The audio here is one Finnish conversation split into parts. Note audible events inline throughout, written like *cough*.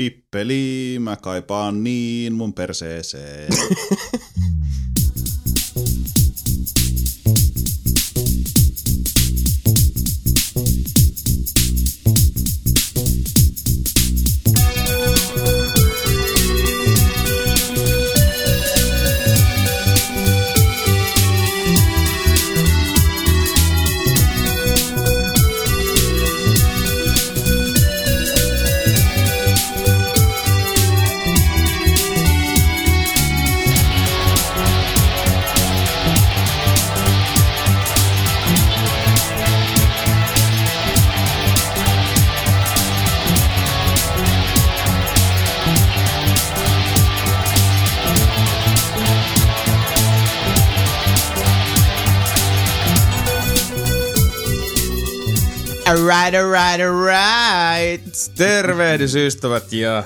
Pippeli, mä kaipaan niin mun perseeseen. *laughs* Alright, alright, alright. Tervehdys ystävät ja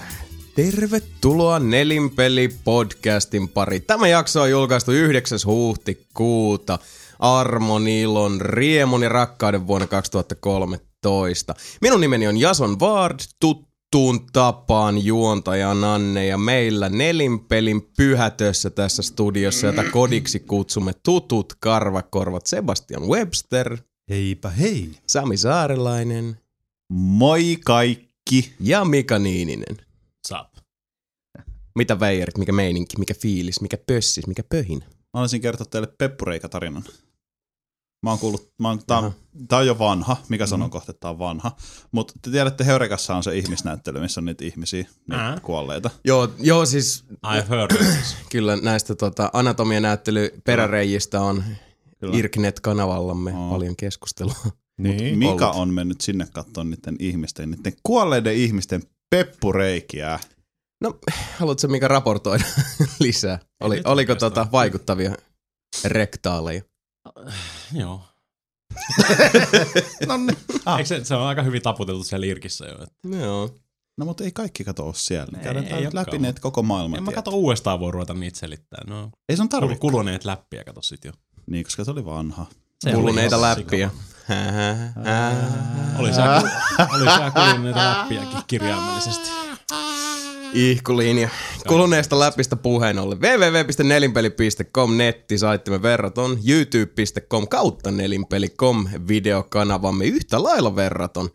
tervetuloa Nelinpeli podcastin pari. Tämä jakso on julkaistu 9. huhtikuuta armon, ilon, riemun ja rakkauden vuonna 2013. Minun nimeni on Jason Ward, tuttuun tapaan juontaja Nanne ja meillä Nelinpelin pyhätössä tässä studiossa, jota kodiksi kutsumme tutut karvakorvat Sebastian Webster, Heipä hei. Sami Saarelainen Moi kaikki. ja Mika Niininen. Sap. Mitä veijarit, mikä meininki, mikä fiilis, mikä pössis, mikä pöhin? Mä olisin kertoa teille Peppureika-tarinan. Mä oon kuullut, mä oon, tää, on, tää on jo vanha, mikä sanoo kohta, että tää on vanha. Mutta te tiedätte, Heurekassa on se ihmisnäyttely, missä on niitä ihmisiä, niitä kuolleita. Joo, joo siis I've heard kyllä näistä tota, anatomianäyttely peräreijistä on Kyllä. Irknet-kanavallamme Oo. paljon keskustelua. niin. Mika ollut. on mennyt sinne katsomaan niiden ihmisten, niiden kuolleiden ihmisten peppureikiä. No, haluatko Mika raportoida *laughs* lisää? Oli, oliko tota vaikuttavia rektaaleja? Joo. *laughs* No, niin. ah. Eikö se, se on aika hyvin taputeltu siellä Irkissä jo. että- Joo. no mutta ei kaikki kato ole siellä. Ei, Käydään ei läpi ne, koko maailman En mä tietää. katso uudestaan voi ruveta niitä selittää. No, Ei sun kul- tarvi. kuluneet läppiä kato sit jo. Niin, koska se oli vanha. Se oli Kuluneita läppiä. Oli kul- oli siellä kuluneita läppiäkin kirjaimellisesti. Ihkulinja. Kuluneesta läpistä puheen ollen. www.nelinpeli.com nettisaittimme verraton. youtube.com kautta nelinpeli.com videokanavamme yhtä lailla verraton.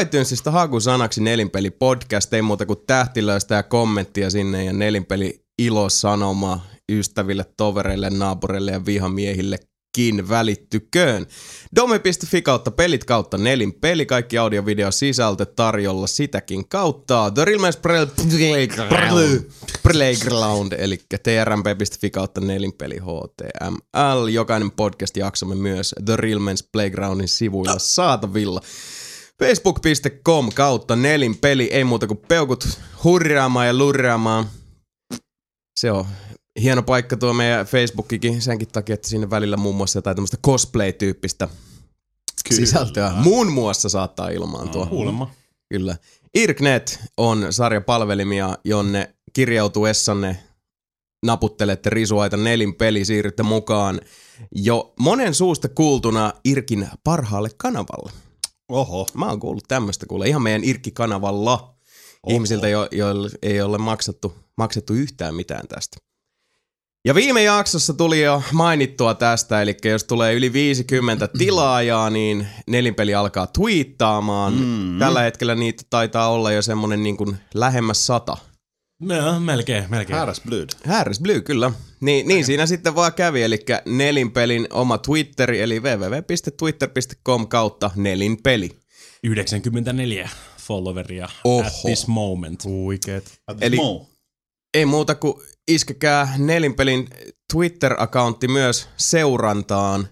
iTunesista hakusanaksi nelinpeli podcast, ei muuta kuin tähtilöistä ja kommenttia sinne ja nelinpeli ilosanoma ystäville, tovereille, naapureille ja vihamiehillekin välittyköön. Dome.fi kautta pelit kautta nelin peli, kaikki audio video sisältö tarjolla sitäkin kautta. The Real Man's Playground, eli trmp.fi kautta nelin peli HTML. Jokainen podcast-jaksomme myös The Real Man's Playgroundin sivuilla saatavilla. Facebook.com kautta nelin peli, ei muuta kuin peukut hurraamaan ja lurraamaan. Se on hieno paikka tuo meidän Facebookikin senkin takia, että sinne välillä muun muassa jotain tämmöistä cosplay-tyyppistä sisältöä muun muassa saattaa ilmaantua. Kuulemma. Kyllä. Irknet on sarjapalvelimia, jonne kirjautuessanne naputtelette risuaita nelin peli, siirrytte mukaan jo monen suusta kuultuna Irkin parhaalle kanavalle. Oho. Mä oon kuullut tämmöistä kuule ihan meidän Irkki-kanavalla Oho. ihmisiltä, jo, joille ei ole maksettu, maksettu yhtään mitään tästä. Ja viime jaksossa tuli jo mainittua tästä, eli jos tulee yli 50 tilaajaa, niin nelinpeli alkaa twiittaamaan. Mm. Tällä hetkellä niitä taitaa olla jo semmonen niin kuin lähemmäs sata. No, melkein, melkein. Häräs Blood. Harris Blue, kyllä. Niin, niin siinä sitten vaan kävi, eli nelinpelin oma Twitteri, eli www.twitter.com kautta nelinpeli. 94 followeria Oho. at this moment. Huikeet. Eli- Mo. Ei muuta kuin iskekää nelinpelin Twitter-accountti myös seurantaan.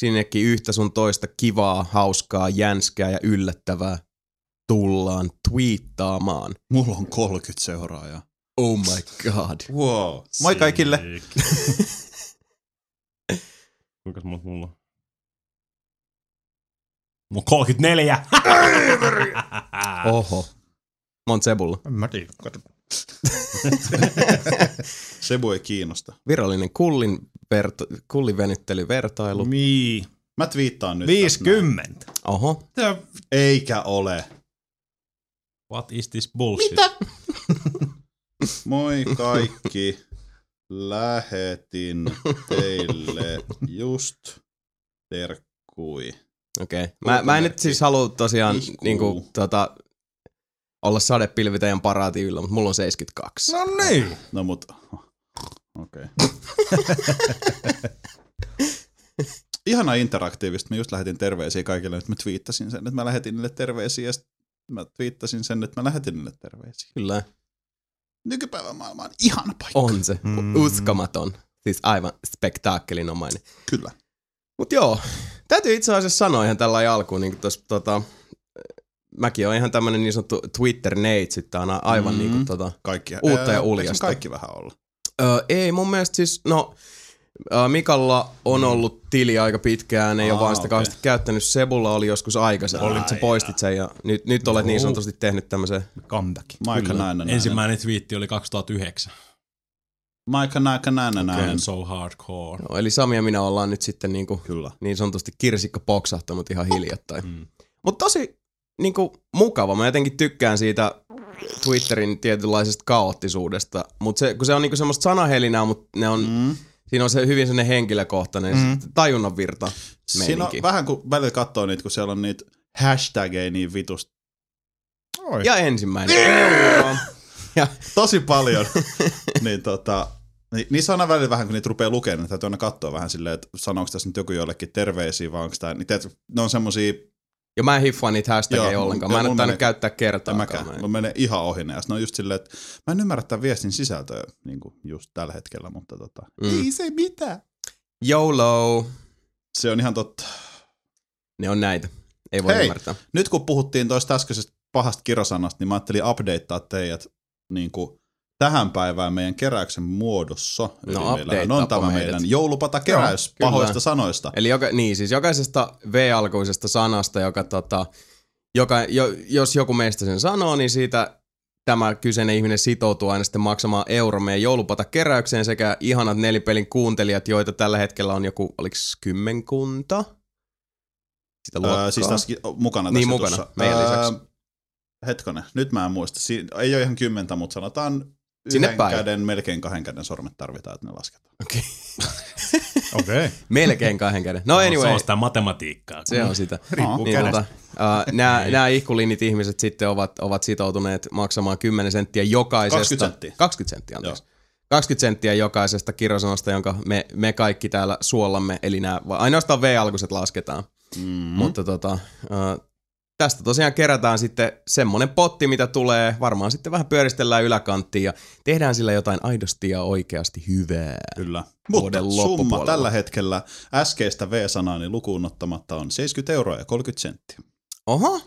Sinnekin yhtä sun toista kivaa, hauskaa, jänskää ja yllättävää tullaan twiittaamaan. Mulla on 30 seuraajaa. Oh my god. Wow. Moi kaikille. *laughs* Kuinka mulla mulla on? Mulla on 34. *laughs* Oho. Monta Sebulla. En mä tiedä. *laughs* Sebu ei kiinnosta. Virallinen kullin, verta, kullivenyttelyvertailu. Mii. Mä twiittaan nyt. tästä 50. Oho. Tää. Eikä ole. What is this bullshit? Mitä? *laughs* Moi kaikki. Lähetin teille just terkkui. Okei. Okay. Mä, mä en nyt siis halua tosiaan Ihkuu. niinku, tota, olla sadepilvi teidän paraatiivilla, mutta mulla on 72. No niin. No mut, okei. *laughs* Ihana interaktiivista. Mä just lähetin terveisiä kaikille, nyt mä twiittasin sen, että mä lähetin niille terveisiä ja mä twiittasin sen, että mä lähetin niille terveisiä. Kyllä. Nykypäivän maailma on ihana paikka. On se. Mm. Uskomaton. Siis aivan spektaakkelinomainen. Kyllä. Mut joo, täytyy itse asiassa sanoa ihan tällä alkuun, niin tossa, tota, mäkin on ihan tämmönen niin sanottu Twitter-neitsi, tää on aivan Mm. mm. niinku tota, Kaikki, Uutta ja uljasta. kaikki vähän olla. Öö, ei mun mielestä siis, no öö, Mikalla on ollut tili aika pitkään, ei Aa, ole vaan sitä okei. kauheasti käyttänyt. Sebulla oli joskus aikaisemmin, Ai nyt sä poistit sen ja nyt, nyt olet niin sanotusti tehnyt tämmöisen. Comeback. Maika näin, näin. Ensimmäinen twiitti oli 2009. Maika näin, näin, näin. Okay. So hardcore. No, eli Sami ja minä ollaan nyt sitten niinku, Kyllä. niin sanotusti kirsikka poksahtanut ihan hiljattain. Mm. Mutta tosi niinku, mukava. Mä jotenkin tykkään siitä Twitterin tietynlaisesta kaoottisuudesta. Mutta se, kun se on niinku semmoista sanahelinää, mutta ne on, Mm. siinä on se hyvin sellainen henkilökohtainen mm. tajunnan virta Siinä on vähän kun välillä katsoo niitä, kun siellä on niitä hashtageja niin vitusti. Oi. Ja ensimmäinen. Ja, Tosi paljon. *laughs* niin tota, ni- niissä on aina välillä vähän, kun niitä rupeaa lukemaan, niin täytyy aina katsoa vähän silleen, että sanooko tässä nyt joku jollekin terveisiä, vai onko tämä, niin teet, ne on semmosia, ja mä en hiffaa niitä hashtageja Joo, ollenkaan. Mä en ole tainnut käyttää kertaakaan. mäkään, Mä en- mä menen ihan ohi ne, on just silleen, että mä en ymmärrä tämän viestin sisältöä niin kuin just tällä hetkellä, mutta tota, Mm. ei se mitään. YOLO. Se on ihan totta. Ne on näitä. Ei voi Hei. ymmärtää. Nyt kun puhuttiin tuosta äskeisestä pahasta kirosanasta, niin mä ajattelin updateaa teidät niin kuin tähän päivään meidän keräyksen muodossa. Eli No, meillähän on tämä meidät. meidän joulupata-keräys Joo, kyllä. pahoista sanoista. Eli joka, niin, siis jokaisesta V-alkuisesta sanasta, joka, tota, joka, jo, jos joku meistä sen sanoo, niin siitä tämä kyseinen ihminen sitoutuu aina sitten maksamaan euro meidän joulupata keräykseen sekä ihanat nelipelin kuuntelijat, joita tällä hetkellä on joku, oliko kymmenkunta? Sitä luokkaa. Öö, siis taas mukana Niin, tässä mukana, jutussa. meidän lisäksi. Hetkonen, nyt mä en muista. Si- ei ole ihan kymmentä, mutta sanotaan Sinne päin. käden, melkein kahden käden sormet tarvitaan, että ne lasketaan. Okei. *laughs* Okei. Okay. Melkein kahden käden. No Se anyway, on sitä matematiikkaa. se on sitä. *laughs* Riippuu Niin, kädestä. tota, uh, nämä, nämä ihkulinit ihmiset sitten ovat, ovat sitoutuneet maksamaan 10 senttiä jokaisesta. 20 senttiä. 20 senttiä, anteeksi. 20 senttiä jokaisesta kirjosanasta, jonka me, me kaikki täällä suollamme, eli nämä, ainoastaan V-alkuiset lasketaan. Mm. Mutta tota, uh, tästä tosiaan kerätään sitten semmonen potti, mitä tulee. Varmaan sitten vähän pyöristellään yläkanttiin ja tehdään sillä jotain aidosti ja oikeasti hyvää. Kyllä. Mutta summa tällä hetkellä äskeistä V-sanaa niin lukuun ottamatta on 70 euroa ja 30 senttiä. Oho.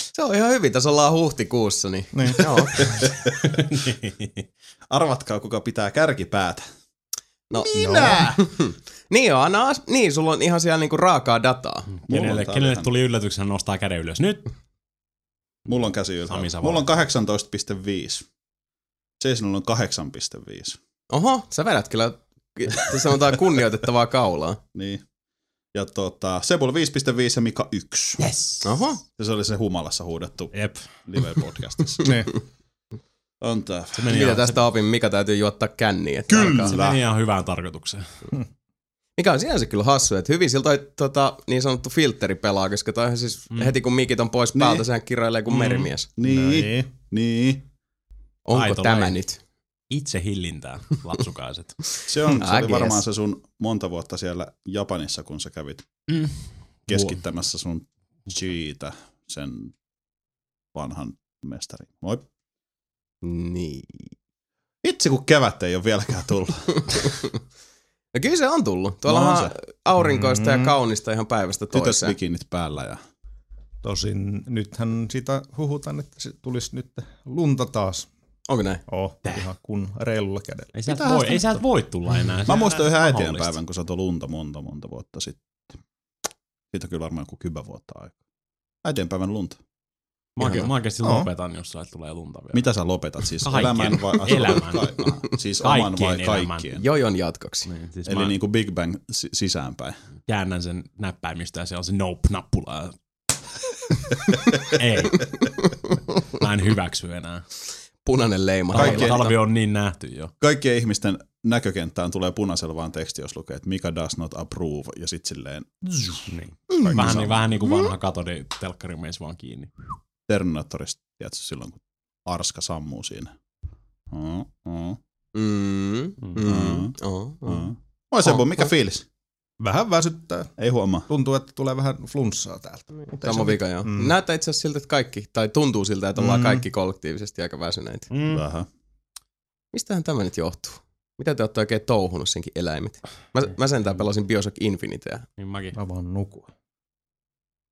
Se on ihan hyvin. Tässä ollaan huhtikuussa, niin, Niin. *laughs* joo. *laughs* Arvatkaa, kuka pitää kärkipäätä. No, Minä! *laughs* niin joo, anna, as- niin, sulla on ihan siellä niinku raakaa dataa. Mulla Kenelle, kenelle tuli yllätyksenä nostaa käden ylös? Nyt? Mulla on käsi ylhäällä. Savola. Mulla on 18,5. Jasonilla on 8,5. Oho, sä vedät kyllä, sanotaan *laughs* kunnioitettavaa kaulaa. Niin. Ja tota, Sebul 5,5 ja Mika 1. Yes. Oho. Ja se oli se humalassa huudettu Jep. live-podcastissa. *laughs* Niin. on tää. Mitä tästä opin? Mikä täytyy juottaa känniin? Että Kyllä. alkaa. se meni ihan hyvään tarkoitukseen. Mikä on sinänsä kyllä hassu, että hyvin siltä tota, niin sanottu filteri pelaa, koska toihan siis mm. heti kun mikit on pois päältä, Niin. sehän kirjailee kuin Mm. merimies. Niin, niin. Niin. Onko Taito tämä laji. nyt? Itse hillintää, lapsukaiset. *laughs* Se, on, se oli varmaan se sun monta vuotta siellä Japanissa, kun sä kävit Mm. keskittämässä sun Gitä, sen vanhan mestarin. Moi. Niin. Itse kun kevät ei ole vieläkään tullut. *laughs* No kyllä se on tullut. Tuolla No on on aurinkoista Mm. ja kaunista ihan päivästä Tytöt toiseen. bikinit päällä ja Tosin nythän sitä huhutaan, että se tulisi nyt lunta taas. Onko näin? Oh, ihan kun reilulla kädellä. Ei sieltä voi, ei sieltä voi tulla enää. Se Mä on muistan yhden äitienpäivän, kun satoi lunta monta monta vuotta sitten. Siitä on kyllä varmaan joku kymmen vuotta aikaa. Äitienpäivän lunta. Mä, oikein, mä oikeasti Joo. lopetan, jos sieltä tulee lunta vielä. Mitä sä lopetat? Siis Kaikkien. elämän vai Elämän. Ka- siis oman Kaikkien vai elämän. kaikkien? Jojon jatkoksi. Niin, siis Eli mä niin kuin Big Bang si- sisäänpäin. käännän sen näppäimistä ja siellä on se nope-nappula. Ei. Mä en hyväksy enää. punainen leima. Kaikki- Talvi, on niin nähty jo. Kaikkien ihmisten näkökenttään tulee punaisella vaan teksti, jos lukee, että Mika does not approve, ja sitten silleen Niin. Vähän, niin, vähän niin kuin vanha katodi telkkari meis vaan kiinni. Terminatorista, tiedätkö, silloin kun Arska sammuu siinä. Mm, mm, Mm, mm, Mm. mm. Moi Sebo, Oh, mikä oh. fiilis? Vähän väsyttää. Ei huomaa. Tuntuu, että tulee vähän flunssaa täältä. Sama se vika, joo. Mm. Näyttää itse asiassa siltä, että kaikki, tai tuntuu siltä, että ollaan Mm. kaikki kollektiivisesti aika väsyneitä. Mm. Vähän. Mistähän tämä nyt johtuu? Mitä te olette oikein touhunut senkin eläimet? Mä, mä sentään pelasin Bioshock Infinitea. Niin mäkin. Mä vaan nukua.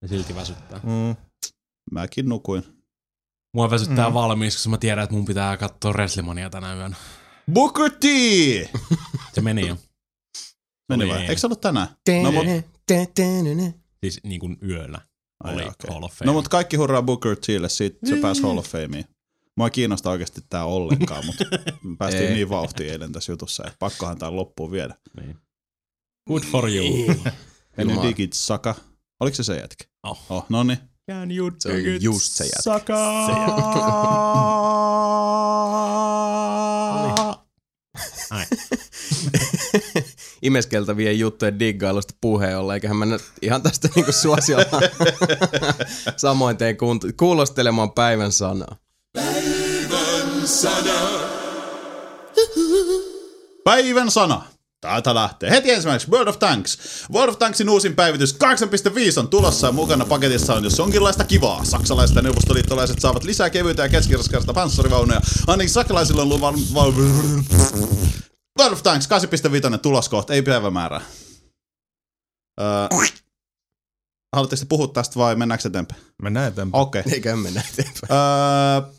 Ja silti väsyttää. Mm. Mäkin nukuin. Mua väsyttää Mm. valmiiksi, koska mä tiedän, että mun pitää katsoa Wrestlemania tänä yönä. Booker T! Se meni jo. *laughs* Meni vai? eilen. Eikö se ollut tänään? No, mut, Siis niin kuin yöllä Ai, oli okei. Hall of Fame. no mut kaikki hurraa Booker Tille, siitä se pääsi Hall of Fameen. Mua ei kiinnosta oikeasti tää ollenkaan, mutta *laughs* me päästiin Ei. niin vauhtiin eilen tässä jutussa, että pakkohan tää loppuun viedä. Niin. Good for you. Ennen Jumala. digit saka. Oliko se se jätkä? Oh. Oh, no niin. Can you Se on just se jätkä. Saka. Imeskeltävien juttujen diggailusta puheen olla, eiköhän mennä ihan tästä niinku suosiolla samoin teen kuunt- kuulostelemaan päivän sanaa. Päivän sana. Täältä lähtee. Heti ensimmäiseksi World of Tanks. World of Tanksin uusin päivitys 8.5 on tulossa ja mukana paketissa on jos jonkinlaista kivaa. Saksalaiset ja neuvostoliittolaiset saavat lisää kevyitä ja keskiraskaista panssarivaunuja. Ainakin saksalaisilla on luvan... World of Tanks 8.5 tulos kohta, ei päivämäärää. Öö, haluatteko te puhua tästä vai mennäänkö eteenpäin? Mennään eteenpäin. Okei. Okay. Eikä mennä eteenpäin. Öö,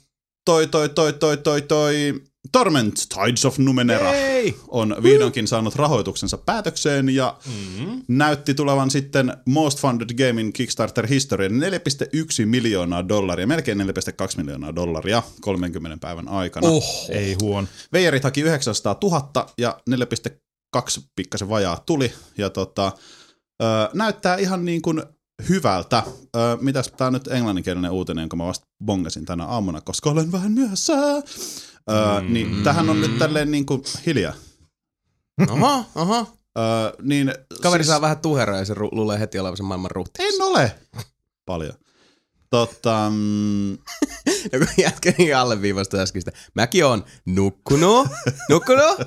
toi, toi, toi, toi, toi, toi... Torment Tides of Numenera Ei! on vihdoinkin saanut rahoituksensa päätökseen ja Mm. näytti tulevan sitten Most Funded Gamein Kickstarter History 4,1 miljoonaa dollaria, melkein 4,2 miljoonaa dollaria 30 päivän aikana. Oh. Ei huon. Veijarit haki 900 000 ja 4,2 pikkasen vajaa tuli. Ja tota, ö, näyttää ihan niin kuin hyvältä. Ö, mitäs tää on nyt englanninkielinen uutinen, jonka mä vasta bongasin tänä aamuna, koska olen vähän myöhässä. Ö, Mm. Niin tähän on nyt tälleen niin kuin hiljaa. Aha, aha. Ö, niin, Kaveri saa vähän tuheroa ja se ru- luulee heti olevansa maailman ruhti. En ole. Paljon. Totta, mm, *laughs* Ja kun jätkä niin alleviivasta äsken sitä. Mäkin on nukkunut, nukkunut.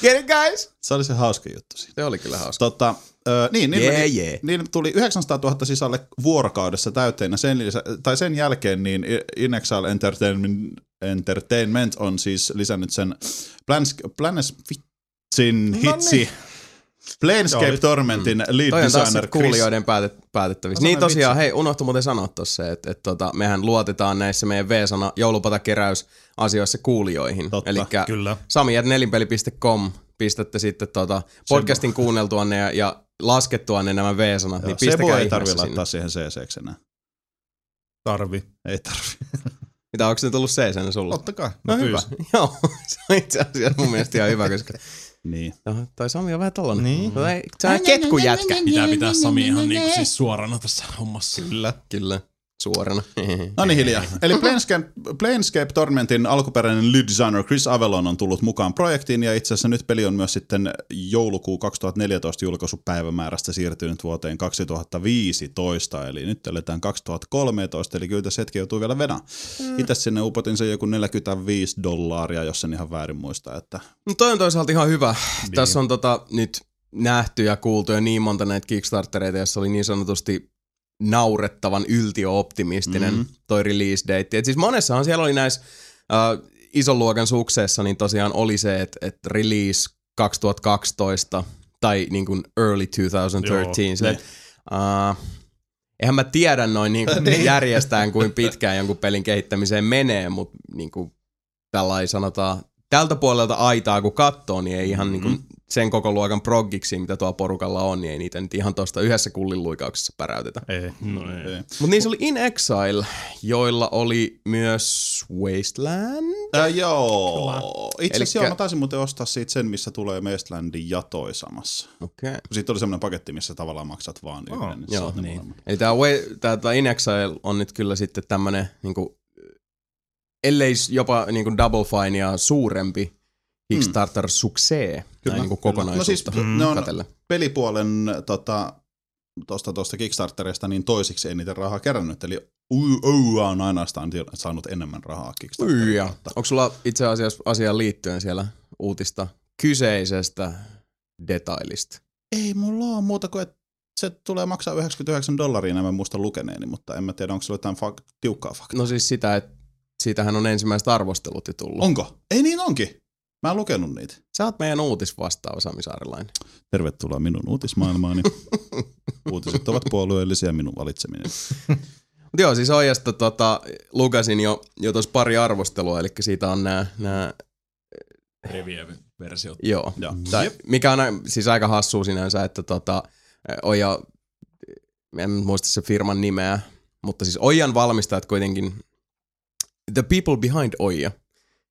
Get it guys? se oli se hauska juttu siitä. Se oli kyllä hauska. Totta, ö, niin, niin, Jee, niin, jee. niin tuli 900 000 sisälle vuorokaudessa täyteenä. Sen, lisä, tai sen jälkeen niin In Exile Entertainment, Entertainment on siis lisännyt sen Plans, Planes Vitsin hitsi. Planescape Joo, Tormentin lead Toi on taas designer Chris. kuulijoiden päätet, päätettävissä. Niin tosiaan, hei, unohtu muuten sanoa tossa, että et, tota, mehän luotetaan näissä meidän V-sana joulupatakeräys asioissa kuulijoihin. Eli Kyllä. sami.nelinpeli.com pistätte sitten tota podcastin kuunneltuanne ja, ja laskettuanne nämä V-sanat, Joo, niin Sebo pistäkää ei ihmeessä tarvi sinne. laittaa siihen CC enää. Tarvi. Ei tarvi. *laughs* Mitä, onko se tullut C-sana sulle? Totta kai. No Mä hyvä. *laughs* Joo, se on itse asiassa mun mielestä ihan hyvä, koska Niin. no, toi Sami on vähän tollanen. Niin. No, se on ketkujätkä. Pitää pitää Sami ihan niinku siis suorana tässä hommassa. Kyllä. Kyllä, suorana. *laughs* No niin hiljaa. Eli Planescape, Planescape Tormentin alkuperäinen lead designer Chris Avalon on tullut mukaan projektiin ja itse asiassa nyt peli on myös sitten joulukuu 2014 julkaisupäivämäärästä siirtynyt vuoteen 2015, eli nyt eletään 2013, eli kyllä tässä hetki joutuu vielä venä. Itse sinne upotin se joku 45 dollaria, jos en ihan väärin muista, että No toi on toisaalta ihan hyvä. Tässä on tota, nyt nähty ja kuultu jo niin monta näitä Kickstartereita, jossa oli niin sanotusti naurettavan yltiöoptimistinen Mhm. mm-hmm. toi release date. Et siis monessahan siellä oli näissä äh, ison luokan sukseessa, niin tosiaan oli se, että et release 2012 tai niin kuin early 2013. Joo, niin. uh, eihän mä tiedä noin niin kuin *laughs* järjestään, kuin pitkään jonkun pelin kehittämiseen menee, mutta niin kuin tällainen sanotaan, tältä puolelta aitaa kun katsoo, niin ei ihan niin kuin sen koko luokan proggiksi, mitä tuolla porukalla on, niin ei niitä nyt ihan tuosta yhdessä kullin luikauksessa päräytetä. Ei. No ei. ei. Mutta niissä oli In Exile, joilla oli myös Wasteland. Äh, joo. Itse asiassa Elikkä- joo, mä taisin muuten ostaa siitä sen, missä tulee Wastelandin ja samassa. Okei. Okay. Sitten oli semmoinen paketti, missä tavallaan maksat vaan yhden. Oh, niin joo, saat ne niin. molemmat. Eli tämä, tää, tää In Exile on nyt kyllä sitten tämmönen niinku ellei s- jopa niin kuin Double Finea suurempi Kickstarter suksee Kyllä, näin niin kokonaisuutta No siis ne on- pelipuolen tota, tuosta, tuosta Kickstarterista niin toisiksi eniten rahaa kerännyt, eli OUA on ainoastaan saanut enemmän rahaa Kickstarterin Uija. kautta. Onko sulla itse asiassa asiaan liittyen siellä uutista kyseisestä detailista? Ei mulla ole muuta kuin, että se tulee maksaa 99 dollaria, en mä muista lukeneeni, mutta en mä tiedä, onko se jotain fak- tiukkaa faktaa. No siis sitä, että siitähän on ensimmäiset arvostelut jo tullut. Onko? Ei niin onkin. Mä en lukenut niitä. Sä oot meidän uutisvastaava Sami Saarilainen. Tervetuloa minun uutismaailmaani. *laughs* Uutiset ovat puolueellisia minun valitseminen. *laughs* Mutta joo, siis Oijasta tota, lukasin jo, jo tuossa pari arvostelua, eli siitä on nämä, nää, Review-versiot. joo. Joo. Tai, mikä on siis aika hassua sinänsä, että tota, Oija, en muista se firman nimeä, mutta siis Oijan valmistajat kuitenkin, the people behind Oija,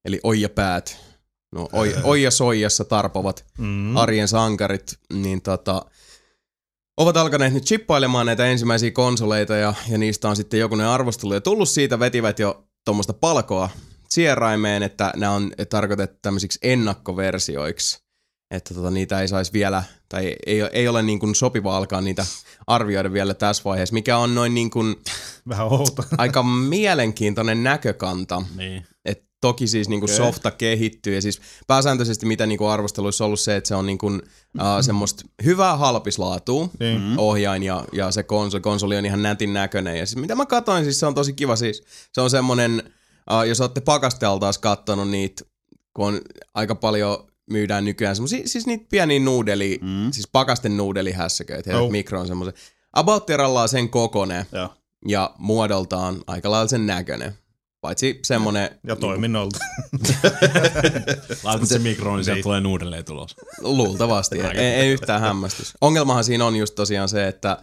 eli Oija päät, no Oija, Oija soijassa tarpovat Mm. arjen sankarit, niin tota, ovat alkaneet nyt chippailemaan näitä ensimmäisiä konsoleita ja, ja niistä on sitten jokunen arvostelu ja tullut siitä, vetivät jo tuommoista palkoa sieraimeen, että nämä on tarkoitettu tämmöisiksi ennakkoversioiksi, että tota, niitä ei saisi vielä, tai ei, ei ole niin kuin sopiva alkaa niitä arvioida vielä tässä vaiheessa, mikä on noin niin kuin Vähän outo. aika mielenkiintoinen näkökanta, Niin. et toki siis niinku Okei. softa kehittyy ja siis pääsääntöisesti mitä niinku arvosteluissa on ollut se, että se on niinku, uh, semmoista hyvää halpislaatua Niin. ohjain ja, ja se konsoli, konsoli on ihan nätin näköinen. Ja siis mitä mä katsoin, siis se on tosi kiva siis. Se on semmonen, uh, jos olette pakastealtaas kattonut niitä, kun on aika paljon myydään nykyään semmosia, siis niitä pieniä nuudeli, mm. siis pakasten nuudelihässäköitä, Oh. mikroon semmoisen. About sen kokone Joo. ja muodoltaan aika lailla sen näköinen. Paitsi semmonen Ja toiminnolta. *laughs* Laitat se mikroon, niin sieltä tulee uudelleen tulos. Luultavasti, ei, ei yhtään hämmästys. Ongelmahan siinä on just tosiaan se, että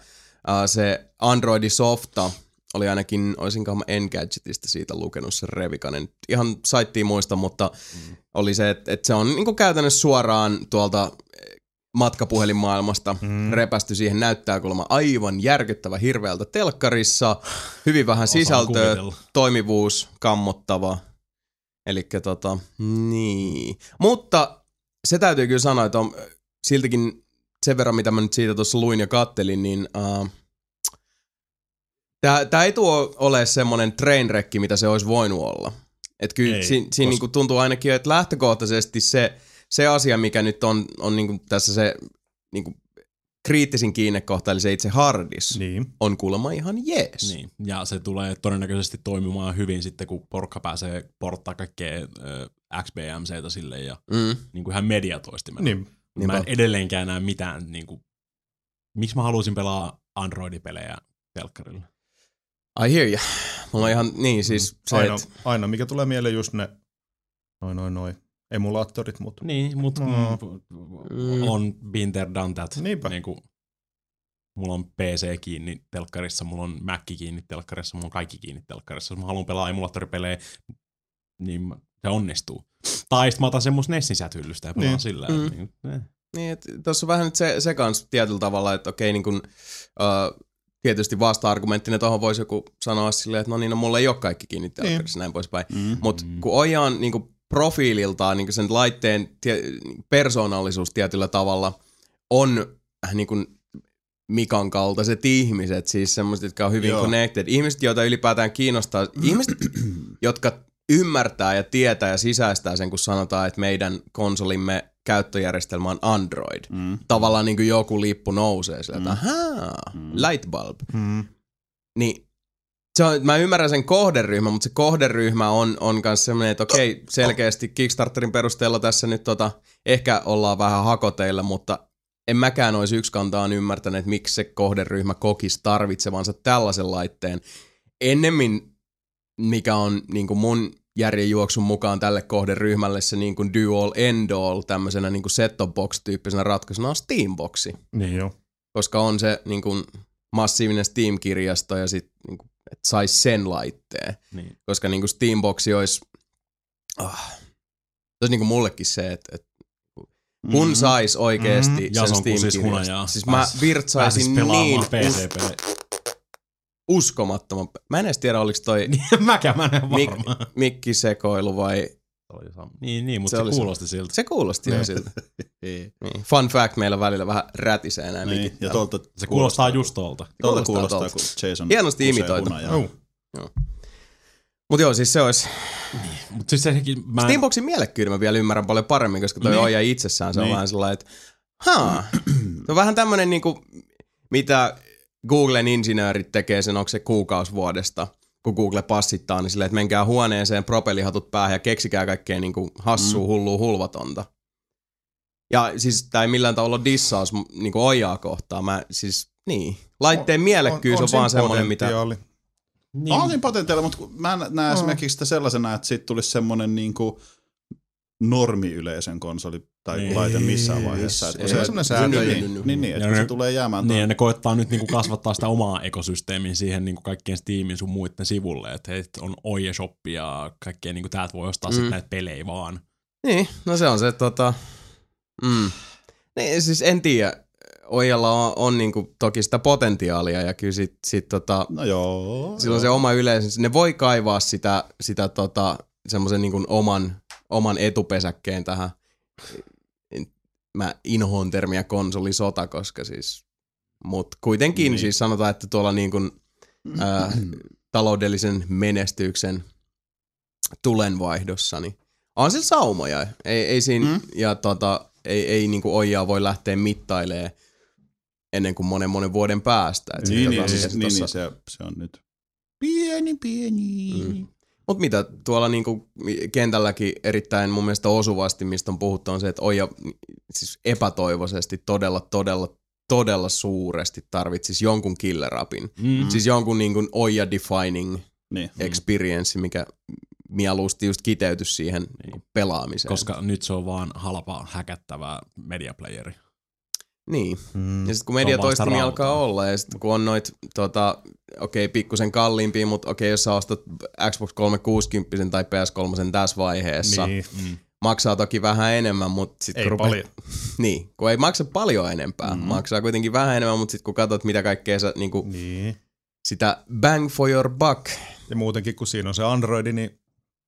uh, se Androidi softa oli ainakin, olisinkohan mä Engadgetista siitä lukenut sen revikanen. Ihan saittiin muista, mutta mm. oli se, että, että se on niin käytännössä suoraan tuolta matkapuhelinmaailmasta mm. repästy siihen. Näyttää kuulemma aivan järkyttävä hirveältä telkkarissa. Hyvin vähän sisältöä, toimivuus, kammottava. Eli tota, niin. Mutta se täytyy kyllä sanoa, että on siltikin sen verran, mitä mä nyt siitä tuossa luin ja kattelin, niin uh, tämä ei tuo ole semmoinen trainrekki, mitä se olisi voinut olla. Että kyllä Ei, siinä, siinä koska- niinku tuntuu ainakin, että lähtökohtaisesti se, se asia, mikä nyt on, on niinku tässä se niinku kriittisin kiinnekohta, eli se itse hardis, niin. niin. on kuulemma ihan jees. Niin. Ja se tulee todennäköisesti toimimaan hyvin sitten, kun porkka pääsee porttaa kaikkea ö, XBMCtä sille ja Mm. niin kuin ihan mediatoistimella. Niin. Mä Niinpä. en edelleenkään näe mitään, niin kuin, miksi mä haluaisin pelaa Android-pelejä telkkarilla. I hear ya. Mulla on ihan, niin siis se, Aina, et, aina, mikä tulee mieleen just ne noin noin noin emulaattorit, mutta Niin, mutta No. mm. on been there, done that. Niinpä. Niin kuin, mulla on PC kiinni telkkarissa, mulla on Mac kiinni telkkarissa, mulla on kaikki kiinni telkkarissa. Jos mä haluan pelaa emulaattoripelejä, niin se onnistuu. Tai sitten mä otan sen mun Nessin sieltä hyllystä ja pelaan Niin. sillä. Mm. Niin, eh. Niin, että tuossa on vähän nyt se, se kans tietyllä tavalla, että okei, niin kun, uh, tietysti vasta-argumenttina tuohon voisi joku sanoa silleen, että no niin, no mulla ei ole kaikki kiinni telkkarissa, näin poispäin. Mm. Mutta kun Oja on niin kun profiililtaan, niin sen laitteen tie, persoonallisuus tietyllä tavalla on äh, niin kun Mikan kaltaiset ihmiset, siis semmoiset, jotka on hyvin Joo. connected. Ihmiset, joita ylipäätään kiinnostaa, *clears throat* ihmiset, jotka ymmärtää ja tietää ja sisäistää sen, kun sanotaan, että meidän konsolimme käyttöjärjestelmä on Android. Mm. Tavallaan niin kuin joku lippu nousee sillä, että ahaa, light bulb. mm, Niin se on, mä ymmärrän sen kohderyhmän, mutta se kohderyhmä on, on myös sellainen, että okei, selkeästi Kickstarterin perusteella tässä nyt tota, ehkä ollaan vähän hakoteilla, mutta en mäkään olisi yksikantaan ymmärtänyt, että miksi se kohderyhmä kokisi tarvitsevansa tällaisen laitteen. Ennemmin, mikä on niin kuin mun järjenjuoksun mukaan tälle kohderyhmälle se niin kuin do all end all tämmöisenä niin kuin set-top box-tyyppisenä ratkaisuna on Steamboxi niin joo. koska on se niin kuin, massiivinen Steam-kirjasto ja sit niin että sais sen laitteen. Niin. Koska niin kuin Steamboxi olisi, ah, se olisi niin kuin mullekin se, että, että kun sais oikeesti Mhm. sen Steam-kirjaston. hunajaa. Siis mä virtsaisin niin, uskomattoman. Mä en edes tiedä, oliko toi *laughs* Mäkään mä en mik, mikkisekoilu vai... Niin, niin, mutta Se se, oli se kuulosti siltä. Se kuulosti jo Niin. siltä. *laughs* Niin. Fun fact, meillä välillä vähän rätisee nämä Niin, ja tuolta Se kuulostaa just tuolta. Tuolta kuulostaa kuulostaa, tuolta. kun Jason Hienosti imitoitu. hunajaa. Oh. Mut joo, siis se olisi... Mutta siis sekin, mä Steamboxin mielekkyyden mä vielä ymmärrän paljon paremmin, koska toi Niin. oija itsessään se on Niin. vähän sellainen, että haa. *clears throat* Se on vähän tämmönen niinku, mitä Googlen insinöörit tekee sen, onko se kuukausi vuodesta, kun Google passittaa, niin silleen, että menkää huoneeseen, propellihatut päähän ja keksikää kaikkea niinku hassua, mm. hullua, hulvatonta. Ja siis tää ei millään tavalla dissaus niinku oijaa kohtaan. Mä siis, niin. Laitteen mielekkyys on, on, siinä vaan semmonen, mitä... niin, On siinä potentiaalia, mutta mä en näe esimerkiksi sitä sellaisena, että siitä tulisi semmoinen niin kuin normi-yleisen konsoli tai Niin. laite missään vaiheessa. Että kun Ei, se, ei semmoinen niin, säätö. niin, niin, niin, että se ne- tulee jäämään Niin, ja ne koettaa nyt niinku kasvattaa sitä omaa ekosysteemiä siihen niinku kaikkien Steamin sun muiden sivulle, että hei, on Oje Shoppi ja kaikkea niinku täältä voi ostaa mm. Mm. sit näitä pelejä vaan. Niin, no se on se tota... Mm. Niin, siis en tiedä. Oijalla on, on niinku toki sitä potentiaalia ja kyllä sit, sit tota, No joo. silloin se oma yleisö, ne voi kaivaa sitä, sitä tota, semmoisen niinku oman, oman etupesäkkeen tähän. Mä inhoon termiä konsolisota, koska siis, mut kuitenkin Niin. niin. siis sanotaan, että tuolla niinku, ää, *clears throat* taloudellisen menestyksen tulenvaihdossa, niin on sillä saumoja. Ei, ei siinä, Mm. ja tota, ei, ei niinku ojaa voi lähteä mittailemaan ennen kuin monen monen vuoden päästä. Et Niin, niin, siis, niin, tossa- niin se, se on nyt pieni, pieni. Mm. Mut mitä tuolla niinku kentälläkin erittäin mun mielestä osuvasti, mistä on puhuttu, on se, että Oija siis epätoivoisesti todella, todella, todella suuresti tarvitsisi jonkun killer appin. Mm. Siis jonkun niinku Oija defining Niin. experience, mikä mieluusti just kiteytys siihen niin. pelaamiseen. Koska nyt se on vaan halpa, häkättävä mediaplayeri. Niin. Mm. Ja sitten kun media sitä toistumi alkaa olla, ja sitten kun on noit, tota, okei, okay, pikkusen kalliimpia, mutta okei, okay, jos sä ostat Xbox 360 tai PS3 tässä vaiheessa, niin. Niin, Mm. maksaa toki vähän enemmän, mutta sitten ei kun paljon. *laughs* Niin, kun ei maksa paljon enempää, Mm. maksaa kuitenkin vähän enemmän, mutta sitten kun katsot, mitä kaikkea sä, niinku, Niin. sitä bang for your buck, Ja muutenkin, kun siinä on se Android, niin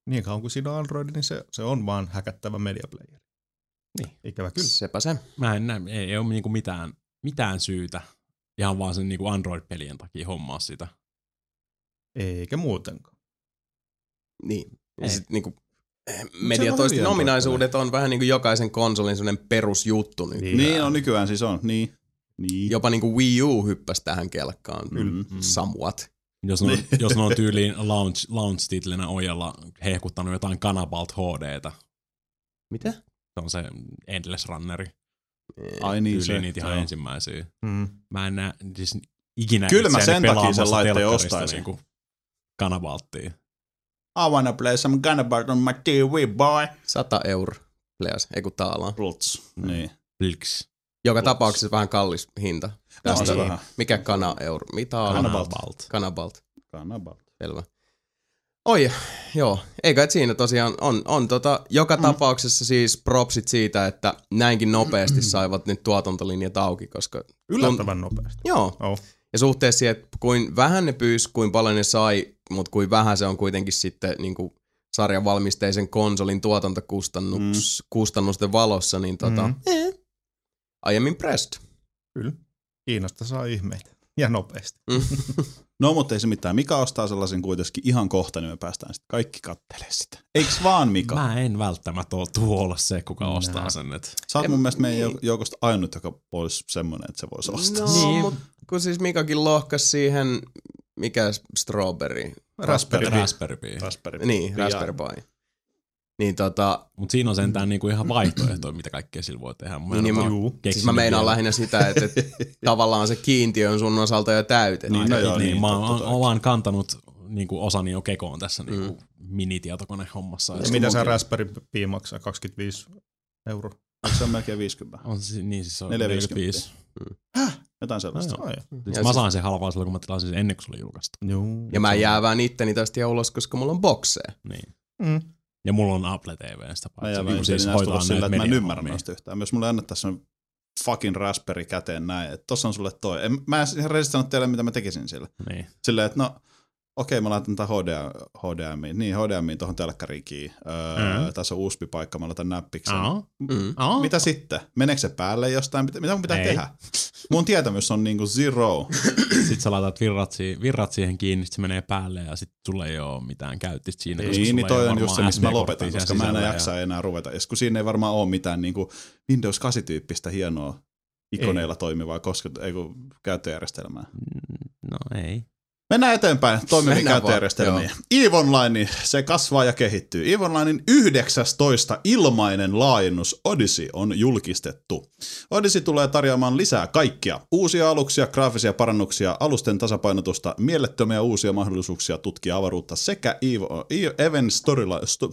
niin kauan kuin siinä on Android, niin se, se on vaan häkättävä mediaplayer. Niin. Ikävä kyllä. sepä se. Mä en näe, ei, ei ole niinku mitään, mitään syytä ihan vaan sen niinku Android-pelien takia hommaa sitä. Eikä muutenkaan. Niin. Ja Ei. sit, niinku, mediatoistin Android-pelejä. ominaisuudet on vähän niin kuin jokaisen konsolin sellainen perusjuttu nyt. Niin. Niin on nykyään siis on, niin. niin. Jopa niin kuin Wii U hyppäsi tähän kelkkaan. Kyllä. Mm. Somewhat. Jos ne on, jos ne on tyyliin launch, launch-titlinä ojalla hehkuttanut jotain Canabalt HDtä. Mitä? Se on se Endless Runneri. Ai niin se. Niitä ihan joo. ensimmäisiä. Mm. Mä en näe siis ikinä Kyllä mä sen takia sen laitteen ostaisin. Niinku Canabalttia. I wanna play some Gunabart on my TV, boy. 100 euro. Pleas, ei kun taalaa. Pluts. Niin. Plix. Joka Plus. tapauksessa vähän kallis hinta. No, Tästä se vähän. Mikä kana euro? Mitä on? Canabalt. Kanabalt. Gunabart. Selvä. Oi, joo. Eikä et siinä tosiaan on, on tota, joka Mm. tapauksessa siis propsit siitä, että näinkin nopeasti saivat nyt tuotantolinjat auki, koska Yllättävän nopeasti. joo. Oh. Ja suhteessa siihen, että kuin vähän ne pyysi, kuin paljon ne sai, mutta kuin vähän se on kuitenkin sitten niin kuin sarjan valmisteisen konsolin tuotantokustannusten kustannusten valossa, niin tota, Mhm. eh, I am impressed. Kyllä. Kiinasta saa ihmeitä. Ja nopeasti. *laughs* No, mutta ei se mitään. Mika ostaa sellaisen kuitenkin ihan kohta, niin me päästään sitten kaikki kattelee sitä. Eiks vaan Mika? Mä... En välttämättä ole tuo olla se, kuka Nää. ostaa sen. Et. Sä oot En- mun mielestä meidän niin. jou- joukosta ainut, joka olisi semmoinen, että se voisi ostaa. No, Niin. mutta kun siis Mikakin lohkas siihen, mikä strawberry, Raspberry. Raspberry. Raspberry. niin. Raspberry Pi. Niin tota, Mutta siinä on sentään niinku ihan vaihtoehtoja, mitä kaikkea sillä voi tehdä. Mä Niin, mä- Juu. siis mä meinaan vielä. lähinnä sitä, että, että *laughs* tavallaan se kiintiö on sun osalta jo täytetty. Niin, no joo, niin, niin, mä oon, oon kantanut niinku osani jo kekoon tässä niinku minitietokonehommassa. Ja mitä se Raspberry Pi maksaa? 25 euroa. Se on melkein 50? on se, niin siis se on 4,50. 45. Jotain sellaista. No Oh, joo. Siis Ja mä siis- sain sen halvaa silloin, kun mä tilasin sen ennen kuin se oli julkaistu. Juu. Ja mä jäävään itteni tästä ulos, koska mulla on bokseja. Niin. Mm. Ja mulla on Apple TV sitä Mä paitsi. jään niinku siis siis hoitaa sillä, että mä en ymmärrä noista yhtään. Jos mulle annettaisiin fucking Raspberry käteen näin, että tossa on sulle toi. En, mä en ihan rehellisesti sano teille, mitä mä tekisin sillä. Niin. Silleen, että no, okei, mä laitan tämän HDMI, HDMI, niin HDMI tuohon telkkariin kiinni. Öö, Mm. Tässä on USB-paikka, mä laitan näppiksen. Aa. Mm. Aa. Mitä sitten? Meneekö se päälle jostain? Mitä, mitä mun pitää Ei. tehdä? Mun tietämys on niinku zero. *coughs* Sitten sä laitat virrat, siihen, virrat siihen kiinni, sit se menee päälle ja sitten sulla ei ole mitään käyttistä siinä. koska Niin, niin ei toi on just se, missä mä lopetan, koska mä en sisällä jaksa enää ruveta. Ja kun siinä ei varmaan ole mitään niinku Windows 8-tyyppistä hienoa ikoneilla toimivaa koska, ei kun käyttöjärjestelmää. No ei. Mennään eteenpäin toimiviin vaan, käyttöjärjestelmiin. EVE Online, se kasvaa ja kehittyy. EVE Onlinein 19 ilmainen laajennus Odyssey on julkistettu. Odyssey tulee tarjoamaan lisää kaikkia. Uusia aluksia, graafisia parannuksia, alusten tasapainotusta, mielettömiä uusia mahdollisuuksia tutkia avaruutta sekä EVE, EVE Even Storyline... Sto,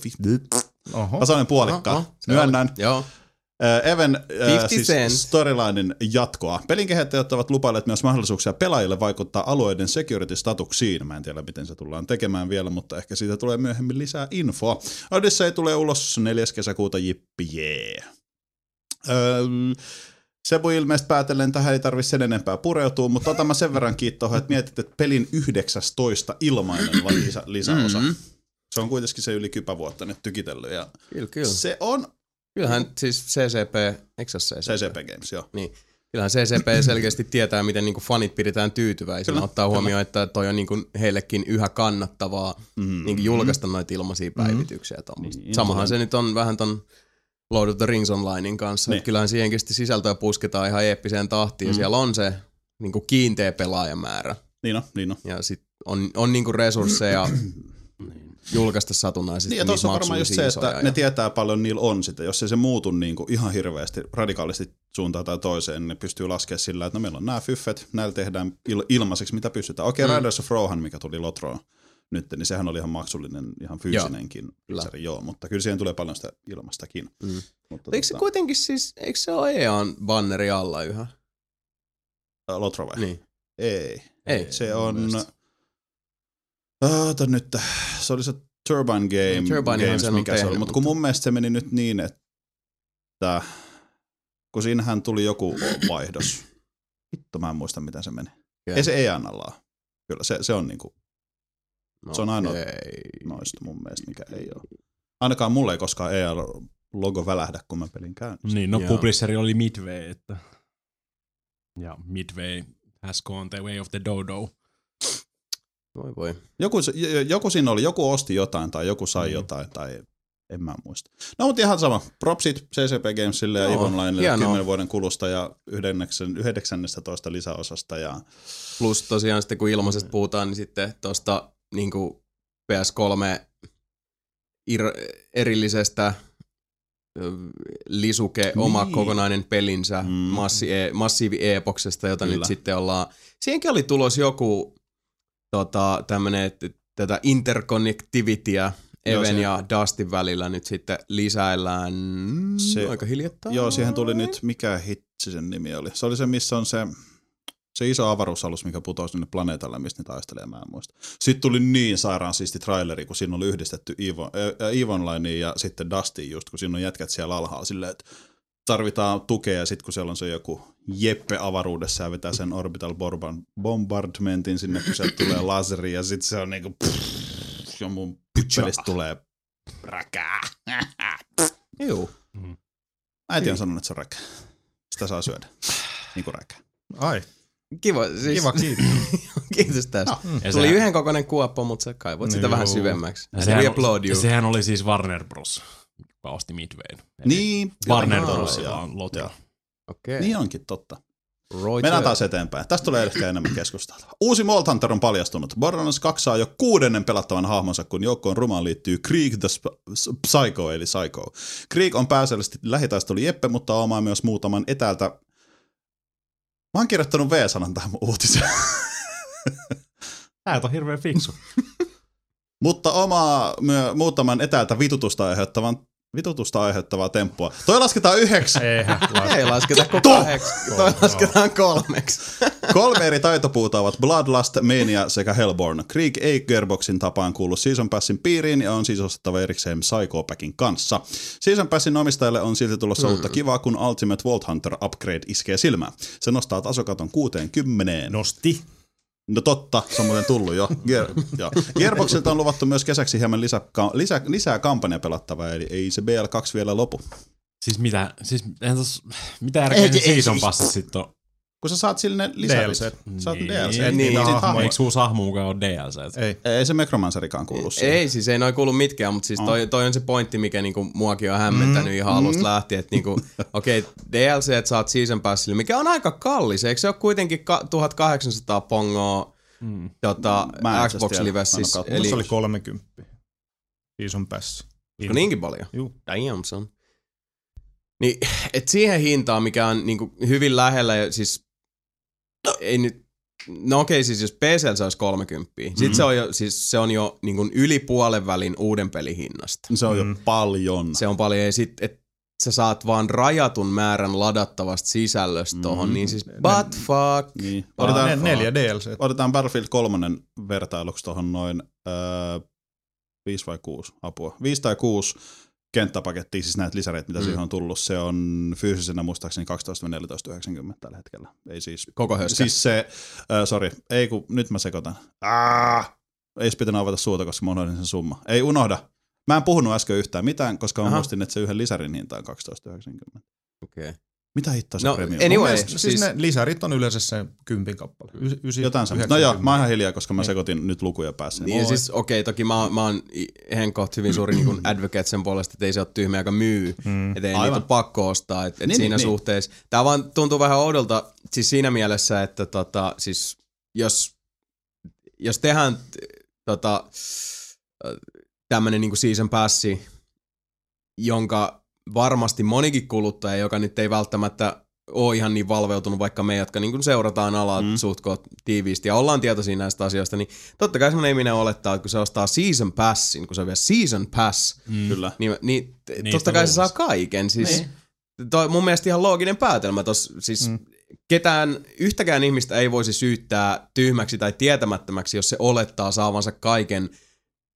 Oho. tasainen puolikka. Oho, Myönnän. Joo. Äh, Even äh, 50 siis storylinen jatkoa. Pelin kehittäjät ovat lupailleet myös mahdollisuuksia pelaajille vaikuttaa alueiden security-statuksiin. Mä en tiedä, miten se tullaan tekemään vielä, mutta ehkä siitä tulee myöhemmin lisää infoa. Odyssey tulee ulos 4. kesäkuuta, jippi jee. Öö, Sebu ilmeisesti päätellen tähän ei tarvitse sen enempää pureutua, mutta otan mä sen verran kiittoa, että mietit, että pelin 19 ilmainen lisä, lisäosa. Mhm. Se on kuitenkin se yli kypävuotta nyt tykitellyt ja Kyllä, kyllä. se on Kyllähän siis CCP, eikö se CCP? CCP Games, joo. Niin. Kyllähän CCP *clears throat* selkeästi tietää, miten niinku fanit pidetään tyytyväisinä. Kyllä, Ottaa huomioon, että toi on niinku heillekin yhä kannattavaa Mm. niinku julkaista noita ilmaisia päivityksiä. Mm. Niin, Samahan se nyt on vähän ton Lord of the Rings Onlinein kanssa. Niin. Niin. Kyllähän siihenkin sisältöä pusketaan ihan eeppiseen tahtiin. Mm. Ja siellä on se niinku kiinteä pelaajamäärä. Niin on, niin on. Ja sit on, on niinku resursseja *clears throat* julkaista satunnaisesti Niin ja tuossa on varmaan just se, että isoja ne ja- tietää paljon niillä on sitä. Jos ei se muutu niin kuin ihan hirveästi radikaalisti suuntaan tai toiseen, niin ne pystyy laskemaan sillä, että no meillä on nämä fyffet, näillä tehdään il- ilmaiseksi mitä pystytään. Okei, okay, Mm. Riders of Rohan, mikä tuli Lotroon nyt, niin sehän oli ihan maksullinen, ihan fyysinenkin picture, joo, mutta kyllä siihen tulee paljon sitä ilmastakin. Mm. Mutta Eikö se tota, kuitenkin siis, eikö se ole EAN banneri alla yhä? ää, Lotro vai? Niin. Ei. Ei. Se on... Oota nyt, se oli se Turbine Game, Turbinehan Games, sen on mikä se oli. Mutta kun mun mielestä se meni nyt niin, että kun siinähän tuli joku vaihdos. Vittu, mä en muista, miten se meni. Okei. Ei se ei annalla Kyllä, se, se on niinku No, se on ainoa okei. noista mun mielestä, mikä ei ole. Ainakaan mulle ei koskaan EA-logo välähdä, kun mä pelin käyn. Niin, no publisheri oli Midway, että... Ja Midway has gone the way of the dodo. Voi voi. Joku, joku siinä oli, joku osti jotain tai joku sai Mm. jotain tai en mä muista. No mutta ihan sama. Propsit CCP Gamesille ja Onlinelle hienoa. 10 vuoden kulusta ja 19 lisäosasta. Ja Plus tosiaan sitten kun ilmaisesta puhutaan, niin sitten tuosta niin PS3 ir- erillisestä lisuke, Niin. oma kokonainen pelinsä Mm. mm. massi e- massiivi epoksesta, jota Kyllä. nyt sitten ollaan. Siihenkin oli tulos joku tota, tämmönen, tätä interconnectivityä Even se- ja Dustin välillä nyt sitten lisäillään Se- aika hiljattain. joo, siihen tuli nyt, mikä hitsi sen nimi oli. Se oli se, missä on se, se iso avaruusalus, mikä putosi sinne planeetalle, mistä ne taistelee, mä en muista. Sitten tuli niin sairaan siisti traileri, kun siinä oli yhdistetty Onlineen ja sitten Dustin just, kun siinä on jätkät siellä alhaalla silleen, että tarvitaan tukea ja sitten kun siellä on se joku Jeppe avaruudessa ja vetää sen orbital bombardmentin sinne, kun sieltä tulee laseri ja sitten se on niinku pff, ja mun pelistä tulee räkää. *laughs* Juu. Äiti on sanonut, että se on räkää. Sitä saa syödä. Niinku räkää. Ai, Kiva, siis, kiva kiitos. *laughs* kiitos tästä. No, Ja Tuli sehän- yhden kokoinen kuoppa, mutta sä kaivoit sitä Joo. vähän syvemmäksi. ja sehän, applaud you. sehän oli siis Warner Bros. Joka osti Midwayn. Niin, Warner joo, on joo. Okei. Niin onkin totta. Roy Mennään taas eteenpäin. Tästä tulee ehkä enemmän keskustelua. Uusi Malt Hunter on paljastunut. Borderlands 2 saa jo kuudennen pelattavan hahmonsa, kun joukkoon rumaan liittyy Krieg the Sp- Psycho, eli Psycho. Krieg on pääasiallisesti lähitaistelu Jeppe, mutta omaa myös muutaman etäältä... Mä oon kirjoittanut V-sanan tähän uutiseen. *laughs* Tää on hirveän fiksu. *laughs* mutta omaa myö, muutaman etäältä vitutusta aiheuttavan vitutusta aiheuttavaa temppua. Toi lasketaan yhdeksi. Eihän *laughs* Ei lasketa kuin kahdeksi. Toi lasketaan kolmeksi. *laughs* Kolme eri taitopuuta ovat Bloodlust, Mania sekä Hellborn. Krieg ei Gearboxin tapaan kuulu Season Passin piiriin ja on siis ostettava erikseen Psycho Packin kanssa. Season Passin omistajalle on silti tulossa mm. uutta kivaa, kun Ultimate Vault Hunter Upgrade iskee silmään. Se nostaa tasokaton 60. nosti. No totta, se on muuten tullut jo. Gear, jo. Gearboxilta on luvattu myös kesäksi hieman lisä, lisä, lisää kampanja pelattavaa, eli ei se BL2 vielä lopu. Siis mitä, siis eihän tos, mitä järkeä se season passit sitten on? Kun sä saat sille lisärit. DLC. Saat Niin, DLC. niin, Niin, niin, sit hahmoja. Eikö uusi hahmo mukaan ole DLC? Ei. Ei se Necromancerikaan kuulu siihen. Ei, siis ei noin kuulu mitkään, mutta siis toi, toi on se pointti, mikä niinku muakin on hämmentänyt ihan alusta lähtien, että niinku, *laughs* okei, okay, DLC et saat Season Passille, mikä on aika kallis, eikö se ole kuitenkin ka- 1800 pongoa Mm. tota, Xbox Livessissä, oo Eli... Se oli 30. Season pass. Onko niinkin paljon? Juu. Damn son. Niin, et siihen hintaan, mikä on niinku hyvin lähellä, siis ei nyt, no okei, siis jos PCL saisi 30, mm-hmm. Mhm. sit se on jo, siis se on jo niinku yli puolen välin uuden pelin hinnasta. Se on jo Mm. paljon. Se on paljon, ja sit, et sä saat vaan rajatun määrän ladattavasta sisällöstä tohon, Mm. niin siis but fuck. Niin. Otetaan Otetaan, ne, neljä DLC. otetaan Battlefield 3 vertailuksi tuohon noin öö, 5 vai 6 apua. 5 tai 6 kenttäpakettia, siis näitä lisäreitä, mitä Mm. siihen on tullut. Se on fyysisenä muistaakseni 12-14,90 tällä hetkellä. Ei siis, Koko höskä. siis se, äh, sorry, ei kun nyt mä sekoitan. Ah! Ei pitänyt avata suuta, koska mä unohdin sen summa. Ei unohda. Mä en puhunut äsken yhtään mitään, koska mä Aha. muistin, että se yhden lisärin hinta on 12,90. Okay. Mitä hittoa se No, premium? anyway. Mielestä siis, siis- ne lisärit on yleensä se kympin kappale. Y- ysi, Jotain semmoista. No joo, mä oon ihan hiljaa, koska mä sekoitin nyt lukuja päässä. Niin, ja siis okei, okay, toki mä, oon- mä oon Henkoht hyvin suuri niin advocate sen puolesta, että ei se ole tyhmä, joka myy. Mm. Että ei Aivan. niitä ole pakko ostaa. Et, et Niin, siinä niin, niin. suhteessa. Tää vaan tuntuu vähän oudolta siis siinä mielessä, että tota, siis jos, jos tehdään tota, tämmönen niinku season passi, jonka varmasti monikin kuluttaja, joka nyt ei välttämättä ole ihan niin valveutunut, vaikka me, jotka niin seurataan alaa mm. Suht koht tiiviisti ja ollaan tietoisia näistä asioista, niin totta kai semmoinen ihminen olettaa, että kun se ostaa season passin, kun se on vielä season pass, Mm. Kyllä. niin, niin, Niistä niin totta kai se saa kaiken. Siis, Niin. toi, mun mielestä ihan looginen päätelmä. Tos, siis mm. ketään, yhtäkään ihmistä ei voisi syyttää tyhmäksi tai tietämättömäksi, jos se olettaa saavansa kaiken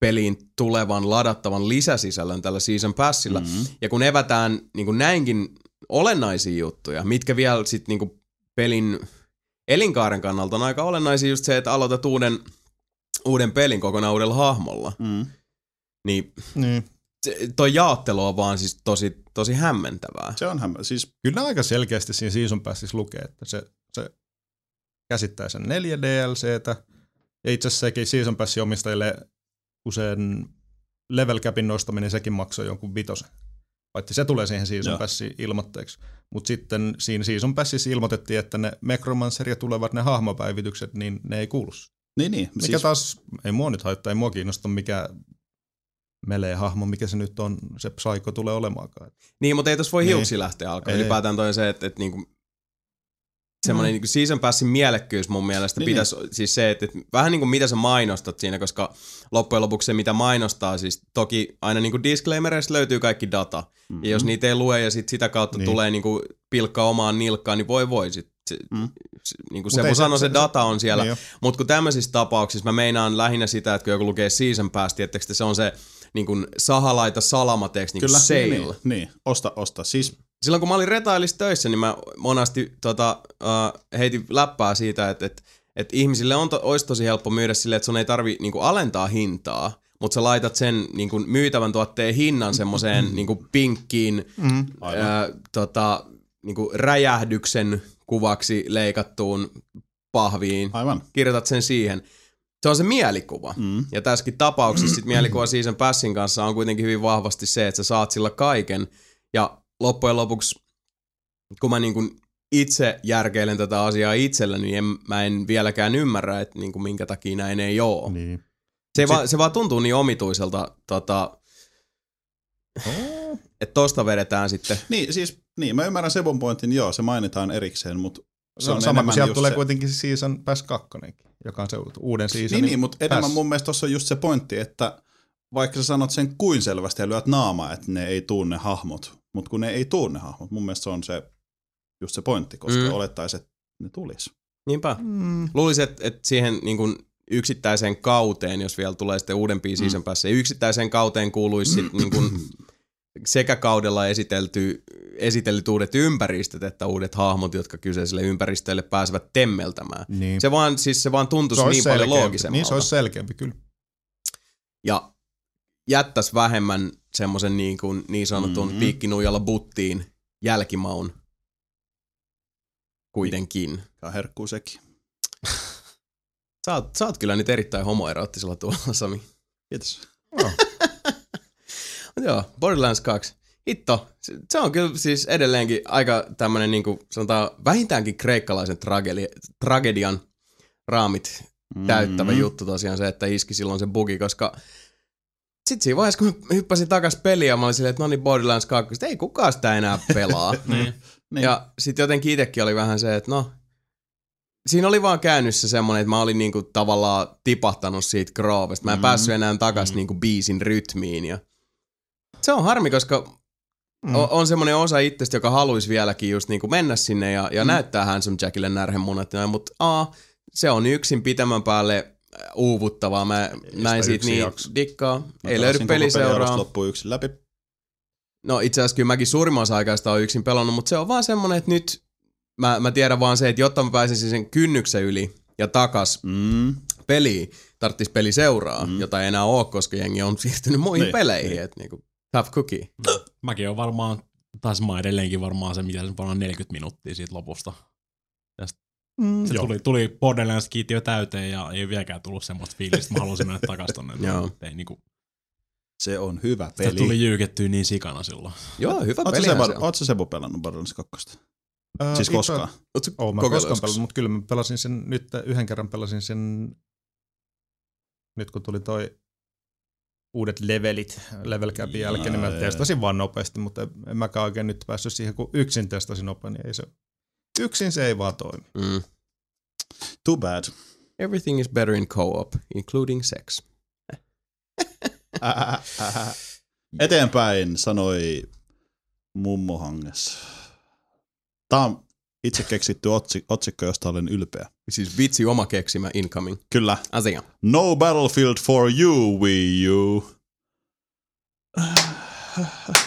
peliin tulevan ladattavan lisäsisällön tällä season passilla. Mm. Mm. Ja kun evätään niin kuin näinkin olennaisia juttuja, mitkä vielä sitten niin kuin pelin elinkaaren kannalta on aika olennaisia just se, että aloitat uuden, uuden pelin kokonaan uudella hahmolla, Mm. niin Niin. se, toi jaottelu on vaan siis tosi, tosi hämmentävää. Se on hämmä. Siis Kyllä aika selkeästi siinä Season Passissa lukee, että se, se käsittää sen neljä DLCtä. Ja itse asiassa sekin Season Passin omistajille usein level capin nostaminen, sekin maksoi jonkun vitosen. Paitsi se tulee siihen Season. Passiin ilmoitteeksi. Mutta sitten siinä Season Passissa ilmoitettiin, että ne Necromancer ja tulevat ne hahmopäivitykset, niin ne ei kuulu. Niin, niin. Mikä siis, taas, ei mua nyt haittaa, ei mua kiinnosta mikä melee hahmo, mikä se nyt on, se psycho tulee olemaankaan. Niin, mutta ei tuossa voi Niin. hiuksi lähteä alkaa. Ei. Ylipäätään toi se, että, että niinku, semmoinen niinku season passin mielekkyys mun mielestä Niin, niin, pitäisi, siis se, että, että vähän niin kuin mitä sä mainostat siinä, koska loppujen lopuksi se, mitä mainostaa, siis toki aina niinku disclaimereista löytyy kaikki data. Mm-hmm. Ja jos niitä ei lue ja sit sitä kautta Niin. niin. tulee niinku pilkka omaan nilkkaan, niin voi voi. Sit, se, Mm. mm. se, niinku Mut se, ei mun se- se- data on siellä. Niin. Mutta kun tämmöisissä tapauksissa mä meinaan lähinnä sitä, että kun joku lukee season pass, tiettekö te, se on se niin kuin sahalaita salamateeksi, niin kuin sale. niin, niin, niin, osta, osta. Siis Silloin kun mä olin retailis töissä, niin mä monasti tota, uh, heitin läppää siitä, että et, et ihmisille on to, olisi tosi helppo myydä silleen, että sun ei tarvi niinku, alentaa hintaa, mutta sä laitat sen niinku, myytävän tuotteen hinnan semmoiseen niinku, pinkkiin Mm. Aivan. ää, tota, niinku, räjähdyksen kuvaksi leikattuun pahviin. aivan. Kirjoitat sen siihen. Se on se mielikuva. Mm. Ja tässäkin tapauksessa sit mielikuva season passin kanssa on kuitenkin hyvin vahvasti se, että sä saat sillä kaiken. Ja loppujen lopuksi, kun mä niin kuin itse järkeilen tätä asiaa itsellä, niin en, mä en vieläkään ymmärrä, että niin kuin minkä takia näin ei ole. Niin. Se, va, se vaan tuntuu niin omituiselta, tota, Oh. että tosta vedetään sitten. Niin, siis, niin, mä ymmärrän Sebon pointin, joo, se mainitaan erikseen, mutta se Se on on sama, kun enemmän sieltä tulee se, kuitenkin se Season Pass 2, joka on se uuden seasonin Niin, niin mutta enemmän pass. mun mielestä tuossa on just se pointti, että vaikka sä sanot sen kuin selvästi ja lyöt naamaa, että ne ei tuu ne hahmot, mutta kun ne ei tuu ne hahmot, mun mielestä se on se, just se pointti, koska Mm. mm. olettaisiin, että ne tulis. Niinpä. Mm. Luulisin, että, että siihen niin kuin yksittäiseen kauteen, jos vielä tulee sitten uudempia season päässä, yksittäiseen kauteen kuuluisi sit niin kuin sekä kaudella esitelty, esitellyt uudet ympäristöt, että uudet hahmot, jotka kyseiselle ympäristölle pääsevät temmeltämään. Niin. Se vaan, siis se vaan tuntuisi niin paljon selkeämpi. loogisemmalta. Niin se olisi selkeämpi, kyllä. ja jättäisi vähemmän semmoisen niin, kuin, niin sanotun mm-hmm. Mhm. piikkinuijalla buttiin jälkimaun kuitenkin. Ja herkkuu sekin. *laughs* Sä oot, sä oot kyllä nyt erittäin homoeroottisella tuolla, Sami. Kiitos. *laughs* Mut Joo, Borderlands 2. Hitto, se- on kyllä siis edelleenkin aika tämmönen niin kuin sanotaan vähintäänkin kreikkalaisen tragedi- tragedian raamit täyttävä Mhm. juttu tosiaan se, että iski silloin se bugi, koska sitten siinä vaiheessa, kun hyppäsin takas peliä, mä olin silleen, että no niin Borderlands 2, että ei kukaan sitä enää pelaa. *laughs* Niin. Niin. Ja sitten jotenkin itsekin oli vähän se, että no, siinä oli vaan käynyt se semmonen, että mä olin niinku tavallaan tipahtanut siitä groovesta. Mä en Mm. päässyt enää takas Mm. niinku biisin rytmiin. Ja se on harmi, koska Mm. on, on semmoinen osa itsestä, joka haluaisi vieläkin just niinku mennä sinne ja, ja Mm. näyttää Handsome Jackille närhemunat. ja Mutta a, se on yksin pitemmän päälle uuvuttavaa. Mä näin siitä yksi niin jakso. dikkaa. Mä Ei löydy peliseuraa. loppuun yksin läpi. No itse asiassa kyllä mäkin suurimman osa aikaa sitä on yksin pelannut, mutta se on vaan semmonen, että nyt mä, mä tiedän vaan se, että jotta mä pääsisin sen kynnyksen yli ja takas Mm. peliin, tarttis peli seuraa, Mm. jota ei enää ole, koska jengi on *laughs* siirtynyt muihin Niin, peleihin, niin. niin. että niinku tough cookie. Mäkin on varmaan, taas mä edelleenkin varmaan se, mitä se varmaan 40 minuuttia siitä lopusta. Mm, Se joo. tuli, tuli Borderlands kiintiö täyteen ja ei vieläkään tullut semmoista fiilistä, että mä haluaisin mennä takaisin tonne. *laughs* Ei, niinku, Se on hyvä sitä peli. tuli jyykettyä niin sikana silloin. Joo, hyvä Ootko peli. sä, Bar- oot sä Sebu pelannut Borderlands 2? Ää, Siis itse- koskaan? Oo, mä koskaan pelannut, mutta kyllä mä pelasin sen, nyt yhden kerran pelasin sen, nyt kun tuli toi uudet levelit level capin jälkeen, niin mä testasin vaan nopeasti, mutta en, en mäkään oikein nyt päässyt siihen, kun yksin testasin nopeasti, niin ei se, yksin se ei vaan toimi. Mm. Too bad. Everything is better in co-op, including sex. Ää, *laughs* ää. Eteenpäin sanoi mummo hangessa. Tämä on itse keksitty otsi- otsikko, josta olen ylpeä. Siis vitsi oma keksimä incoming. Kyllä. Asia. No Battlefield for you, Wii U. *sighs*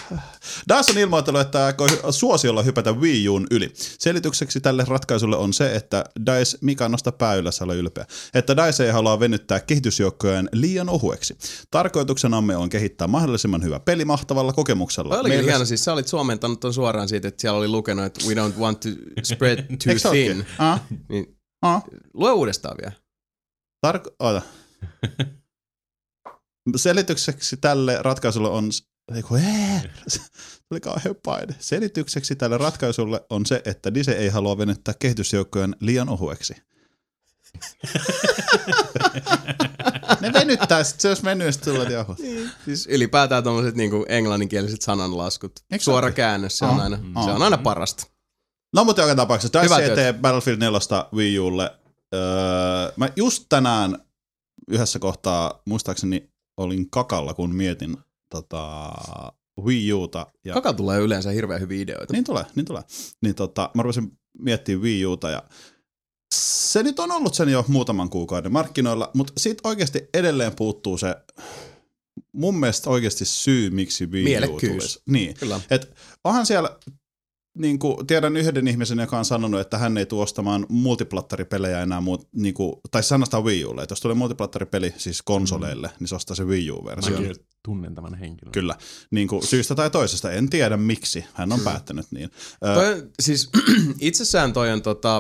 DICE on ilmoitellut, että aikoo suosiolla hypätä Wii Uun yli. Selitykseksi tälle ratkaisulle on se, että DICE, mikä nosta pää ylös, ole ylpeä, että DICE ei halua venyttää kehitysjoukkojen liian ohueksi. Tarkoituksenamme on kehittää mahdollisimman hyvä peli mahtavalla kokemuksella. Toi olikin Meille- hieno, siis sä olit suomentanut ton suoraan siitä, että siellä oli lukenut, että we don't want to spread *laughs* too thin. Ah, Niin, ah. lue uudestaan vielä. Tarko-. *laughs* Selitykseksi tälle ratkaisulle on... Se oli kauhean paine. Selitykseksi tälle ratkaisulle on se, että Dise ei halua venyttää kehitysjoukkojen liian ohueksi. *laughs* ne venyttää, sit se jos venyy, sit tulee jahut. Siis ylipäätään tommoset niinku englanninkieliset sananlaskut. Eikö Suora ookin? käännös, se Ah, on aina, ah. se on aina parasta. No mutta joka tapauksessa, DICE tee Battlefield 4 Wii Ulle. Öö, mä just tänään yhdessä kohtaa, muistaakseni olin kakalla, kun mietin tota, Wii Uta. Ja Kaka tulee yleensä hirveän hyviä ideoita. Niin tulee, niin tulee. Niin tota, mä rupesin miettimään Wii Uta ja se nyt on ollut sen jo muutaman kuukauden markkinoilla, mutta siitä oikeasti edelleen puuttuu se mun mielestä oikeasti syy, miksi Wii U tulisi. Niin. Kyllä. Et onhan siellä, niin kuin, tiedän yhden ihmisen, joka on sanonut, että hän ei tule ostamaan multiplattaripelejä enää, muut, niin kuin, tai sanastaa Wii Ulle, että jos tulee multiplattaripeli siis konsoleille, mm. niin se ostaa se Wii U-versio. Mäkin tunnen tämän henkilön. Kyllä, niin kuin, syystä tai toisesta, en tiedä miksi, hän on päättänyt niin. Ö, Toi, siis *clears throat* itsessään toi on tota,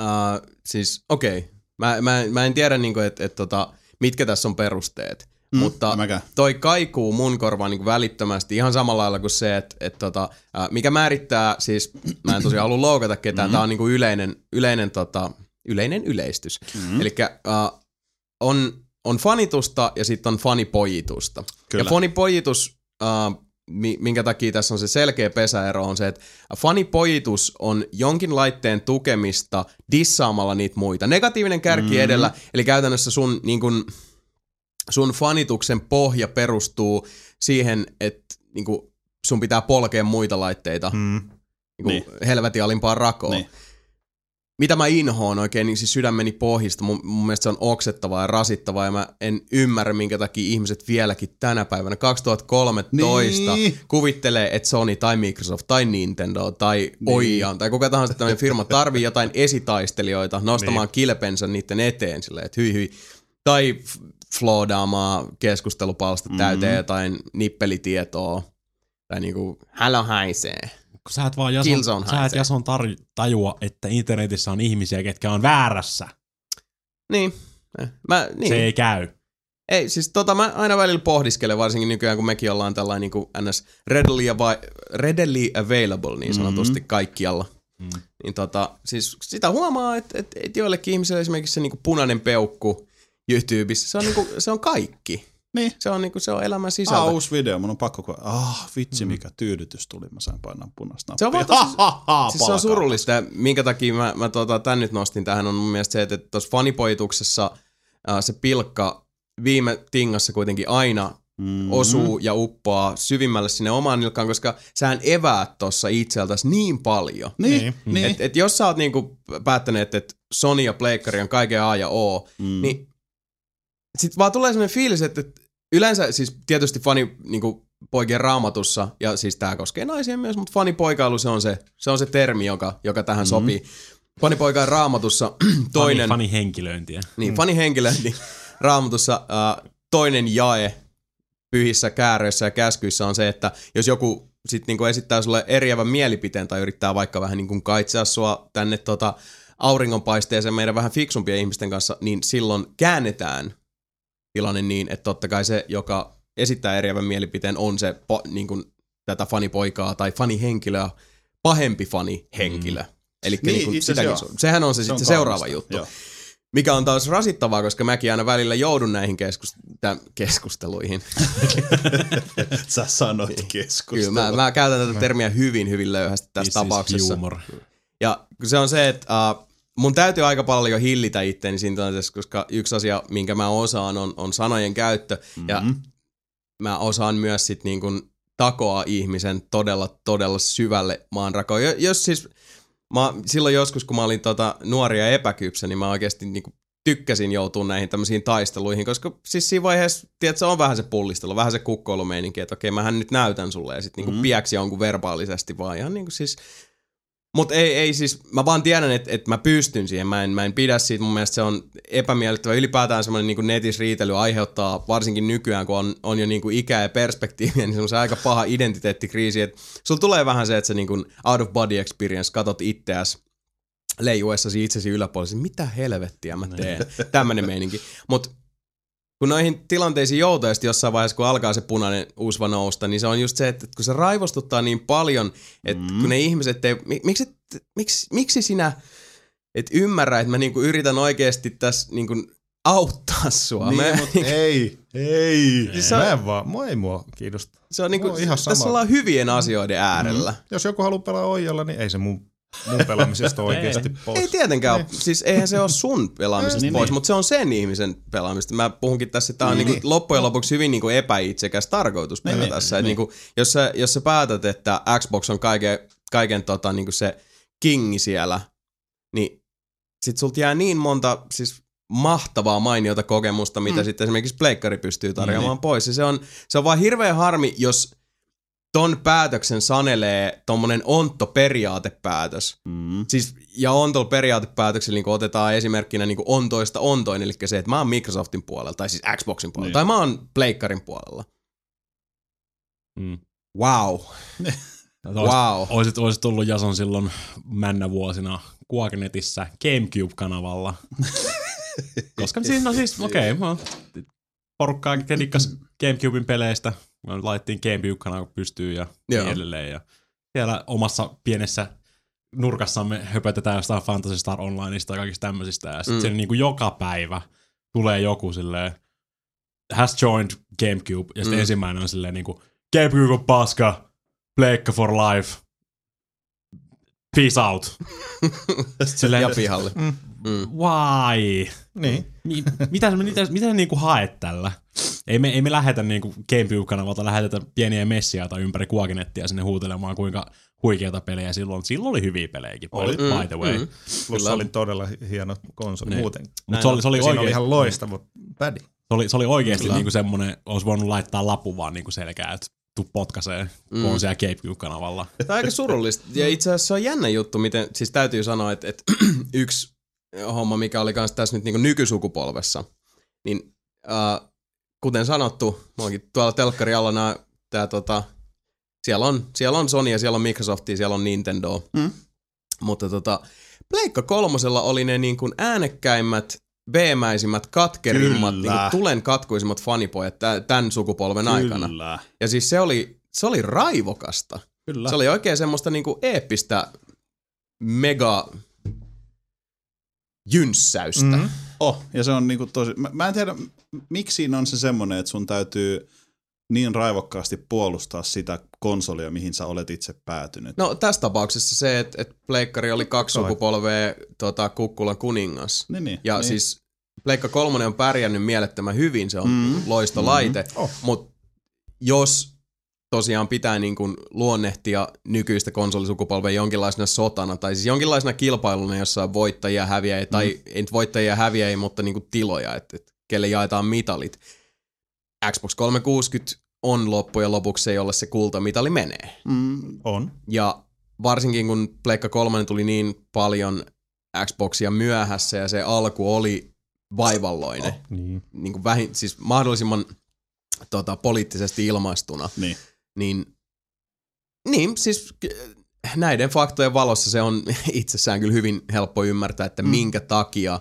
uh, siis okei, okay. mä, mä, mä en tiedä niinku, että et, tota, mitkä tässä on perusteet, Mm, mutta mäkään. toi kaikuu mun korvaan niinku välittömästi ihan samalla lailla kuin se, että et, tota, mikä määrittää, siis mä en tosiaan halua loukata ketään, mm. tää on niinku yleinen, yleinen, tota, yleinen yleistys. Mm. Mm. Eli uh, on, on fanitusta ja sitten on fanipojitusta. Kyllä. Ja fanipojitus, uh, mi- minkä takia tässä on se selkeä pesäero, on se, että fanipojitus on jonkin laitteen tukemista dissaamalla niitä muita. Negatiivinen kärki Mm. mm. edellä, eli käytännössä sun niin kun, sun fanituksen pohja perustuu siihen, että niinku, sun pitää polkea muita laitteita Mm. niinku, Niin. helvetin alimpaan rakoon. Niin. Mitä mä inhoon oikein, niin siis sydämeni pohjista. Mun, mun mielestä se on oksettavaa ja rasittavaa ja mä en ymmärrä, minkä takia ihmiset vieläkin tänä päivänä 2013 Niin. kuvittelee, että Sony tai Microsoft tai Nintendo tai niin. Oian tai kuka tahansa tämmöinen firma tarvii jotain *laughs* esitaistelijoita nostamaan niin. kilpensä niiden eteen silleen, että hyi hyi. Tai f- floodaamaan keskustelupalsta mm-hmm. täyteen jotain nippelitietoa. Tai niinku, hälö haisee. Kun sä et vaan Jason, Killzone sä et. Jason tar- tajua, että internetissä on ihmisiä, ketkä on väärässä. Niin. Eh, Mä, niin. Se ei käy. Ei, siis tota mä aina välillä pohdiskelen, varsinkin nykyään kun mekin ollaan tällainen niin kuin ns. Readily, avi- readily available niin sanotusti mm-hmm. kaikkialla. Mm. Niin tota, siis sitä huomaa, että, että, että joillekin ihmisille esimerkiksi se niin kuin punainen peukku YouTubessa, se on, niin kuin, se on kaikki. Niin. Se on, niin kuin, se on elämän sisältö. Ah, uusi video, mun on pakko ko- Ah, vitsi mikä tyydytys tuli, mä sain painaa punaista Se on Ha, ha, ha, Siis se on surullista, ja minkä takia mä, mä tota, tän nyt nostin tähän on mun mielestä se, että tuossa fanipojituksessa äh, se pilkka viime tingassa kuitenkin aina Mm. osuu ja uppoaa syvimmälle sinne omaan nilkkaan, koska sähän eväät tuossa itseltäsi niin paljon. Niin, Niin. niin. Et, et jos sä oot niinku päättänyt, että Sony ja Pleikkari on kaiken A ja O, Mm. niin sit vaan tulee sellainen fiilis, että, että yleensä siis tietysti fani niinku, poikien raamatussa, ja siis tää koskee naisia myös, mutta fanipoikailu se on se, se, on se termi, joka, joka tähän mm-hmm. sopii. Fanipoikain raamatussa *clears throat* toinen... Fani, fani henkilöintiä. Niin, fanihenkilö, niin *laughs* raamatussa äh, toinen jae pyhissä kääröissä ja käskyissä on se, että jos joku sit niinku esittää sulle eriävän mielipiteen tai yrittää vaikka vähän niinku kaitsea sua tänne tota auringonpaisteeseen meidän vähän fiksumpien ihmisten kanssa, niin silloin käännetään tilanne niin, että totta kai se, joka esittää eriävän mielipiteen, on se po, niinku, tätä fanipoikaa tai fanihenkilöä pahempi fanihenkilö. Mm. Eli Niin, niin, niin asiassa sitäkin, joo. sehän on se, se, on se seuraava juttu. joo. Mikä on taas rasittavaa, koska mäkin aina välillä joudun näihin keskus- täm- keskusteluihin. *laughs* Sä sanoit Kyllä, keskustelua. mä, mä käytän tätä termiä hyvin, hyvin löyhästi tässä This is tapauksessa. humor. Ja se on se, että uh, mun täytyy aika paljon hillitä itteeni siinä tilanteessa, koska yksi asia, minkä mä osaan, on, on sanojen käyttö. Mm-hmm. Ja mä osaan myös sit niin kun takoa ihmisen todella, todella syvälle maanrakoon. Jo- Jos siis, mä, silloin joskus, kun mä olin tota, nuori ja epäkypsä, niin mä oikeasti niin kun tykkäsin joutua näihin tämmöisiin taisteluihin, koska siis siinä vaiheessa, tiedät, se on vähän se pullistelu, vähän se kukkoilumeininki, että okei, mähän nyt näytän sulle ja sitten niinku Mhm. pieksi jonkun verbaalisesti vaan ihan niinku siis mutta ei, ei siis, mä vaan tiedän, että, että mä pystyn siihen, mä en, mä en pidä siitä, mun mielestä se on epämiellyttävä. Ylipäätään semmoinen niin netisriitely aiheuttaa, varsinkin nykyään, kun on, on jo niin kuin ikää ja perspektiiviä, niin semmoisen aika paha identiteettikriisi, että sulla tulee vähän se, että sä niin kuin out of body experience, katot itseäsi leijuessasi itsesi yläpuolella, mitä helvettiä mä teen, tämmönen meininki. Mutta kun noihin tilanteisiin joutuu, jossain vaiheessa, kun alkaa se punainen uusva nousta, niin se on just se, että kun se raivostuttaa niin paljon, että mm. kun ne ihmiset ei, mi- miksi, et- miksi, miksi sinä et ymmärrä, että mä niinku yritän oikeasti tässä niinku auttaa sua. Niin, mä, mutta ei, ei. Siis Se se on- mä en vaan, mua ei mua kiinnosta. se on niinku, Mulla on ihan tässä sama. ollaan hyvien asioiden äärellä. Mm. Jos joku haluaa pelaa ojalla, niin ei se mun, mun pelaamisesta oikeasti pois. Ei tietenkään, niin. siis eihän se ole sun pelaamisesta Niin, pois, niin. mutta se on sen ihmisen pelaamista. Mä puhunkin tässä, että tämä on Niin, niinku niin. loppujen lopuksi hyvin niinku epäitsekäs tarkoitusperä Niin, niin, tässä. niin. Et niinku, jos, sä, jos sä päätät, että Xbox on kaiken, kaiken tota, niinku se kingi siellä, niin sit sulta jää niin monta siis mahtavaa mainiota kokemusta, mitä mm. sitten esimerkiksi Pleikkari pystyy tarjoamaan Niin. pois. Ja se on, se on vaan hirveän harmi, jos ton päätöksen sanelee tommonen ontto periaatepäätös. Mm. Siis, ja on tuolla periaatepäätöksellä, niin otetaan esimerkkinä niin ontoista ontoin, eli se, että mä oon Microsoftin puolella, tai siis Xboxin puolella, Niin. tai mä oon Pleikkarin puolella. Mm. Wow. *laughs* Wow. Oisit, oisit tullut Jason silloin männä vuosina Kuakenetissä Gamecube-kanavalla. *laughs* Koska siis, no siis, okei, okay, porukkaa kedikkas *clears throat* Gamecubein peleistä. Me laitettiin Gamecube-kanava pystyyn ja Joo. niin edelleen. Ja siellä omassa pienessä nurkassamme höpötetään jostain Fantasy Star Onlineista ja kaikista tämmöisistä. Ja sitten Mm. siellä niinku joka päivä tulee joku silleen, has joined Gamecube. Ja sitten Mm. mm. ensimmäinen on silleen niinku, Gamecube on paska, Pleikka for life, peace out. *laughs* Silleen, Ja pihalle. Mm. Why? Niin. Mi- mitä, sä- mitä, mitä sä niinku haet tällä? Ei me, ei me lähetä niinku GameCube-kanavalta lähetetä pieniä messiä tai ympäri kuokinettia sinne huutelemaan, kuinka huikeita pelejä silloin. Silloin oli hyviä pelejäkin, Oli. by the way. Mm. Plus Kyllä. oli todella hi- hieno konsoli Niin. muuten. Mutta se oli, se oli, Siinä oli oikein, ihan loistava pädi. se oli, se oli oikeasti niinku semmonen, olisi voinut laittaa lapun vaan niinku selkään, että tuu potkasee, kun on siellä GameCube-kanavalla. Tämä on aika surullista. Ja itse asiassa se on jännä juttu, miten, siis täytyy sanoa, että, että *clears throat* yksi homma, mikä oli kanssa tässä nyt niin nykysukupolvessa, niin äh, kuten sanottu, mullakin tuolla telkkari alla nää, tää, tota, siellä, on, siellä on Sony ja siellä on Microsoft ja siellä on Nintendo. Mm. Mutta tota, Pleikka kolmosella oli ne niin kuin äänekkäimmät, veemäisimmät, katkerimmat, Kyllä. niin kuin tulen katkuisimmat fanipojat tä- tämän sukupolven aikana. Kyllä. Ja siis se oli, se oli raivokasta. Kyllä. Se oli oikein semmoista niinku eeppistä mega jynssäystä. Mm. Mm. Oh, ja se on niinku tosi... Mä, mä en tiedä, miksi siinä on se semmonen, että sun täytyy niin raivokkaasti puolustaa sitä konsolia, mihin sä olet itse päätynyt. No tässä tapauksessa se, että et Pleikkari oli kaksi sukupolvea tota, Kukkulan kuningas. Niin, niin. Ja niin. siis Pleikka kolmonen on pärjännyt mielettömän hyvin, se on Mm. loistolaite, mm. Oh. mutta jos tosiaan pitää niin kuin luonnehtia nykyistä konsolisukupolvea jonkinlaisena sotana, tai siis jonkinlaisena kilpailuna, jossa on voittajia ja häviäjiä, mm. tai ei nyt voittajia ja häviäjiä, mutta niin kuin tiloja, että, että kelle jaetaan mitalit. Xbox 360 on loppujen lopuksi se, jolle se kultamitali menee. Mm, On. Ja varsinkin kun Pleikka 3 tuli niin paljon Xboxia myöhässä ja se alku oli vaivalloinen, oh. Niin. niin kuin vähin, siis mahdollisimman tota, poliittisesti ilmaistuna, niin. Niin, niin siis näiden faktojen valossa se on *laughs* itsessään kyllä hyvin helppo ymmärtää, että mm. minkä takia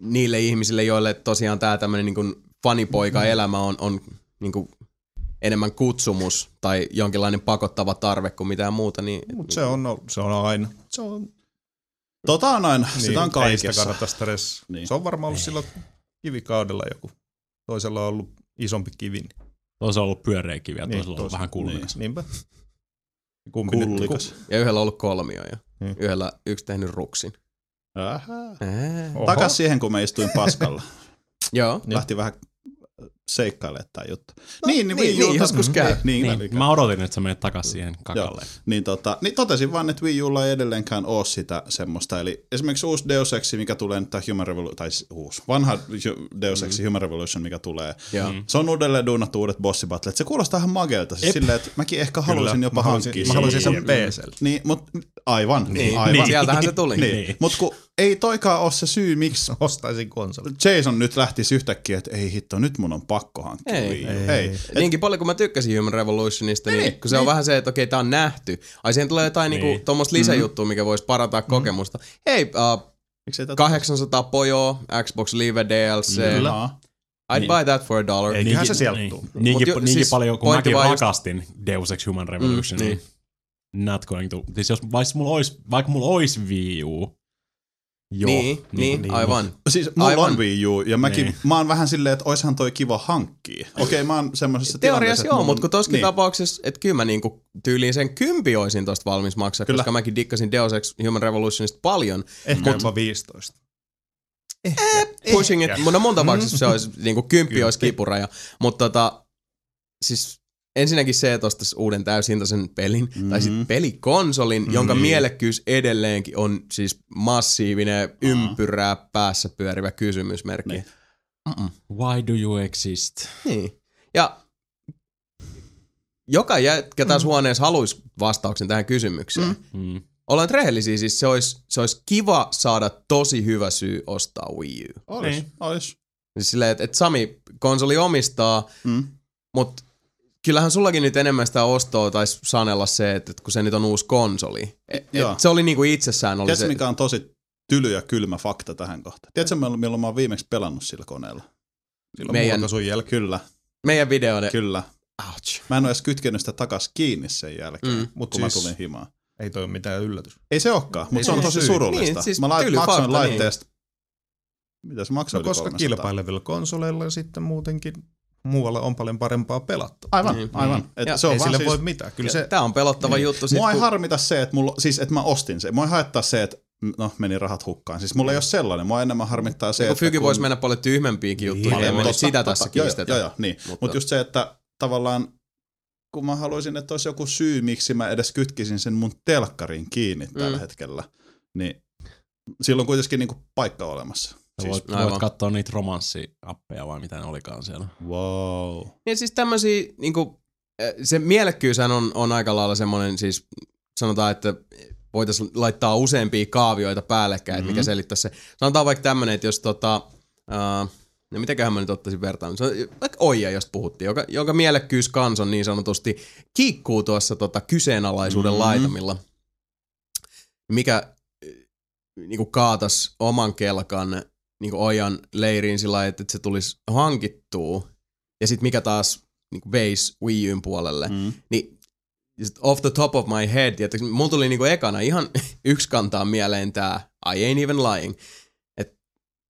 niille ihmisille, joille tosiaan tämä tämmöinen niin fanipoika-elämä on, on niin kuin enemmän kutsumus tai jonkinlainen pakottava tarve kuin mitään muuta, niin Mutta se on, se on aina. Se on, Tota on aina, niin, sitä on ei sitä kaikessa. kannata stress. Niin. Niin. Se on varmaan ollut silloin kivikaudella joku. Toisella on ollut isompi kivi. niin- Toisella on ollut pyöreä kivi ja Niin, toisella on ollut vähän kullikas. Niinpä. Kumpi nyt- Kullikas. ja yhdellä on ollut kolmio ja Hmm. yhdellä yksi tehnyt ruksin. Ähä. Takas siihen, kun me istuin paskalla. *laughs* Joo. Lähti vähän seikkailemaan tämä juttu. niin, niin, niin, Wii Ulta- niin, joskus käy. Niin, Niin, niin, mä odotin, että sä menet takas siihen kakalle. niin, tota, niin totesin vaan, että Wii Ulla ei edelleenkään ole sitä semmoista. Eli esimerkiksi uusi Deus Ex, mikä tulee nyt, Human Revolution, tai siis uusi, vanha Deus Ex, mm. Human Revolution, mikä tulee. Joo. Se on uudelleen duunattu uudet bossibattlet. Se kuulostaa ihan mageelta. Siis silleen, että mäkin ehkä haluaisin jopa hankkia mä haluaisin sen. PClle. Niin, mut aivan. Niin, aivan. niin. sieltähän se tuli. Niin. Niin. Mutta kun ei toikaan ole se syy, miksi Ostaisin konsolin. Jason nyt lähtisi yhtäkkiä, että ei hitto, nyt mun on pakko hankkia Ei. Wii U. Ei. ei. Et niinkin paljon kuin mä tykkäsin Human Revolutionista, niin, Niin, kun se on niin. vähän se, että okei, tää on nähty. Ai siihen tulee jotain niin. Niin. niinku, tuommoista lisäjuttua, mikä voisi parantaa kokemusta. Hei, uh, Miksei tätä 800 pojoa, Xbox Live DLC. Kyllä. I'd Niin. buy that for a dollar. Ei. Eiköhän se sieltä tuu. Niinkin, jo- niinkin siis paljon, kun mäkin vaan just- rakastin Deus Ex Human Revolution, Mm, niin not going to. Siis jos, vaikka mulla olisi, vaikka mulla olisi Wii U, joo, niin, niin, niin, aivan. Siis mulla Aivan. on Wii U, ja mäkin, Niin. mä oon vähän silleen, että oishan toi kiva hankkia. Okei, mä oon semmoisessa Teoriassa tilanteessa, joo, mutta kun tossakin niin. tapauksessa, että kyllä mä niinku tyyliin sen kympi olisin tosta valmis maksaa, Kyllä. koska mäkin dikkasin Deus Ex Human Revolutionista paljon. Ehkä jopa 15. Pushing it, mutta mun tapauksessa se olisi niinku kymppi Kymppi. olisi kipuraja. Mutta tota, siis ensinnäkin se, että ostaisi uuden täyshintaisen pelin, mm-hmm. tai sitten pelikonsolin, mm-hmm. jonka mielekkyys edelleenkin on siis massiivinen ympyrää päässä pyörivä kysymysmerkki. Niin. Niin. Why do you exist? niin. Ja joka jätkä tässä huoneessa haluaisi vastauksen tähän kysymykseen. Mm. Mm. Ollaan rehellisiä, siis se olisi, se olisi kiva saada tosi hyvä syy ostaa Wii U. Olis, Niin. olis. Siis silleen, että, että Sami konsoli omistaa, Mm. mutta kyllähän sullakin nyt enemmän sitä ostoa taisi sanella se, että, että kun se nyt on uusi konsoli. Et, Joo. et se oli niinku itsessään oli Tiedätkö, se. mikä on tosi tyly ja kylmä fakta tähän kohtaan? Tiedätkö, milloin milloin mä oon viimeksi pelannut sillä koneella? Silloin Meidän- mulkaisun jälkeen. Kyllä, Meidän videoiden... kyllä. Ouch. Mä en ole edes kytkenyt sitä takas kiinni sen jälkeen, Mm. mm, Mut kun siis- mä tulin himaan. Ei toi ole mitään yllätys. Ei se olekaan, mutta se on tosi syy. surullista. Niin, siis mä lait, maksoin fakta, niin. laitteesta. Mitä se maksoi? No yli koska 300? kilpailevilla konsoleilla ja sitten muutenkin muualla on paljon parempaa pelattua. Aivan, Niin. aivan. Et Ja se on ei sille siis, voi mitään. Kyllä se, Tämä on pelottava Niin. juttu. Sit, Mua ei kun- harmita se, että, mulla, siis, että mä ostin sen. Mua ei haittaa se, että no meni rahat hukkaan. Siis mulla ei ole sellainen, mua enemmän harmittaa se, Kun että Fygi kun... voisi mennä paljon tyhmempiinkin juttuihin, Niin, ei me nyt totta, sitä totta. tässä Joo, kiistetä. Joo, joo, niin. Mutta- Mut just se, että tavallaan kun mä haluaisin, että olisi joku syy, miksi mä edes kytkisin sen mun telkkariin kiinni tällä Mm. hetkellä, niin silloin kuitenkin niinku paikka olemassa. Siis, voit, aivan. voit katsoa niitä romanssiappeja vai mitä ne olikaan siellä. wow. Ja siis tämmöisiä, niinku, eh, se mielekkyyshän on, on aika lailla semmoinen, siis sanotaan, että voitaisiin laittaa useampia kaavioita päällekkäin, mm-hmm. mikä selittäisi se. Sanotaan vaikka tämmöinen, että jos tota, uh, no mitäköhän mä nyt ottaisin vertaan, se on vaikka Oija, josta puhuttiin, joka, jonka mielekkyys kans on niin sanotusti kiikkuu tuossa tota, kyseenalaisuuden Mhm. mm-hmm. laitamilla, mikä niinku kaatas oman kelkan niinku Oijan leiriin sillä lailla, että se tulisi hankittua ja sitten mikä taas niinku veisi Wii Uyn puolelle, mm. Niin off the top of my head, että mulla tuli niinku ekana ihan *laughs* yksi kantaa mieleen tää I ain't even lying, että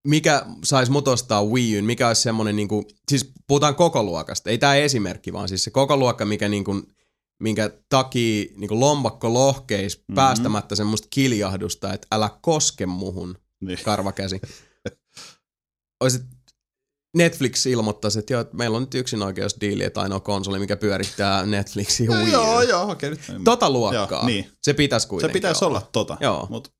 mikä saisi mut ostaa Wii Uyn, mikä olisi semmonen niinku, siis puhutaan koko luokasta, ei tää esimerkki, vaan siis se koko luokka, mikä niinku, minkä takia niinku lompakko lohkeis mm-hmm. päästämättä semmoista kiljahdusta, että älä koske muhun, Niin. karvakäsi. *laughs* Oisit Netflix ilmoittaisi, että joo, että meillä on nyt yksin oikeusdiili, että ainoa konsoli, mikä pyörittää Netflixin No, Wii joo, joo, okei. Nyt. Tota luokkaa. Joo, niin. Se pitäisi Se kuitenkin pitäisi olla tota. Joo. Mut,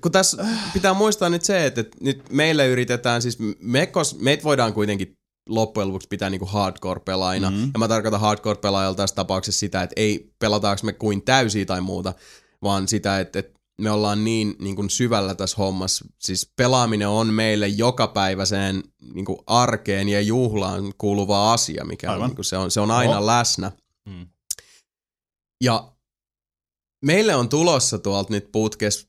Kun tässä pitää muistaa nyt se, että, että nyt meille yritetään, siis me, kos, meitä voidaan kuitenkin loppujen lopuksi pitää niinku hardcore-pelaajina. Mhm. Ja mä tarkoitan hardcore-pelaajalla tässä tapauksessa sitä, että ei pelataanko me kuin täysiä tai muuta, vaan sitä, että, että me ollaan niin, niin kuin syvällä tässä hommassa. Siis pelaaminen on meille jokapäiväiseen niin kuin arkeen ja juhlaan kuuluva asia, mikä on, niin kuin se, on, se on aina Joo. läsnä. Mm. Ja meille on tulossa tuolta nyt putkes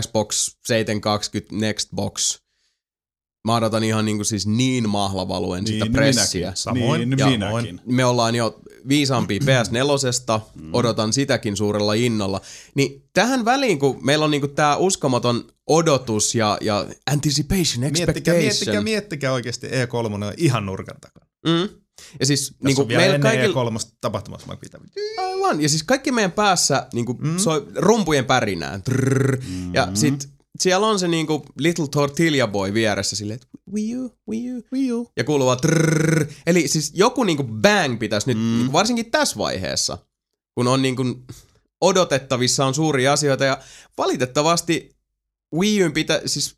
Xbox 720 Nextbox. Mä odotan ihan niin kuin siis niin mahlavaluen sitä niin pressiä. minäkin. Samoin. Niin, Ja- minäkin. Me ollaan jo viisaampia *clears throat* PS4, odotan sitäkin suurella innolla. Niin tähän väliin, kun meillä on niinku tää uskomaton odotus ja, ja anticipation, Miettikää, expectation. miettikää, miettikää oikeasti E3 on ihan nurkan takana. Mm. Ja siis Tässä niinku on vielä meillä kaikilla... E3 tapahtumassa. Mä pitää. Aivan, ja siis kaikki meidän päässä niinku mm. soi rumpujen pärinään. Trrr. Mm. Ja sit siellä on se niinku Little Tortilla Boy vieressä silleen, että Wii U, Wii U, Wii U. Ja kuuluu vaan trrr. Eli siis joku niinku bang pitäisi nyt, mm. niinku varsinkin tässä vaiheessa, kun on niinku odotettavissa on suuria asioita ja valitettavasti Wii U pitä, siis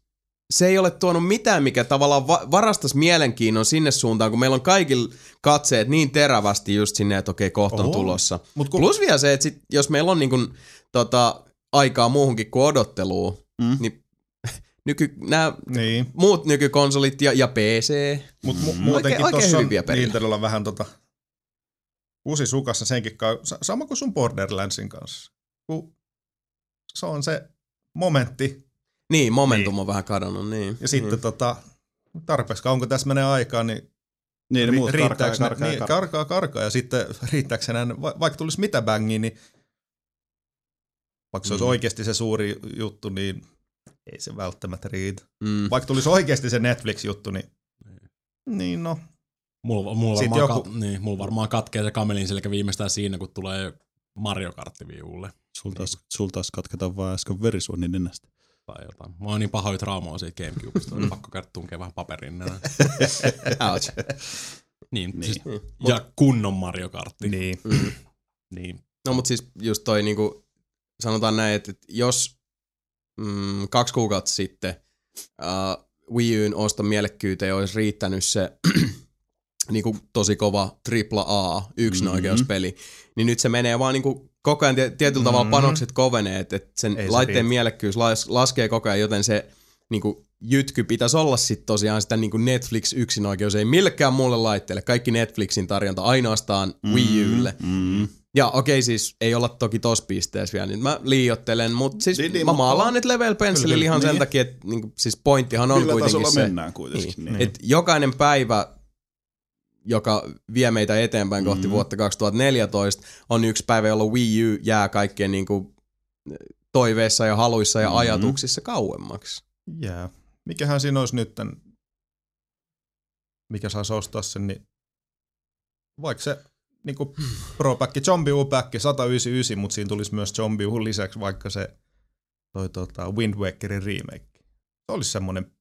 se ei ole tuonut mitään, mikä tavallaan va- varastas mielenkiinnon sinne suuntaan, kun meillä on kaikilla katseet niin terävästi just sinne, että okei, kohta on Oho. tulossa. Mut kun, Plus vielä se, että sit, jos meillä on niin kun, tota, aikaa muuhunkin kuin odotteluun, Mm. niin *laughs* nyky, nämä niin, muut nykykonsolit ja, ja PC, mutta mu- Mm. muutenkin Oikein- oikein tuossa on perillä. Nintendolla vähän tota uusi sukassa senkin kanssa, sama kuin sun Borderlandsin kanssa. Kun se on se momentti, niin momentum on vähän kadonnut, niin. ja sitten tota, tarpeeksi kauan kun tässä menee aikaa, niin Niin, ne ri- muut karkaa riittääks ne- karkaa ja niin, karkaa. karkaa, karkaa, ja sitten riittääkö enää, va- vaikka tulisi mitä bängiä, niin vaikka se olisi Mm. oikeasti se suuri juttu, niin ei se välttämättä riitä. Mm. Vaikka tulisi oikeasti se Netflix-juttu, niin niin no, Mulla, mulla, varmaan joku- kat, niin, mulla varmaan katkee se kamelin selkä viimeistään siinä, kun tulee Mario Kartti viulle Sul taas, sul taas katketaan vaan äsken verisuoni nenästä. tai jotain. Mä oon niin pahoja traumaa siitä Gamecubesta, mm. pakko käydä tunkea vähän paperin nenään. *laughs* Ouch. Niin, Niin. Siis, ja kunnon Mario Kartti. niin. Mm. niin. No mut siis just toi niinku, sanotaan näin, että että jos mm, kaksi kuukautta sitten uh, Wii Uyn oston mielekkyyteen olisi riittänyt se *clears throat* niinku tosi kova AAA yksinoikeuspeli, mm-hmm. niin nyt se menee vaan niinku koko ajan tie- tietyllä tavalla Mhm. panokset kovenee, että et sen Ei se laitteen riitä. mielekkyys las- laskee koko ajan, joten se niinku jytky pitäisi olla sitten tosiaan sitä niinku Netflix yksinoikeus, ei millekään muulle laitteelle. Kaikki Netflixin tarjonta ainoastaan Wii Ulle. Mm. Ja okei siis, ei olla toki tossa pisteessä vielä, niin mä liiottelen, mutta siis Niin, niin, mä mutta- maalaan nyt level pencilillä ihan niin. sen takia, että niinku, siis pointtihan on Millä kuitenkin se, mennään kuitenkin. niin, Niin. että jokainen päivä, joka vie meitä eteenpäin kohti Mhm. vuotta 2014, on yksi päivä, jolloin Wii U jää kaikkien niinku toiveissa ja haluissa ja Mhm. ajatuksissa kauemmaksi. Jää. Mikähän siinä olisi nyt, mikä saisi ostaa sen, niin vaikka se niin kuin Pro Pack, Zombie U Pack 199, mutta siinä tulisi myös Zombie U lisäksi vaikka se toi tota, Wind Wakerin remake. Se olisi semmoinen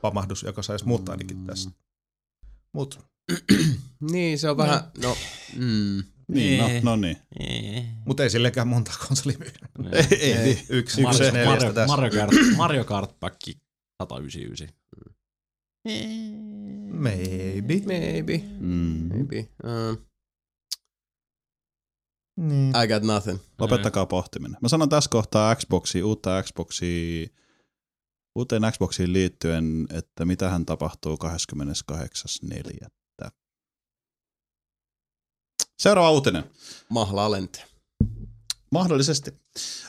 pamahdus, joka saisi muut ainakin tästä. Mut *clears throat* Niin, se on vähän, no, mm, Niin, no, no niin. Mut ei sillekään monta konsolia myydä. *laughs* Ei, ei, niin. Yksi, yksi Mario, neljästä Mario, tässä. Mario, Kart, *clears throat* Mario Kart Pack 199. Maybe. maybe, Mm. maybe. Uh, Niin. I got nothing. Lopettakaa pohtiminen. Mä sanon tässä kohtaa Xboxia, uutta Xboxia, uuteen Xboxiin liittyen, että mitä hän tapahtuu 28.4. Seuraava uutinen. Mahla alente. Mahdollisesti.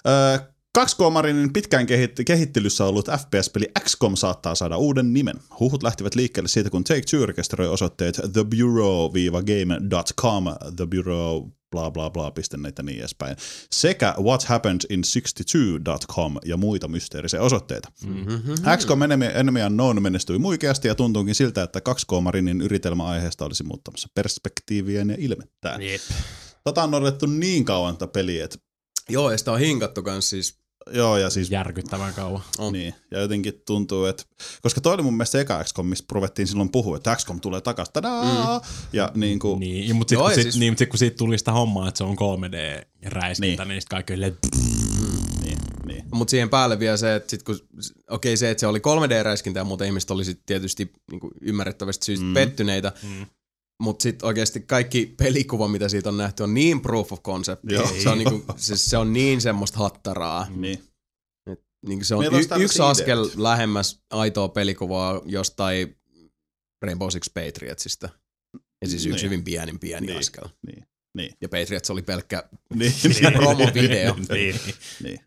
Öö, 2K-marinin pitkään kehit- kehittelyssä ollut FPS-peli XCOM saattaa saada uuden nimen. Huhut lähtivät liikkeelle siitä, kun Take-Two rekisteröi osoitteet thebureau-game.com, The Bureau, bla bla bla, pistenneitä niin edespäin, sekä What Happened in 62.com ja muita mysteerisiä osoitteita. Mm-hmm. XCOM Enemy, Enemy Unknown menestyi muikeasti ja tuntuukin siltä, että 2K-marinin yritelmä aiheesta olisi muuttamassa perspektiivien ja ilmettään. Jep. Tota on odotettu niin kauan tätä peliä, että Joo, ja sitä on hinkattu kans siis. Joo, ja siis Järkyttävän kauan. On. Niin, ja jotenkin tuntuu, että, koska toi oli mun mielestä eka XCOM, mistä ruvettiin silloin puhua, että XCOM tulee takas, tadaa! Mm. Ja niin kuin, Niin, ja mutta sitten kun, ja sit, siis- niin, mut sit, kun siitä tuli sitä hommaa, että se on 3D-räiskintä, Niin. niin, sitten kaikki oli, että niin, niin. Mutta siihen päälle vielä se, että sit kun, okei okay, se, että se oli 3D-räiskintä ja muuten ihmiset oli sit tietysti niin ymmärrettävästi syystä mm. pettyneitä. Mm. Mutta sitten oikeasti kaikki pelikuva, mitä siitä on nähty, on niin proof of concept. Joo. Se on, niinku, se, se on niin semmoista hattaraa. niin. Niin se on y- yksi askel ideoita. lähemmäs aitoa pelikuvaa jostain Rainbow Six Patriotsista. Ja siis yksi Niin. hyvin pieni pieni Niin. askel. Niin. Niin. Ja Patriots oli pelkkä *laughs* niin. promovideo. niin. niin.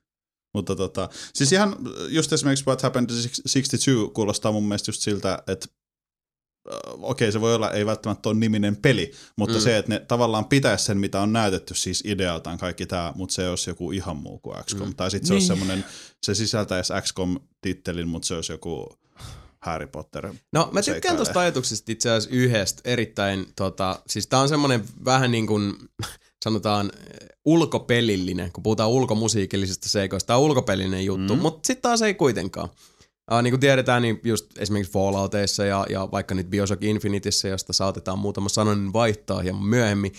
Mutta tota, siis ihan just esimerkiksi What Happened to 62 kuulostaa mun mielestä just siltä, että okei, se voi olla, ei välttämättä ole niminen peli, mutta Mm. se, että ne tavallaan pitäisi sen, mitä on näytetty, siis idealtaan kaikki tämä, mutta se olisi joku ihan muu kuin XCOM. Mm. Tai sitten se olisi Niin. semmoinen, se sisältäisi XCOM-tittelin, mutta se olisi joku Harry Potter. No mä tykkään tuosta ajatuksesta itse asiassa yhdestä erittäin, tota, siis tää on semmonen vähän niin kuin *laughs* sanotaan ulkopelillinen, kun puhutaan ulkomusiikillisista seikoista, tää on ulkopelillinen juttu. Mm. mutta sitten taas ei kuitenkaan. Uh, niin kuin tiedetään, niin just esimerkiksi Fallouteissa ja, ja vaikka nyt Bioshock Infinitissä, josta saatetaan muutama sananen vaihtaa hieman myöhemmin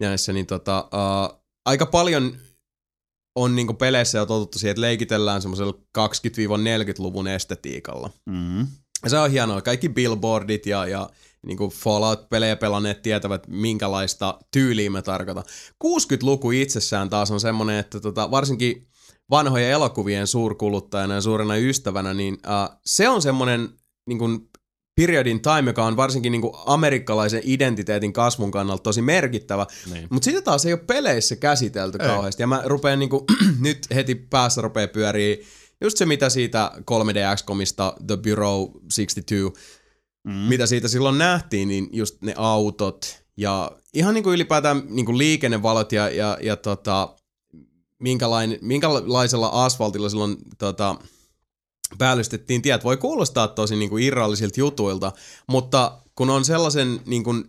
näissä, niin tota, uh, aika paljon on niin kuin peleissä jo totuttu siihen, että leikitellään semmoisella 20-40-luvun estetiikalla. Mm. Ja se on hienoa. Kaikki billboardit ja, ja niin kuin Fallout-pelejä pelanneet tietävät, minkälaista tyyliä mä tarkoitan. 60-luku itsessään taas on semmoinen, että tota, varsinkin vanhojen elokuvien suurkuluttajana ja suurena ystävänä, niin uh, se on semmoinen niin kuin period in time, joka on varsinkin niin kuin amerikkalaisen identiteetin kasvun kannalta tosi merkittävä. Niin. Mutta sitä taas ei ole peleissä käsitelty Ei. kauheasti. Ja mä rupean niinku, *clears throat* nyt heti päässä rupeaa pyörii just se, mitä siitä 3D XCOMista, The Bureau 62, Mm. mitä siitä silloin nähtiin, niin just ne autot ja ihan niinku ylipäätään niinku liikennevalot ja, ja, ja tota, minkälain, minkälaisella asfaltilla silloin tota, päällystettiin tiet. Voi kuulostaa tosi niin kuin irrallisilta jutuilta, mutta kun on sellaisen niin kuin,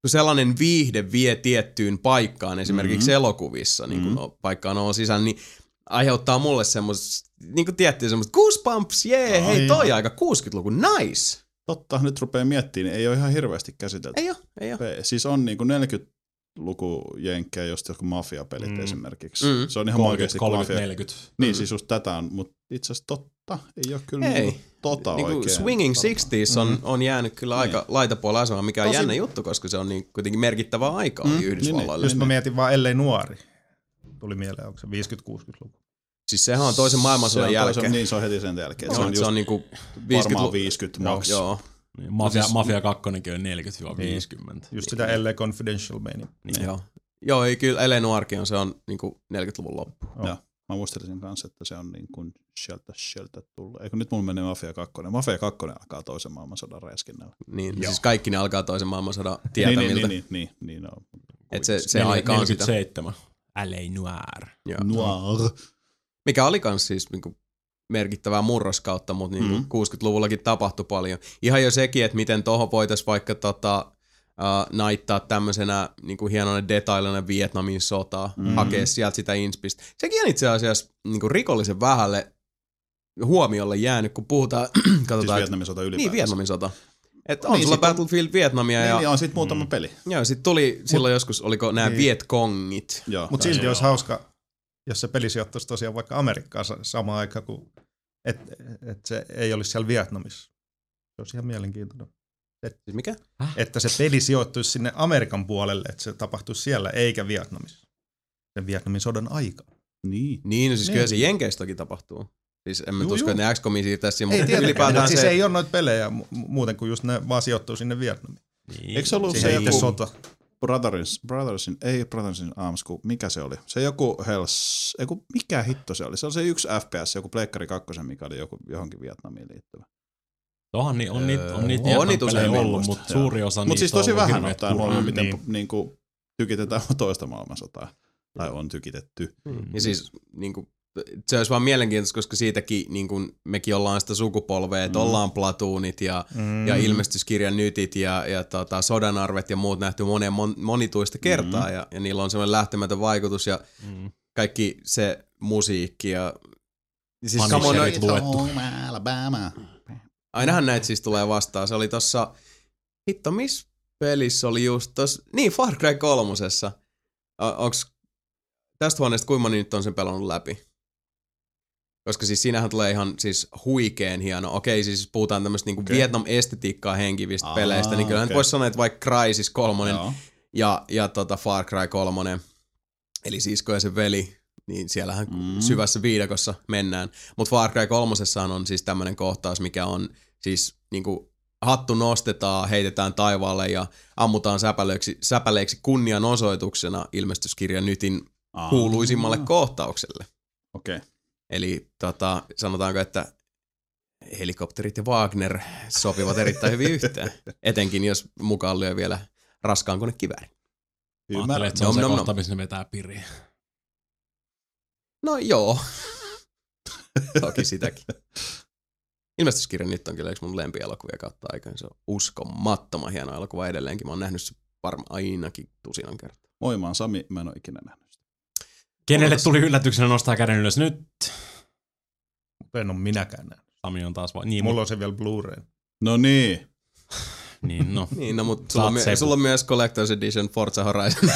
kun sellainen viihde vie tiettyyn paikkaan, esimerkiksi mm-hmm. elokuvissa, niin kuin mm-hmm. No, paikkaan on sisään, niin aiheuttaa mulle semmoista, niin kuin tiettyä semmoista goosebumps, jee, yeah, hei toi aika 60-luku, nice! Totta, nyt rupeaa miettimään, niin ei ole ihan hirveästi käsitelty. Ei ole, ei ole. Siis on niin kuin 40 lukujenkkejä, just jotkut mafiapelit mm. esimerkiksi. Mm. Se on ihan 30, oikeasti 30, mafia. 40. Niin, mm. siis just tätä on, mutta itse asiassa totta, ei ole kyllä ei. Niinku, tota niinku oikein. Swinging Sixties on, mm. on on jäänyt kyllä aika niin. laitapuolella asemaan, mikä on Tosi... jännä juttu, koska se on niin kuitenkin merkittävä aika mm. Niin, Yhdysvalloille. Niin, niin. Jos mä mietin vaan, ellei nuori. Tuli mieleen, onko se 50-60-luku? Siis sehän on toisen maailmansodan se jälkeen. Toisen, niin, se on heti sen jälkeen. No, se on, se on, just se on niinku 50, varmaan 50 maks. Joo, Joo, niin, Mafia, siis- Mafia 2 on 40-50. Just sitä LA Confidential meini. Niin. Joo. Joo, ei kyllä Ele Nuorkin on, se on niinku 40-luvun loppu. Joo. Mä muistelisin kanssa, että se on niin kuin sieltä, sieltä tullut. Eikö nyt mulla menee Mafia 2? Mafia 2 alkaa toisen maailmansodan räiskinnällä. Niin, Joo. siis kaikki ne alkaa toisen maailmansodan tietämiltä. Niin, niin, niin, niin, niin, no. Et se, se Nel- aika on sitä. 47. L.A. Noir. Joo. Noir. Mikä oli kans siis niinku merkittävää murroskautta, mutta niinku Mhm. 60-luvullakin tapahtui paljon. Ihan jo sekin, että miten tohon voitaisiin vaikka tota, uh, naittaa tämmöisenä niin kuin hienona detailina Vietnamin sotaa, mm. hakea sieltä sitä inspistä. Sekin on itse asiassa niin kuin rikollisen vähälle huomiolle jäänyt, kun puhutaan, *clears throat* Siis katsotaan, et- Vietnamin sota ylipäätänsä. niin Vietnamin sota. Että on Niin, sulla sit on- Battlefield Vietnamia Niin, ja niin on sitten muutama peli. Joo, sit tuli silloin joskus, oliko nämä Niin. Vietkongit. Joo, Mutta silti olisi hauska, jos se peli sijoittuisi tosiaan vaikka Amerikkaan sa- samaan aikaan, kuin et, et se ei olisi siellä Vietnamissa. Se olisi ihan mielenkiintoinen. Siis mikä? Että se peli sijoittuisi sinne Amerikan puolelle, että se tapahtuisi siellä eikä Vietnamissa. Sen Vietnamin sodan aika. Niin. Niin, no siis Niin. kyllä se Jenkeistäkin tapahtuu. Siis en mä usko, että ne XCOMia siirtäisi siihen, Ei mutta ylipäätään siis se, ei ole noita pelejä mu- mu- muuten kuin just ne vaan sijoittuu sinne Vietnamiin. Niin. Eikö se ollut Siihen se itse joku sota. Brothers, Brothersin, ei Brothersin Arms, kun mikä se oli? Se joku Hells, ei kun mikä hitto se oli? Se oli se yksi FPS, joku Pleikkari 2, mikä oli joku, johonkin Vietnamiin liittyvä. Onhan ni, on, niitä, on niitä Öö, on niitä pelejä usein ollut, mutta suuri osa Mutta niistä siis on tosi ollut vähän ottaen huomioon, miten niin. niin. Niin kuin, tykitetään toista maailmansotaa. Tai on tykitetty. Ja siis niin kuin, se olisi vaan mielenkiintoista, koska siitäkin niin kuin, mekin ollaan sitä sukupolvea, että Mm. ollaan platuunit ja, Mm. ja ilmestyskirjan nytit ja, ja tota, sodanarvet ja muut nähty moneen mon, monituista kertaa Mm. ja, ja niillä on semmoinen lähtemätön vaikutus ja Mm. kaikki se musiikki ja siis Punisherit luettu. Ainahan näitä siis tulee vastaan. Se oli tossa, hitto, missä pelissä oli just tossa, niin Far Cry kolmosessa. O- Onks tästä huoneesta kuinka moni nyt on sen pelannut läpi? Koska siis siinähän tulee ihan siis huikeen hieno. Okei, siis puhutaan tämmöistä niinku Okei. Vietnam-estetiikkaa henkivistä Aa, peleistä, niin kyllä okay. voisi sanoa, että vaikka Crysis kolmonen Joo. ja, ja tota Far Cry kolmonen, eli sisko ja se veli, niin siellähän Mm. syvässä viidakossa mennään. Mutta Far Cry kolmosessahan on siis tämmöinen kohtaus, mikä on siis niinku hattu nostetaan, heitetään taivaalle ja ammutaan säpäleiksi, säpäleiksi kunnianosoituksena ilmestyskirjan nytin Aa. kuuluisimmalle kohtaukselle. Okei. Eli tota, sanotaanko, että helikopterit ja Wagner sopivat erittäin hyvin yhteen. *laughs* Etenkin jos mukaan lyö vielä raskaan konekiväärin. Ajattelin, Ymmärrän. että se on Nom, se nom, kohta, missä ne vetää piriä. No joo. *laughs* Toki sitäkin. Ilmestyskirja nyt on kyllä yksi mun lempielokuvia kautta aikaan. Se on uskomattoman hieno elokuva edelleenkin. Mä oon nähnyt se varmaan ainakin tusinan kertaa. Moi, mä oon Sami, mä en ole ikinä nähnyt. Kenelle tuli yllätyksenä nostaa käden ylös nyt? En ole minäkään nähnyt. Sami on taas vaan. Niin, Mulla on se vielä Blu-ray. No niin. Niin no. *laughs* Niin, no mutta sulla, my- sulla on myös Collector's Edition Forza Horizon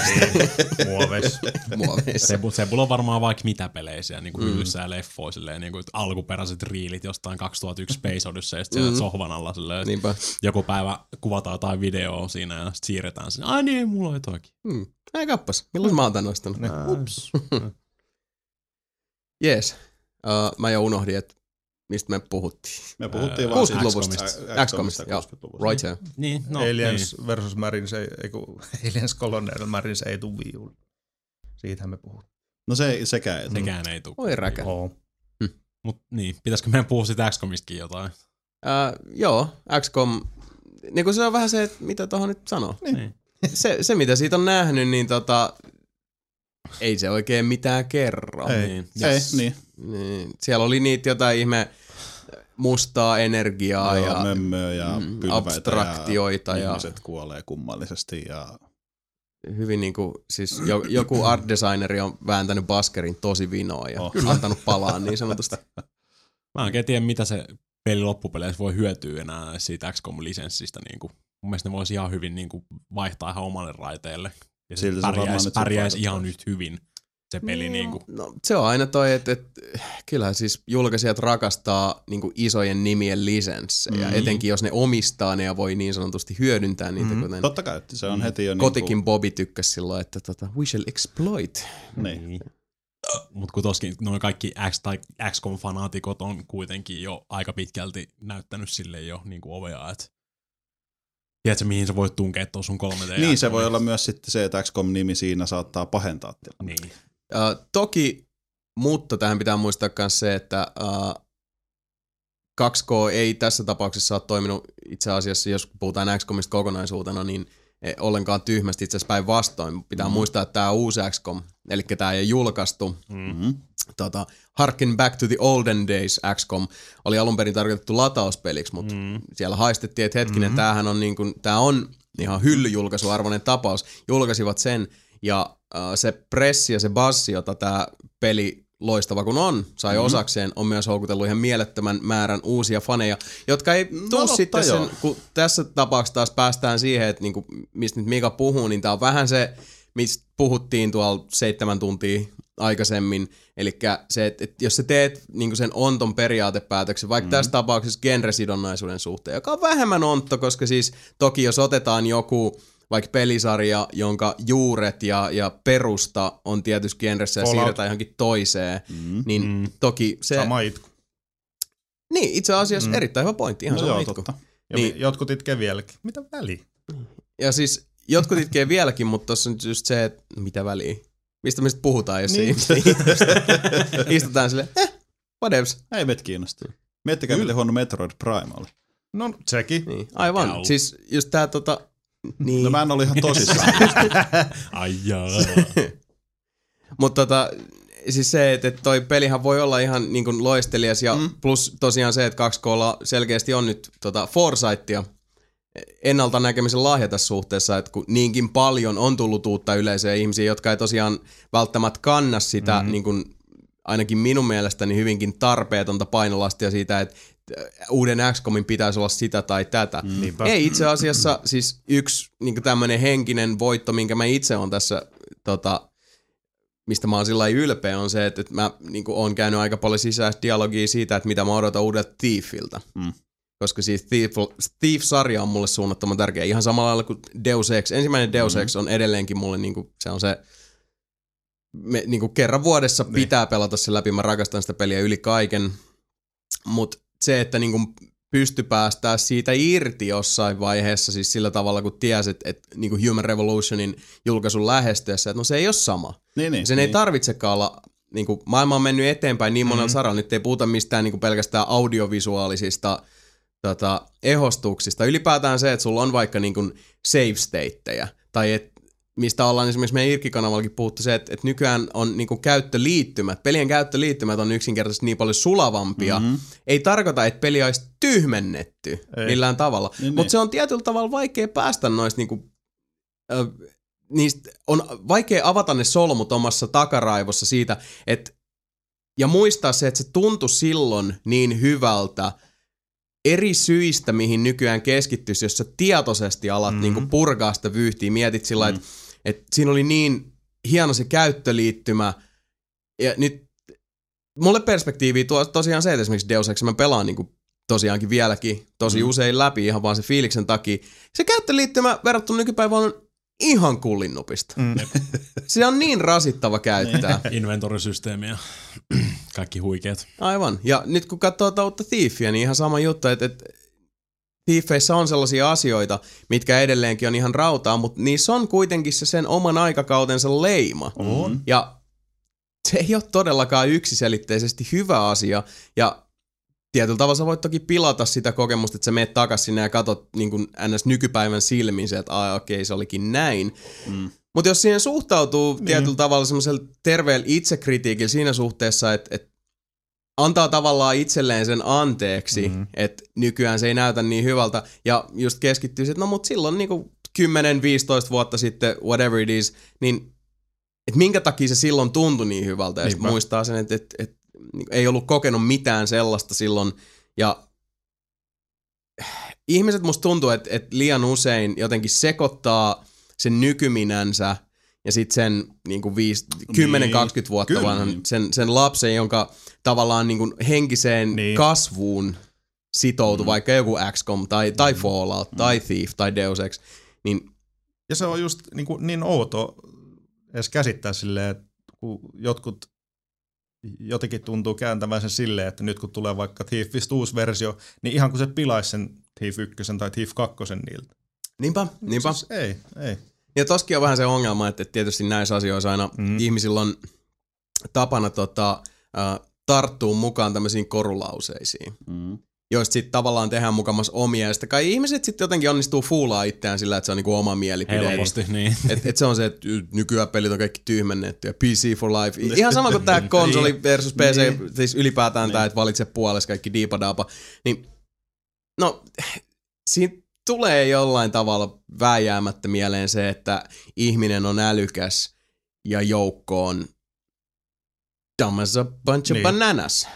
Muoveissa. muoveissa. *laughs* Sebu, Sebulla on varmaan vaikka mitä pelejä siellä niin kuin Mm. hyllyssä ja leffoja, silleen, niin kuin, alkuperäiset riilit jostain 2001 Space Odyssey, siellä Mm. sohvan alla silleen, Niinpä. joku päivä kuvataan jotain videoa siinä ja sitten siirretään sinne. Ai niin, mulla oli toikin. Hmm. Ei kappas. Milloin mä oon tän ostanut? Ne. Ups. *laughs* Jees. Uh, mä jo unohdin, että mistä me puhuttiin. Me puhuttiin Ää, vaan 60-luvusta. Ä- XCOMista, joo. 60-luvusta. Right here. niin, no, No, Aliens Niin. versus Marines, ei, ei kun, *laughs* Aliens Colonial Marines ei tuu viiulle. Siitähän me puhutaan. No se, sekään ei. Sekään ei tule. Oi räkä. Oo. Mut niin, pitäisikö meidän puhua siitä XCOMistakin jotain? Uh, joo, XCOM, niin kuin se on vähän se, että mitä tuohon nyt sanoo. Niin. Se, se, mitä siitä on nähnyt, niin tota, ei se oikein mitään kerro. Ei. Niin. Ei, niin. Niin, siellä oli niitä jotain ihme mustaa energiaa Joo, ja mömmöä ja mm, pylväitä abstraktioita ja, ja- ihmiset kuolee kummallisesti ja hyvin niinku, siis jo, joku art designeri on vääntänyt baskerin tosi vinoa ja Oh. *laughs* antanut palaa niin sanotusti. Mä en oikein tiedä, mitä se peli loppupeleissä voi hyötyä enää siitä XCOM-lisenssistä. Niin kuin. Mun mielestä ne voisi ihan hyvin niin kuin, vaihtaa ihan omalle raiteelle. Ja Silti se pärjäisi, vaikuttaa. ihan nyt hyvin se peli. Niin kuin. No, se on aina toi, että et, kyllähän siis julkaisijat rakastaa niinku isojen nimien lisenssejä, Mhm. etenkin jos ne omistaa ne ja voi niin sanotusti hyödyntää niitä, Mhm. kuten totta kai, että se on heti jo Kotikin niinku, Bobby tykkäsi silloin, että tota, we shall exploit. niin. Mutta kun toskin noin kaikki X- tai XCOM-fanaatikot on kuitenkin jo aika pitkälti näyttänyt sille jo niin kuin ovea, että tiedätkö mihin sä voit tunkea tuossa sun 3D. niin se voi olla myös sitten se, että XCOM-nimi siinä saattaa pahentaa tilannetta. Niin. Uh, toki, mutta tähän pitää muistaa myös se, että uh, 2K ei tässä tapauksessa ole toiminut itse asiassa, jos puhutaan XCOMista kokonaisuutena, niin ollenkaan tyhmästi itse asiassa päinvastoin. Pitää Mm. mm. muistaa, että tämä uusi XCOM, eli tämä ei julkaistu, Mm. Mm-hmm. tota, Harken Back to the Olden Days XCOM oli alun perin tarkoitettu latauspeliksi, mutta Mm. siellä haistettiin, että hetkinen, mm-hmm. tämähän on, niin kuin, tää on ihan hyllyjulkaisuarvoinen tapaus, julkaisivat sen, ja äh, se pressi ja se bassi, jota tämä peli loistava kun on, sai mm-hmm. osakseen, on myös houkutellut ihan mielettömän määrän uusia faneja, jotka ei tuu No, sitten sen, kun tässä tapauksessa taas päästään siihen, että niinku, mistä nyt Mika puhuu, niin tämä on vähän se, mistä puhuttiin tuolla seitsemän tuntia aikaisemmin, eli se, että et jos sä teet niinku sen onton periaatepäätöksen, vaikka mm. tässä tapauksessa genresidonnaisuuden suhteen, joka on vähemmän ontto, koska siis toki jos otetaan joku vaikka pelisarja, jonka juuret ja, ja perusta on tietysti genressä ja Fallout. siirretään johonkin toiseen, mm. niin mm. toki se... Sama itku. Niin, itse asiassa mm. erittäin hyvä pointti, ihan No sama joo, itku. totta. Ja Niin. niin. jotkut itkee vieläkin. Mitä väliä? Ja siis jotkut itkee vieläkin, mutta tossa on just se, että mitä väliä. Mistä me sitten puhutaan, jos niin. se *laughs* istutaan silleen, eh, whatevs. Ei meitä kiinnostaa. Miettikää, miten huono Metroid Prime oli. No sekin. Niin, aivan. Jau. Siis just tää tota, niin. No mä en ole ihan tosissaan. *laughs* Ai jaa. Mutta tota, siis se, että toi pelihän voi olla ihan niin kuin loistelias ja mm. plus tosiaan se, että 2 k selkeästi on nyt tota Foresightia ennalta näkemisen lahja tässä suhteessa, että kun niinkin paljon on tullut uutta yleisöä ihmisiä, jotka ei tosiaan välttämättä kanna sitä mm. niin kuin, ainakin minun mielestäni hyvinkin tarpeetonta painolastia siitä, että uuden XCOMin pitäisi olla sitä tai tätä. Mm. Niinpä. Ei itse asiassa siis yksi niin tämmöinen henkinen voitto, minkä mä itse on tässä tota, mistä mä oon sillä ylpeä, on se, että, että mä niin oon käynyt aika paljon sisäistä dialogia siitä, että mitä mä odotan uudelta Thiefiltä. Mm. Koska siis Thief, Thief-sarja on mulle suunnattoman tärkeä. Ihan samalla lailla kuin Deus Ex. Ensimmäinen Deus Ex on edelleenkin mulle, niin kuin, se on se, me, niin kuin kerran vuodessa niin. pitää pelata se läpi. Mä rakastan sitä peliä yli kaiken. Mutta se, että niin kuin pysty päästää siitä irti jossain vaiheessa, siis sillä tavalla, kun tiesi, että, että niin kuin Human Revolutionin julkaisun lähestyessä, että no se ei ole sama. niin, niin. Sen ei tarvitsekaan olla, niin kuin, maailma on mennyt eteenpäin niin monella mm-hmm. saralla, nyt ei puhuta mistään niin kuin pelkästään audiovisuaalisista tota, ehostuksista. Ylipäätään se, että sulla on vaikka niin kuin save stateja, tai et, mistä ollaan esimerkiksi meidän Irkki-kanavallakin puhuttu se, että, että nykyään on niin kuin käyttöliittymät, pelien käyttöliittymät on yksinkertaisesti niin paljon sulavampia. Mm-hmm. Ei tarkoita, että peli olisi tyhmennetty ei. millään tavalla, Niin, mutta niin. se on tietyllä tavalla vaikea päästä noista niin kuin, ö, niistä on vaikea avata ne solmut omassa takaraivossa siitä, että ja muistaa se, että se tuntui silloin niin hyvältä eri syistä, mihin nykyään keskittyisi, jos sä tietoisesti alat mm-hmm. niin purkaa sitä vyyhtiä, mietit sillä mm-hmm. että et siinä oli niin hieno se käyttöliittymä, ja nyt mulle perspektiivi tuo tosiaan se, että esimerkiksi Deus Ex mä pelaan niin tosiaankin vieläkin tosi mm. usein läpi ihan vaan se fiiliksen takia. Se käyttöliittymä verrattuna nykypäivään on ihan kullinnupista. Mm. *laughs* se on niin rasittava käyttää. Inventorisysteemiä. *clears throat* Kaikki huikeet. Aivan. Ja nyt kun katsoo uutta Thiefia, niin ihan sama juttu, että, että Thiefeissä on sellaisia asioita, mitkä edelleenkin on ihan rautaa, mutta niissä on kuitenkin se sen oman aikakautensa leima. On. Ja se ei ole todellakaan yksiselitteisesti hyvä asia. Ja tietyllä tavalla sä voit toki pilata sitä kokemusta, että sä meet takas sinne ja katot niin kuin ns. nykypäivän silmin se, että Aa, okei, se olikin näin. Mm. Mutta jos siihen suhtautuu niin. tietyllä tavalla semmoisella terveellä itsekritiikillä siinä suhteessa, että, että antaa tavallaan itselleen sen anteeksi, mm-hmm. että nykyään se ei näytä niin hyvältä, ja just keskittyy, että no mut silloin niinku 10-15 vuotta sitten, whatever it is, niin että minkä takia se silloin tuntui niin hyvältä, ja muistaa sen, että, että, että ei ollut kokenut mitään sellaista silloin, ja ihmiset musta tuntuu, että, että liian usein jotenkin sekoittaa sen nykyminänsä ja sitten sen niin. kuin 10-20 vuotta Kyllä, vanhan, niin. sen, sen lapsen, jonka tavallaan niin kuin henkiseen niin. kasvuun sitoutui, mm. vaikka joku XCOM tai, tai Fallout mm. tai Thief tai Deus Ex, niin Ja se on just niin, kuin, niin outo edes käsittää silleen, että kun jotkut jotenkin tuntuu kääntämään sen silleen, että nyt kun tulee vaikka Thiefistä uusi versio, niin ihan kun se pilaisi sen Thief 1 tai Thief 2 niiltä. niinpä, niinpä. Siis ei, ei. Ja toskin on vähän se ongelma, että tietysti näissä asioissa aina mm. ihmisillä on tapana tota, äh, tarttua mukaan tämmöisiin korulauseisiin, mm. joista sitten tavallaan tehdään mukamas omia. Ja sitten kai ihmiset sitten jotenkin onnistuu fuulaa itseään sillä, että se on niinku oma mielipide. Helposti, niin. Et, et se on se, että nykyään pelit on kaikki tyhmennetty ja PC for life. Ihan sama kuin tämä *laughs* konsoli versus PC, siis ylipäätään tämä, että valitse puolesta kaikki diipadaapa. Niin, no, siinä tulee jollain tavalla vääjäämättä mieleen se, että ihminen on älykäs ja joukko on dumb as a bunch of Niin. bananas.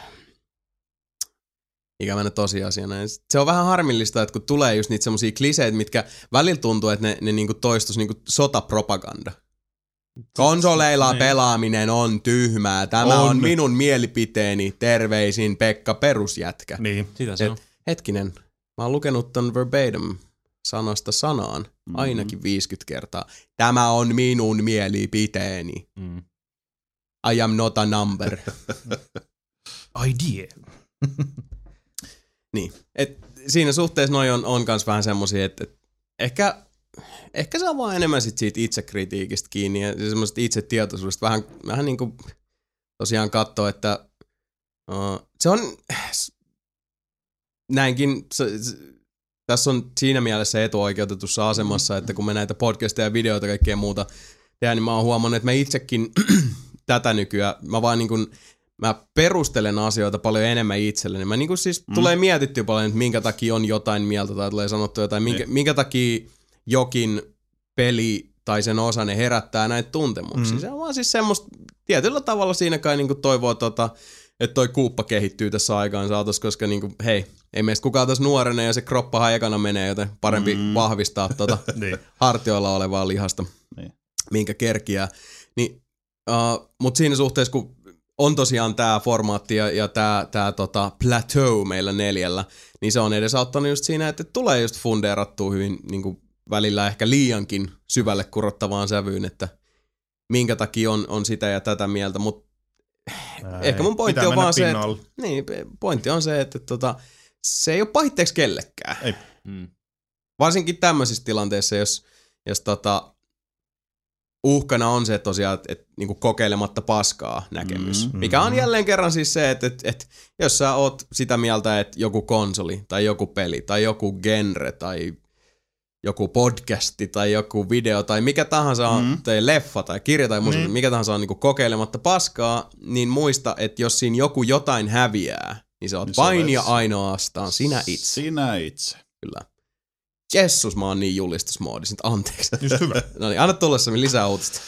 Ikävänä tosiasiana. Ja Se on vähän harmillista, että kun tulee just niitä semmosia kliseitä, mitkä välillä tuntuu, että ne, ne niinku toistus niinku sotapropaganda. Konsoleilla Niin. pelaaminen on tyhmää. Tämä on. On. minun mielipiteeni. Terveisin Pekka Perusjätkä. Niin. Sitä se on. Et, hetkinen, mä oon lukenut ton verbatim sanasta sanaan ainakin 50 kertaa. Tämä on minun mielipiteeni. Mm. I am not a number. *laughs* Idea. *laughs* niin. Et siinä suhteessa noi on, on kans vähän semmosia, että et ehkä, ehkä on vaan enemmän sit siitä itsekritiikistä kiinni ja semmoisesta itsetietoisuudesta. Vähän, vähän niinku tosiaan katsoa, että uh, se on näinkin, se, se, tässä on siinä mielessä etuoikeutetussa asemassa, että kun me näitä podcasteja ja videoita ja kaikkea muuta tehdään, niin mä oon huomannut, että mä itsekin tätä nykyään, mä vaan niin kuin, mä perustelen asioita paljon enemmän itselleni. Mä niin kuin siis mm. tulee mietittyä paljon, että minkä takia on jotain mieltä tai tulee sanottu jotain, minkä, Niin. minkä takia jokin peli tai sen osa ne herättää näitä tuntemuksia. Mm. Se on vaan siis semmoista, tietyllä tavalla siinä kai niin kuin toivoo tota, että toi kuuppa kehittyy tässä aikaan saatossa, koska niinku, hei, ei meistä kukaan tässä nuorena ja se kroppahan ekana menee, joten parempi mm. vahvistaa tota *laughs* Niin. hartioilla olevaa lihasta, Niin. minkä kerkiää. Niin, uh, Mutta siinä suhteessa, kun on tosiaan tämä formaatti ja, ja tämä tää, tota, plateau meillä neljällä, niin se on edesauttanut just siinä, että tulee just fundeerattua hyvin niin kuin välillä ehkä liiankin syvälle kurottavaan sävyyn, että minkä takia on, on sitä ja tätä mieltä, mutta Ehkä mun pointti on vaan se, että, niin, pointti on se, että tota, se ei ole pahitteeksi kellekään. Ei. Mm. Varsinkin tämmöisissä tilanteissa, jos, jos tota, uhkana on se tosiaan, että et, niinku kokeilematta paskaa näkemys. Mm. Mikä on jälleen kerran siis se, että et, et, jos sä oot sitä mieltä, että joku konsoli tai joku peli tai joku genre tai joku podcasti tai joku video tai mikä tahansa on, Mm. tai leffa tai kirja tai musiikki, Niin. mikä tahansa on niinku kokeilematta paskaa, niin muista, että jos siinä joku jotain häviää, niin sä oot Niin se vain ja ainoastaan sinä itse. Sinä itse. Kyllä. Jessus, mä oon niin julistusmoodissa. Nyt anteeksi. Just hyvä. *laughs* no niin, anna tulla se lisää uutista.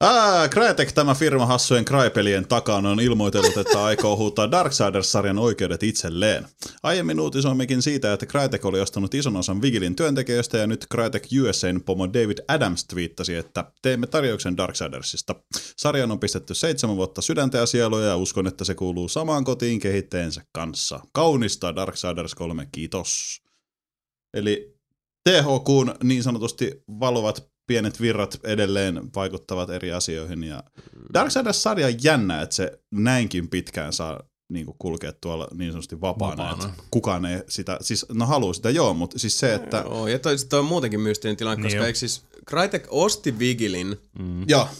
Ah, Crytek, tämä firma hassujen Crypelien takana, on ilmoitellut, että aikoo huutaa Darksiders-sarjan oikeudet itselleen. Aiemmin uutisoimmekin siitä, että Crytek oli ostanut ison osan Vigilin työntekijöistä ja nyt Crytek USAn pomo David Adams twiittasi, että teemme tarjouksen Darksidersista. Sarjan on pistetty seitsemän vuotta sydäntä ja sieluja ja uskon, että se kuuluu samaan kotiin kehittäjensä kanssa. Kaunista Darksiders 3, kiitos. Eli THQn niin sanotusti valuvat pienet virrat edelleen vaikuttavat eri asioihin. Ja Darksiders-sarja on jännä, että se näinkin pitkään saa niin kuin kulkea tuolla niin sanotusti vapaana. Vapaana. Että kukaan ei sitä, siis no haluaa sitä joo, mutta siis se, että... Joo, ja toi, toi on muutenkin mystinen tilanne, Niin koska eikö siis Crytek osti Vigilin, Mm. Joo, mutta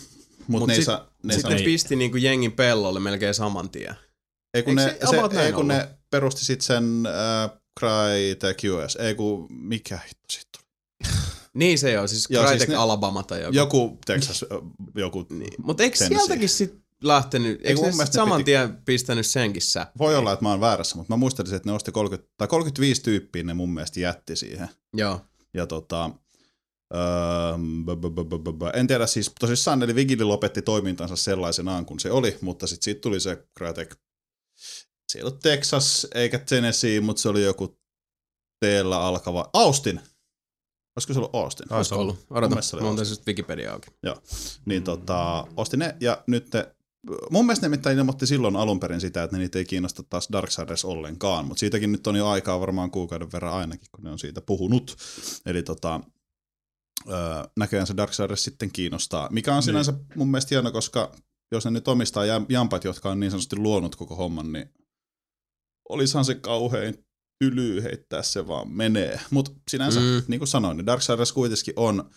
mutta ne ei sit, saa... Ne sitten saa ei. pisti niinku jengin pellolle melkein saman tien. ei kun, eikö ne, se ei, kun ollut? ne perusti sitten sen äh, Crytek US, ei kun mikä hitto sit tuli. *laughs* Niin se on, siis Joo, siis Crytek ne- Alabama tai joku. Joku Texas, joku... Niin. Mutta eikö Tennessee. sieltäkin sit lähtenyt, eikö ne saman piti- tien pistänyt senkin sä? Voi olla, että mä oon väärässä, mutta mä muistelisin, että ne osti 30, tai 35 tyyppiä ne mun mielestä jätti siihen. Joo. Ja tota, öö, en tiedä siis, tosissaan eli Vigili lopetti toimintansa sellaisenaan kuin se oli, mutta sitten siitä tuli se Crytek, se ei ollut Texas eikä Tennessee, mutta se oli joku teellä alkava, Austin, olisiko se ollut Austin? Taisi ollut? Odota, mä oon just Wikipedia auki. Niin tota, osti ne ja nyt ne, mun mielestä ne nimittäin ilmoitti silloin alun perin sitä, että ne niitä ei kiinnosta taas Darksiders ollenkaan, mutta siitäkin nyt on jo aikaa varmaan kuukauden verran ainakin, kun ne on siitä puhunut. Eli tota, öö, näköjään se Darksiders sitten kiinnostaa, mikä on sinänsä mun mielestä hieno, koska jos ne nyt omistaa jam- jampat, jotka on niin sanotusti luonut koko homman, niin olisihan se kauhein tyly heittää se vaan menee. Mutta sinänsä, Mm. niin kuin sanoin, niin Darksiders kuitenkin on,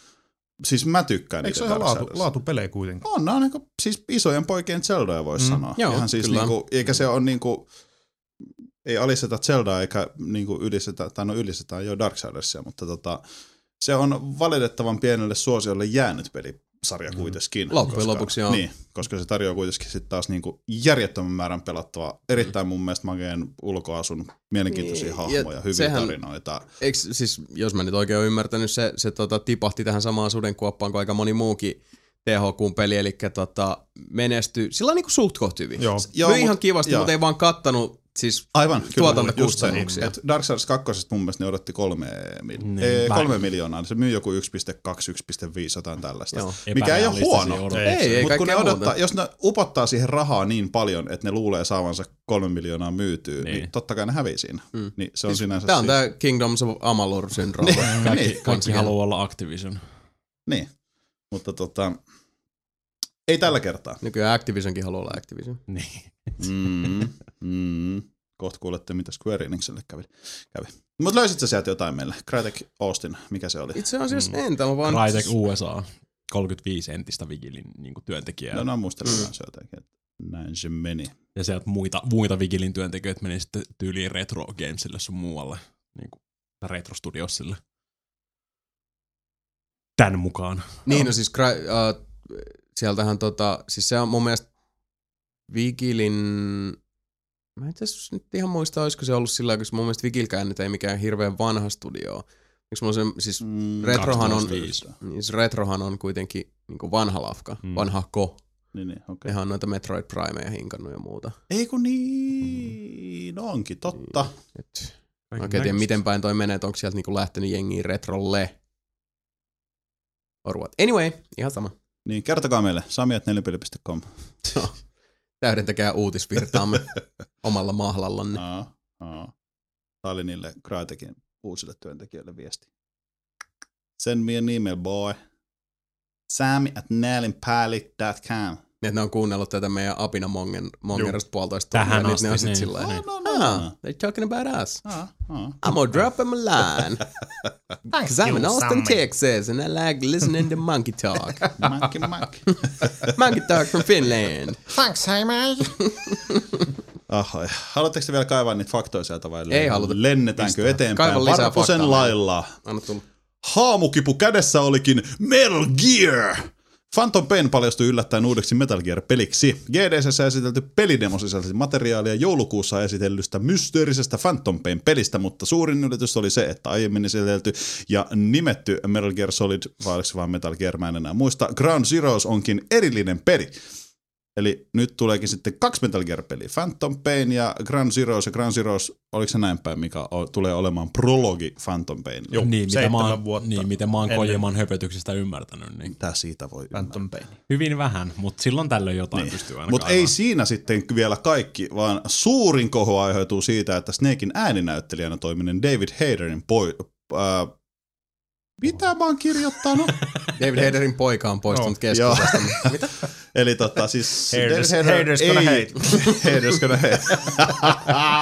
siis mä tykkään Eikö se niitä ole ihan laatu, laatupelejä kuitenkin? On, ne on niinku, siis isojen poikien Zeldoja voisi Mm, mm, sanoa. joo, Ihan siis kyllä. niinku, eikä se ole niinku, ei alisteta Zeldaa eikä niinku ylistetä, tai no ylistetään jo Darksidersia, mutta tota, se on valitettavan pienelle suosiolle jäänyt peli sarja kuitenkin. Loppujen koska- lopuksi joo. Niin, koska se tarjoaa kuitenkin sitten taas niinku järjettömän määrän pelattavaa, erittäin mun mielestä makeen ulkoasun, mielenkiintoisia Niin, hahmoja, ja hyviä sehän- tarinoita. Eikö siis, jos mä nyt oikein oon ymmärtänyt, se, se tota, tipahti tähän samaan sudenkuoppaan kuin aika moni muukin THQ-peli, eli tota, menestyi sillä niinku suht koht hyvin. Joo. Joo, ihan kivasti, mutta ei vaan kattanut siis Aivan, kyllä, tuotantokustannuksia. Et Dark Souls 2 mun mielestä ne odotti kolme, mil- Niin, ei, vähän. kolme miljoonaa, niin se myy joku 1,2, 1,5, jotain tällaista. Joo. Mikä ei ole huono. odotuksia. Ei, ei Mutta kun ne odottaa, jos ne upottaa siihen rahaa niin paljon, että ne luulee saavansa kolme miljoonaa myytyä, niin, Niin. niin totta kai ne hävii siinä. Mm. Niin se on Siis sinänsä Tää on siis, tää Kingdoms of Amalur syndrome. Kaikki, Niin, kaikki ihan- haluaa olla Activision. Niin, mutta tota, ei tällä kertaa. Nykyään Activisionkin haluaa olla Activision. Niin. Mm, mm. Kohta kuulette, mitä Square Enixille kävi. kävi. Mutta löysit sä sieltä jotain meille? Crytek Austin, mikä se oli? Itse asiassa Mm. en, täällä on vaan... Crytek USA, 35 entistä Vigilin niin työntekijää. No, no muistelin Mm. se jotenkin, että näin se meni. Ja sieltä muita, muita Vigilin työntekijöitä meni sitten tyyliin Retro Gamesille sun muualle. Niin kuin Retro Studiosille. Tän mukaan. Niin, no siis Cry, uh, sieltähän tota, siis se on mun mielestä Vigilin, mä en itse asiassa nyt ihan muista, olisiko se ollut sillä, koska mun mielestä Vigilkään nyt ei mikään hirveän vanha studio. Eikö mulla se, siis Mm, Retrohan on, 2005. niin se Retrohan on kuitenkin niin vanha lafka, Mm. mm. vanha ko. Niin, niin, okei. Nehän on noita Metroid Primeja hinkannut ja muuta. Ei kun niin, onkin, totta. Et, mä oikein tiedä, miten päin toi menee, että onko sieltä niinku lähtenyt jengiin retrolle. Or what. Anyway, ihan sama. Niin, kertokaa meille, sami.nelipeli.com. *laughs* Täydentäkää uutisvirtaamme *laughs* omalla mahlallanne. Aa, aa. Tämä oli niille Crytekin uusille työntekijöille viesti. Send me an email, boy. Sami at nelinpäällit.com. Niin, että ne on kuunnellut tätä meidän Apina Mongen, Mongerista puolitoista Tähän tuntia, niin ne on asti, sit niin. sillä Niin. lailla, No, no, ah, no. they're talking about us. Aa, aa. I'm gonna drop him a line. *laughs* Cause I'm in Austin, Texas, and I like listening to monkey talk. *laughs* Makki, makki. *laughs* monkey talk from Finland. Thanks, hey mate. Ahoi. Haluatteko te vielä kaivaa niitä faktoja sieltä vai Ei haluta. lennetäänkö eteenpäin? Kaiva lisää Varpusen faktaa. lailla. Anna tulla. Haamukipu kädessä olikin Metal Gear. Phantom Pain paljastui yllättäen uudeksi Metal Gear-peliksi. GDCssä esitelty pelidemo sisälsi materiaalia joulukuussa esitellystä mysteerisestä Phantom Pain-pelistä, mutta suurin yllätys oli se, että aiemmin esitelty ja nimetty Metal Gear Solid, vai oliko se vaan Metal Gear, mä en enää muista, Ground Zeroes onkin erillinen peli. Eli nyt tuleekin sitten kaksi Metal Gear-peliä, Phantom Pain ja Ground Zeroes, ja Ground Zeroes, oliko se näin päin, mikä o- tulee olemaan prologi Phantom Pain? Joo, niin, mitä mä oon, vuotta niin, miten mä oon ennen. Kojiman höpötyksistä ymmärtänyt. Niin. Mitä siitä voi Phantom Pain. Hyvin vähän, mutta silloin tällöin jotain Niin. pystyy aina Mutta ei siinä sitten vielä kaikki, vaan suurin kohu aiheutuu siitä, että Snakein ääninäyttelijänä toiminen David Hayterin poi... Ää, mitä mä oon kirjoittanut? *laughs* David Hayterin poika on poistunut Joo. keskuudesta. *laughs* Mitä? Eli tota siis... Haters- David Hayter haters gonna ei- *laughs* haters gonna hate.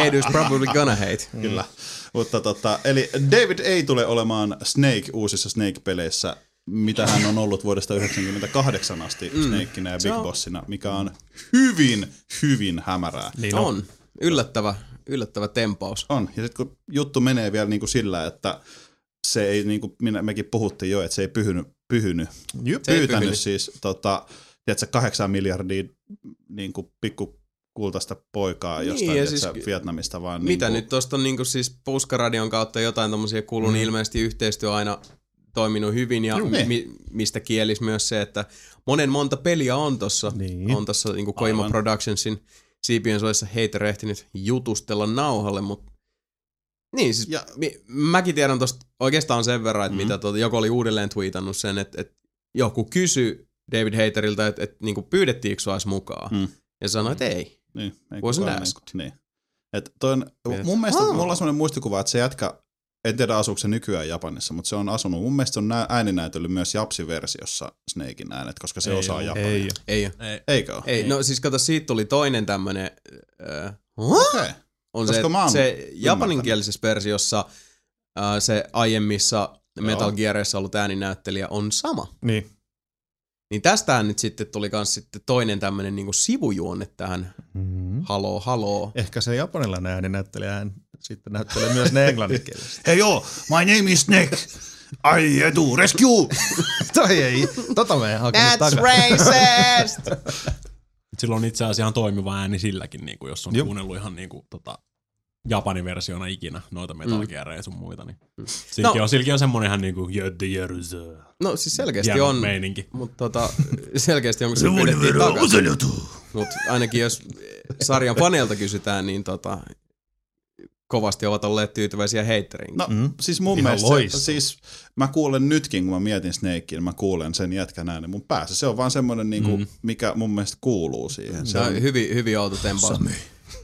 Haters probably gonna hate. Kyllä. Mutta tota, eli David ei tule olemaan Snake uusissa Snake-peleissä, mitä hän on ollut vuodesta 1998 asti mm. Snakeinä ja Big on- Bossina, mikä on hyvin, hyvin hämärää. Niin On. Yllättävä, yllättävä tempaus. On. Ja sitten kun juttu menee vielä niin kuin sillä, että se ei, niin kuin minä, mekin puhuttiin jo, että se ei pyhynyt, pyhynyt Jyp. Se ei pyytänyt pyhynyt. siis tota, tiedätkö, kahdeksan miljardia niin kuin pikku kultaista poikaa Niin, jostain niin, siis- siis, Vietnamista vaan. Mitä niin nyt tuosta on niinku siis Puskaradion kautta jotain tommosia kuuluu, mm. niin ilmeisesti yhteistyö aina toiminut hyvin ja Juu. mi- mistä kielis myös se, että monen monta peliä on tossa, Niin. on tossa niinku Koima. Productionsin siipien soissa heitä rehtinyt jutustella nauhalle, mutta niin siis Ja- mi- mäkin tiedän tosta oikeastaan sen verran, että Mhm. mm. mitä tuota, joku oli uudelleen tweetannut sen, että, että joku kysyi David Haterilta, että, että niinku pyydettiinkö sua edes mukaan. Mm. Ja sanoi, että ei. Niin, ei Wasn't kukaan asked. Niin, niin. Et toi on, Mietit, mun mielestä "Aa." mulla on sellainen muistikuva, että se jätkä, en tiedä asuuko se nykyään Japanissa, mutta se on asunut, mun mielestä se on nä- ääninäytellyt myös Japsi-versiossa Snakein äänet, koska se Ei osaa japania. Ei. Ei, ei. Ei, Eikö ole? ei. No siis kato, siitä tuli toinen tämmönen, äh, huh? Okay. On Koska se, mä oon se japaninkielisessä versiossa äh, se aiemmissa Metal Joo. Gearissa ollut ääninäyttelijä on sama. Niin. Niin tästähän nyt sitten tuli kans sitten toinen tämmönen niinku sivujuonne tähän Mm-hmm. haloo haloo. Ehkä se japanilainen ääninäyttelijä hän sitten näyttelee myös ne englanninkielistä. *laughs* Hey yo, my name is Snake. Ai etu, rescue! *laughs* Toi ei, tota mä en hakenut That's takaa. racist! *laughs* Sillä on itse asiassa ihan toimiva ääni silläkin, niin kuin jos on Jup. kuunnellut ihan niin kuin, tota, Japanin versiona ikinä noita Metal Gearia ja sun muita. Niin. No. Silläkin, on, silläkin on semmonen ihan niinku Jerusä. No siis selkeästi on, meininki. mutta tota, *laughs* selkeästi on, kun se pidettiin takaisin. Mutta ainakin jos sarjan faneilta kysytään, niin tota, kovasti ovat olleet tyytyväisiä heitteriin. No Mm. siis mun Ihan mielestä, se, loistava. siis mä kuulen nytkin, kun mä mietin Snakea, mä kuulen sen jätkän äänen mun päässä. Se on vaan semmoinen, niinku, Mm. mikä mun mielestä kuuluu siihen. Se Se on, hyvin, hyvin outo tempaus.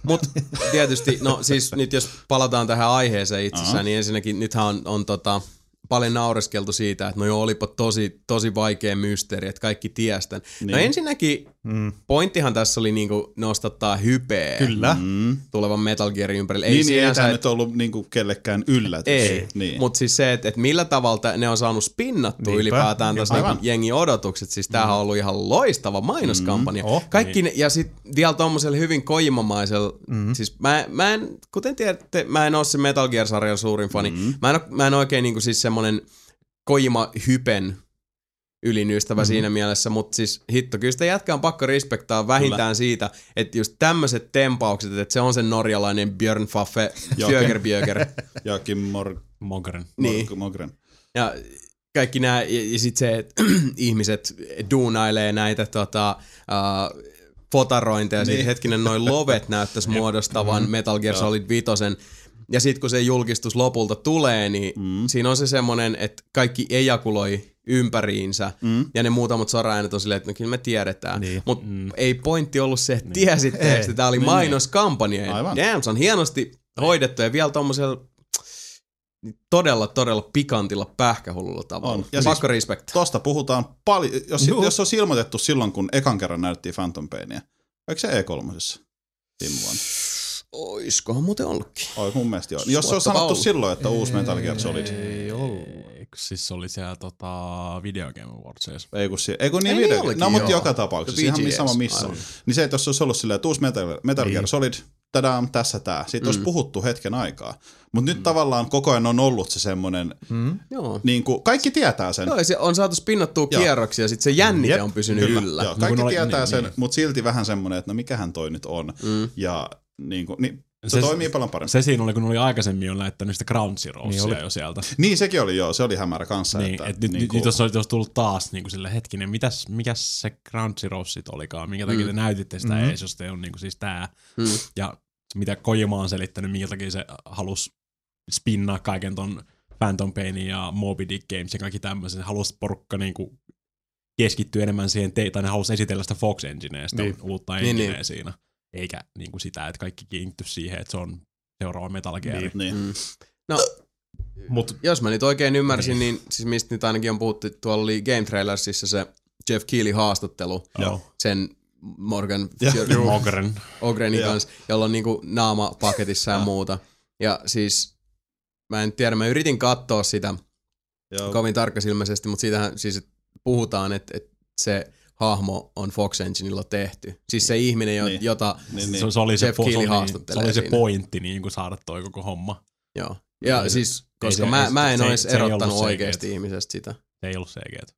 Mutta tietysti, no siis nyt jos palataan tähän aiheeseen itsessään, Aha. niin ensinnäkin nythän on, on tota, paljon naureskeltu siitä, että no joo, olipa tosi, tosi vaikea mysteeri, että kaikki tiestän. Niin. No Niin. ensinnäkin Mm. pointtihan tässä oli niinku nostattaa hypeä Kyllä. mm. tulevan Metal Gearin ympärille. Ei, niin, ei sinänsä, tämä et- nyt ollut niinku kellekään yllätys. Ei, niin. mutta siis se, että, että millä tavalla ne on saanut spinnattua Niinpä. ylipäätään tässä niinku jengi odotukset. Siis tämähän on ollut ihan loistava mainoskampanja. Mm, oh, Kaikki ne, ja sitten vielä tommosella hyvin kojimamaisella, mm. siis mä, mä en, kuten tiedätte, mä en ole se Metal Gear-sarjan suurin fani. Mm. Mä, en, oo- mä en oikein niinku siis semmonen kojima hypen ylin ystävä mm. siinä mielessä, mutta siis hitto, kyllä sitä jätkää on pakko respektaa vähintään kyllä. siitä, että just tämmöiset tempaukset, että se on se norjalainen Björn Faffe *laughs* Joo. Fjögerbjöger. *laughs* Joakim Mor- Mogren. Niin. Mor- Mogren. Ja kaikki nämä, ja, ja sitten se, että *clears throat* ihmiset duunailee näitä tota, uh, fotarointeja, niin. Hetkinen noin lovet näyttäisi *laughs* muodostavan Metal Gear Solid 5. Ja sitten kun se julkistus lopulta tulee, niin mm. siinä on se semmoinen, että kaikki ejakuloi ympäriinsä, mm. ja ne muutamat soraäänet on silleen, että no kyllä me tiedetään. Niin. Mutta mm. ei pointti ollut se, että tiesitte, että tämä oli Niin, mainoskampanja. Aivan. Damn, se on hienosti hoidettu ja vielä tommosella todella, todella pikantilla pähkähullulla tavalla. On. Ja Ja Pakko siis- respect. Tosta puhutaan paljon. Jos, Juu. jos olisi ilmoitettu silloin, kun ekan kerran näyttiin Phantom Painia. Eikö se E3? Viime vuonna? Oiskohan muuten ollutkin? Oi, mun mielestä joo. Jos se on sanottu ollut. silloin, että uusi Metal Gear Solid. Ei ollut. Eikö siis se oli siellä tota, Video Game Awardsissa? Ei kun, si- ei kun niin Ei niin video. olikin, no, mutta joka tapauksessa. Ihan VGS, mi- sama missä. aivan. Niin se, että jos olisi ollut silleen, että uusi Metal, Metal Gear Niin. Solid, tadam, tässä tää. Siitä Mm. olisi puhuttu hetken aikaa. Mutta nyt tavallaan koko ajan on ollut se semmoinen, Mm. Joo. niin kuin, kaikki tietää sen. Joo, se on saatu spinnattua Joo. kierroksia, ja sitten se jännite Jep, on pysynyt Kyllä, yllä. Joo, kun kaikki tietää niin, sen, niin. mutta silti vähän semmoinen, että no mikähän toi nyt on. Mm. Ja niin, kuin, niin se, Se- toimii paljon paremmin. Se siinä oli, kun oli aikaisemmin jo lähettänyt sitä Ground Zeroesia Niin oli. jo sieltä. Niin, sekin oli joo, se oli hämärä kanssa. Niin, että, et nyt, niin nyt, kuin, nyt jos olisi jos tullut taas niin kuin sille hetkinen, mitäs, mikäs se Ground Zero sit olikaan, minkä takia Mm. te näytitte sitä Mhm. mm-hmm. ees, jos te on niin kuin siis tää. Mm. Ja mitä Kojima on selittänyt, minkä takia se halusi spinnaa kaiken ton Phantom Painin ja Moby Dick Games ja kaikki tämmöisen. Halusi porukka niinku keskittyä enemmän siihen, te- tai ne halusi esitellä sitä Fox Enginea, sitä Niin. uutta Niin, engineä niin. siinä. Eikä niinku sitä, että kaikki kiinnitty siihen, että se on seuraava Metal Gear. Niin. Niin. Mm. No, Mut jos mä nyt oikein ymmärsin, niin, siis mistä nyt ainakin on puhuttu, tuolla oli Game Trailersissa se Jeff Keighley haastattelu Joo. sen Morgan Ja- Fjör- Mogren. Ogrenin Joo. kanssa, jolla on niinku naama paketissa ja muuta. Ja siis, mä en tiedä, mä yritin katsoa sitä Joo. kovin tarkkasilmäisesti, mutta siitähän siis puhutaan, että, että se hahmo on Fox Enginella tehty. Siis se ihminen, jo, Niin. jota, Niin, niin. Se, se, oli se, Jeff po- se, Keighley oli, se haastattelee oli se siinä. pointti niin kuin saada toi koko homma. joo. Ja Ei se- siis, koska se- mä, ei- mä en se- olisi se erottanut oikeasti ihmisestä sitä. Se ei ollut CG.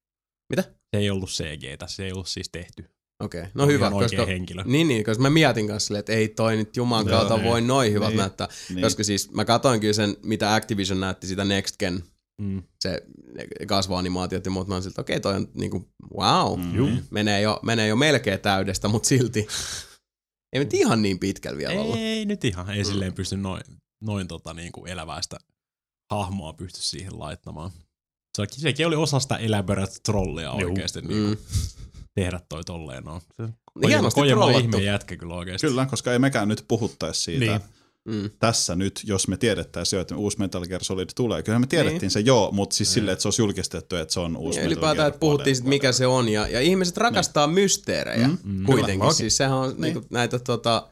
Mitä? Se ei ollut CG, se ei ollut siis tehty. Okei, okay. no Oli hyvä, koska, henkilö. niin, niin, koska mä mietin kanssa silleen, että ei toi nyt juman kautta niin. voi noin hyvät Niin. näyttää. Niin. Koska siis mä katoin kyllä sen, mitä Activision näytti sitä Next Gen, Mm. se kasvoanimaatiot ja muut, mä oon siltä, okei, toi on niinku, wow, Mm. Menee jo, menee jo melkein täydestä, mutta silti *laughs* ei nyt ihan niin pitkällä vielä ollut. Ei nyt ihan, ei silleen pysty noin, noin tota, niin kuin eläväistä hahmoa pysty siihen laittamaan. Se, sekin oli osa sitä elaborate trollia oikeasti niin Mm. tehdä toi tolleen. No. Se, Hienosti Kojima on trollattu. ihme jätkä kyllä oikeasti. Kyllä, koska ei mekään nyt puhuttaisi siitä Niin. Niin. Mm. tässä nyt, jos me tiedettäisiin jo, että uusi Metal Gear Solid tulee. Kyllä me tiedettiin Niin. se joo, mutta siis silleen, että se olisi julkistettu, että se on uusi Ja Metal ylipäätään, Gear. että puhuttiin sit, mikä se on. Ja, ja ihmiset rakastaa mysteerejä Mm, mm. kuitenkin. Kyllä, Siis sehän on niinku näitä tota,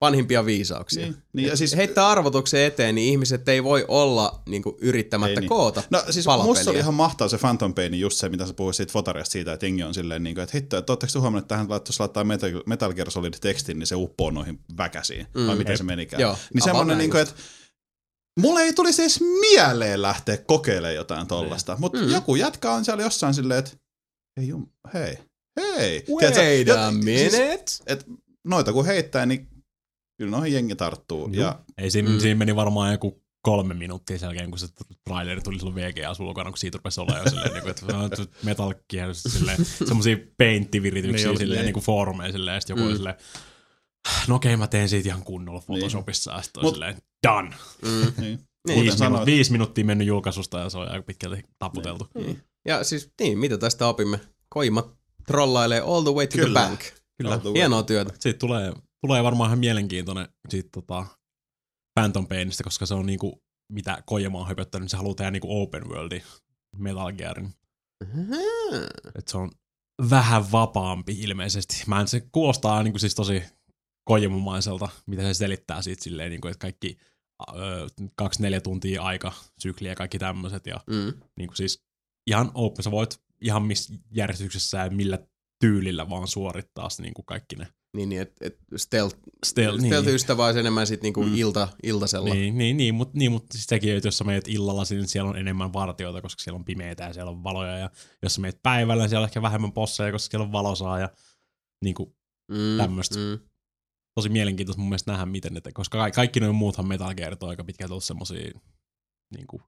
vanhimpia viisauksia. Niin, niin, ja siis, Heittää arvotuksen eteen, niin ihmiset ei voi olla niinku, yrittämättä Ei niin. koota No siis palapeliä. musta oli ihan mahtava se Phantom Pain, just se, mitä sä puhuit siitä fotariasta siitä, että jengi on silleen, niin kuin, että hitto, että ootteko te huomannut, että tähän jos laittaa Metal, Metal Gear Solid tekstin, niin se uppoo noihin väkäsiin, mm. vai miten se menikään. Joo, niin semmoinen, niin kuin, että Mulle ei tulisi edes mieleen lähteä kokeilemaan jotain tollasta, mutta Mm. joku jätkä on siellä jossain silleen, että ei jum, hei, hei. Wait Tiedätkö, a minute. Siis, et noita kun heittää, niin kyllä noihin jengi tarttuu. Ja Ei siinä, Mm. siinä meni varmaan joku kolme minuuttia sen jälkeen, kun se traileri tuli silloin VGA ulkona, kun siitä rupesi olla jo silleen, niin kuin, että Metal Gear, silleen, semmosia paintti-virityksiä Niin silleen, niin. niin kuin foorumeja silleen, ja sitten joku Mm. silleen, no okei, mä teen siitä ihan kunnolla Photoshopissa, ja sitten Mut- silleen, done. Mm. niin, *laughs* Niin. Viisi, sanoit, minu- viisi minuuttia mennyt julkaisusta, ja se on aika pitkälti taputeltu. Niin. Ja siis niin, mitä tästä opimme? Koimat trollailee all the way to Kyllä. the bank. Kyllä. Hienoa työtä. Siitä tulee, tulee varmaan ihan mielenkiintoinen siitä tota, Phantom Painista, koska se on niinku, mitä Kojima on höpöttänyt, niin se haluaa tehdä niinku open worldi Metal Gearin. Et se on vähän vapaampi ilmeisesti. Mä en, se kuulostaa niinku siis tosi kojimumaiselta, mitä se selittää siitä silleen, niinku, että kaikki öö, kaksi neljä tuntia aika, sykli ja kaikki tämmöiset. Ja Mm. niinku siis ihan open, sä voit ihan missä järjestyksessä ja millä tyylillä vaan suorittaa niinku kaikki ne. Niin, niin että et stealth, Stealth, stealth niin. ystävä olisi enemmän sit niinku Mm. ilta, iltasella. Niin, niin, niin mutta niin, mut siis sekin, että jos sä meet illalla, niin siellä on enemmän vartioita, koska siellä on pimeitä ja siellä on valoja. Ja jos sä meet päivällä, niin siellä on ehkä vähemmän posseja, koska siellä on valosaa. Ja niin kuin, Mm, tämmöstä. Mm. tosi mielenkiintoista mun mielestä nähdä, miten ne te, koska kaikki, noin muuthan Metal Gearit on aika pitkälti ollut semmosia niin kuin,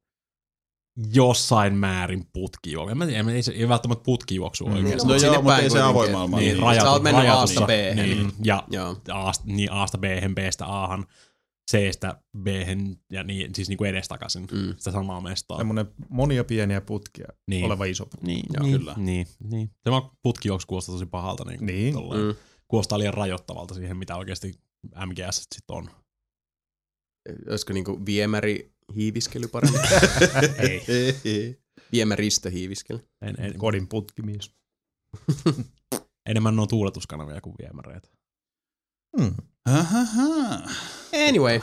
jossain määrin putkijuoksu. Mä tiedä, ei, se, ei välttämättä putkijuoksu Mm. oikeasti. no Mut joo, mutta ei se avoin maailma. niin, Sä rajatu, oot mennyt. Aasta B:hen. Niin, ja Joo. Aasta, niin Aasta B-hen, Bstä Ahan, Cstä B-hen ja niin, siis niin kuin edestakaisin Mm. sitä samaa mestaa. Semmoinen monia pieniä putkia Niin. oleva iso putki. Niin, Joo, niin, kyllä. Niin, niin. Tämä putkijuoksu kuulostaa tosi pahalta. Niin, Niin. tolleen. Mm. Kuulostaa liian rajoittavalta siihen, mitä oikeasti MGS sitten on. Olisiko niinku viemäri hiiviskely paremmin? *laughs* Ei. Viemäristö hiiviskely. En, en, Kodin putkimies. *laughs* enemmän on tuuletuskanavia kuin viemäreitä. Hmm. Ahaha. Anyway,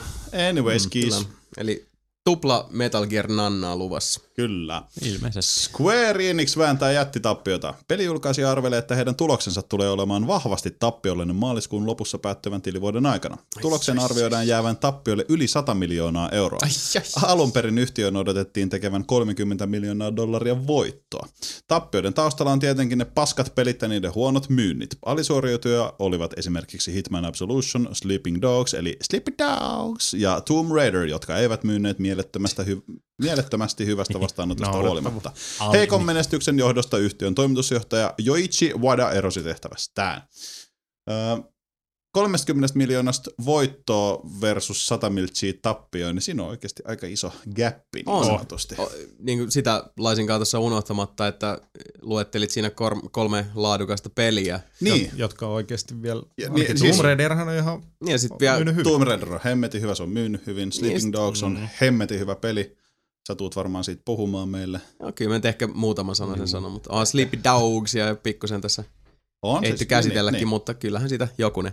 Anyways, Mm, kiis. kyllä. Eli tupla Metal Gear Nannaa luvassa. Kyllä. Ilmeisesti. Square Enix vääntää jättitappiota. Pelijulkaisija arvelee, että heidän tuloksensa tulee olemaan vahvasti tappiollinen maaliskuun lopussa päättyvän tilivuoden aikana. Tuloksen arvioidaan jäävän tappiolle yli 100 miljoonaa euroa. Alun perin yhtiön odotettiin tekevän 30 miljoonaa dollaria voittoa. Tappioiden taustalla on tietenkin ne paskat pelit ja niiden huonot myynnit. Alisuoriutuja olivat esimerkiksi Hitman Absolution, Sleeping Dogs eli Sleepy Dogs ja Tomb Raider, jotka eivät myyneet mielettömästä hy- mielettömästi hyvästä vastaanotosta Naurettava. huolimatta. Heikon menestyksen johdosta yhtiön toimitusjohtaja Joichi Wada erosi tehtävästään. Öö, 30 miljoonasta voittoa versus 100 miltsiä tappioon, niin siinä on oikeasti aika iso gappi niin On. sanotusti. O, niin kuin sitä laisinkaan tuossa unohtamatta, että luettelit siinä kor- kolme laadukasta peliä. Niin, Jotka on oikeasti vielä... Ja Ja, niin, niin, siis- Tomb Raiderhan on ihan Niin ja sitten vielä, myynyt hyvin. Tomb Raider on hemmetin hyvä, se on myynyt hyvin. Sleeping Niin, Dogs on mm. hemmetin hyvä peli. Sä tuut varmaan siitä puhumaan meille. no, kyllä mä nyt ehkä muutaman sanan sen sanon, mutta on Sleepy Dogs ja pikkusen tässä On ehty siis, käsitelläkin, niin, mutta kyllähän siitä jokunen.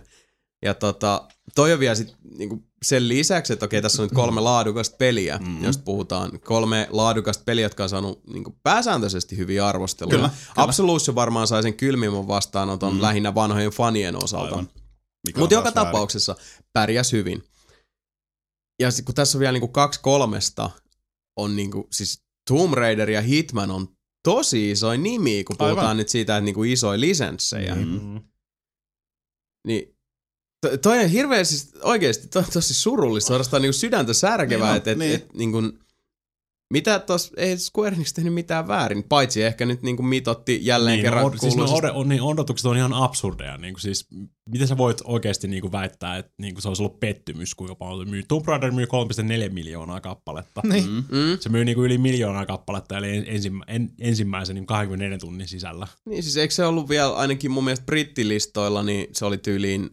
Ja tota, toi on vielä sit, niinku sen lisäksi, että okei, tässä on nyt kolme laadukasta peliä, Mm. mm. jos puhutaan. Kolme laadukasta peliä, jotka on saanut niinku pääsääntöisesti hyviä arvosteluja. Kyllä, kyllä. Absolution varmaan sai sen kylmimmän vastaanoton Mm. mm. lähinnä vanhojen fanien osalta. Mutta joka väärin. tapauksessa pärjäs hyvin. Ja sit, kun tässä on vielä niinku kaksi kolmesta, on niinku, siis Tomb Raider ja Hitman on tosi isoja nimiä, kun puhutaan Aivan. nyt siitä, että niinku isoja lisenssejä. Mm. Mm. Niin to, toi on hirveän siis oikeesti to, tosi surullista, suorastaan niinku sydäntä särkevää, Niin on, että et, niin. et, niinku, mitä tos, ei Square Enix tehnyt mitään väärin, paitsi ehkä nyt niinku mitotti jälleen Niin, kerran no, siis no, on, niin odotukset on ihan absurdeja. Niin kuin siis, miten sä voit oikeasti niin kuin väittää, että niin kuin se olisi ollut pettymys, kuinka paljon se myy. Tomb Raider myy 3,4 miljoonaa kappaletta. Niin. Mm. Se myy niin kuin yli miljoonaa kappaletta, eli ensimmä, en, ensimmäisen niin 24 tunnin sisällä. Niin siis eikö se ollut vielä ainakin mun mielestä brittilistoilla, niin se oli tyyliin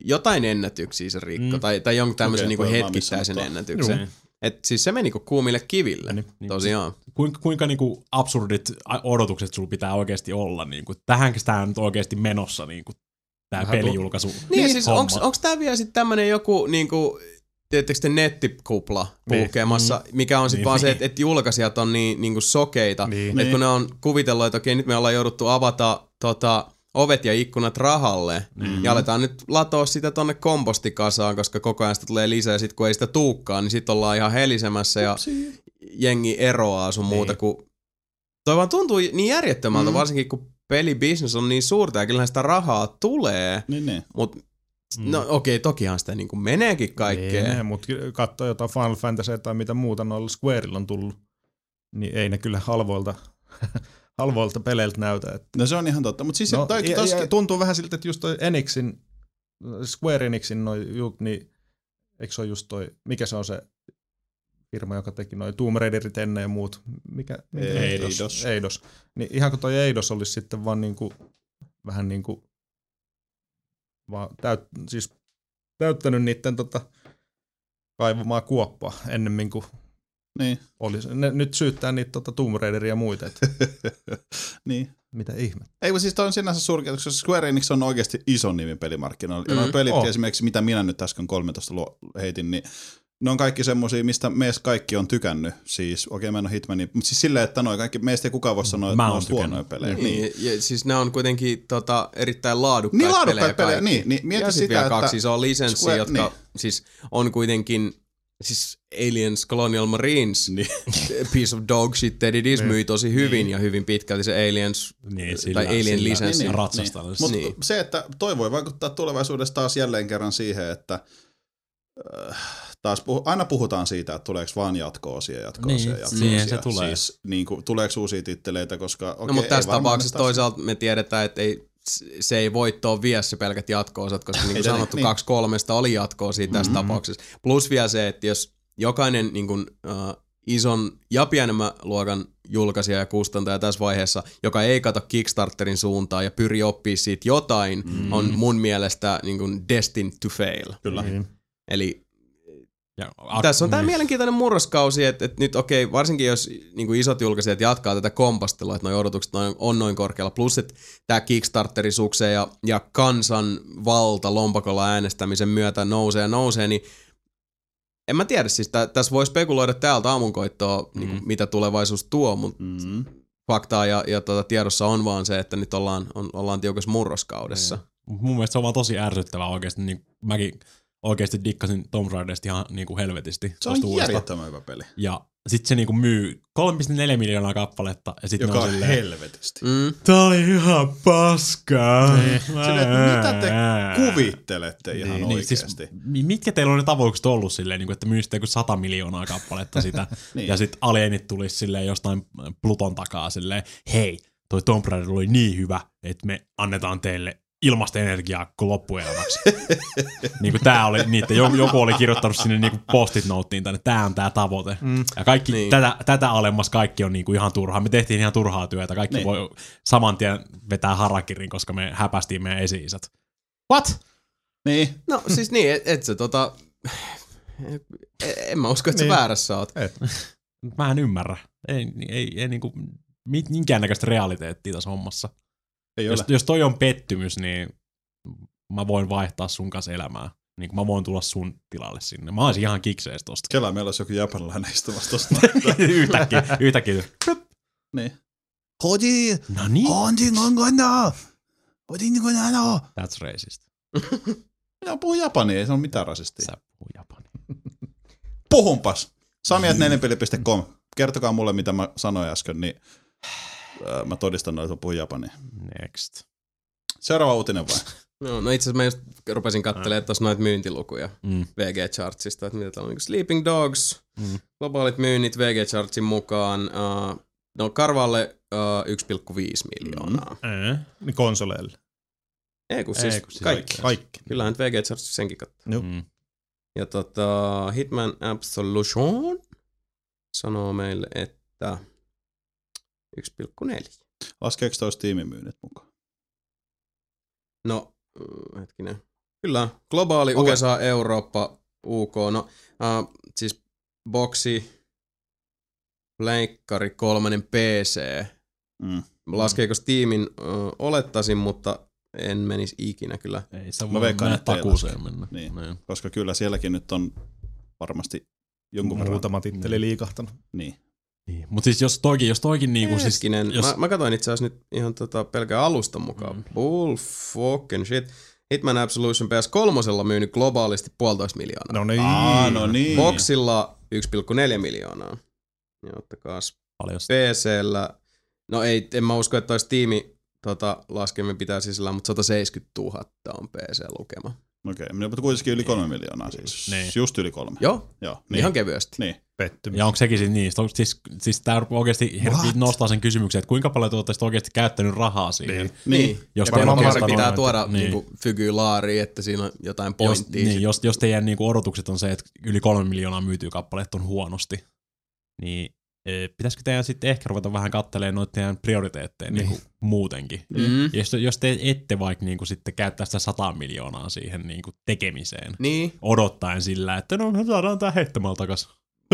jotain ennätyksiä se rikko, Mm. tai, tai jonkun tämmöisen Okei, niinku hetkittäisen missä ennätyksen. Joo. Et siis se meni niinku kuumille kiville, Niin. niin, tosiaan. Kuinka, kuinka niin kuin absurdit odotukset sulla pitää oikeasti olla? Niin kuin, tähänkö tämä nyt oikeasti menossa, niin kuin, tämä pelijulkaisu? Niin, niin siis onks, onks tää vielä sitten tämmönen joku niinku, tiedättekö te nettikupla Niin. puhkeamassa, mikä on sitten Niin. vaan se, että et julkaisijat on niin niinku sokeita, Niin. että Niin. kun ne on kuvitellut, että okei nyt me ollaan jouduttu avata tota, ovet ja ikkunat rahalle Mm-hmm. ja aletaan nyt latoa sitä tonne kompostikasaan, koska koko ajan sitä tulee lisää ja sit kun ei sitä tuukkaan, niin sit ollaan ihan helisemässä ja jengi eroaa sun muuta kuin... Toi vaan tuntuu niin järjettömältä, Mm. varsinkin kun pelibisnes on niin suurta ja kyllähän sitä rahaa tulee, Niin, niin. mutta no okei, tokihan sitä niinku meneekin kaikkea. Ei ne, mutta katsoo jotain Final Fantasy tai mitä muuta noilla Squareilla on tullut, niin ei ne kyllä halvoilta, *laughs* halvoilta peleiltä näytä. Että No se on ihan totta. Mutta siis no, toi, ja, tos, ja, tuntuu vähän siltä, että just toi Enixin, Square Enixin noi jut, niin eikö se ole just toi, mikä se on se firma, joka teki noi Tomb Raiderit ennen ja muut. Mikä? mikä Eidos. Eidos. Eidos. Niin ihan kuin toi Eidos olisi sitten vaan niinku, vähän niinku, vaan täyt, siis täyttänyt niiden tota, kaivamaa kuoppaa ennemmin kuin niin. olisi. Ne nyt syyttää niitä tota, Tomb Raideria ja muita, *laughs* niin. mitä ihme. Ei, siis toi on sinänsä surkea, koska Square Enix on oikeasti iso nimi pelimarkkinoilla. Ja Mm, nuo pelit, on. esimerkiksi mitä minä nyt äsken 13 luo, heitin, niin ne on kaikki semmosia, mistä meistä kaikki on tykännyt. Siis, okei, okay, mä en ole Hitmani, mutta siis silleen, että noi kaikki, meistä ei kukaan voi sanoa, että Mä ne on huonoja pelejä. Niin, Niin. ja, siis ne on kuitenkin tota, erittäin laadukkaita Niin laadukkaita pelejä, kaikki. niin, niin mieti ja sit sitä, vielä että... kaksi isoa lisenssiä, Square- jotka niin. siis on kuitenkin siis Aliens Colonial Marines, Niin. *laughs* piece of dog shit that it is, Niin. myi tosi hyvin ja hyvin pitkälti se Aliens Niin, sillä, tai Alien sillä, lisenssi. Niin. Niin, Mutta Niin. se, että toi voi vaikuttaa tulevaisuudessa taas jälleen kerran siihen, että äh, taas puhu, aina puhutaan siitä, että tuleeko vaan jatko-osia, jatko-osia, Niin, jatko-osia. siihen se tulee. Siis niin kuin, tuleeko uusia titteleitä, koska okei, No mutta tässä tapauksessa taas- toisaalta me tiedetään, että ei, se ei voittoa vie se pelkät jatko-osat, koska niin kuin sanottu, niin. kaksi kolmesta oli jatkoa siitä tässä Mm-hmm. tapauksessa. Plus vielä se, että jos jokainen niin kuin, uh, ison ja pienemmän luokan julkaisija ja kustantaja tässä vaiheessa, joka ei kato Kickstarterin suuntaan ja pyri oppii siitä jotain, mm. on mun mielestä niin kuin destined to fail. Kyllä. Niin. Eli ja, a, tässä on tämä niin. mielenkiintoinen murroskausi, että, että nyt okei, okay, varsinkin jos niin kuin isot julkaisijat jatkaa tätä kompastelua, että nuo odotukset noin, on noin korkealla, plus että tämä Kickstarteri suksee ja, ja kansan valta lompakolla äänestämisen myötä nousee ja nousee, niin en mä tiedä, siis tä, tässä voi spekuloida täältä aamunkoittoa, mm. niin kuin, mitä tulevaisuus tuo, mutta Mm. faktaa ja, ja tota, tiedossa on vaan se, että nyt ollaan, on, ollaan tiukassa murroskaudessa. Mut Mun mielestä se on vaan tosi ärsyttävää oikeasti. Niin mäkin oikeasti dikkasin Tomb Raiderista ihan niin kuin helvetisti. Se on järjettömän hyvä peli, Ja sit se niinku myy 3,4 miljoonaa kappaletta. Ja sit joka on on silleen, helvetisti. Mm. Tää oli ihan paskaa. Silleen, että mitä te kuvittelette ihan Niin, niin, siis, oikeasti? mi- mitkä teillä on ne tavoitteet ollut silleen, niin kuin, että myisitte joku 100 miljoonaa kappaletta sitä, *laughs* Niin. ja sitten alienit tulisi silleen jostain Pluton takaa silleen, hei, toi Tomb Raider oli niin hyvä, että me annetaan teille ilmasta energiaa kuin loppuelämäksi. *laughs* niin kuin tää oli niitä, joku, joku oli kirjoittanut sinne niin kuin postit nouttiin tänne, tää on tää tavoite. Mm. Ja kaikki, Niin. tätä, tätä alemmas kaikki on niin kuin ihan turhaa. Me tehtiin ihan turhaa työtä, kaikki Niin. voi saman tien vetää harakirin, koska me häpästiin meidän esi-isät. What? Niin, No siis niin, et, et se tota... En mä usko, että sä Niin. väärässä oot. Et. Mä en ymmärrä. Ei, ei, ei niinku, mit- minkäännäköistä realiteettia tässä hommassa. Ei Jos, ole. jos toi on pettymys, niin mä voin vaihtaa sun kanssa elämää. Niin mä voin tulla sun tilalle sinne. Mä olisin ihan kiksees tosta. Kela, meillä olisi joku japanilainen istumassa tosta. *laughs* yhtäkkiä, yhtäkkiä. niin. Hoji, No niin. honji ngongono. Hoji ngongono. That's racist. *laughs* Minä puhun japania, ei se ole mitään rasistia. Sä puhuu japani. Puhunpas. Samiat4peli.com. Kertokaa mulle, mitä mä sanoin äsken, niin mä todistan, että mä puhun japania. Next. Seuraava uutinen vai? *laughs* No, no itse asiassa mä just rupesin katselemaan tuossa noita myyntilukuja Mm. VG-chartsista, että mitä täällä on niin Sleeping Dogs, Mm. globaalit myynnit VG-chartsin mukaan, uh, no Karvalle uh, 1,5 miljoonaa. Äh. Niin konsoleille. Ei kun siis, Ei, kun siis kaikki. Kaikki. Kyllähän nyt VG-chartsi senkin katsoo. Joo. Mm. Ja tota, Hitman Absolution sanoo meille, että 1,4. Laskeeko toi Steamin myynnit mukaan? No, mm, hetkinen. Kyllä, globaali, Okei. okay. USA, Eurooppa, UK. No, uh, siis boksi, pleikkari, kolmannen PC. Mm. Laskeeko Steamin, uh, olettaisin, mutta en menisi ikinä kyllä. Ei se Mä voi veikkaan, mennä takuuseen mennä. Niin. Niin. Koska kyllä sielläkin nyt on varmasti jonkun verran. Muutama titteli liikahtanut. Niin. Niin. Mutta siis jos toikin, jos toikin niinku siis... Jos, mä, mä katsoin itse asiassa nyt ihan tota pelkää alusta mukaan. Mm. Bull fucking shit. Hitman Absolution PS3 myynyt globaalisti puolitoista miljoonaa. No niin. Aa, no niin. Boxilla 1,4 miljoonaa. Ja ottakaas paljon PCllä, no ei, en mä usko, että olisi tiimi tota, laskemin pitää sisällä, mutta 170 000 on PC-lukema. Okei, okay, mutta kuitenkin yli kolme miljoonaa siis. Niin. Just yli kolme. Joo, Joo niin. niin. ihan kevyesti. Niin. Pettymys. Ja onko sekin siis niin? Siis, siis, siis tämä oikeasti What? nostaa sen kysymyksen, että kuinka paljon te olette oikeasti käyttänyt rahaa siihen. Niin. Niin, Jos ja te varmaan pitää on- tuoda niin. niin. niinku, että siinä on jotain Jos, pointtia. niin, jos, jos teidän niinku odotukset on se, että yli kolme miljoonaa myytyy kappaleet on huonosti, niin pitäisikö teidän sitten ehkä ruveta vähän kattelemaan noita teidän prioriteetteja niin. niinku muutenkin? Mm. Jos, jos te ette vaikka niinku sitten käyttää sitä 100 miljoonaa siihen niinku tekemiseen, Niin, odottaen sillä, että no me saadaan tää heittämällä takas.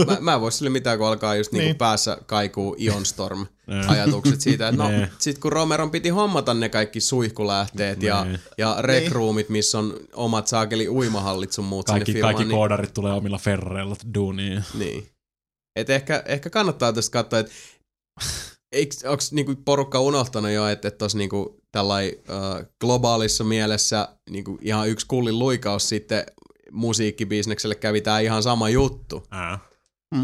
mä, mä en voi sille mitään, kun alkaa just niinku Niin. päässä kaikuu Ion Storm *laughs* Niin. ajatukset siitä, että no *laughs* Niin. sit kun Romeron piti hommata ne kaikki suihkulähteet ja, Niin. ja rekruumit, missä on omat saakeli uimahallit sun muut Kaikki, sinne firmaan, kaikki niin, koodarit tulee omilla ferreilla duuniin. niin. Et ehkä, ehkä kannattaa tästä katsoa, että onko niinku porukka unohtanut jo, että et tuossa niinku tällai äh, globaalissa mielessä niinku ihan yksi kullin luikaus sitten musiikkibisnekselle kävi tää ihan sama juttu. Ää.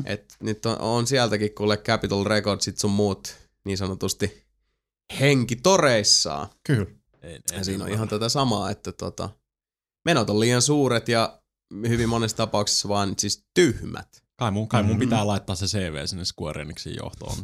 Et nyt on, on sieltäkin kuule Capitol Recordsit sun muut niin sanotusti henki toreissaan. Kyllä. En, Ja siinä on ihan tätä samaa, että tota, menot on liian suuret ja hyvin monessa tapauksessa vaan siis tyhmät. Kai mun, kai mun Mhm. pitää laittaa se CV sinne Square Enixin johtoon.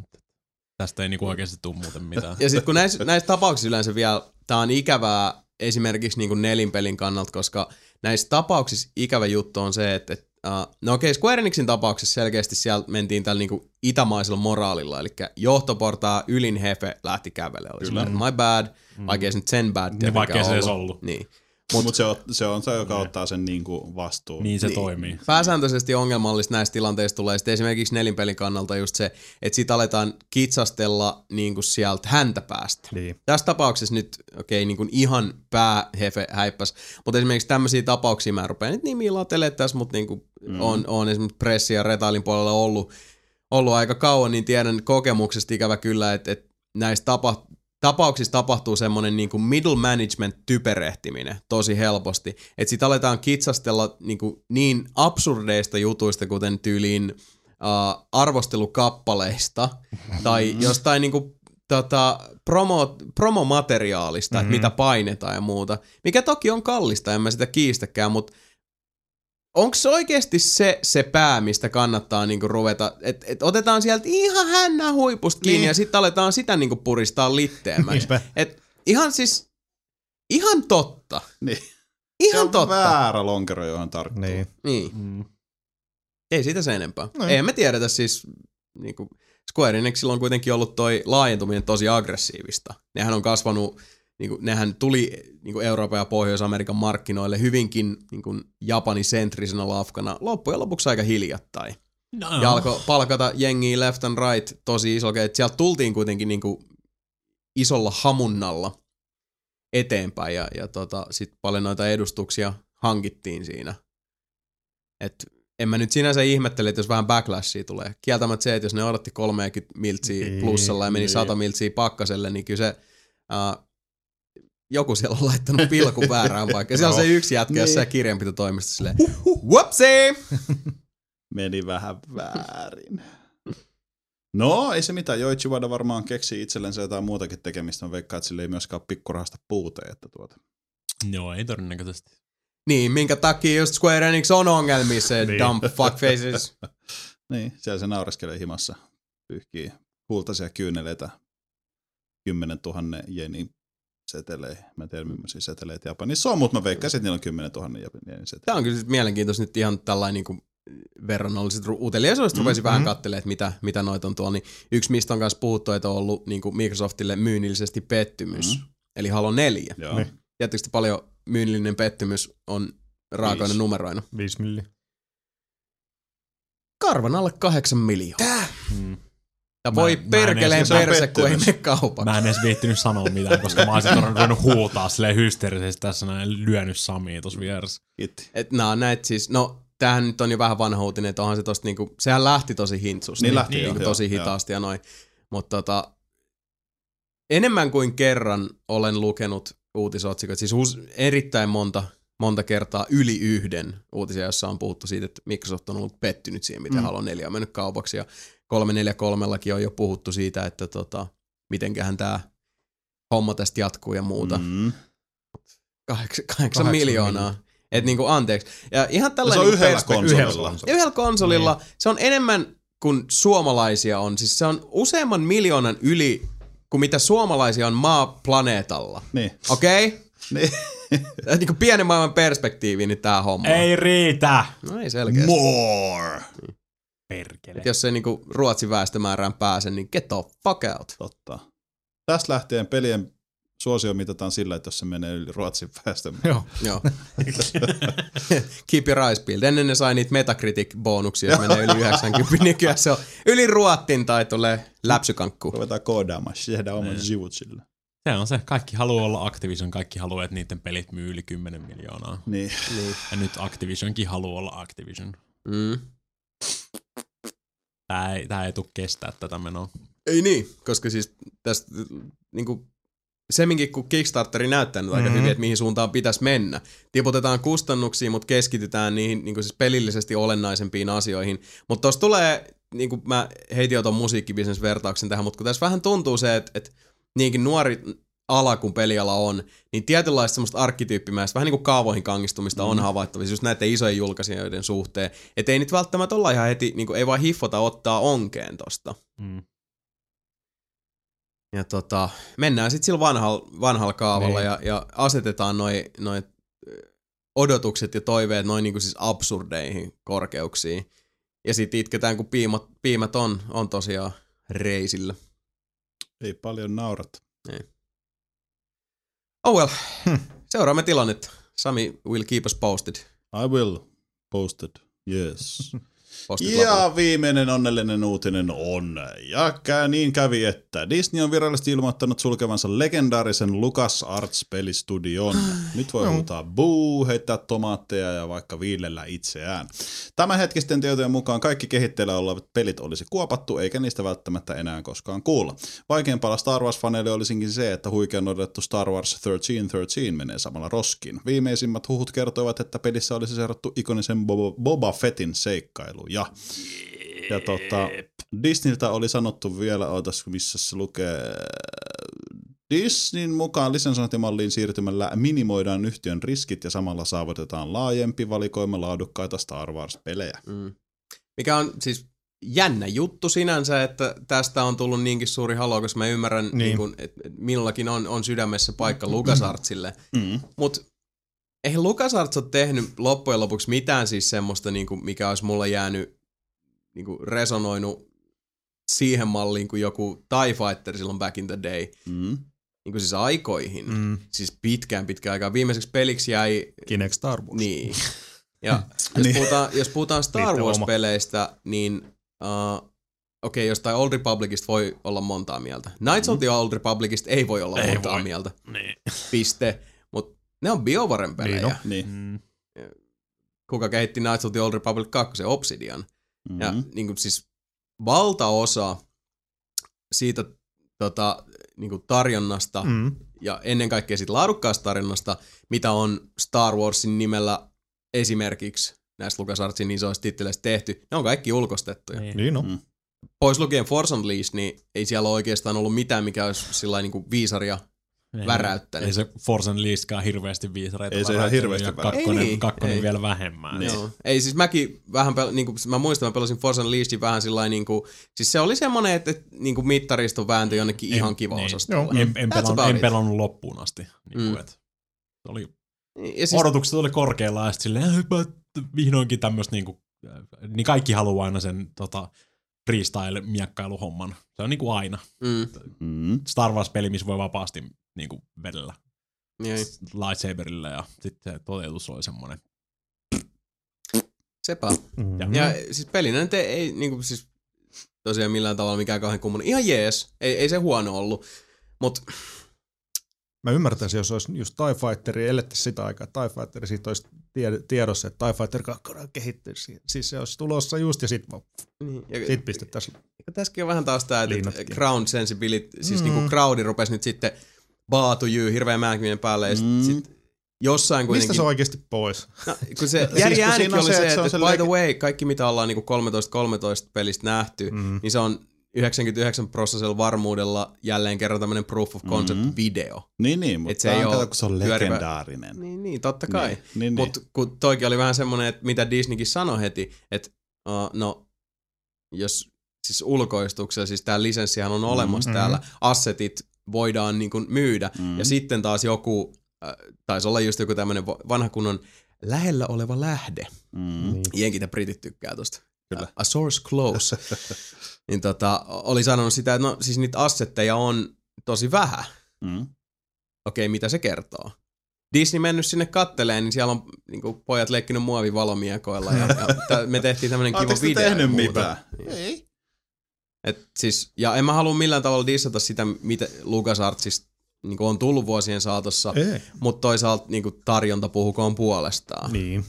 Tästä ei niinku oikeasti tule muuten mitään. Ja sitten kun näissä, näissä tapauksissa yleensä vielä, tämä on ikävää esimerkiksi niin kuin nelinpelin kannalta, koska näissä tapauksissa ikävä juttu on se, että, että uh, no okei, Square Enixin tapauksessa selkeästi siellä mentiin tällä niin kuin itämaisella moraalilla, eli johtoportaa ylin hefe lähti kävelemään. Oli Kyllä. silleen, my bad, vaikka ei se nyt sen bad Niin vaikka ei se edes ollut. Niin. Mutta Mut se, on, se on se, joka ottaa sen niinku vastuun. Niin se Niin. toimii. Pääsääntöisesti ongelmallista näistä tilanteista tulee sitten esimerkiksi nelinpelin kannalta just se, että sit aletaan kitsastella niin kuin sieltä häntä päästä. Niin. Tässä tapauksessa nyt, okei, niin kuin ihan päähefe häippäs, mutta esimerkiksi tämmöisiä tapauksia mä rupean nyt nimiä latelemaan tässä, mutta niin kuin mm. on, on esimerkiksi pressi- ja retailin puolella ollut, ollut aika kauan, niin tiedän kokemuksesta ikävä kyllä, että, että näissä tapa, tapauksissa tapahtuu semmoinen niin kuin middle management typerehtiminen tosi helposti, että sit aletaan kitsastella niin, kuin niin absurdeista jutuista, kuten tyyliin uh, arvostelukappaleista *laughs* tai jostain niin kuin, tota, promo, promomateriaalista, mm-hmm. että mitä painetaan ja muuta, mikä toki on kallista, en mä sitä kiistäkään, mutta onko se oikeasti se, se pää, mistä kannattaa niinku ruveta, että et otetaan sieltä ihan hännä huipusta kiinni Niin. ja sitten aletaan sitä niinku puristaa litteemmäksi. Et ihan siis, ihan totta. Niin. Se Ihan on totta. väärä lonkero, johon tarttuu. Niin. Niin. Mm. Ei siitä sen enempää. No. Ei me tiedetä siis, niinku, Square Enixillä on kuitenkin ollut toi laajentuminen tosi aggressiivista. Nehän on kasvanut, niinku, nehän tuli niinku Euroopan ja Pohjois-Amerikan markkinoille hyvinkin niinku, japanisentrisenä lafkana loppujen lopuksi aika hiljattain. No. Ja alkoi palkata jengiä left and right tosi iso, että sieltä tultiin kuitenkin niinku isolla hamunnalla eteenpäin ja, ja tota, sitten paljon noita edustuksia hankittiin siinä. Et en mä nyt sinänsä ihmettele, että jos vähän backlashia tulee. Kieltämättä se, että jos ne odotti 30 miltsiä Niin, plussalla ja meni niin. 100 miltsiä pakkaselle, niin kyllä se uh, joku siellä on laittanut *laughs* pilkun väärään paikkaan. Siellä on se yksi jätkä Niin. jossain kirjanpitotoimistossa silleen, whoopsie! *laughs* Meni vähän väärin. No, ei se mitään. Joichi Wada varmaan keksii itsellensä jotain muutakin tekemistä. Mä veikkaan, että sille ei myöskään ole pikkurahasta puute. Että tuota. Joo, ei todennäköisesti. Niin, minkä takia just Square Enix on ongelmissa, se Niin. dump fuckfaces. *laughs* Niin, siellä se naureskelee himassa. Pyyhkii kultaisia kyyneleitä 10 000 jenin seteleihin. Mä en tiedä, millaisia seteleitä Japanissa on, mutta mä veikkaan, että niillä on 10 000 jenin seteleitä. Tämä on kyllä mielenkiintoista nyt ihan tällainen niin kuin verrannolliset ru- uteliaisuudesta mm, rupesin vähän katselemaan, että mitä, mitä noita on tuolla. Niin yksi, mistä on kanssa puhuttu, että on ollut niin kuin Microsoftille myynnillisesti pettymys. Mm. Eli Halo 4. Joo. Niin. Paljon myynnillinen pettymys on raakoinen Viisi. numeroina? 5 milli. Karvan alle 8 miljoonaa. Mm. Ja voi Mä- mä en perkeleen on perse, kun ei mene kaupaksi. Mä en edes viittinyt sanoa mitään, koska mä olisin ruvennut huutaa silleen hysteerisesti tässä näin lyönyt Samia tuossa vieressä. Et nää on näitä siis, no tämähän nyt on jo vähän vanha uutinen, että onhan se tosta niinku, sehän lähti tosi hintsusti. Niin lähti, niinku joo, tosi joo, hitaasti ja noin. Mutta tota, enemmän kuin kerran olen lukenut uutisotsikoita, siis uus, erittäin monta, monta kertaa yli yhden uutisia, jossa on puhuttu siitä, että Microsoft on ollut pettynyt siihen, miten mm. Halo 4 on mennyt kaupaksi. Ja 343 on jo puhuttu siitä, että tota, mitenköhän tämä homma tästä jatkuu ja muuta. Mm. Mm. Kahdeksan, kahdeksan miljoonaa. Et niinku anteeksi. Ja ihan Se tällainen on niinku yhdellä perspektiivi- konsolilla. Yhdellä konsolilla niin. se on enemmän kuin suomalaisia on. Siis se on useamman miljoonan yli kuin mitä suomalaisia on maa planeetalla. Niin. Okei? Okay? *laughs* niin. niin kuin pienen maailman perspektiiviin nyt tää homma. Ei riitä! No ei selkeästi. More. Perkele. Et jos se niinku Ruotsin väestömäärään pääse, niin get the fuck out. Totta. Tästä lähtien pelien suosio mitataan sillä, että jos se menee yli Ruotsin *laughs* väestön. Joo. Joo. *laughs* Keep your eyes peeled. Ennen ne sai niitä Metacritic-bonuksia, jos menee yli 90. Nykyään se on yli Ruottin tai tulee läpsykankku. Ruvetaan koodaamaan, tehdään oman sivut sillä. Se on se. Kaikki haluaa olla Activision, kaikki haluaa, että niiden pelit myy yli 10 miljoonaa. Niin. Niin. Ja nyt Activisionkin haluaa olla Activision. Mm. Tää ei, tää ei tule kestää tätä menoa. Ei niin, koska siis tästä niinku, semminkin kun Kickstarteri näyttää nyt aika Mhm. hyvin, että mihin suuntaan pitäisi mennä. Tiputetaan kustannuksia, mutta keskitytään niihin niinku siis pelillisesti olennaisempiin asioihin. Mutta tuossa tulee, niin kuin mä heitin jo ton musiikkibisnesvertauksen tähän, mutta kun tässä vähän tuntuu se, että, että niinkin nuori ala kuin peliala on, niin tietynlaista semmoista arkkityyppimäistä, vähän niin kuin kaavoihin kangistumista on havaittavissa just näiden isojen julkaisijoiden suhteen. Että ei nyt välttämättä olla ihan heti, niin kuin, ei vaan hiffota ottaa onkeen tosta. Mm. Ja tota, mennään sitten sillä vanhalla, vanhalla kaavalla Niin. ja, ja asetetaan noin noi odotukset ja toiveet noin niinku siis absurdeihin korkeuksiin. Ja sitten itketään, kun piimat, piimät on, on tosiaan reisillä. Ei paljon naurat. Oh well, seuraamme tilannetta. Sami will keep us posted. I will. Posted. Yes. *laughs* Ja viimeinen onnellinen uutinen on, ja niin kävi, että Disney on virallisesti ilmoittanut sulkevansa legendaarisen Lucas Arts pelistudion. Nyt voi huutaa buu, heittää tomaatteja ja vaikka viilellä itseään. Tämänhetkisten tietojen mukaan kaikki kehitteillä olevat pelit olisi kuopattu, eikä niistä välttämättä enää koskaan kuulla. Vaikeimpaa Star Wars-faneille olisinkin se, että huikean odotettu Star Wars 1313 menee samalla roskiin. Viimeisimmät huhut kertoivat, että pelissä olisi seurattu ikonisen Boba, Boba Seikkailuja. Ja tota, Disneyltä oli sanottu vielä, ootas missä se lukee, Disneyn mukaan lisensointimalliin siirtymällä minimoidaan yhtiön riskit ja samalla saavutetaan laajempi valikoima laadukkaita Star Wars-pelejä. Mm. Mikä on siis jännä juttu sinänsä, että tästä on tullut niinkin suuri halo, koska mä ymmärrän, niin. Niin kun, että minullakin on, on sydämessä paikka LucasArtsille. Mm. Mutta eihän LucasArts ole tehnyt loppujen lopuksi mitään siis semmoista, niinku, mikä olisi mulla jäänyt niinku, resonoinut siihen malliin kuin joku TIE Fighter silloin back in the day. Mm. Niin kuin siis aikoihin. Mm. Mm. Siis pitkään pitkään aikaa. Viimeiseksi peliksi jäi Kinect Star Wars. niin. *laughs* Ja jos, Niin. puhutaan, jos puhutaan Star. Wars-peleistä, niin uh, okei, okay, jostain Old Republicista voi olla montaa mieltä. Knights of the Old Republicista ei voi olla Ei montaa voi. mieltä. Niin. Piste. Ne on BioVaren pelejä. Niin on. Niin. Mm. Kuka kehitti Knights of the Old Republic 2? Obsidian. Mm. Ja niin kuin siis valtaosa siitä tota, niin kuin tarjonnasta Mm. ja ennen kaikkea siitä laadukkaasta tarinasta, mitä on Star Warsin nimellä esimerkiksi näistä LucasArtsin isoista titteleistä tehty, ne on kaikki ulkostettuja. Niin. Niin on. Mm. Pois lukien Force Unleashed, niin ei siellä ole oikeastaan ollut mitään, mikä olisi sillä niin kuin viisaria Ei- väräyttänyt. Ei se Force Unleashedkaan hirveästi viisareita Ei se ihan väräyttänyt, hirveästi ja kakkonen, Ei niin, kakkonen ei. vielä vähemmän. Niin. Joo. Ei siis mäkin vähän, pel- niin kuin, mä muistan, mä pelasin Force Unleashed vähän sillä niin kuin, siis se oli semmonen, että, että niin kuin mittariston vääntö jonnekin En- ihan kiva niin. osastolle. En, en, That's pelannut, en pelannut loppuun asti. Niin Mm. kuin, et, oli, Ja siis, odotukset oli korkealla ja sitten silleen, "Äh, vihdoinkin tämmöistä niinku, äh, niin kaikki haluaa aina sen tota, freestyle-miekkailuhomman. Se on niinku aina. mm, Mm. Star Wars-peli, missä voi vapaasti niinku vedellä niin, lightsaberilla ja sitten se toteutus oli semmoinen. sepä. Mm. Ja siis pelinä nyt ei, ei niin kuin, siis tosiaan millään tavalla mikään kauhean kummonen. Ihan jees, ei, ei se huono ollut. Mut Mä ymmärtäisin, jos olisi just TIE Fighteri, elettä sitä aikaa, TIE Fighteri siitä olisi tie- tiedossa, että TIE Fighter 2 kehittyy. Si- Siis se olisi tulossa just ja sit, vaan, Niin, ja, sit pistettäisiin. tässäkin on vähän taas tää, että ground sensibility, siis Mm. mm. niinku crowdi rupesi nyt sitten baatujyy, hirveä määkiminen päälle ja sit, Mm. sit jossain kuitenkin... Mistä se on oikeasti pois? No, kun se *laughs* kun Jari siinä äänikin on oli se, se, että se että, by the way, kaikki mitä ollaan niinku 13-13 pelistä nähty, Mm. niin se on 99 prosentilla varmuudella jälleen kerran tämmönen proof of concept Mhm. video. Niin, niin, mutta Et se ei kato, kun se on pyörivä- legendaarinen. Niin, niin totta kai. Niin, niin, Mutta kun toikin oli vähän semmoinen, että mitä Disneykin sanoi heti, että uh, no, jos siis ulkoistuksella, siis tämä lisenssihän on olemassa Mhm. täällä, assetit voidaan niin kuin myydä, Mm. ja sitten taas joku, äh, taisi olla just joku tämmöinen vanha kunnon lähellä oleva lähde. Mm. Niin. Jenkit ja britit tykkää tosta. Kyllä. A source close. *laughs* niin tota, oli sanonut sitä, että no siis niitä assetteja on tosi vähän. Mm. Okei, mitä se kertoo? Disney mennyt sinne katteleen, niin siellä on niin kuin, pojat leikkinyt muovivalomiekoilla ja, ja *laughs* me tehtiin tämmönen kiva video. tehnyt mitään? Ei. Et siis, ja en mä halua millään tavalla dissata sitä, mitä LucasArtsista niin on tullut vuosien saatossa, Ei. mutta toisaalta niin kuin, tarjonta puhukoon puolestaan. Niin.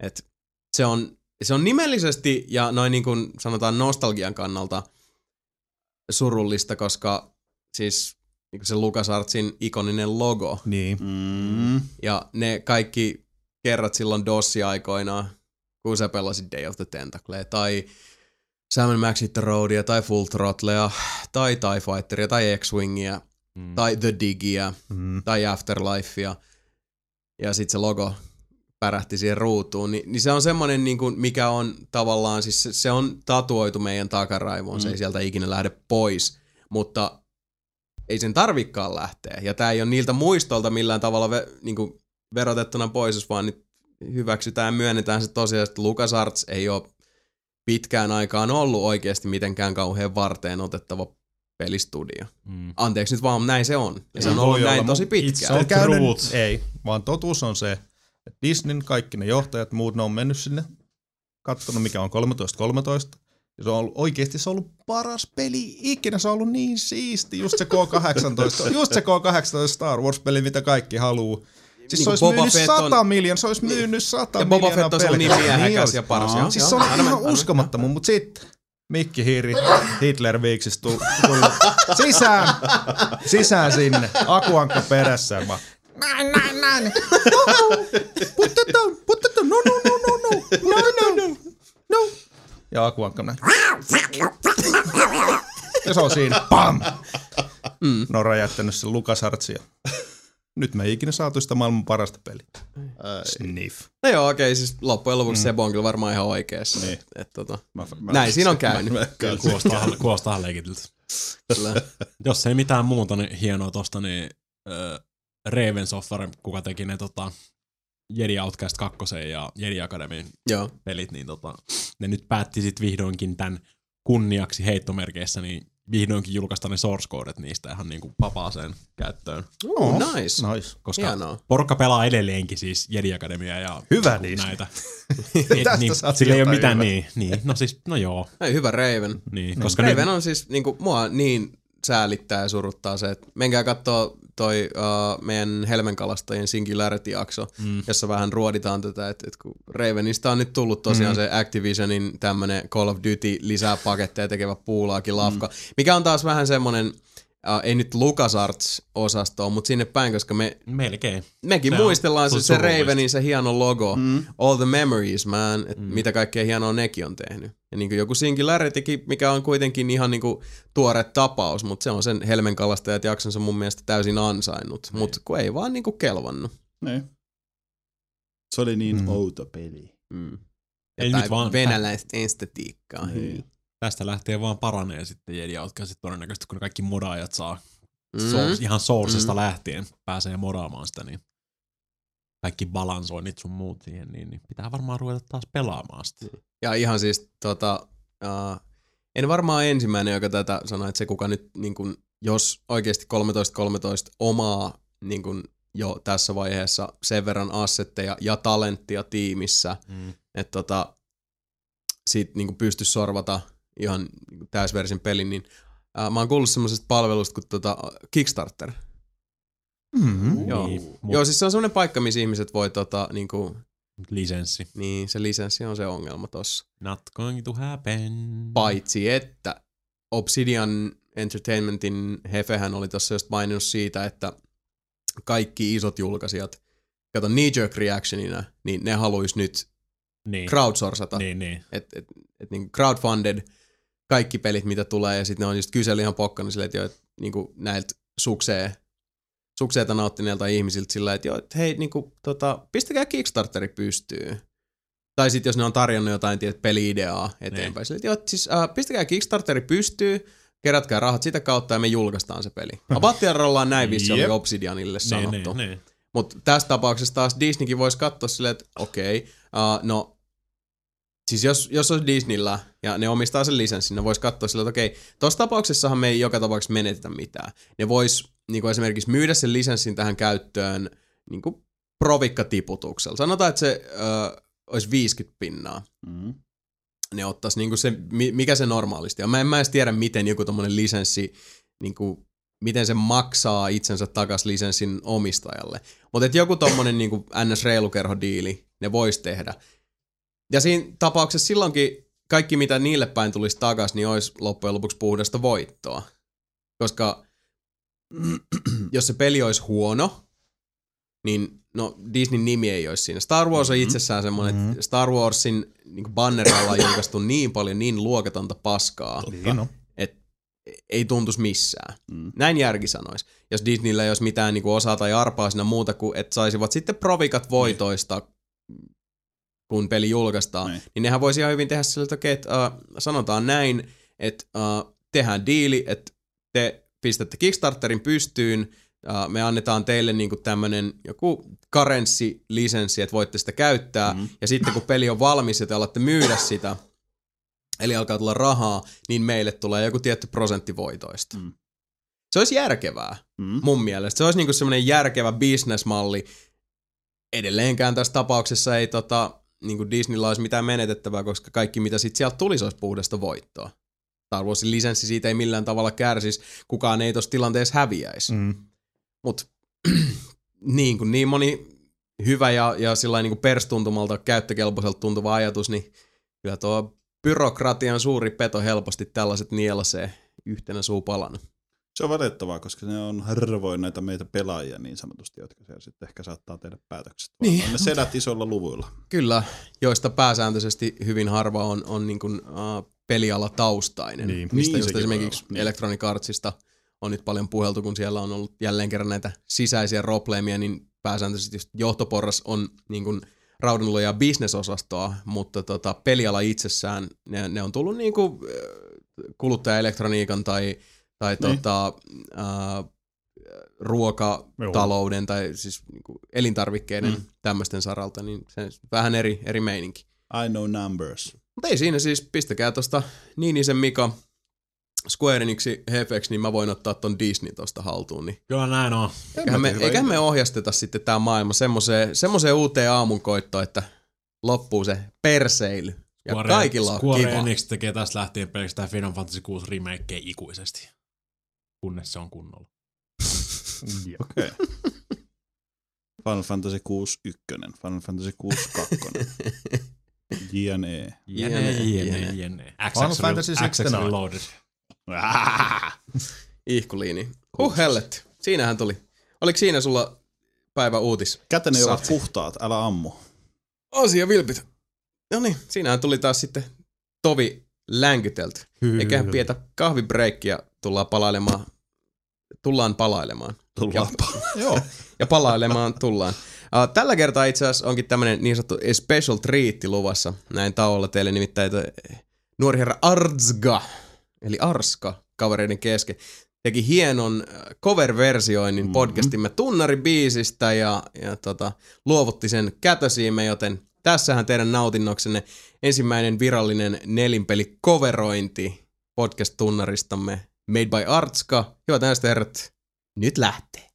Et se, on, se on nimellisesti ja noin niin kuin sanotaan nostalgian kannalta surullista, koska siis niin kuin se LucasArtsin ikoninen logo Niin. Mm. ja ne kaikki kerrat silloin DOS-aikoina, kun sä pelasit Day of the Tentacle tai Sam Max Hit the Roadia tai Full Throttlea tai TIE Fighteria tai X-Wingia Mm. tai The Digia Mm. tai Afterlifea ja sitten se logo pärähti siihen ruutuun, niin, niin se on semmoinen, niin kuin, mikä on tavallaan, siis se, se on tatuoitu meidän takaraivoon, mm. se ei sieltä ikinä lähde pois, mutta ei sen tarvikkaan lähteä. Ja tämä ei ole niiltä muistolta millään tavalla ve, niin kuin verotettuna pois, jos vaan nyt hyväksytään ja myönnetään se tosiaan, että LucasArts ei ole pitkään aikaan ollut oikeasti mitenkään kauhean varteen otettava pelistudio. Mm. Anteeksi nyt vaan, näin se on. Ja se on ollut näin olla, tosi pitkään. Se on käynyt, ei, vaan totuus on se, että Disneyn kaikki ne johtajat, muut ne on mennyt sinne, katsonut mikä on 13.13. Ja se on ollut, oikeasti se on ollut paras peli ikinä, se on ollut niin siisti, just se K-18, just se K-18 Star Wars-peli, mitä kaikki haluu. Siis se olisi Boba myynyt Fett 100 on... miljoonaa, se olisi myynyt 100 ja Boba Fett on niin miehäkäs ja paras. No, siis se on aina, ihan aina, uskomattomu, mutta sitten Mikki Hiiri Hitler viiksis tuli sisään, sisään sinne, akuankka perässä. Mä, näin, näin, näin. Put that down, put down. No, no, no, no, no. No, no, no. no. Ja akuankka näin. Ja se on siinä. Pam! Mm. No on räjäyttänyt sen Lukasartsia. Nyt me ei ikinä saatu sitä maailman parasta peliä. Sniff. No joo, okei, siis loppujen lopuksi mm. Sebo on kyllä varmaan ihan oikeassa. Niin. Et, et, tota, Mä, mä, Näin siinä on käynyt. Mä, mä, Kyllä kuulostaa, kuulostaa leikitiltä. kyllä. *laughs* Jos ei mitään muuta niin hienoa tosta, niin äh, Raven Software, kuka teki ne tota, Jedi Outcast 2 ja Jedi Academy joo. pelit, niin tota, ne nyt päätti sit vihdoinkin tämän kunniaksi heittomerkeissä, niin vihdoinkin julkaista ne source codet niistä ihan niinku vapaaseen käyttöön. Oh, nice. Nice. Koska Hienoa. porukka pelaa edelleenkin siis Jedi Academia ja Hyvä niistä. näitä. *laughs* Tästä niin, sillä ei ole mitään hyvää. niin, niin. No siis, no joo. Ei, hyvä Raven. Niin, koska Raven nyt, on siis, niinku, mua niin säälittää ja suruttaa se, että menkää kattoo toi uh, meidän Helmenkalastajien Singularity-jakso, mm. jossa vähän ruoditaan tätä, että, että kun Ravenista on nyt tullut tosiaan mm. se Activisionin tämmönen Call of Duty lisää paketteja tekevä puulaakin lafka, mm. mikä on taas vähän semmonen, uh, ei nyt LucasArts-osastoon, mutta sinne päin, koska me melkein. Mekin Se on- muistellaan se se. Ravenin se hieno logo, mm. All the Memories, man, että mm. mitä kaikkea hienoa nekin on tehnyt. Ja niin kuin joku Singularitykin, mikä on kuitenkin ihan niin kuin tuore tapaus, mutta se on sen Helmenkalastajat jaksonsa mun mielestä täysin ansainnut, mutta kun ei vaan niin kuin kelvannut. Niin. Se oli niin Mm. mm. outo peli. Mm. Ei Tai nyt vaan- venäläistä estetiikkaa. Niin. Tästä lähtee vaan paranee sitten Jedi Outcastit todennäköisesti, kun kaikki modaajat saa Mm. source, ihan sourcesta Mm. mm. lähtien pääsee modaamaan sitä, niin kaikki balansoinnit sun muut siihen, niin, niin pitää varmaan ruveta taas pelaamaan sitä. Ja ihan siis tota, uh, en varmaan ensimmäinen, joka tätä sanoi, että se kuka nyt, niin kun, jos oikeasti 13-13 omaa niin kun, jo tässä vaiheessa sen verran assetteja ja talenttia tiimissä, Mm. että tota, sit niin pysty sorvata ihan niin täysversin pelin, niin uh, mä oon kuullut semmoisesta palvelusta kuin tota Kickstarter. Mm-hmm. Joo. Niin, mut Joo, siis se on semmoinen paikka, missä ihmiset voi tota, niinku, lisenssi. niin se lisenssi on se ongelma tossa. Not going to happen. Paitsi että Obsidian Entertainmentin hefehän oli tuossa just maininnut siitä, että kaikki isot julkaisijat, kato knee jerk reactionina, niin ne haluaisi nyt Niin. crowdsourcata. Niin, niin. Et, et, et niin crowdfunded kaikki pelit, mitä tulee, ja sitten ne on just kysely ihan pokkana silleen, että, jo, et, niinku näiltä suksee, sukseita nauttineilta ihmisiltä sillä että joo, et hei, niinku, tota, pistäkää Kickstarteri pystyyn. Tai sitten jos ne on tarjonnut jotain tiedät, peli-ideaa eteenpäin. Niin. Sille, että joo, siis äh, pistäkää Kickstarteri pystyyn, kerätkää rahat sitä kautta ja me julkaistaan se peli. *laughs* Abattiarrolla on näin vissi oli Jep. Obsidianille Niin, sanottu. niin, niin. Mutta tässä tapauksessa taas Disneykin voisi katsoa silleen, että okei, okay, uh, no siis jos, jos olisi Disneyllä ja ne omistaa sen lisenssin, ne voisi katsoa silleen, että okei, tuossa tapauksessahan me ei joka tapauksessa menetetä mitään. Ne vois niin esimerkiksi myydä sen lisenssin tähän käyttöön niin provikkatiputuksella. Sanotaan, että se uh, olisi 50 pinnaa Mm. ne ottaisi niinku se, mi- mikä se normaalisti on. Mä en mä edes tiedä, miten joku tommonen lisenssi, niinku, miten se maksaa itsensä takas lisenssin omistajalle. Mutta joku tommonen niinku ns. reilukerhodiili ne vois tehdä. Ja siinä tapauksessa silloinkin kaikki, mitä niille päin tulisi takas, niin olisi loppujen lopuksi puhdasta voittoa. Koska *clears throat* jos se peli olisi huono, niin no Disneyn nimi ei olisi siinä. Star Wars on itsessään semmoinen, Mhm. että Star Warsin niin bannerilla on julkaistu niin paljon niin luokatonta paskaa, Niin on. että ei tuntuisi missään. Mm. Näin järki sanoisi. Jos Disneyllä ei olisi mitään niin osaa tai arpaa siinä muuta kuin, että saisivat sitten provikat voitoista, kun peli julkaistaan, Niin. niin nehän voisi ihan hyvin tehdä sillä, että, okei, että uh, sanotaan näin, että uh, tehdään diili, että te pistätte Kickstarterin pystyyn, uh, me annetaan teille niinku tämmönen joku karenssilisenssi, että voitte sitä käyttää, Mm. mm. ja sitten kun peli on valmis ja te alatte myydä sitä, eli alkaa tulla rahaa, niin meille tulee joku tietty prosentti voitoista. Mm. Se olisi järkevää, Mm. mun mielestä. Se olisi niinku semmoinen järkevä bisnesmalli. Edelleenkään tässä tapauksessa ei tota, niinku Disneyllä olisi mitään menetettävää, koska kaikki mitä sit sieltä tulisi olisi puhdasta voittoa. Star Warsin lisenssi siitä ei millään tavalla kärsisi, kukaan ei tuossa tilanteessa häviäisi. Mm. Mm. Mutta *clears throat* niin kuin niin moni hyvä ja, ja sillä niin perstuntumalta käyttökelpoiselta tuntuva ajatus, niin kyllä tuo byrokratian suuri peto helposti tällaiset nielasee yhtenä suupalana. Se on valitettavaa, koska ne on harvoin näitä meitä pelaajia niin sanotusti, jotka siellä sitten ehkä saattaa tehdä päätökset. Niin. on ne sedät isoilla luvuilla. Kyllä, joista pääsääntöisesti hyvin harva on, on niin kuin, uh, pelialataustainen. Niin. Mistä Niin, just esimerkiksi niin. Electronic Artsista on nyt paljon puheltu, kun siellä on ollut jälleen kerran näitä sisäisiä robleemia, niin pääsääntöisesti just johtoporras on niin kuin raudanluja bisnesosastoa, mutta tota, peliala itsessään, ne, ne on tullut niin kuin, kuluttajaelektroniikan tai, tai Niin. tota, uh, ruokatalouden tai siis niin kuin elintarvikkeiden Mm. mm. tämmöisten saralta, niin se vähän eri, eri meininki. I know numbers. Mutta ei siinä siis, pistäkää tosta Niinisen Mika Square Enixin hefeksi, niin mä voin ottaa ton Disney tosta haltuun. Niin Kyllä näin on. eiköhän me, eiköhän me ohjasteta sitten tää maailma semmoiseen, semmoiseen uuteen aamunkoittoon, että loppuu se perseily. Ja Square- kaikilla on Square kiva. Enix tekee tästä lähtien pelkästään Final Fantasy 6 remakea ikuisesti. Kunnes se on kunnolla. *laughs* Okei. Okay. Final Fantasy 6 ykkönen, Final Fantasy 6 kakkonen, JNE. Jene, jene, jene. jene. Final XX, Fantasy XX 69. Reloaded. Ihkuliini. Huh helletti. Siinähän tuli. Oliko siinä sulla päivä uutis? Käteni ovat puhtaat, älä ammu. Asia vilpit. No niin, siinähän tuli taas sitten tovi länkytelty. Eiköhän pietä kahvibreikkiä tullaan palailemaan. Tullaan palailemaan. Tullaan *laughs* Joo. Ja palailemaan tullaan. Uh, tällä kertaa itse asiassa onkin tämmönen niin sanottu special treatti luvassa näin tauolla teille nimittäin toi nuori herra Artsga, eli Arska kavereiden kesken, teki hienon cover-versioinnin Mhm. podcastimme tunnaribiisistä ja, ja tota, luovutti sen kätösiimme, joten tässähän teidän nautinnoksenne ensimmäinen virallinen nelinpeli coverointi podcast-tunnaristamme Made by Artska. Hyvät naiset ja herrat, nyt lähtee.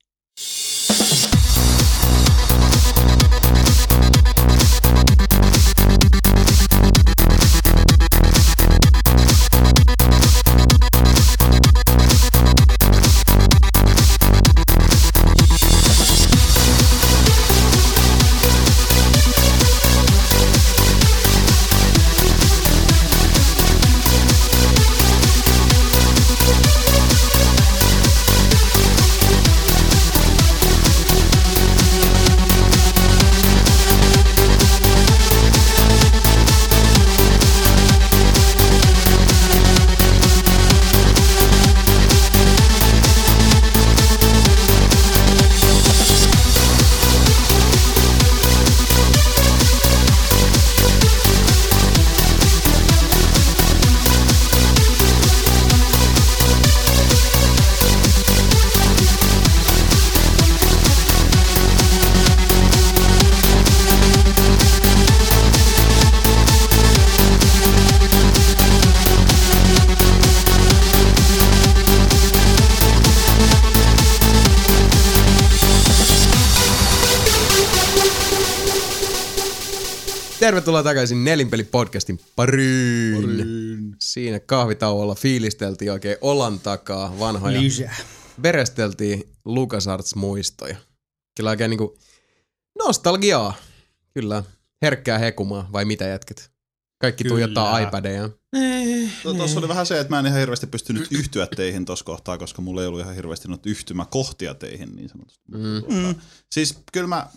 Tervetuloa takaisin Nelinpeli-podcastin pariin. Siinä kahvitauolla fiilisteltiin oikein olan takaa vanhoja. Lisää. Veresteltiin LucasArts-muistoja. Kyllä oikein niinku nostalgiaa. Kyllä. Herkkää hekumaa, vai mitä jätket? Kaikki Kyllä. tuijottaa iPadeja. Tuossa oli vähän se, että mä en ihan hirveästi pystynyt yhtyä teihin tuossa kohtaa, koska mulla ei ollut ihan hirveästi noita yhtymäkohtia teihin niin sanotusti. Mm. Mm. Siis kyllä mä,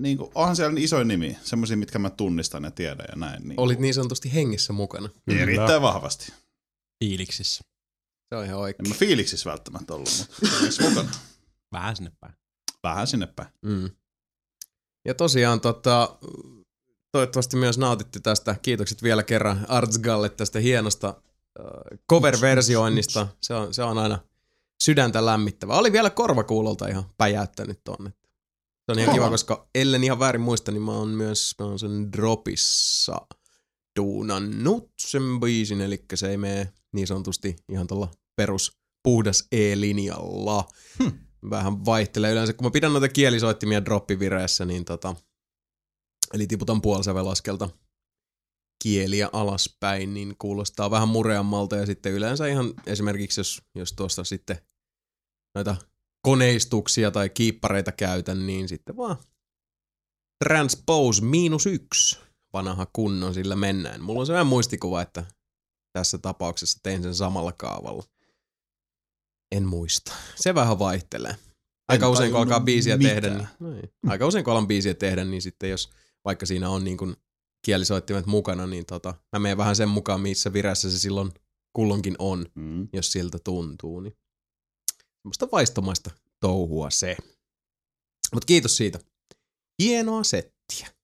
niin kuin, onhan siellä isoin nimi, semmoisia, mitkä mä tunnistan ja tiedän ja näin. Niin Olit niin sanotusti hengissä mukana. Erittäin vahvasti. Fiiliksissä. Se on ihan En oikein. mä fiiliksissä välttämättä ollut, mutta onneksi mukana. *laughs* Vähän sinne päin. Vähän sinne päin. Mm. Ja tosiaan tota, toivottavasti myös nautitte tästä. Kiitokset vielä kerran Artsgalle tästä hienosta äh, cover-versioinnista. Se on, se on aina sydäntä lämmittävä. Oli vielä korvakuulolta ihan päjäyttänyt tonne. Se on ihan kiva, koska ellen ihan väärin muista, niin mä oon myös mä oon sen Dropissa duunannut sen biisin, eli se ei mene niin sanotusti ihan tuolla perus puhdas E-linjalla. Vähän vaihtelee yleensä, kun mä pidän noita kielisoittimia droppivireessä, niin tota, eli tiputan puolisävelaskelta kieliä alaspäin, niin kuulostaa vähän mureammalta. Ja sitten yleensä ihan esimerkiksi, jos, jos tuosta sitten noita koneistuksia tai kiippareita käytän, niin sitten vaan transpose miinus yksi vanha kunnon sillä mennään. Mulla on sellainen muistikuva, että tässä tapauksessa tein sen samalla kaavalla. En muista. Se vähän vaihtelee. Aika En usein kun alkaa biisiä mitään. tehdä, niin, niin, *laughs* aika usein kun alan biisiä tehdä, niin sitten jos vaikka siinä on niin kuin kielisoittimet mukana, niin tota, mä menen vähän sen mukaan, missä vireessä se silloin kullonkin on, Mm. jos siltä tuntuu. Niin. Semmoista vaistomaista touhua se. Mutta kiitos siitä. Hienoa settiä.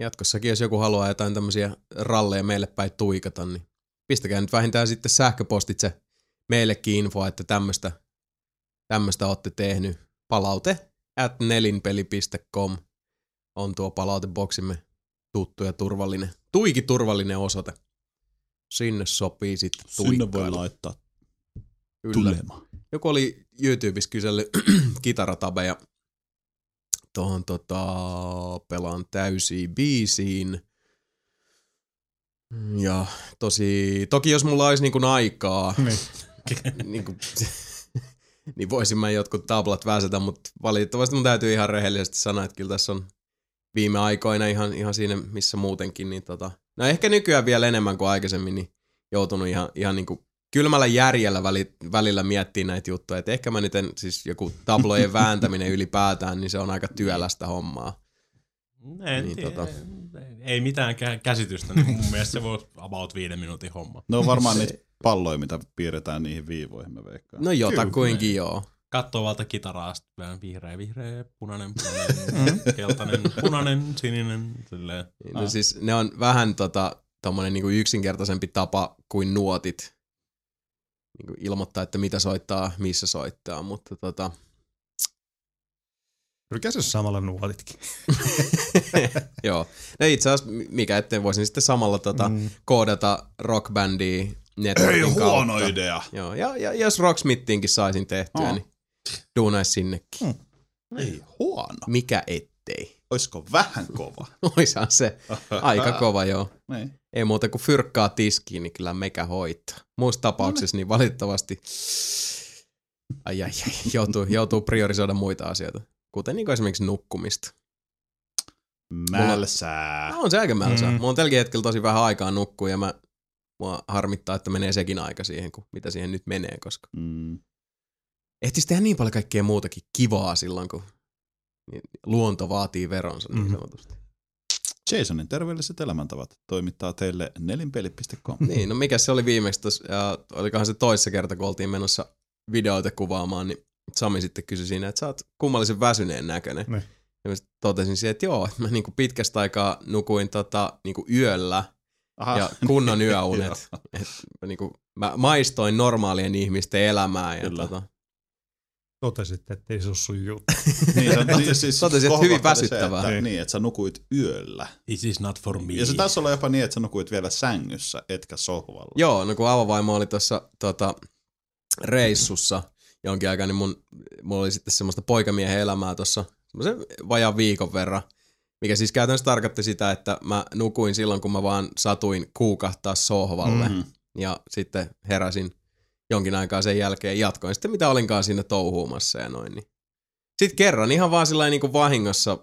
Jatkossakin, jos joku haluaa jotain tämmöisiä ralleja meille päin tuikata, niin pistäkää nyt vähintään sitten sähköpostitse meillekin infoa, että tämmöistä tämmöistä olette tehnyt. Palaute at nelinpeli.com on tuo palauteboksimme tuttu ja turvallinen, tuiki turvallinen osoite. Sinne sopii sitten Sinne voi tuikkailla. laittaa Kyllä. tulemaan. Joku oli YouTubessa kysellyt *clears throat* kitaratabeja tuohon tota, pelaan täysiin biisiin. Ja tosi, toki jos mulla olisi niinku aikaa, *laughs* Niin. *laughs* niin, kuin, *laughs* niin voisin mä jotkut tablat väsätä, mutta valitettavasti mun täytyy ihan rehellisesti sanoa, että kyllä tässä on viime aikoina ihan, ihan siinä, missä muutenkin, niin tota, no ehkä nykyään vielä enemmän kuin aikaisemmin, niin joutunut ihan, ihan niin kuin kylmällä järjellä väli, välillä miettiä näitä juttuja, että ehkä mä nyt en, siis joku tablojen *laughs* vääntäminen ylipäätään, niin se on aika työlästä hommaa. En Niin, tiedä, tota. Ei mitään kä- käsitystä, niin mun mielestä se voi about viiden minuutin homma. Ne on varmaan niitä palloja, mitä piirretään niihin viivoihin, mä veikkaan. No jotakuinkin joo. Katsoo valta kitaraa, sitten vihreä, vihreä, punainen, *laughs* punainen, keltainen, punainen, sininen, silleen. No Ah. siis ne on vähän tota, tommonen niinku yksinkertaisempi tapa kuin nuotit niinku ilmoittaa, että mitä soittaa, missä soittaa, mutta tota, Rykäsy samalla nuotitkin. *laughs* joo. No itse asiassa mikä ettei voisin sitten samalla tota, Mm. koodata rockbändiä Ei networkin huono kautta. idea. Joo, ja, ja jos Rocksmithiinkin saisin tehtyä, Oh. niin duunais sinnekin. Ei huono. Mikä ettei. Oisko vähän kova? *laughs* Oishan se aika kova, joo. Niin. Ei muuta kuin fyrkkaa tiskiin, niin kyllä mekä hoitaa. Muussa tapauksessa niin valitettavasti ai, ai, ai, joutuu, joutuu priorisoida muita asioita, kuten niin esimerkiksi nukkumista. Mälsää. No, on se aika mälsää. Mm. Mulla on tälläkin hetkellä tosi vähän aikaa nukkua ja mä, mua harmittaa, että menee sekin aika siihen, kuin mitä siihen nyt menee, koska Mm. ehtis tehdä niin paljon kaikkea muutakin kivaa silloin, kun niin luonto vaatii veronsa niin Mhm. sanotusti. Jasonin terveelliset elämäntavat toimittaa teille nelinpeli.com. Niin, no mikä se oli viimeksi tossa, ja olikohan se toissa kerta, kun oltiin menossa videoita kuvaamaan, niin Sami sitten kysyi siinä, että sä oot kummallisen väsyneen näköinen. Niin. Ja mä totesin siihen, että joo, että mä niinku pitkästä aikaa nukuin tota, niinku yöllä Aha. ja kunnon *laughs* yöunet. Et mä, niinku, mä maistoin normaalien ihmisten elämää. Ja Kyllä. tota, Totesit, että ei se ole sun juttu. *laughs* niin, se, niin, siis Totesin, että hyvin se, väsyttävää. Että, Niin. niin, että sä nukuit yöllä. This is not for me. Ja se taisi olla jopa niin, että sä nukuit vielä sängyssä, etkä sohvalla. Joo, no kun avovaimo oli tuossa tota, reissussa jonkin aikaa, niin mun, mulla oli sitten semmoista poikamiehen elämää tuossa semmoisen vajaan viikon verran. Mikä siis käytännössä tarkoitti sitä, että mä nukuin silloin, kun mä vaan satuin kuukahtaa sohvalle. Mhm. Ja sitten heräsin jonkin aikaa sen jälkeen jatkoin sitten mitä olinkaan siinä touhuumassa ja noin. Niin. Sitten kerran ihan vaan sillä niin kuin vahingossa,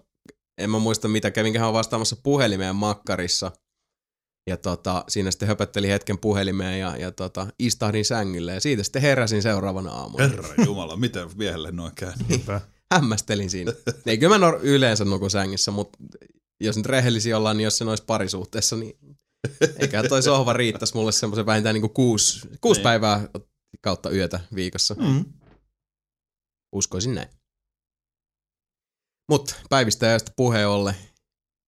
en mä muista mitä, kävinköhän vastaamassa puhelimeen makkarissa. Ja tota, siinä sitten höpöttelin hetken puhelimeen ja, ja tota, istahdin sängylle ja siitä sitten heräsin seuraavana aamuna. Herra Jumala, miten miehelle noin käy? Niinpä. Hämmästelin siinä. Ei kyllä mä yleensä nukun sängyssä, mutta jos nyt rehellisiä ollaan, niin jos se olisi parisuhteessa, niin eiköhän toi sohva riittäisi mulle semmoisen vähintään niin kuin kuusi, kuusi Niin. päivää kautta yötä viikossa. Mm. Uskoisin näin. Mutta päivistäjästä puheen ollen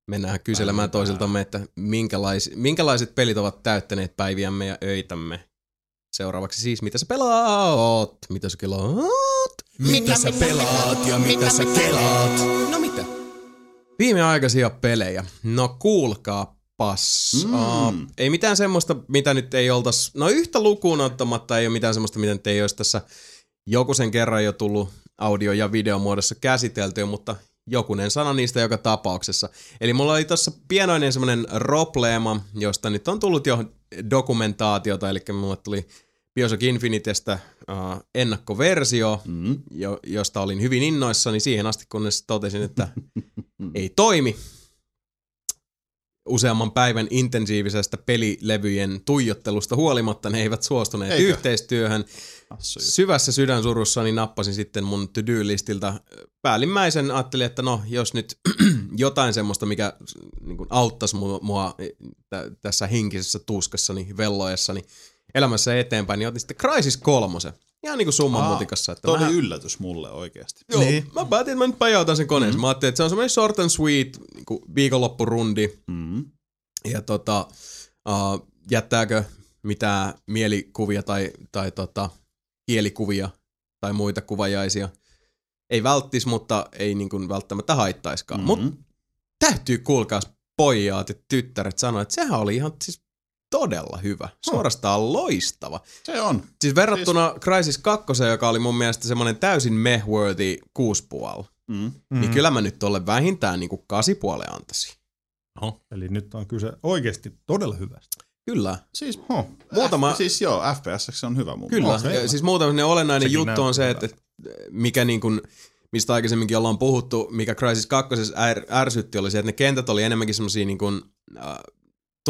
mennään kyselemään toisiltamme, että minkälais, minkälaiset pelit ovat täyttäneet päiviämme ja öitämme. Seuraavaksi siis, mitä sä pelaat? Mitä sä kelaat? Mitä sä pelaat ja mitä sä kelaat? No mitä? Viimeaikaisia pelejä. No kuulkaa pas. Mm. Uh, ei mitään semmoista, mitä nyt ei oltais... No yhtä lukuun ottamatta ei ole mitään semmoista, mitä nyt ei olisi tässä joku sen kerran jo tullut audio- ja videomuodossa käsitelty, mutta jokunen sana niistä joka tapauksessa. Eli mulla oli tuossa pienoinen semmoinen robleema, josta nyt on tullut jo dokumentaatiota, eli mulle tuli Bioshock Infinitestä uh, ennakkoversio, Mm. jo, josta olin hyvin innoissani siihen asti, kunnes totesin, että ei toimi. Useamman päivän intensiivisestä pelilevyjen tuijottelusta huolimatta ne eivät suostuneet Eikö? yhteistyöhön. Hassu Syvässä sydänsurussani nappasin sitten mun to-do-listiltä päällimmäisen. Ajattelin, että no, jos nyt *clears throat* jotain semmoista, mikä niin kuin auttaisi mua, mua tä- tässä henkisessä tuskassani, velloessani elämässä eteenpäin, niin otin sitten Crysis 3. Ihan niin kuin summan Aa, mutikassa. Että Tuo oli mähän- yllätys mulle oikeasti. Joo, niin. Mä päätin, että mä nyt pajautan sen koneeseen. Mm. Mä ajattelin, että se on semmoinen short and sweet niin viikonloppurundi. Mm. Ja tota, uh, jättääkö mitään mielikuvia tai, tai tota, kielikuvia tai muita kuvajaisia. Ei välttis, mutta ei niin kuin välttämättä haittaiskaan. Mm. Mhm. Mutta täytyy kuulkaas pojat ja tyttäret sanoa, että sehän oli ihan siis todella hyvä. Suorastaan loistava. Se on. Siis verrattuna siis... Crysis 2, joka oli mun mielestä semmoinen täysin meh-worthy 6,5, Mm. mm. niin kyllä mä nyt tolle vähintään niinku 8,5 antaisin. Oho. Eli nyt on kyse oikeasti todella hyvästä. Kyllä, Siis, Huh. Muutama- F, siis joo, FPS se on hyvä mun kyllä. mielestä. Okei. Ja siis muutama sellainen olennainen Sekin juttu on se, että että mikä niin kuin, mistä aikaisemminkin ollaan puhuttu, mikä Crysis 2 är, ärsytti, oli se, että ne kentät oli enemmänkin semmosia niin kuin, äh,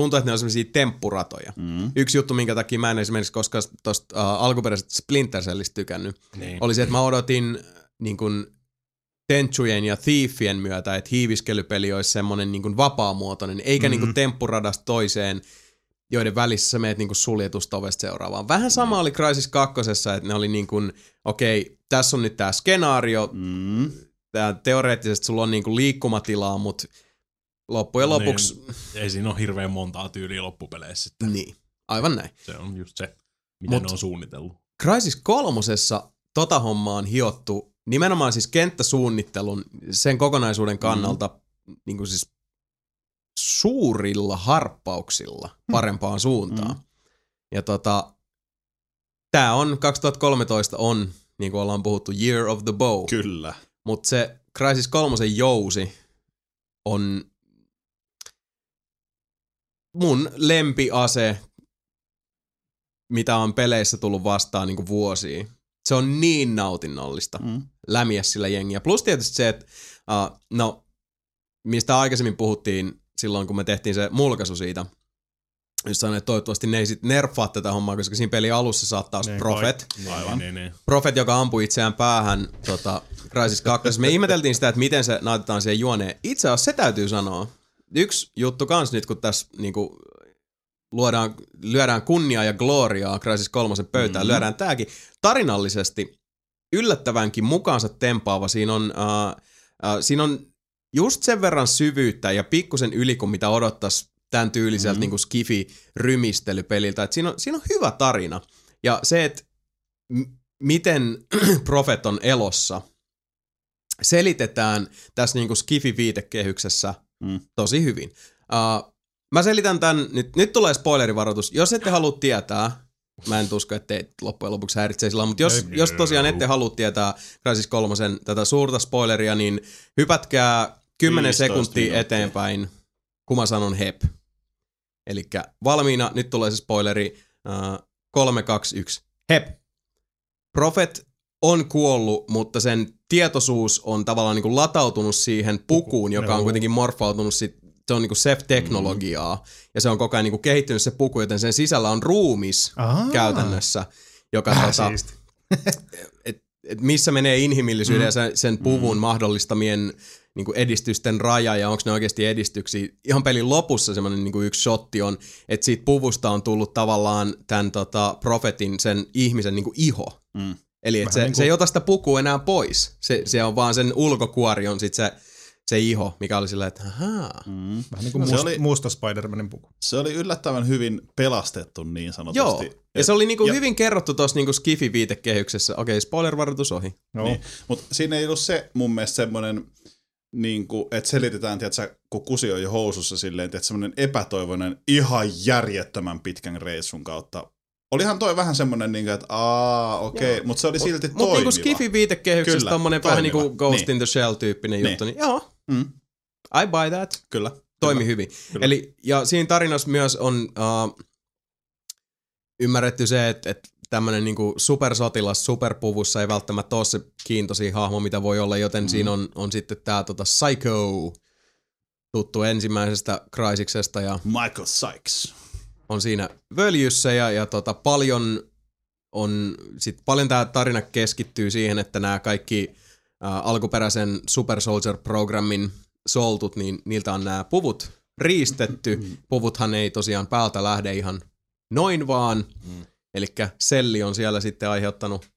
tuntui, että ne on semmosia temppuratoja. Mm. Yksi juttu, minkä takia mä en esimerkiksi koskaan tuosta äh, alkuperäisestä Splinter Cellistä tykännyt, Niin. oli se, että mä odotin niin kuin Tenchujen ja Thiefien myötä, että hiiviskelypeli olisi semmoinen niin vapaamuotoinen, eikä mm-hmm. niin kuin temppuradasta toiseen, joiden välissä sä meet niin kuin suljetusta ovesta seuraavaan. Vähän sama oli Crysis 2, että ne oli niin kuin, okei, okay, tässä on nyt tämä skenaario, Mm. tää teoreettisesti sulla on niin kuin liikkumatilaa, mutta loppujen lopuksi, Niin, ei siinä ole hirveän montaa tyyliä loppupeleissä. Sitten. niin, aivan näin. Se on just se, mitä Mut- ne on suunnitellut. Crysis kolmosessa tota hommaa on hiottu nimenomaan siis kenttäsuunnittelun sen kokonaisuuden kannalta mm. niin kuin siis suurilla harppauksilla parempaan suuntaan. Mm. Ja tota, tää on, 2013 on, niin kuin ollaan puhuttu, Year of the Bow. Kyllä. Mutta se Crysis 3 jousi on mun lempiase, mitä on peleissä tullut vastaan niin vuosia. Se on niin nautinnollista Mm. lämiä sillä jengiä. Plus tietysti se, että uh, no, mistä aikaisemmin puhuttiin silloin, kun me tehtiin se mulkaisu siitä, just sanoin, että toivottavasti ne ei sit nerfaa tätä hommaa, koska siinä pelin alussa saattaa olla. Aivan. Niin, niin. Prophet, joka ampui itseään päähän tota, Crysis 2. Me ihmeteltiin sitä, että miten se naitetaan siihen juoneen. Itse asiassa se täytyy sanoa. Yksi juttu kans nyt, kun tässä niinku, luodaan, lyödään kunniaa ja gloriaa Crysis 3 pöytään, Mhm. mm-hmm. lyödään tääkin tarinallisesti yllättävänkin mukaansa tempaava. Siinä on, äh, äh, siinä on just sen verran syvyyttä ja pikkusen yli kuin mitä odottaisi tämän tyyliseltä Mhm. mm-hmm. niin skifi-rymistelykpeliltä. Et siinä, on, siinä on hyvä tarina. Ja se, että m- miten *clears throat* Prophet on elossa, selitetään tässä niin skifi-viitekehyksessä Mm. tosi hyvin. Uh, mä selitän tämän, nyt, nyt tulee spoilerivaroitus. Jos ette halua tietää, mä en usko, että teitä loppujen lopuksi häiritsee sillä, mutta jos, Ei. jos tosiaan ette halua tietää Crysis 3 tätä suurta spoileria, niin hypätkää 10 15 sekuntia minuuttia. eteenpäin, kun mä sanon hep. Eli valmiina, nyt tulee se spoileri, uh, 3, 2, 1, hep. Prophet on kuollut, mutta sen tietoisuus on tavallaan niin kuin latautunut siihen pukuun, joka on kuitenkin morfautunut sit, se on niin kuin Seth-teknologiaa, mm. ja se on koko ajan niin kuin kehittynyt se puku, joten sen sisällä on ruumis Ahaa. käytännössä, joka Äh, tota, *laughs* et, et missä menee inhimillisyyden mm. ja sen, sen puvun mm. mahdollistamien niin kuin edistysten raja ja onko ne oikeasti edistyksiä. Ihan pelin lopussa semmoinen niin yksi shotti on, että siitä puvusta on tullut tavallaan tämän tota, profetin, sen ihmisen niin kuin iho. Mm. Eli et se, niin kuin- se ei ota sitä pukua enää pois. Se, se on vaan sen ulkokuori on sit se, se iho, mikä oli silleen, että ahaa. Mm. Vähän niin kuin Se must, oli- musta Spider-Manin puku. Se oli yllättävän hyvin pelastettu niin sanotusti. Joo, ja se oli niinku ja- hyvin kerrottu tuossa niinku Skifi-viitekehyksessä. Okei, spoiler-varoitus ohi. No. Niin. Mutta siinä ei ollut se mun mielestä semmoinen, niin kuin, että selitetään, tiedätkö, kun kusi on jo housussa silleen, että semmoinen epätoivoinen, ihan järjettömän pitkän reissun kautta. Olihan toi vähän semmoinen, niin kuin, että aa, okei, okay, mutta se oli silti Mutta toimiva. niinku Skifi-viitekehyksessä Kyllä, tommonen vähän toimiva. niinku Ghost Niin. in the Shell-tyyppinen Niin. juttu, niin joo, Mm, I buy that. kyllä. Toimi Kyllä. hyvin. Kyllä. Eli, ja siinä tarinassa myös on uh, ymmärretty se, että, että tämmöinen niinku supersotilas superpuvussa ei välttämättä ole se kiintoisin hahmo, mitä voi olla, joten mm. siinä on, on sitten tämä tota Psycho, tuttu ensimmäisestä Crysiksesta ja Michael Sykes. On siinä völjyssä ja, ja tota, paljon on, sit paljon tämä tarina keskittyy siihen, että nämä kaikki ä, alkuperäisen Super Soldier-programmin soltut, niin niiltä on nämä puvut riistetty. Puvuthan ei tosiaan päältä lähde ihan noin vaan. Mm. Eli Selli on siellä sitten aiheuttanut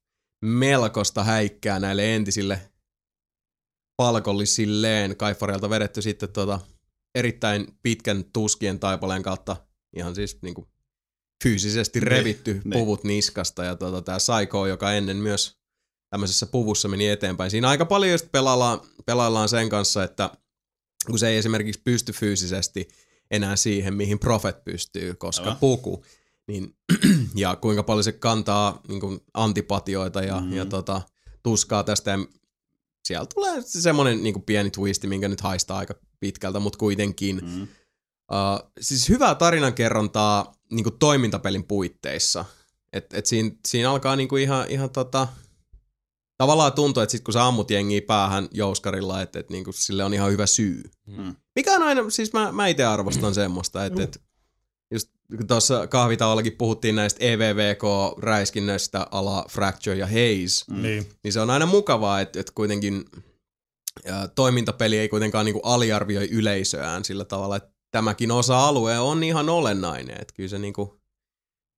melkoista häikkää näille entisille palkollisilleen. Kaifareilta vedetty sitten tota erittäin pitkän tuskien taipaleen kautta ihan siis niinku fyysisesti revitty ne. puvut niskasta ja tota, tämä Psycho, joka ennen myös tämmöisessä puvussa meni eteenpäin. Siinä aika paljon just pelaillaan, pelaillaan sen kanssa, että kun se ei esimerkiksi pysty fyysisesti enää siihen, mihin Prophet pystyy, koska Aivan. puku, niin, *clears throat* ja kuinka paljon se kantaa niin kuin antipatioita ja, Mhm. mm. ja tota, tuskaa tästä. Ja siellä tulee semmoinen niin kuin pieni twisti, minkä nyt haistaa aika pitkältä, mutta kuitenkin. Mm. Uh, siis hyvää tarinankerrontaa niin kuin toimintapelin puitteissa. Et, et siinä, siinä alkaa niin kuin ihan, ihan tota, tavallaan tuntuu, että sit kun sä ammut jengiä päähän jouskarilla, että et, niin kuin sille on ihan hyvä syy. Mm. Mikä on aina, siis mä, mä itse arvostan semmoista, että et, just kun tuossa kahvitauollakin puhuttiin näistä EVVK-räiskinnöistä ala Fracture ja Haze, Mm. Niin. niin se on aina mukavaa, että, että kuitenkin ää, toimintapeli ei kuitenkaan niin kuin aliarvioi yleisöään sillä tavalla, että tämäkin osa-alue on ihan olennainen. Että kyllä se niin kuin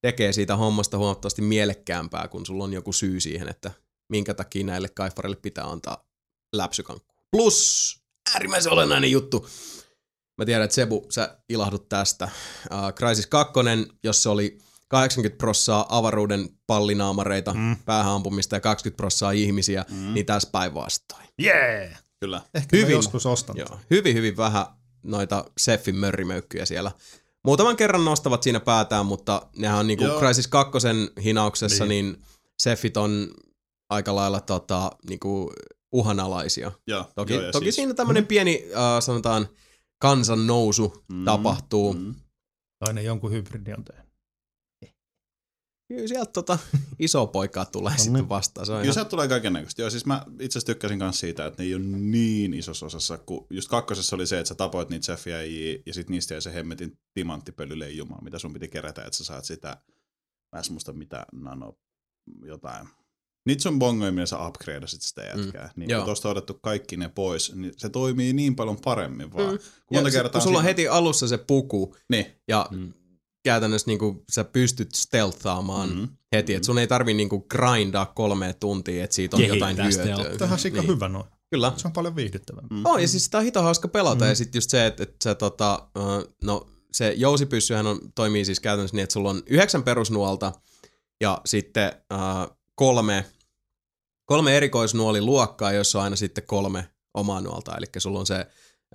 tekee siitä hommasta huomattavasti mielekkäämpää, kun sulla on joku syy siihen, että minkä takia näille kaifareille pitää antaa läpsykankku. Plus äärimmäisen olennainen juttu. Mä tiedän, että Sebu, sä ilahdut tästä. Uh, Crysis 2, jos se oli 80 prossaa avaruuden pallinaamareita, mm. päähän ampumista ja 20 prossaa ihmisiä, mm. niin tässä päinvastoin. Yeah! Kyllä. Ehkä Hyvin. Hyvin. joskus ostan. Joo, hyvin, hyvin vähän noita Seffin mörrimöykkyjä siellä. Muutaman kerran nostavat siinä päätään, mutta nehän on niinku Joo. Crysis 2 hinauksessa, niin. Niin. Seffit on aika lailla tota, niinku uhanalaisia. Joo, Toki, joo, ja toki siis- siinä tämmöinen pieni, äh, sanotaan, kansan nousu Mm, tapahtuu. mm. Tai ne jonkun hybridi on tehnyt. Kyllä sieltä tota, iso poikaa tulee sitten vastaan. Se on Kyllä ihan, sieltä tulee kaiken näköistä. Joo, siis mä itse asiassa tykkäsin myös siitä, että ne ei ole niin isossa osassa, kun just kakkosessa oli se, että sä tapoit niitä Seffiä ja sit niistä jäi se hemmetin timanttipölyleijuma, mitä sun piti kerätä, että sä saat sitä, mä en muista mitä, nano, jotain. Niitä sun bongoimia sä upgradeasit sitä jätkää. Mm, niin joo. kun tuosta on otettu kaikki ne pois, niin se toimii niin paljon paremmin vaan. Mm. Kun ja monta sit, kertaa kun sulla on siinä- heti alussa se puku, Niin, ja Mm. Käytännössä niinku, sä pystyt stealthaamaan Mhm. mm-hmm. heti, että sun ei tarvi niinku grindaa kolme tuntia, että siitä on Kehittää jotain hyötyä. Tähän on niin. hyvä noin. Kyllä. Se on paljon viihdyttävämpää. Mm. Oh, ja siis sitä on hito hauska pelata, mm. ja sitten just se, että, että sä tota, no se jousipyssyhän on, toimii siis käytännössä niin, että sulla on yhdeksän perusnuolta, ja sitten uh, kolme, kolme erikoisnuoliluokkaa, joissa on aina sitten kolme omaa nuolta, eli sulla on se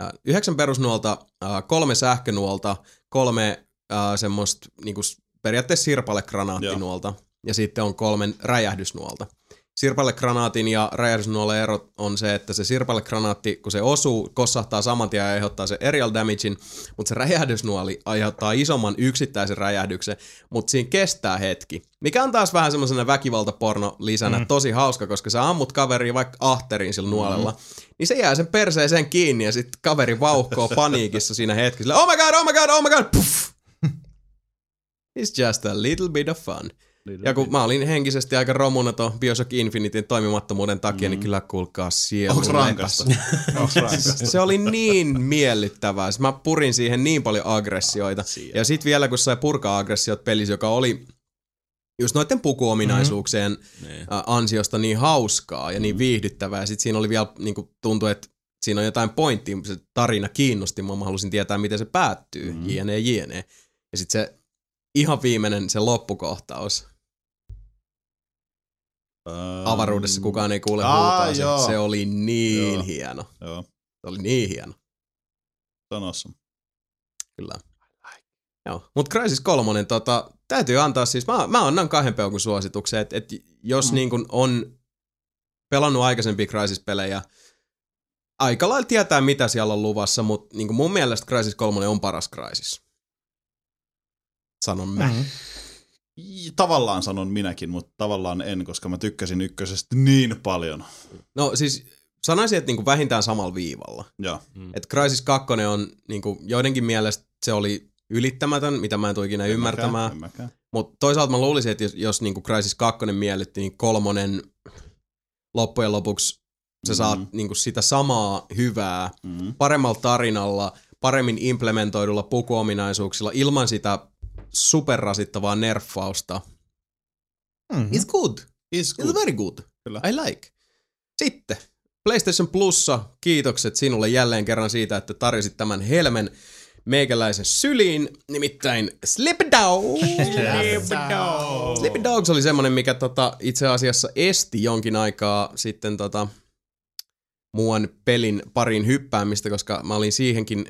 uh, yhdeksän perusnuolta, uh, kolme sähkönuolta, kolme uh, semmoista niinku periaatteessa sirpalegranaattinuolta, ja sitten on kolme räjähdysnuolta. sirpalekranaatin ja räjähdysnuolen ero on se, että se sirpalekranaatti, kun se osuu, kossahtaa saman tien ja aiheuttaa se aerial damagein, mutta se räjähdysnuoli aiheuttaa isomman yksittäisen räjähdyksen, mutta siinä kestää hetki. Mikä on taas vähän semmoisena väkivaltaporno lisänä, mm. tosi hauska, koska sä ammut kaveriin vaikka ahteriin sillä nuolella, mm. niin se jää sen perseeseen kiinni ja sitten kaveri vauhkoo paniikissa siinä hetkessä. Oh my god, oh my god, oh my god, puff! It's just a little bit of fun. Ja kun mä olin henkisesti aika romuna tuon Bioshock Infinityn toimimattomuuden takia, mm. niin kyllä kuulkaa sielu. Onks rankasta? *laughs* Onks rankasta? Se oli niin miellyttävää. Mä purin siihen niin paljon aggressioita. Ja sit vielä kun sai purkaa aggressiot pelissä, joka oli just noiden pukuominaisuuksien mm-hmm. ansiosta niin hauskaa ja niin viihdyttävää. Ja sit siinä oli vielä, niin tuntui, että siinä on jotain pointtia, se tarina kiinnosti mua, mä halusin tietää, miten se päättyy, mm-hmm. jne, jne. Ja sit se ihan viimeinen, se loppukohtaus, avaruudessa kukaan ei kuule huutaa. Se, se oli niin Joo. hieno. Joo, Se oli niin hieno. sanossa. Kyllä. Joo. Mut Crysis 3, tota, täytyy antaa siis, mä, mä annan kahden peukun suosituksen, että et jos mm. niin kun on pelannut aikaisempia Crysis-pelejä, aika lailla tietää mitä siellä on luvassa, mutta niin mun mielestä Crysis 3 on paras Crysis. Sanon mä. Mm. I- Tavallaan sanon minäkin, mutta tavallaan en, koska mä tykkäsin ykkösestä niin paljon. No siis sanoisin, että niin vähintään samalla viivalla. Joo. Et Crysis 2 on niinku, joidenkin mielestä se oli ylittämätön, mitä mä en tule ikinä En ymmärtämään. Mutta toisaalta mä luulisin, että jos, jos niinku Crysis 2 miellytti, niin kolmonen loppujen lopuksi sä Mm. saat niinku sitä samaa hyvää, Mm. paremmalla tarinalla, paremmin implementoidulla pukuominaisuuksilla, ilman sitä superrasittavaa nerffausta. Mm-hmm. It's good. It's It's good. very good. Kyllä. I like. Sitten, PlayStation Plussa, kiitokset sinulle jälleen kerran siitä, että tarjosit tämän helmen meikäläisen syliin, nimittäin Slip Dogs. *laughs* Slip Dogs oli semmonen, mikä tota, itse asiassa esti jonkin aikaa sitten tota, muun pelin parin hyppäämistä, koska mä olin siihenkin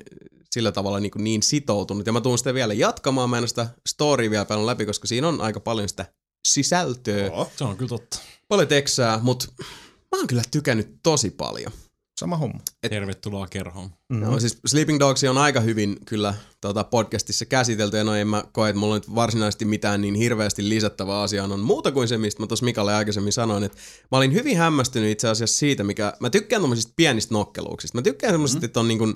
sillä tavalla niin, niin sitoutunut. Ja mä tuun sitä vielä jatkamaan, mä en sitä storya vielä pelannut läpi, koska siinä on aika paljon sitä sisältöä Joo. Se on kyllä totta. paljon teksää, mutta mä oon kyllä tykännyt tosi paljon. Sama homma. Et- Tervetuloa kerhoon. Mm-hmm. No, siis Sleeping Dogs on aika hyvin kyllä tota, podcastissa käsitelty, ja no en mä koe, että mulla on nyt varsinaisesti mitään niin hirveästi lisättävää asiaa on muuta kuin se, mistä mä tuossa Mikalle aikaisemmin sanoin, että mä olin hyvin hämmästynyt itse asiassa siitä, mikä, mä tykkään tommosista pienistä nokkeluuksista. Mä tykkään semmoisista, mm-hmm. että on niin kuin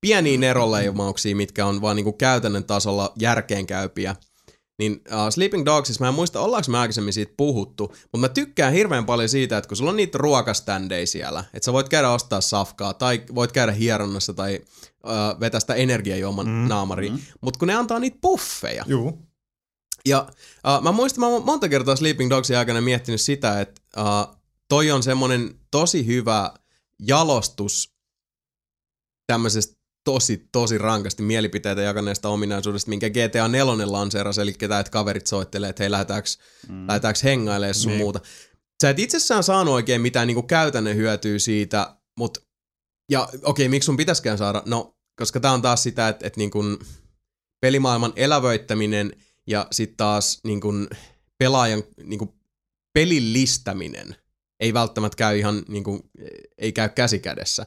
pieniä neroleimauksia, mitkä on vaan niin kuin käytännön tasolla järkeenkäypiä. Niin uh, Sleeping Dogsissa, mä en muista, ollaanko me aikaisemmin siitä puhuttu, mutta mä tykkään hirveän paljon siitä, että kun sulla on niitä ruokaständejä siellä, että sä voit käydä ostaa safkaa, tai voit käydä hieronnassa, tai uh, vetää sitä energiajuoman mm, naamariin, mm. mutta kun ne antaa niitä puffeja, Juu. ja uh, mä muistan, mä oon monta kertaa Sleeping Dogsin aikana miettinyt sitä, että uh, toi on semmonen tosi hyvä jalostus tämmöisestä tosi, tosi rankasti mielipiteitä jakaneesta ominaisuudesta, minkä GTA 4 lanseerasi, eli ketä että kaverit soittelee, että hei, lähdetäänkö, mm. lähdetäänkö hengailemaan sun Niin. muuta. Sä et itsessään saanut oikein mitään niinku käytännön hyötyä siitä, mutta ja okei, okay, miksi sun pitäisikään saada? No, koska tää on taas sitä, että, että niinku pelimaailman elävöittäminen ja sitten taas niinku pelaajan niinku pelillistäminen ei välttämättä käy ihan niinku, ei käy käsi kädessä.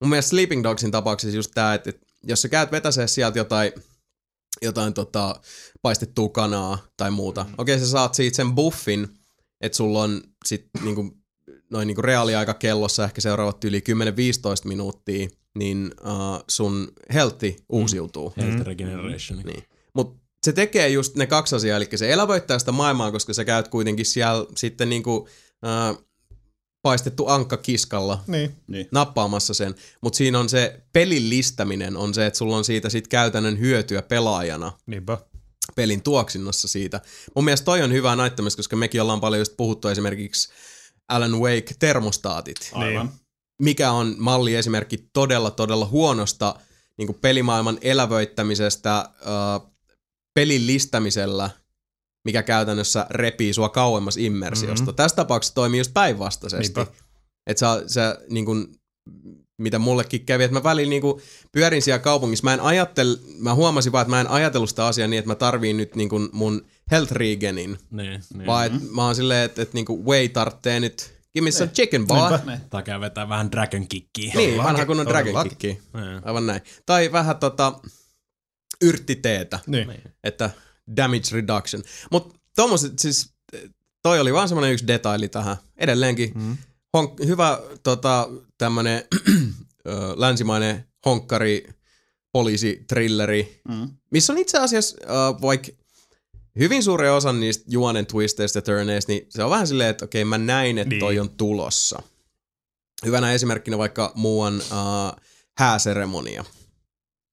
Mun mielestä Sleeping Dogsin tapauksessa just tää, että, että jos sä käyt vetäsee sieltä jotain, jotain tota, paistettua kanaa tai muuta, mm. okei sä saat siitä sen buffin, että sulla on sit niinku, noin niinku reaaliaika kellossa ehkä seuraavat yli 10-15 minuuttia, niin uh, sun healthi uusiutuu. Health Regeneration. Niin. Mutta se tekee just ne kaksi asiaa, eli se elävöittää sitä maailmaa, koska sä käyt kuitenkin siellä sitten niinku, äh, paistettu ankka kiskalla Niin. Niin. nappaamassa sen, mutta siinä on se pelillistäminen on se, että sulla on siitä sit käytännön hyötyä pelaajana Niinpä. pelin tuoksinnassa siitä. Mun mielestä toi on hyvää näyttämistä, koska mekin ollaan paljon just puhuttu esimerkiksi Alan Wake termostaatit Aivan. mikä on malliesimerkki todella, todella huonosta niin pelimaailman elävöittämisestä äh, pelin listämisellä, mikä käytännössä repii sua kauemmas immersiosta. Mm-hmm. Tässä tapauksessa toimii just päinvastaisesti. Että sä, sä niin kuin, mitä mullekin kävi, että mä välillä niin kuin pyörin siellä kaupungissa. Mä en ajattel, mä huomasin vaan, että mä en ajatellut sitä asiaa niin, että mä tarviin nyt niin kuin mun health regenin. Niin, niin. Vaan mä oon silleen, että et niinku Way tarttee nyt, give me some chicken boy. Ne. Tai käy vetää vähän dragon kickiä. Niin, vanha kunnon dragon todellakin. kicki. Niin. Aivan näin. Tai vähän tota yrttiteetä, Niin. että damage reduction. Mutta tommoset siis, toi oli vaan semmonen yksi detaili tähän. Edelleenkin Mm. honk, hyvä tota, tämmönen *clears throat* ö, länsimainen honkkari, poliisi, trilleri, Mm. missä on itse asiassa äh, vaikka hyvin suuri osa niistä juonen twisteistä ja turneista, niin se on vähän silleen, että okei, mä näin, että Niin. toi on tulossa. Hyvänä esimerkkinä vaikka muuan äh, hääseremonia.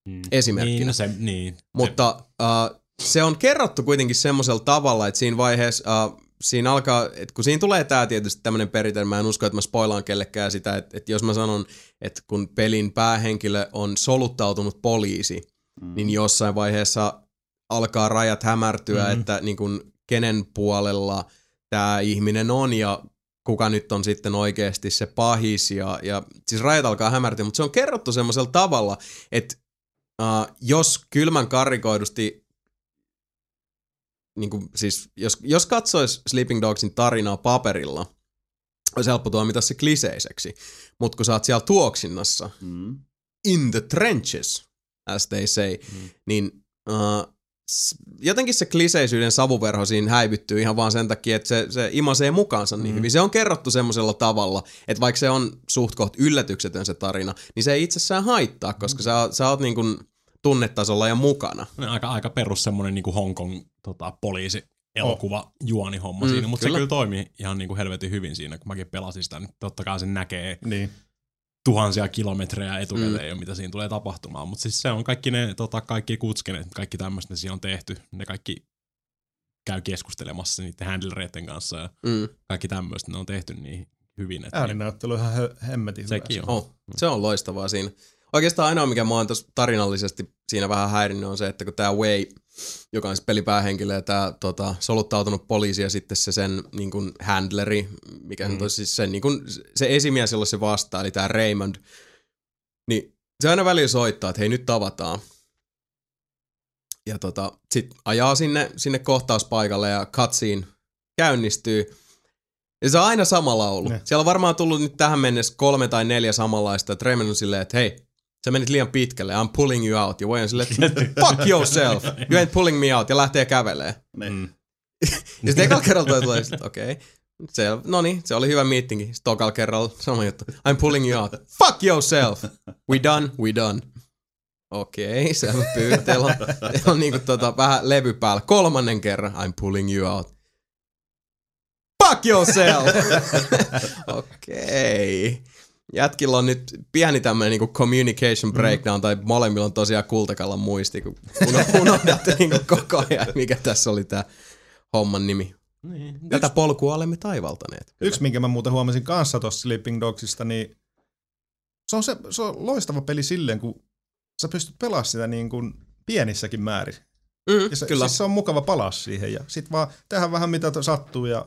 Mm. Esimerkkinä. Niin, no se, niin. Mutta äh, se on kerrottu kuitenkin semmoisella tavalla, että siinä vaiheessa, äh, siinä alkaa, että kun siinä tulee tämä tietysti tämmöinen perinte, mä en usko, että mä spoilaan kellekään sitä, että, että jos mä sanon, että kun pelin päähenkilö on soluttautunut poliisi, mm. niin jossain vaiheessa alkaa rajat hämärtyä, Mhm. mm-hmm. että niin kun, kenen puolella tämä ihminen on ja kuka nyt on sitten oikeasti se pahis ja, ja siis rajat alkaa hämärtyä, mutta se on kerrottu semmoisella tavalla, että uh, jos kylmän karikoidusti niin kuin, siis jos, jos katsoisi Sleeping Dogsin tarinaa paperilla, olisi helppo tuomita se kliseiseksi. Mutta kun sä oot siellä tuoksinnassa, Mm. in the trenches, as they say, Mm. niin uh, jotenkin se kliseisyyden savuverho siinä häivyttyy ihan vaan sen takia, että se, se imasee mukaansa niin Mm. hyvin. Se on kerrottu semmoisella tavalla, että vaikka se on suht koht yllätyksetön se tarina, niin se ei itsessään haittaa, koska sä, oot- sä oot niin kuin tunnetasolla ja mukana. Aika, aika perus semmonen niinku Hongkong tota, poliisi elokuva juonihomma Mm, siinä, mutta se kyllä. kyllä toimii ihan niinku helvetin hyvin siinä, kun mäkin pelasin sitä, niin totta kai sen näkee Niin. tuhansia kilometrejä etukäteen Mm. jo, mitä siinä tulee tapahtumaan, mutta siis se on kaikki ne, tota, kaikki kutskenet, kaikki tämmöistä ne siinä on tehty, ne kaikki käy keskustelemassa niiden handlereiden kanssa ja Mm. kaikki tämmöistä, ne on tehty niin hyvin, että Ääninäyttely on ihan hemmetin hyvä. sekin on. Oh, se on loistavaa siinä. Oikeastaan ainoa, mikä mua on tuossa tarinallisesti siinä vähän häirinnyt, on se, että kun tämä Way, joka on se pelipäähenkilö ja tämä tota, soluttautunut poliisi ja sitten se sen niin kuin handleri, mikä mm. on siis sen, niin kuin, se esimies, jolla se vastaa, eli tämä Raymond, niin se aina välillä soittaa, että hei nyt tavataan. Ja tota, sit ajaa sinne, sinne kohtauspaikalle ja cutscene käynnistyy. Ja se on aina sama laulu. Ne. Siellä on varmaan tullut nyt tähän mennessä kolme tai neljä samanlaista. Että Raymond on silleen, että hei, sä menit liian pitkälle, I'm pulling you out. Ja Way on silleen, fuck yourself, you ain't pulling me out. Ja lähtee kävelee. Niin. Ja sitten ekalla kerralla toi tulee, okei. Okay. Se, no niin, se oli hyvä meetingi. Sitten tokalla kerralla sama juttu. I'm pulling you out. Fuck yourself. We done, we done. Okei, okay, selvä pyy. Teillä on, teillä on niinku tota, vähän levy päällä. Kolmannen kerran. I'm pulling you out. Fuck yourself! *laughs* Okei. Okay. Jätkillä on nyt pieni tämmönen niinku communication breakdown, tai molemmilla on tosiaan kultakallan muisti, kun uno- *laughs* unohdatte niinku koko ajan, mikä tässä oli tää homman nimi. Niin. Tätä polkua olemme taivaltaneet. Yksi, minkä mä muuten huomasin kanssa tuossa Sleeping Dogsista, niin se on, se, se on loistava peli silleen, kun sä pystyt pelaamaan sitä niin kuin pienissäkin määrin. Mm, Ja se, kyllä. Siis se on mukava palaa siihen ja sit vaan tehdä vähän mitä sattuu ja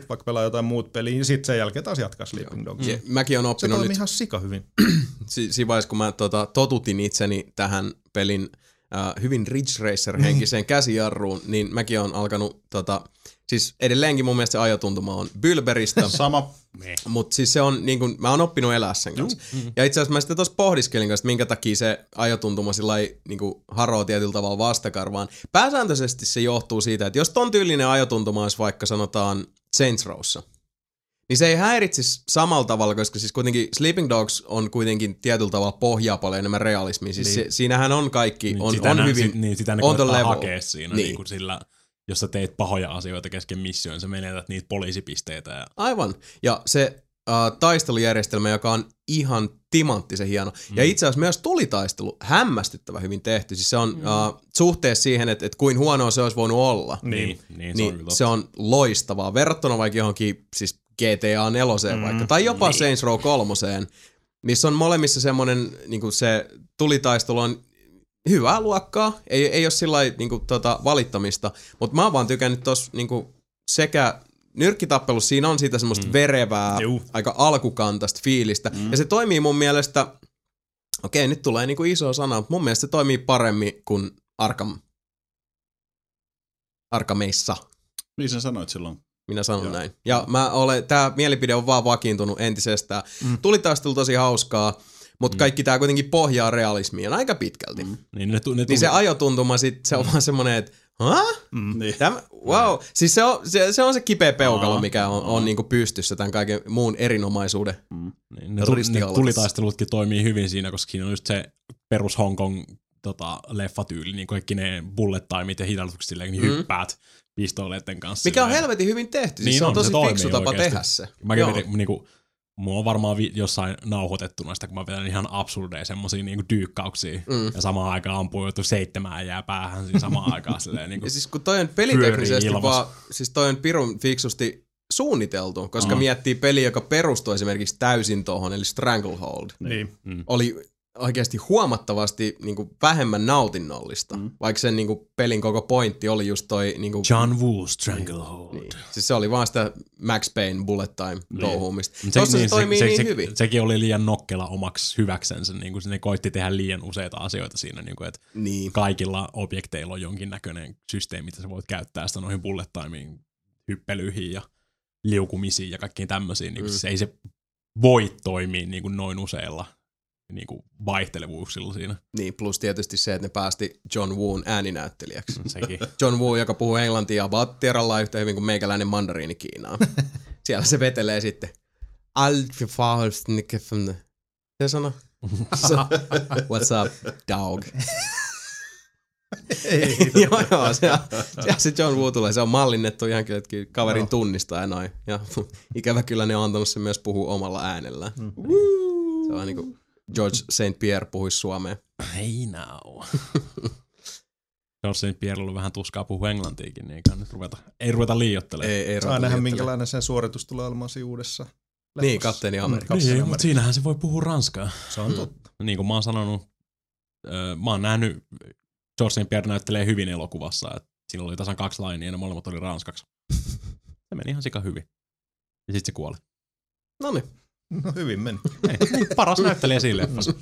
sit vaikka pelaa jotain muut peliä ja sit sen jälkeen taas jatkaa Sleeping Dogs. Ja mäkin on Se oppinut toimii nyt, ihan sika hyvin. *clears throat* si- siinä vaiheessa kun mä tota, totutin itseni tähän pelin äh, hyvin Ridge Racer-henkiseen käsijarruun, niin mäkin on alkanut, tota, siis edelleenkin mun mielestä se ajotuntuma on Bylberistä, *laughs* Sama. mutta siis se on, niin kun, mä oon oppinut elää sen kanssa. mm. Ja itse asiassa mä sitten tuossa pohdiskelin kanssa, että minkä takia se ajotuntuma sillä niin haroo tietyllä tavalla vastakarvaan. Pääsääntöisesti se johtuu siitä, että jos ton tyylinen ajotuntuma olisi vaikka sanotaan Saints Rowssa, niin se ei häiritsisi samalla tavalla, koska siis kuitenkin Sleeping Dogs on kuitenkin tietyllä tavalla pohjaa paljon enemmän realismia. Siis Niin. se, siinähän on kaikki, Niin on, sitä on nä- hyvin, sit, niin sitä ne on hakea siinä Niin. niin. kuin sillä, jos sä teet pahoja asioita kesken missioon, sä menetät niitä poliisipisteitä. Ja, Aivan. Ja se äh, taistelujärjestelmä, joka on ihan timanttisen hieno. Mm. Ja itse asiassa myös tulitaistelu hämmästyttävän hyvin tehty. Siis se on mm. äh, suhteessa siihen, että, että kuin huonoa se olisi voinut olla. niin, niin, niin, se on niin se on loistavaa. Verrattuna vaikka johonkin siis GTA 4 mm, vaikka, tai jopa niin. Saints Row 3, missä on molemmissa semmoinen, niin se tulitaistelu on hyvää luokkaa, ei, ei ole sillä niin kuin, tota, valittamista, mutta mä oon vaan tykännyt tossa niin kuin, sekä nyrkkitappelussa siinä on siitä semmoista mm. verevää, Juu. aika alkukantaista fiilistä, mm. ja se toimii mun mielestä, okei nyt tulee niin kuin iso sana, mutta mun mielestä se toimii paremmin kuin Arkham Arkameissa. Niin sä sanoit silloin. Minä sanon Joo. näin. Ja mä olen, tää mielipide on vaan vakiintunut entisestään. Mm. Tulitaistelu tosi hauskaa, mutta mm. kaikki tää kuitenkin pohjaa realismiin aika pitkälti. Mm. Niin, ne, tu- ne Niin tuli- se ajotuntuma sit, se on vaan semmonen, että Hah? Mm. Niin. Tämä, wow. Siis se on se, se, on se kipeä peukalo, mikä on, on niinku pystyssä tämän kaiken muun erinomaisuuden. Niin, ne, ne tulitaistelutkin toimii hyvin siinä, koska siinä on just se perus Hong Kong tota, leffatyyli, niin kaikki ne bullet timeit ja hidaltukset silleen, niin Mm. hyppäät pistooleiden kanssa. Mikä on silleen. helvetin hyvin tehty. Siis Niin se on on, se tosi toimii fiksu tapa oikeesti. tehdä se. Mäkin niinku, mulla on varmaan vi- jossain nauhoitettuna sitä, kun mä vedän ihan absurdeja semmosia niinku dyykkauksia. Mm. Ja samaan aikaan ampuu joku seitsemään jää päähän siinä samaan aikaan silleen niinku. Ja siis kun toi on peliteknisesti vaan, siis toi on pirun fiksusti suunniteltu, koska Aa. miettii peli, joka perustuu esimerkiksi täysin tohon, eli Stranglehold, Niin. oli oikeasti huomattavasti niin kuin, vähemmän nautinnollista, mm. vaikka sen niin kuin, pelin koko pointti oli just toi... Niin kuin, John Woo Stranglehold. niin. Siis se oli vaan sitä Max Payne bullet time touhuumista. Mut Tossa se, toimii niin hyvin. Sekin oli liian nokkela omaksi hyväksensä, niin kuin ne koitti tehdä liian useita asioita siinä, niin kuin, että Niin. kaikilla objekteilla on jonkinnäköinen systeemi, mitä sä voit käyttää sitä noihin bullet timeiin, hyppelyihin ja liukumisiin ja kaikkiin tämmöisiin. Niin Mm. mm. se ei se voi toimia niin kuin noin useilla niin kuin vaihtelevuuksilla siinä. niin, plus tietysti se, että ne päästi John Woon ääninäyttelijäksi. Sekin. *laughs* John Woo, joka puhuu englantia Vattiaralla yhtä hyvin kuin meikäläinen mandariini Kiinaa. *laughs* Siellä se vetelee sitten. Se sano? *laughs* What's up, dog? joo, joo. Se, se, se John Woo tulee. Se on mallinnettu ihan kyllä, että kaverin tunnistaa ja noin. Ja ikävä kyllä ne on antanut sen myös puhua omalla äänellään. Se on niin kuin George St. Pierre puhuisi suomea. Hey now. *laughs* George St. Pierre on vähän tuskaa puhua englantiakin, niin eikä nyt ruveta, ei ruveta liioittelemaan. Ei, ei Saa ruveta nähdä, minkälainen sen suoritus tulee olemaan siinä uudessa Niin, leffassa. kapteeni Amerikka. Kapteeni Niin, Amerikka. mutta siinähän se voi puhua ranskaa. Se on totta. *laughs* Niin kuin mä oon sanonut, mä oon nähnyt, George St. Pierre näyttelee hyvin elokuvassa, että siinä oli tasan kaksi lainia ja ne molemmat oli ranskaksi. *laughs* Se meni ihan sika hyvin. Ja sitten se kuoli. No niin. No hyvin meni. Ei, niin, paras näyttelijä siinä leffassa.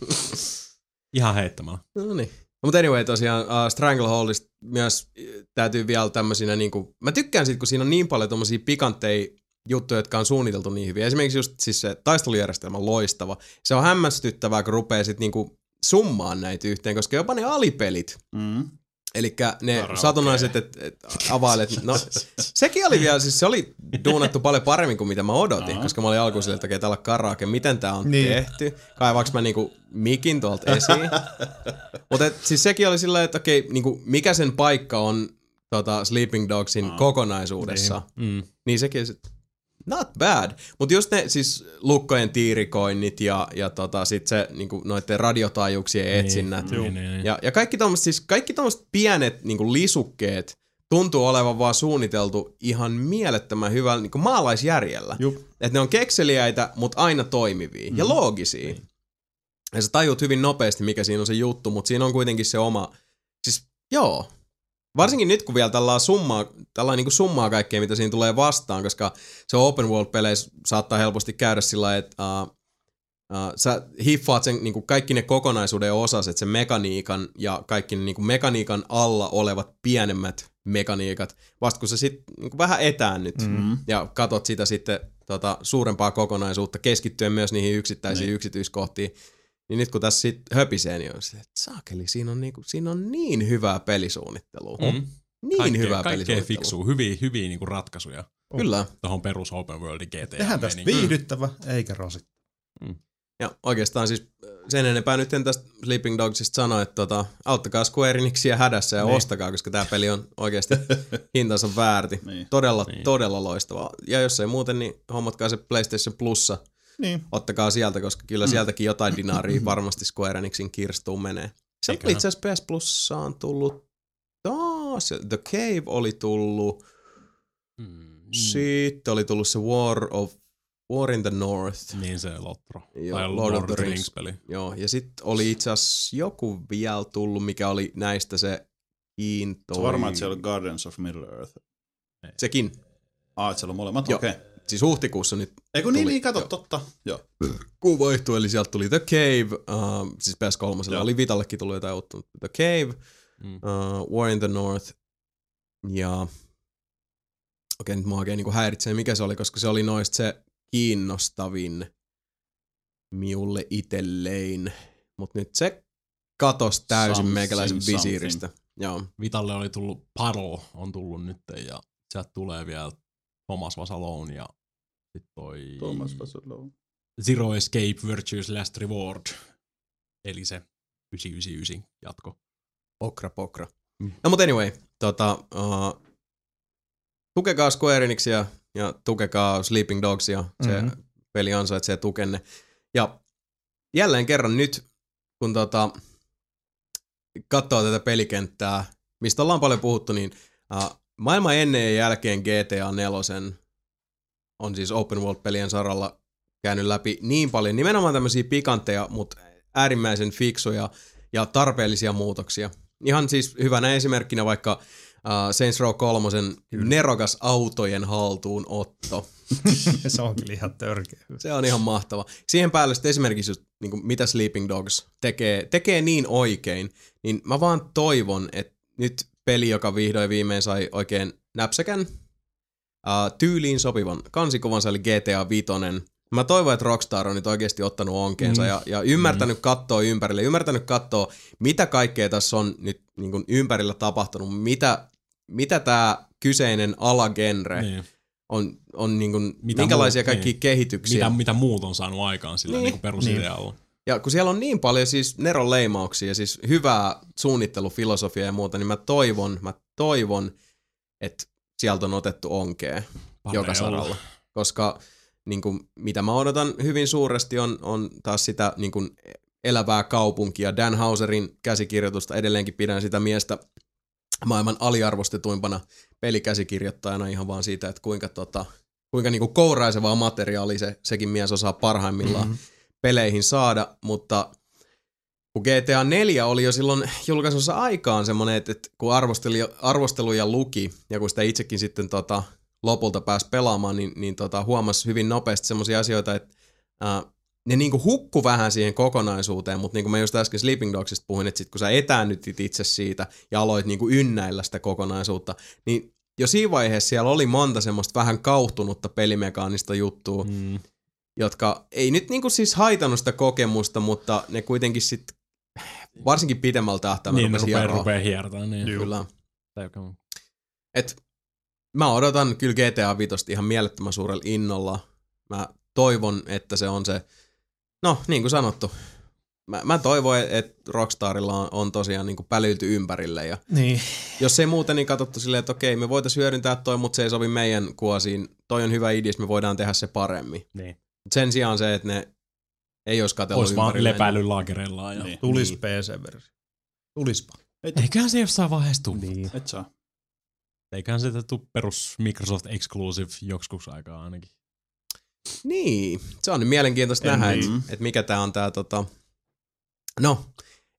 Ihan heittämällä. No niin. Mutta anyway, tosiaan uh, Strangleholdista myös äh, täytyy vielä tämmöisinä niinku, mä tykkään siitä, kun siinä on niin paljon tommosia pikantteja juttuja, jotka on suunniteltu niin hyvin. Esimerkiksi just siis se taistelujärjestelmä on loistava. Se on hämmästyttävää, kun rupeaa sit niinku summaan näitä yhteen, koska jopa ne alipelit, Mm. Eli ne Karaoke. satunnaiset, että et, availet, no sekin oli vielä, siis se oli duunattu paljon paremmin kuin mitä mä odotin, Aha. koska mä olin alkuun silleen, että okei, täällä on karaoke, miten tää on Niin. tehty, kaivaks mä niinku mikin tuolta esiin. Mutta siis sekin oli silleen, että okei, niinku, mikä sen paikka on tota, Sleeping Dogsin Aa. kokonaisuudessa, Mm. niin sekin sit, not bad. Mutta just ne siis lukkojen tiirikoinnit ja, ja tota, sit se niinku, noiden radiotaajuuksien etsinnät. Niin, niin, niin. Ja, ja kaikki tommoset, siis kaikki tommoset pienet niin lisukkeet tuntuu olevan vaan suunniteltu ihan mielettömän hyvällä niin maalaisjärjellä. Että ne on kekseliäitä, mutta aina toimivia mm. ja loogisia. Ja sä tajut hyvin nopeasti, mikä siinä on se juttu, mutta siinä on kuitenkin se oma, siis joo. Varsinkin nyt, kun vielä tällä summaa, tällä niin summaa kaikkea, mitä siinä tulee vastaan, koska se open world-peleissä saattaa helposti käydä sillä että uh, uh, sä hiffaat sen niin kaikki ne kokonaisuuden osaset, sen mekaniikan ja kaikki ne niin mekaniikan alla olevat pienemmät mekaniikat, vasta kun sä sitten niin vähän etäännyt Mm. ja katot sitä sitten tota, suurempaa kokonaisuutta, keskittyen myös niihin yksittäisiin Niin. yksityiskohtiin, niin nyt kun tässä sitten höpisee, niin on se, että saakeli, siinä on, niinku, siinä on niin hyvää pelisuunnittelua. Mm. Niin Kaikkea, hyvää kaikkea pelisuunnittelua. fiksuu, hyviä, hyviä niinku ratkaisuja Kyllä. tuohon perus open worldin GTA. Tehdään tästä meininkiin. viihdyttävä, eikä rasittaa. Ja oikeastaan siis äh, sen enempää nyt en tästä Sleeping Dogsista sano, että tota, auttakaa Square Enixia hädässä ja Niin. ostakaa, koska tämä peli on oikeasti *laughs* hintansa väärti. Niin. Todella, Niin. todella loistava. Ja jos ei muuten, niin hommatkaa se PlayStation Plussa. Niin. Ottakaa sieltä, koska kyllä sieltäkin jotain dinaaria *laughs* varmasti Square Enixin kirstuun menee. Se Eiköhän. itse asiassa PS Plussa on tullut taas. The Cave oli tullut. Mm. Sitten oli tullut se War of War in the North. Niin se Lotro. Joo, tai Lord of the Rings. Rings-peli. Joo, ja sitten oli itse asiassa joku vielä tullut, mikä oli näistä se kiintoi. Se varmaan, että siellä Gardens of Middle Earth. Sekin. Ah, että siellä on molemmat, okei. Okay. Siis huhtikuussa nyt Ei kun niin, Tuli, niin, kato, joo. totta. Joo. kuu vaihtui, eli sieltä tuli The Cave, uh, siis PS3, Joo. oli Vitallekin tullut jotain uutta, mutta The Cave, Mm. uh, War in the North, ja okei nyt mua oikein niinku häiritsee mikä se oli, koska se oli noista se kiinnostavin miulle itselleen. Mutta nyt se katos täysin Something, meikäläisen visiiristä. Joo. Vitalle oli tullut Paddle, on tullut nyt ja sieltä tulee vielä Thomas Vasalone ja sit toi Zero Escape Virtues Last Reward. Eli se 999 jatko. Pokra, pokra. Mm. No mutta anyway, tota, uh, tukekaa Square Enixia ja tukekaa Sleeping Dogsia. Se Mhm. mm-hmm. peli ansaitsee tukenne. Ja jälleen kerran nyt, kun tota, katsoo tätä pelikenttää, mistä ollaan paljon puhuttu, niin uh, maailman ennen ja jälkeen GTA 4 on siis open world-pelien saralla käynyt läpi niin paljon nimenomaan tämmöisiä pikantteja, mutta äärimmäisen fiksuja ja tarpeellisia muutoksia. Ihan siis hyvänä esimerkkinä vaikka uh, Saints Row 3 nerokas autojen haltuunotto. *laughs* se on kyllä ihan törkeä. Se on ihan mahtava. Siihen päälle sitten esimerkiksi just, niin kuin, mitä Sleeping Dogs tekee, tekee niin oikein, niin mä vaan toivon, että nyt peli, joka vihdoin viimein sai oikein näpsäkän, uh, tyyliin sopivan kansikuvansa, eli GTA 5, Mä toivon, että Rockstar on nyt oikeasti ottanut onkeensa mm. ja, ja ymmärtänyt mm. katsoa ympärille, ymmärtänyt katsoa, mitä kaikkea tässä on nyt niin kuin ympärillä tapahtunut, mitä, mitä tämä kyseinen alagenre Niin. on, on niin kuin, Mitä minkälaisia muut- kaikkia niin. kehityksiä. Mitä, mitä muut on saanut aikaan sillä Niin. niin. niin perusidealla. Ja kun siellä on niin paljon siis Neron leimauksia ja siis hyvää suunnittelufilosofiaa ja muuta, niin mä toivon, mä toivon, että sieltä on otettu onkea Paree joka olla. saralla. Koska niin kuin, mitä mä odotan hyvin suuresti on, on taas sitä niin kuin, elävää kaupunkia. Dan Hauserin käsikirjoitusta edelleenkin pidän sitä miestä maailman aliarvostetuimpana pelikäsikirjoittajana ihan vaan siitä, että kuinka, tota, kuinka niin kuin kouraisevaa materiaalia se, sekin mies osaa parhaimmillaan mm-hmm. peleihin saada, mutta kun GTA 4 oli jo silloin julkaisussa aikaan semmoinen, että, että kun arvosteli, arvosteluja luki ja kun sitä itsekin sitten tota, lopulta pääsi pelaamaan, niin, niin tota, huomasi hyvin nopeasti semmoisia asioita, että ää, ne niinku hukku vähän siihen kokonaisuuteen, mutta niin kuin mä just äsken Sleeping Dogsista puhuin, että sit kun sä etäännytit itse siitä ja aloit niinku ynnäillä sitä kokonaisuutta, niin jo siinä vaiheessa siellä oli monta semmoista vähän kauhtunutta pelimekaanista juttua, Mm. jotka ei nyt niinku siis haitannut sitä kokemusta, mutta ne kuitenkin sitten varsinkin pidemmällä tähtäimellä Niin, rupesi rupeaa, hieroa. rupeaa hiertämään. Niin. Kyllä. Et mä odotan kyllä GTA 5 ihan mielettömän suurella innolla. Mä toivon, että se on se, no niin kuin sanottu, mä, mä toivon, että Rockstarilla on, on tosiaan niin kuin pälylty ympärille ja Niin. jos ei muuten, niin katsottu silleen, että okei, me voitaisiin hyödyntää toi, mutta se ei sovi meidän kuosiin. Toi on hyvä idea, me voidaan tehdä se paremmin. Niin. Sen sijaan se, että ne ei olisi katsellut Olisi vaan ympärilleen. lepäily laakereillaan. Ja... Niin. Tulis Niin. PC-versio. Tulispa. Eiköhän se jossain vaiheessa tuu. Niin. Et saa. Eiköhän se tuu perus Microsoft Exclusive joksikuksi aikaa ainakin. Niin, se on nyt mielenkiintoista En nähdä, niin. että et mikä tää on tää tota... No,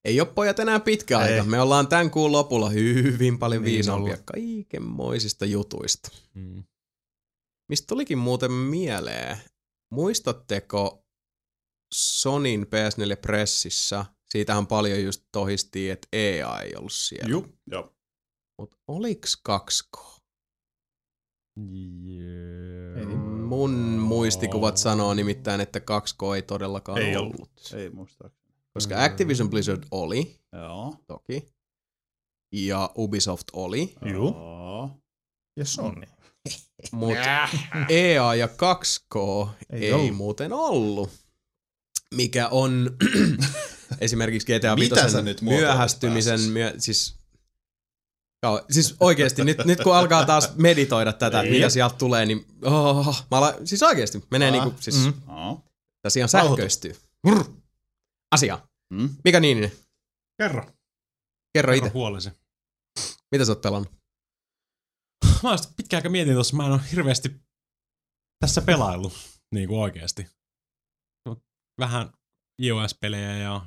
ei ole pojat enää pitkä Ei. aika. Me ollaan tämän kuun lopulla hyvin paljon Niin viisaampia kaikenmoisista jutuista. Mm. Mistä tulikin muuten mieleen? Muistatteko Sonin PS4 Pressissä? Siitähän paljon just tohistiin, että EA ei ollut siellä. Juu, joo. Mutta oliks 2K? Yeah. Mun muistikuvat sanoo nimittäin, että 2K ei todellakaan Ei ollut. ollut. Ei muistaakseni. Koska Activision Blizzard oli, Joo. toki, ja Ubisoft oli, Juu. Joo. Ja Sony. mutta *laughs* EA ja 2K ei, Ei ei ollut. muuten ollut. Mikä on *clears throat* esimerkiksi GTA Mitä 5 sä nyt muotoilet myöhästymisen, myö, siis, joo, siis oikeesti, nyt, nyt kun alkaa taas meditoida tätä, että mitä sieltä tulee, niin oh, mä ala, siis oikeesti menee Ah, niinku, siis mm. Tässä ihan sähköistyy. Brr. Asia. Mm. Mikä Niininen? Kerro. Kerro Kerro itse. huolesi. Mitä sä oot pelannut? Mä oon pitkään aikaa mietin tuossa, mä en ole hirveästi tässä pelaillut, niin kuin oikeesti. Vähän iOS-pelejä ja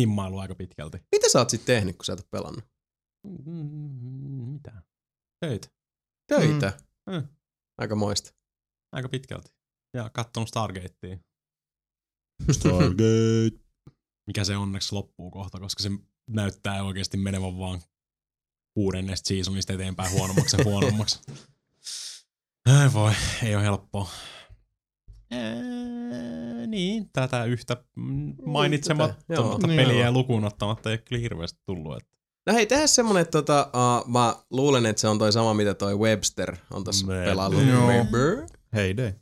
himmailu aika pitkälti. Mitä sä oot sit tehnyt, kun sä et pelannut? Mm, Mitä? Töitä. Töitä. Mm. Aika moista. Aika pitkälti. Ja kattonut Stargatea. Stargate. Mikä se onneksi loppuu kohta, koska se näyttää oikeasti menevän vaan kuudennesta seasonista eteenpäin huonommaksi ja huonommaksi. *laughs* Ai voi, ei ole helppoa. Ää, niin, tätä yhtä mainitsematonta Joo. peliä Joo. lukuun ottamatta ei ole kyllä hirveästi tullut. Että No hei, tehdään semmonen, että tota, uh, mä luulen, että se on toi sama, mitä toi Webster on tässä. Webster. Hei day.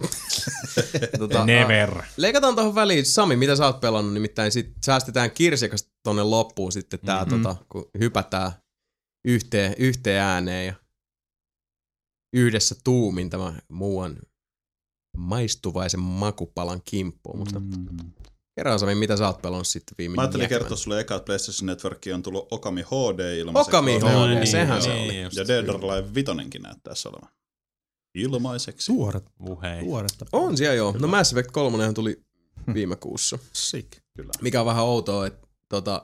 *laughs* Tota, Never. Uh, leikataan tuohon väliin, Sami, mitä sä oot pelannut, nimittäin sit säästetään kirsikas tonne loppuun sitten tää, Mhm. tota, kun hypätään yhteen, yhteen ääneen ja yhdessä tuumin tämä muuan maistuvaisen makupalan kimppuun. Mutta Mm. kerro Sami, mitä sä oot pelannut sitten viime Mä ajattelin kertoa sulle eka, että PlayStation Networkiin on tullut Okami HD ilmaiseksi. Okami HD, sehän se oli. just. Ja Dead or Alive 5 näyttäisi olevan. Ilmaiseksi. Tuoret, Uhei. tuoretta. On siellä joo. No Mass Effect 3 tuli viime kuussa. Sick. Kyllä. Mikä on vähän outoa, että tota,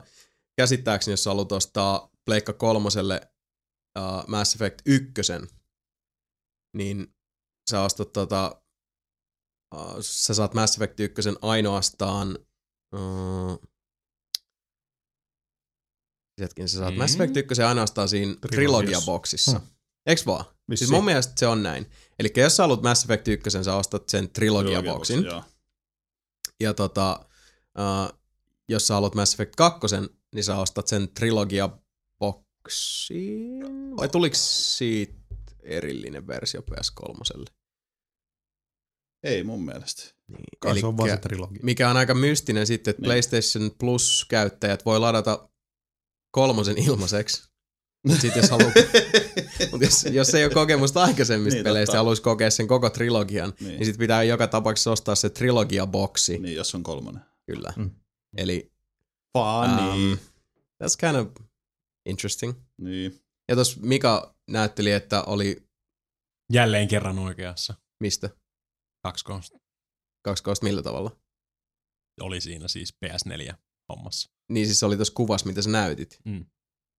käsittääkseni jos sä haluat ostaa Pleikka kolmoselle uh, Mass Effect 1, niin sä ostat tota, sä saat Mass Effect 1 ainoastaan uh, hetken, sä saat Mm. Mass Effect 1 ainoastaan siinä Trilogia-boksissa. Eiks vaan? Siis Vissiin. mun mielestä se on näin. Eli jos sä haluat Mass Effect 1, sä ostat sen Trilogia-boksin. Joo. Ja tota, uh, jos sä haluat Mass Effect 2, niin sä ostat sen trilogia boksiin. Vai tuliko siitä erillinen versio PS3? Ei mun mielestä. Niin. Kai se on vaan se trilogia. mikä on aika mystinen sitten, että Niin. PlayStation Plus-käyttäjät voi ladata kolmosen ilmaiseksi. Mutta sitten jos, haluaa, *laughs* mut jos, jos ei ole kokemusta aikaisemmista Niin, peleistä totta. ja haluaisi kokea sen koko trilogian, Niin. niin, sitten pitää joka tapauksessa ostaa se trilogia-boksi. Niin, jos on kolmonen. Kyllä. Mm. Eli Funny. Um, that's kind of interesting. Niin. Ja tos Mika näytteli, että oli Jälleen kerran oikeassa. mistä? Kaksi kosta. Kaksi kosta millä tavalla? Oli siinä siis PS4 hommassa. Niin siis se oli tuossa kuvassa, mitä sä näytit. Mm.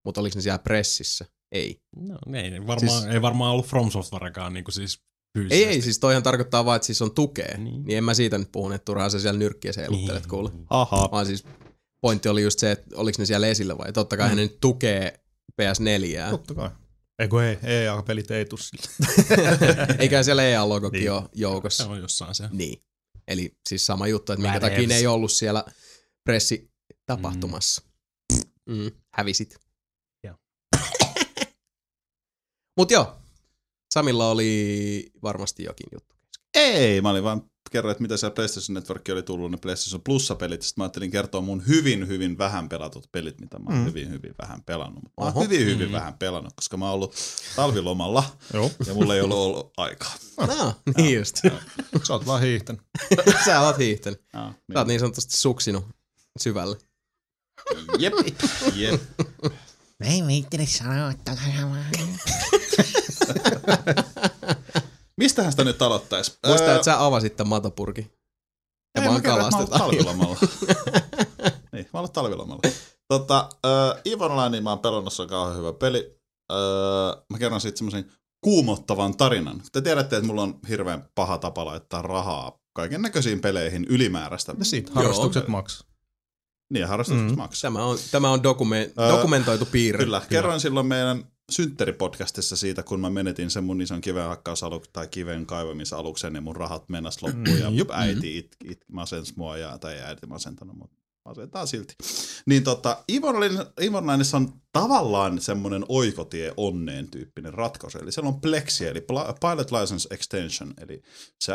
Mutta oliko ne siellä pressissä? Ei. No ei varmaan, Siis- ei varmaan ollut From Softwarekaan niin siis Ei, fyysisesti. ei, siis toihan tarkoittaa vaan, että siis on tukea. Niin. Niin, en mä siitä nyt puhun, että turhaan sä siellä nyrkkiä seiluttelet, Niin. kuule. Aha. Vaan siis pointti oli just se, että oliko ne siellä esillä vai totta kai mm. ne nyt tukee PS4. Totta kai. Eikö ei, EA-pelit ei tuu sille. *laughs* Eikä siellä EA-logokin Niin. ole Se joukossa. on jossain se. Niin. Eli siis sama juttu, että minkä takia ne ei ollut siellä pressitapahtumassa. Mm. Mm. Hävisit. Joo. Mut joo, Samilla oli varmasti jokin juttu. Ei, mä olin vaan kerroin, että mitä siellä PlayStation Network oli tullut, ne PlayStation Plus-pelit. Sitten mä ajattelin kertoa mun hyvin, hyvin vähän pelatut pelit, mitä mä oon Mm. hyvin, hyvin vähän pelannut. Mä oon Oho. hyvin, hyvin Mm. vähän pelannut, koska mä oon ollut talvilomalla ja mulla ei ollut ollut aikaa. No, niin just. Sä oot vaan hiihtänyt. *laughs* Sä oot hiihtänyt. Ah, Sä oot niin sanotusti suksinut syvälle. Jep, jep. Mä en viittele sanoa, että *laughs* Mistähän sitä nyt aloittaisi? Muista, että sä avasit tämän matopurkin. Ja Ei, vaan mä että mä oon kalastetaan. talvilomalla. *laughs* niin, mä oon talvilomalla. Tota, äh, Eve Online mä oon pelannut, se on kauhean hyvä peli. Äh, mä kerron siitä semmoisen kuumottavan tarinan. Te tiedätte, että mulla on hirveän paha tapa laittaa rahaa kaiken näköisiin peleihin ylimääräistä. Ja siitä harrastukset maksaa. Niin, harrastukset Mm. maksaa. Tämä on, tämä on dokume, Öö, dokumentoitu piirre. Kyllä, kerroin silloin meidän synttäripodcastissa siitä, kun mä menetin sen mun ison kivenhakkausaluksen tai kiven kaivamisaluksen ja mun rahat mennäs loppuun ja jup. äiti it, it, masens mua ja, tai äiti masentanut, mutta masentaa silti. Niin tota, Ivorlainissa on tavallaan semmoinen oikotie onneen tyyppinen ratkaisu. Eli siellä on Plexi, eli Pilot License Extension, eli se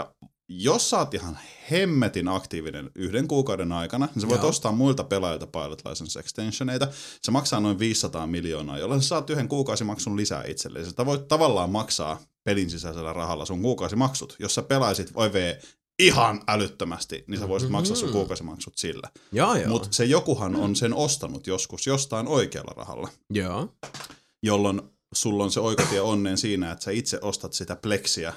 jos sä oot ihan hemmetin aktiivinen yhden kuukauden aikana, niin sä voit Joo. ostaa muilta pelaajilta Pilot License Extensioneita. Se maksaa noin 500 miljoonaa, jolloin sä saat yhden kuukausimaksun lisää itsellesi. Sä voit tavallaan maksaa pelin sisäisellä rahalla sun kuukausimaksut. Jos sä pelaisit OV ihan älyttömästi, niin sä voisit maksaa sun Mhm. kuukausimaksut sillä. Mutta se jokuhan on sen ostanut joskus jostain oikealla rahalla, Joo. jolloin sulla on se oikotie onneen siinä, että sä itse ostat sitä pleksiä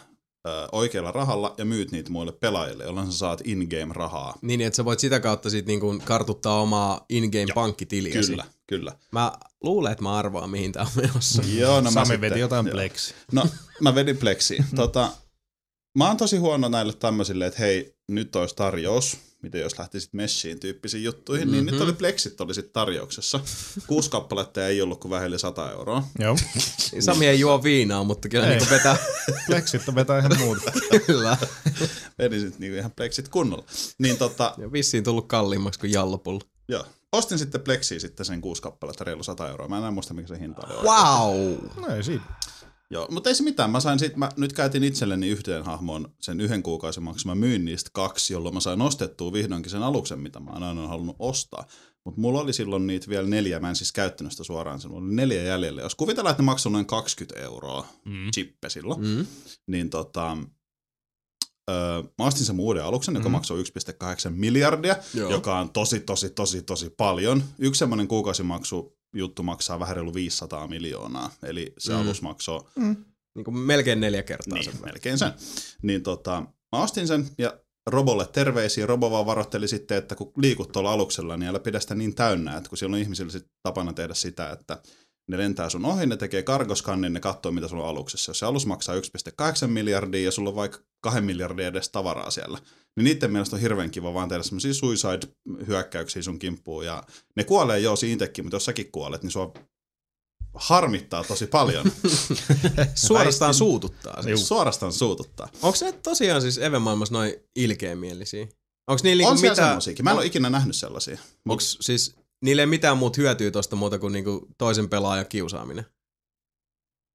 oikealla rahalla ja myyt niitä muille pelaajille, jolloin sä saat in-game rahaa. Niin, että sä voit sitä kautta sit niin kuin kartuttaa omaa in-game pankkitiliäsi. Kyllä, kyllä. Mä luulen, että mä arvaan, mihin tää on menossa. Joo, no mä Sami sitten- veti jotain pleksi. No, mä vedin pleksiin. *laughs* tota, mä oon tosi huono näille tämmöisille, että hei, nyt olisi tarjous, miten jos lähtisit messiin tyyppisiin juttuihin, mm-hmm. niin nyt oli Plexit oli sitten tarjouksessa. Kuusi kappaletta ei ollut kuin vähän yli 100 euroa. Joo. Niin *laughs* Sami ei juo viinaa, mutta kyllä niinku vetää *laughs* Plexit vetää ihan muuta. kyllä. Meni sitten niinku ihan Plexit kunnolla. Niin tota, *laughs* Ja vissiin tullut kalliimmaksi kuin jallopullo. joo. Ostin sitten Plexiin sitten sen kuusi kappaletta, reilu 100 euroa. Mä en enää muista, mikä se hinta oli. Wow! No ei siinä. Joo, mutta ei se mitään. Mä sain sit, mä nyt käytin itselleni yhteen hahmon sen yhden kuukauden maksun. Mä myin niistä kaksi, jolloin mä sain ostettua vihdoinkin sen aluksen, mitä mä oon aina halunnut ostaa. Mutta mulla oli silloin niitä vielä neljä, mä en siis käyttänyt sitä suoraan, se oli neljä jäljellä. Jos kuvitellaan, että ne maksoi noin 20 euroa mm. chippe silloin, mm. Mm. niin tota, öö, mä ostin sen uuden aluksen, joka mm. maksoi 1,8 miljardia, Joo. joka on tosi, tosi, tosi, tosi paljon. Yksi semmoinen kuukausimaksu juttu maksaa vähän reilu 500 miljoonaa, eli se mm. alus maksoi Niin kuin melkein neljä kertaa niin, sen melkein sen. Niin tota, mä ostin sen ja Robolle terveisiä. Robo vaan varoitteli sitten, että kun liikut tuolla aluksella, niin älä pidä sitä niin täynnä, että kun siellä on ihmisillä sit tapana tehdä sitä, että ne lentää sun ohi, ne tekee kargoskannin, ne katsoo mitä sulla on aluksessa. Jos se alus maksaa 1,8 miljardia ja sulla on vaikka 2 miljardia edes tavaraa siellä, niin niiden mielestä on hirveän kiva vaan tehdä semmoisia suicide-hyökkäyksiä sun kimppuun. Ja ne kuolee joo siinä itsekin, mutta jos säkin kuolet, niin sua harmittaa tosi paljon. *laughs* Suorastaan Väistin- suututtaa. Siis. Suorastaan suututtaa. Onko ne tosiaan siis Eve-maailmassa noin ilkeämielisiä? Onko niillä on niinku siellä mitään, semmoisiakin. Mä en ole ikinä nähnyt sellaisia. onko siis niille ei mitään muuta hyötyä tosta muuta kuin niinku toisen pelaajan kiusaaminen?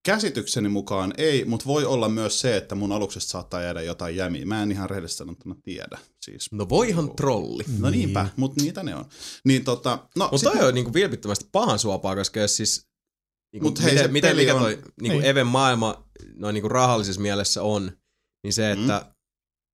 Käsitykseni mukaan ei, mutta voi olla myös se, että mun aluksesta saattaa jäädä jotain jämiä. Mä en ihan rehellisesti sanottuna tiedä. Siis, No voihan trolli. no niinpä, mutta niitä ne on. Niin tota, no Mutta toi on niinku vilpittömästi pahan suopaa, koska jos siis... Niinku, Mut hei, miten, se miten mikä on- toi niinku Niin. Even maailma noin niinku rahallisessa mielessä on, niin se, että... Mm.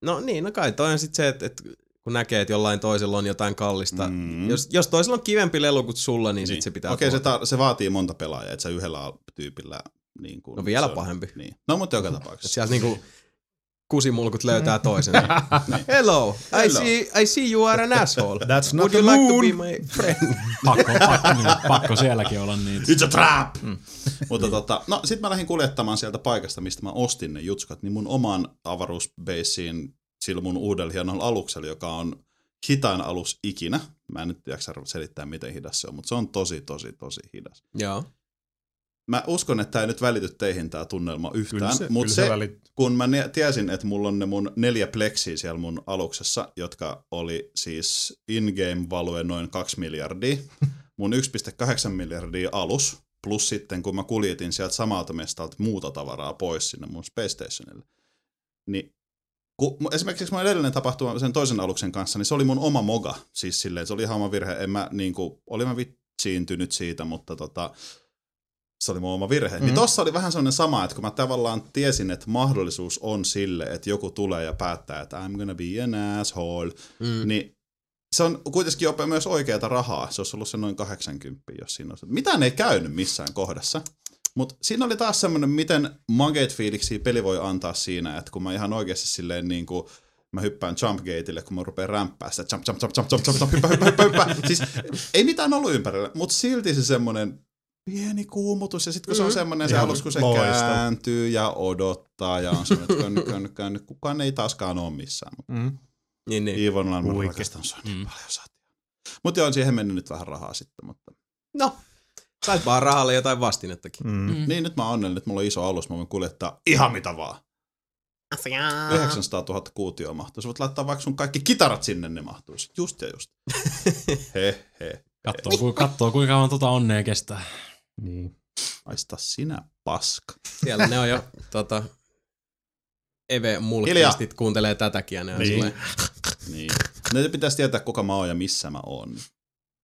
No niin, no kai toi on sit se, että, että kun näkee, että jollain toisella on jotain kallista. Mm. Jos, jos toisella on kivempi lelu kuin sulla, niin, niin. sit se pitää Okei, se, tuoda. ta- se vaatii monta pelaajaa, että sä yhdellä tyypillä... Niin kuin, No vielä on- pahempi. Niin. No mutta joka tapauksessa. sieltä niinku kusimulkut löytää toisen. *laughs* Hello, I Hello. see, I see you are an asshole. That's not Would the you like moon. to be my friend? *laughs* Pakko, pakko, niin, pakko sielläkin olla niin. It's a trap! Mm. Mutta tota, no sit mä lähdin kuljettamaan sieltä paikasta, mistä mä ostin ne jutskat, niin mun oman avaruusbeissiin sillä mun uudella hienolla aluksella, joka on hitain alus ikinä. Mä en nyt jaksa selittää, miten hidas se on, mutta se on tosi, tosi, tosi hidas. Joo. Mä uskon, että tämä ei nyt välity teihin tämä tunnelma yhtään, se, mutta se, se välit. kun mä ne- tiesin, että mulla on ne mun neljä pleksiä siellä mun aluksessa, jotka oli siis in-game value noin 2 miljardia, *laughs* mun 1,8 miljardia alus, plus sitten kun mä kuljetin sieltä samalta mestalta muuta tavaraa pois sinne mun Space Stationille, niin kun, esimerkiksi mun edellinen tapahtuma sen toisen aluksen kanssa, niin se oli mun oma moga. Siis silleen, se oli ihan oma virhe. En mä, niin kuin, olin mä vitsiintynyt siitä, mutta tota, se oli mun oma virhe. Mm-hmm. Niin tossa oli vähän sellainen sama, että kun mä tavallaan tiesin, että mahdollisuus on sille, että joku tulee ja päättää, että I'm gonna be an asshole, mm. niin se on kuitenkin jopa myös oikeata rahaa. Se olisi ollut se noin 80, jos siinä olisi. Mitään ei käynyt missään kohdassa. Mutta siinä oli taas semmoinen, miten mageet fiiliksi peli voi antaa siinä, että kun mä ihan oikeasti silleen niin kuin, mä hyppään jump gateille, kun mä rupean rämpää sitä jump, jump, jump, jump, jump, jump, jump, hyppä, hyppä, hyppä, hyppä. Siis ei mitään ollut ympärillä, mutta silti se semmoinen pieni kuumutus, ja sitten kun se on semmoinen se alus, kun se loistava. kääntyy ja odottaa, ja on semmoinen, että käänny, käänny, käänny, kukaan ei taaskaan ole missään. Mutta Mm. Niin, niin. Iivon Huikea. rakastan sua niin Mm. paljon, saat. Mutta joo, on siihen mennyt nyt vähän rahaa sitten, mutta No, sait vaan rahalle jotain vastinettakin. Mm. Mm. niin nyt mä oon onnellinen, että mulla on iso alus, mä voin kuljettaa ihan mitä vaan. 900 000 kuutioa mahtuu. Sä voit laittaa vaikka sun kaikki kitarat sinne, ne mahtuisi. Just ja just. *laughs* he he. Kattoo, ku, kattoo kuinka kauan tota onnea kestää. Niin. Aista sinä paska. Siellä ne on jo tota, Eve mulkistit kuuntelee tätäkin ja ne on Niin. silleen, Niin. Ne pitäisi tietää, kuka mä oon ja missä mä oon.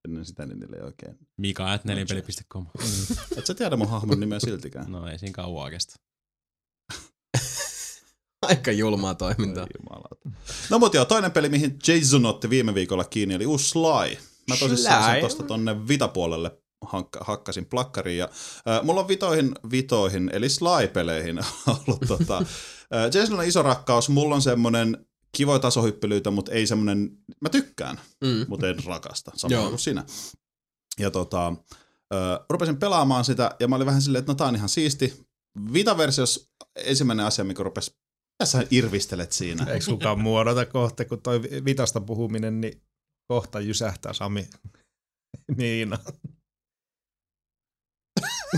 Ennen sitä niin niille ei oikein. Mika at nelinpeli.com. *laughs* Et sä tiedä mun hahmon nimeä siltikään. No ei siinä kauaa kestä. *laughs* aika julmaa toimintaa. No mutta joo, toinen peli, mihin Jason otti viime viikolla kiinni, oli uusi Sly. Mä tosissaan sen tosta tonne Vita-puolelle hankka, hakkasin plakkariin. Ja, äh, mulla on vitoihin, vitoihin eli Sly-peleihin *laughs* ollut tota, äh, Jasonilla on iso rakkaus. Mulla on semmonen kivoja tasohyppelyitä, mutta ei semmonen, mä tykkään, Mm. mutta en rakasta, Joo. kuin sinä. Ja tota, äh, rupesin pelaamaan sitä, ja mä olin vähän silleen, että no tää on ihan siisti. Vita-versiossa ensimmäinen asia, mikä rupesi Mitä sä irvistelet siinä? Eikö kukaan muodota kohta, kun toi vitasta puhuminen, niin kohta jysähtää Sami *laughs* Miina.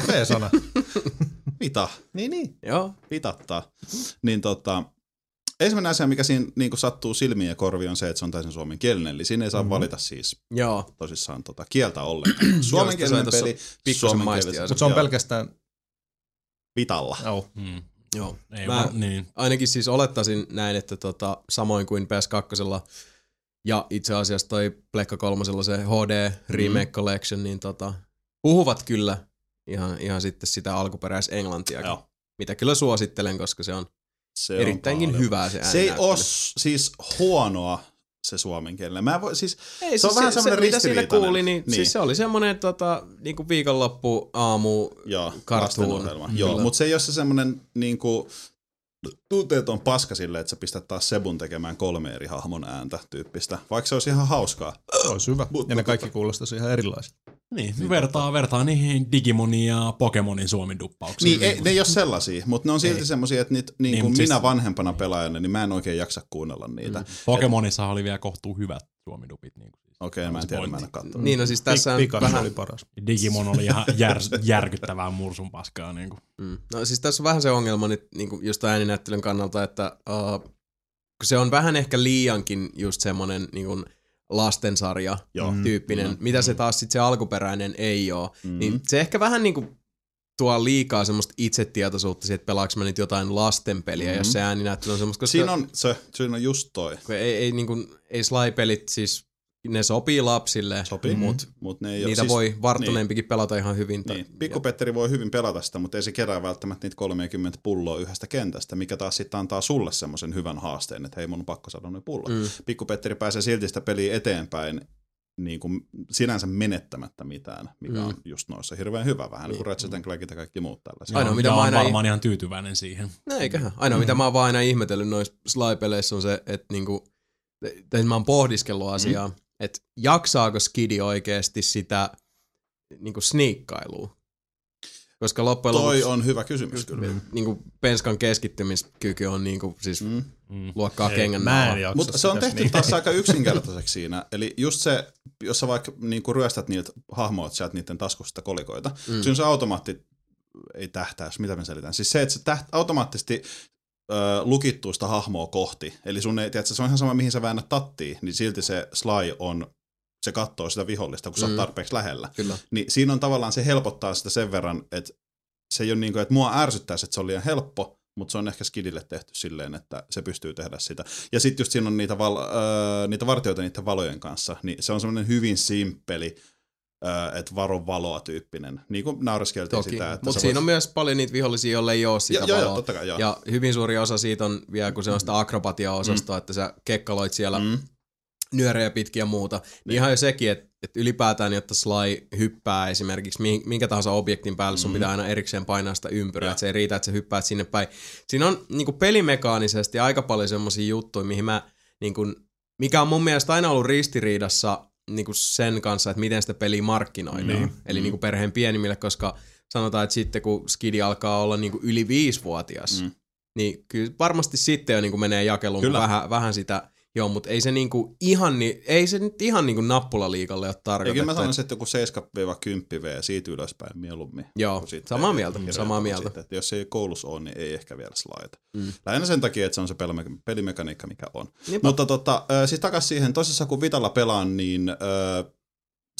V-sana. Vita, *laughs* Niin, niin. Joo. vitattaa. Niin tota, ensimmäinen asia, mikä siinä niin sattuu silmiin ja korviin on se, että se on täysin suomenkielinen. Eli siinä ei saa mm-hmm. valita siis Joo. tosissaan tota, kieltä ollenkaan. Suomenkielinen tossa peli, pikkusen maistia. Mutta se on Joo, pelkästään... Vitalla. Oh. Mm. Joo. Ei Mä- vaan, niin. Ainakin siis olettaisin näin, että tota, samoin kuin PS2 ja itse asiassa toi Pleikka 3 se HD Remake Collection, niin tota, puhuvat kyllä ihan, ihan sitten sitä alkuperäis englantiakin, Joo. mitä kyllä suosittelen, koska se on Se on erittäinkin paljon. hyvää se Se ei ole siis huonoa se suomenkielinen. Mä voi, siis, Ei, se on vähän semmoinen mitä siinä ristiriitainen. kuuli, niin, Niin. niin. siis se oli semmoinen tota, niinku viikonloppu aamu joo, lastenohjelma. Kyllä. Joo, mutta se ei ole se semmoinen niinku, tunteeton paska sille, että sä pistät taas Sebun tekemään kolme eri hahmon ääntä tyyppistä. Vaikka se olisi ihan hauskaa. Se olisi hyvä. Mut- ja ne kaikki kuulostaisi ihan erilaiset. Niin, vertaa, vertaa niihin Digimonin ja Pokemonin suomi-duppauksiin. Niin, ei, ne ei ole sellaisia, mutta ne on silti semmoisia, että niit, niin, Niin, niin mut minä siis- vanhempana pelaajana, niin mä en oikein jaksa kuunnella niitä. Mm. Pokemonissa oli vielä kohtuu hyvät suomidupit. Niin kuin. Okei, mä en tiedä, mä en katsonut. Niin, no siis tässä on Pikachu vähän, oli paras. Digimon oli ihan jär, *laughs* järkyttävää mursun paskaa. Niin kuin. Mm. No siis tässä on vähän se ongelma nyt niin kuin just ääninäyttelyn kannalta, että uh, kun se on vähän ehkä liiankin just semmoinen niin kuin lastensarja Joo. tyyppinen, Mm. mitä se taas sitten se alkuperäinen ei ole. Mm. Niin se ehkä vähän niin kuin tuo liikaa semmoista itsetietoisuutta siitä, että pelaanko mä nyt jotain lastenpeliä, Mm. jos se ääninäyttely on semmoista, koska Siinä on, se, siinä on just toi. ei, ei, niin kuin, ei Sly-pelit siis, ne sopii lapsille, Sopii, mutta mut ne ei oo- niitä siis- voi varttuneempikin pelata ihan hyvin. Niin, pikkupetteri voi hyvin pelata sitä, mutta ei se kerää välttämättä niitä 30 pulloa yhdestä kentästä, mikä taas sitten antaa sulle semmoisen hyvän haasteen, että hei mun on pakko saada noin pullo. Mm. Pikkupetteri pääsee silti sitä peliä eteenpäin niin kuin sinänsä menettämättä mitään, mikä Mm. on just noissa hirveän hyvä, vähän niin kuin Niin. Ratchet Clankit ja kaikki muut tällaiset. Ainoa, Ja- mitä ja mä on aina- varmaan ihan tyytyväinen siihen. No eiköhän. Ainoa, mm. mitä mä oon vaan aina ihmetellyt noissa Sly-peleissä on se, että niinku, tai mä oon pohdiskellut asiaa, mm. Että jaksaako Skidi oikeasti sitä niinku sniikkailua. Koska loppujen Toi lopuksi on hyvä kysymys kyllä. niinku Penskan keskittymiskyky on niinku siis mm. Mm. Mm. luokkaa Ei, kengän Mutta se on tehty niin. taas aika yksinkertaiseksi siinä. Eli just se, jos sä vaikka niin kuin ryöstät niiltä hahmoit sieltä niiden taskusta kolikoita, mm. siinä on se automaatti, ei tähtäys, mitä mä selitän. Siis se, että se täht, automaattisesti ö, sitä hahmoa kohti. Eli sun ei, tiedätkö, se on ihan sama, mihin sä väännät tattiin, niin silti se sly on, se katsoo sitä vihollista, kun sä oot Mm. tarpeeksi lähellä. Kyllä. Niin siinä on tavallaan, se helpottaa sitä sen verran, että se ei ole niin kuin, että mua ärsyttäisi, että se on liian helppo, mutta se on ehkä Skidille tehty silleen, että se pystyy tehdä sitä. Ja sitten just siinä on niitä, val, äh, niitä vartioita niiden valojen kanssa, niin se on semmoinen hyvin simppeli, että varo valoa tyyppinen. Niin kuin naureskeltiin Toki. sitä. Että Mutta siinä voit- on myös paljon niitä vihollisia, joille ei ole sitä Joo, joo, joo, valoa. totta kai, joo. Ja hyvin suuri osa siitä on vielä, kun se on sitä akrobatia-osastoa, mm. että sä kekkaloit siellä Mm. nyörejä pitkin ja muuta. Niin ihan jo sekin, että, että ylipäätään, jotta Sly hyppää esimerkiksi minkä tahansa objektin päälle, sun Mm. pitää aina erikseen painaa sitä ympyrää, että se ei riitä, että sä hyppäät sinne päin. Siinä on niin kuin pelimekaanisesti aika paljon semmoisia juttuja, mihin mä, niin kuin, mikä on mun mielestä aina ollut ristiriidassa niin kuin sen kanssa, että miten sitä peliä markkinoidaan. Niin. Eli Mm. niin kuin perheen pienimmille, koska sanotaan, että sitten kun Skidi alkaa olla niin kuin yli viisivuotias, Mm. niin kyllä varmasti sitten jo niin kuin menee jakeluun Kyllä. vähän, vähän sitä, joo, mutta ei se niinku ihan, ni, ei se nyt ihan niinku nappulaliikalle ole tarkoitettu. kyllä mä sanoisin, että joku 7-10 V siitä ylöspäin mieluummin. Joo, samaa mieltä, samaa mieltä. Sitten, että jos ei koulussa ole, niin ei ehkä vielä slaita. Mm. Lähinnä sen takia, että se on se pelime- pelimekaniikka, mikä on. Niinpä. Mutta tota, siis takaisin siihen, tosissaan kun Vitalla pelaan, niin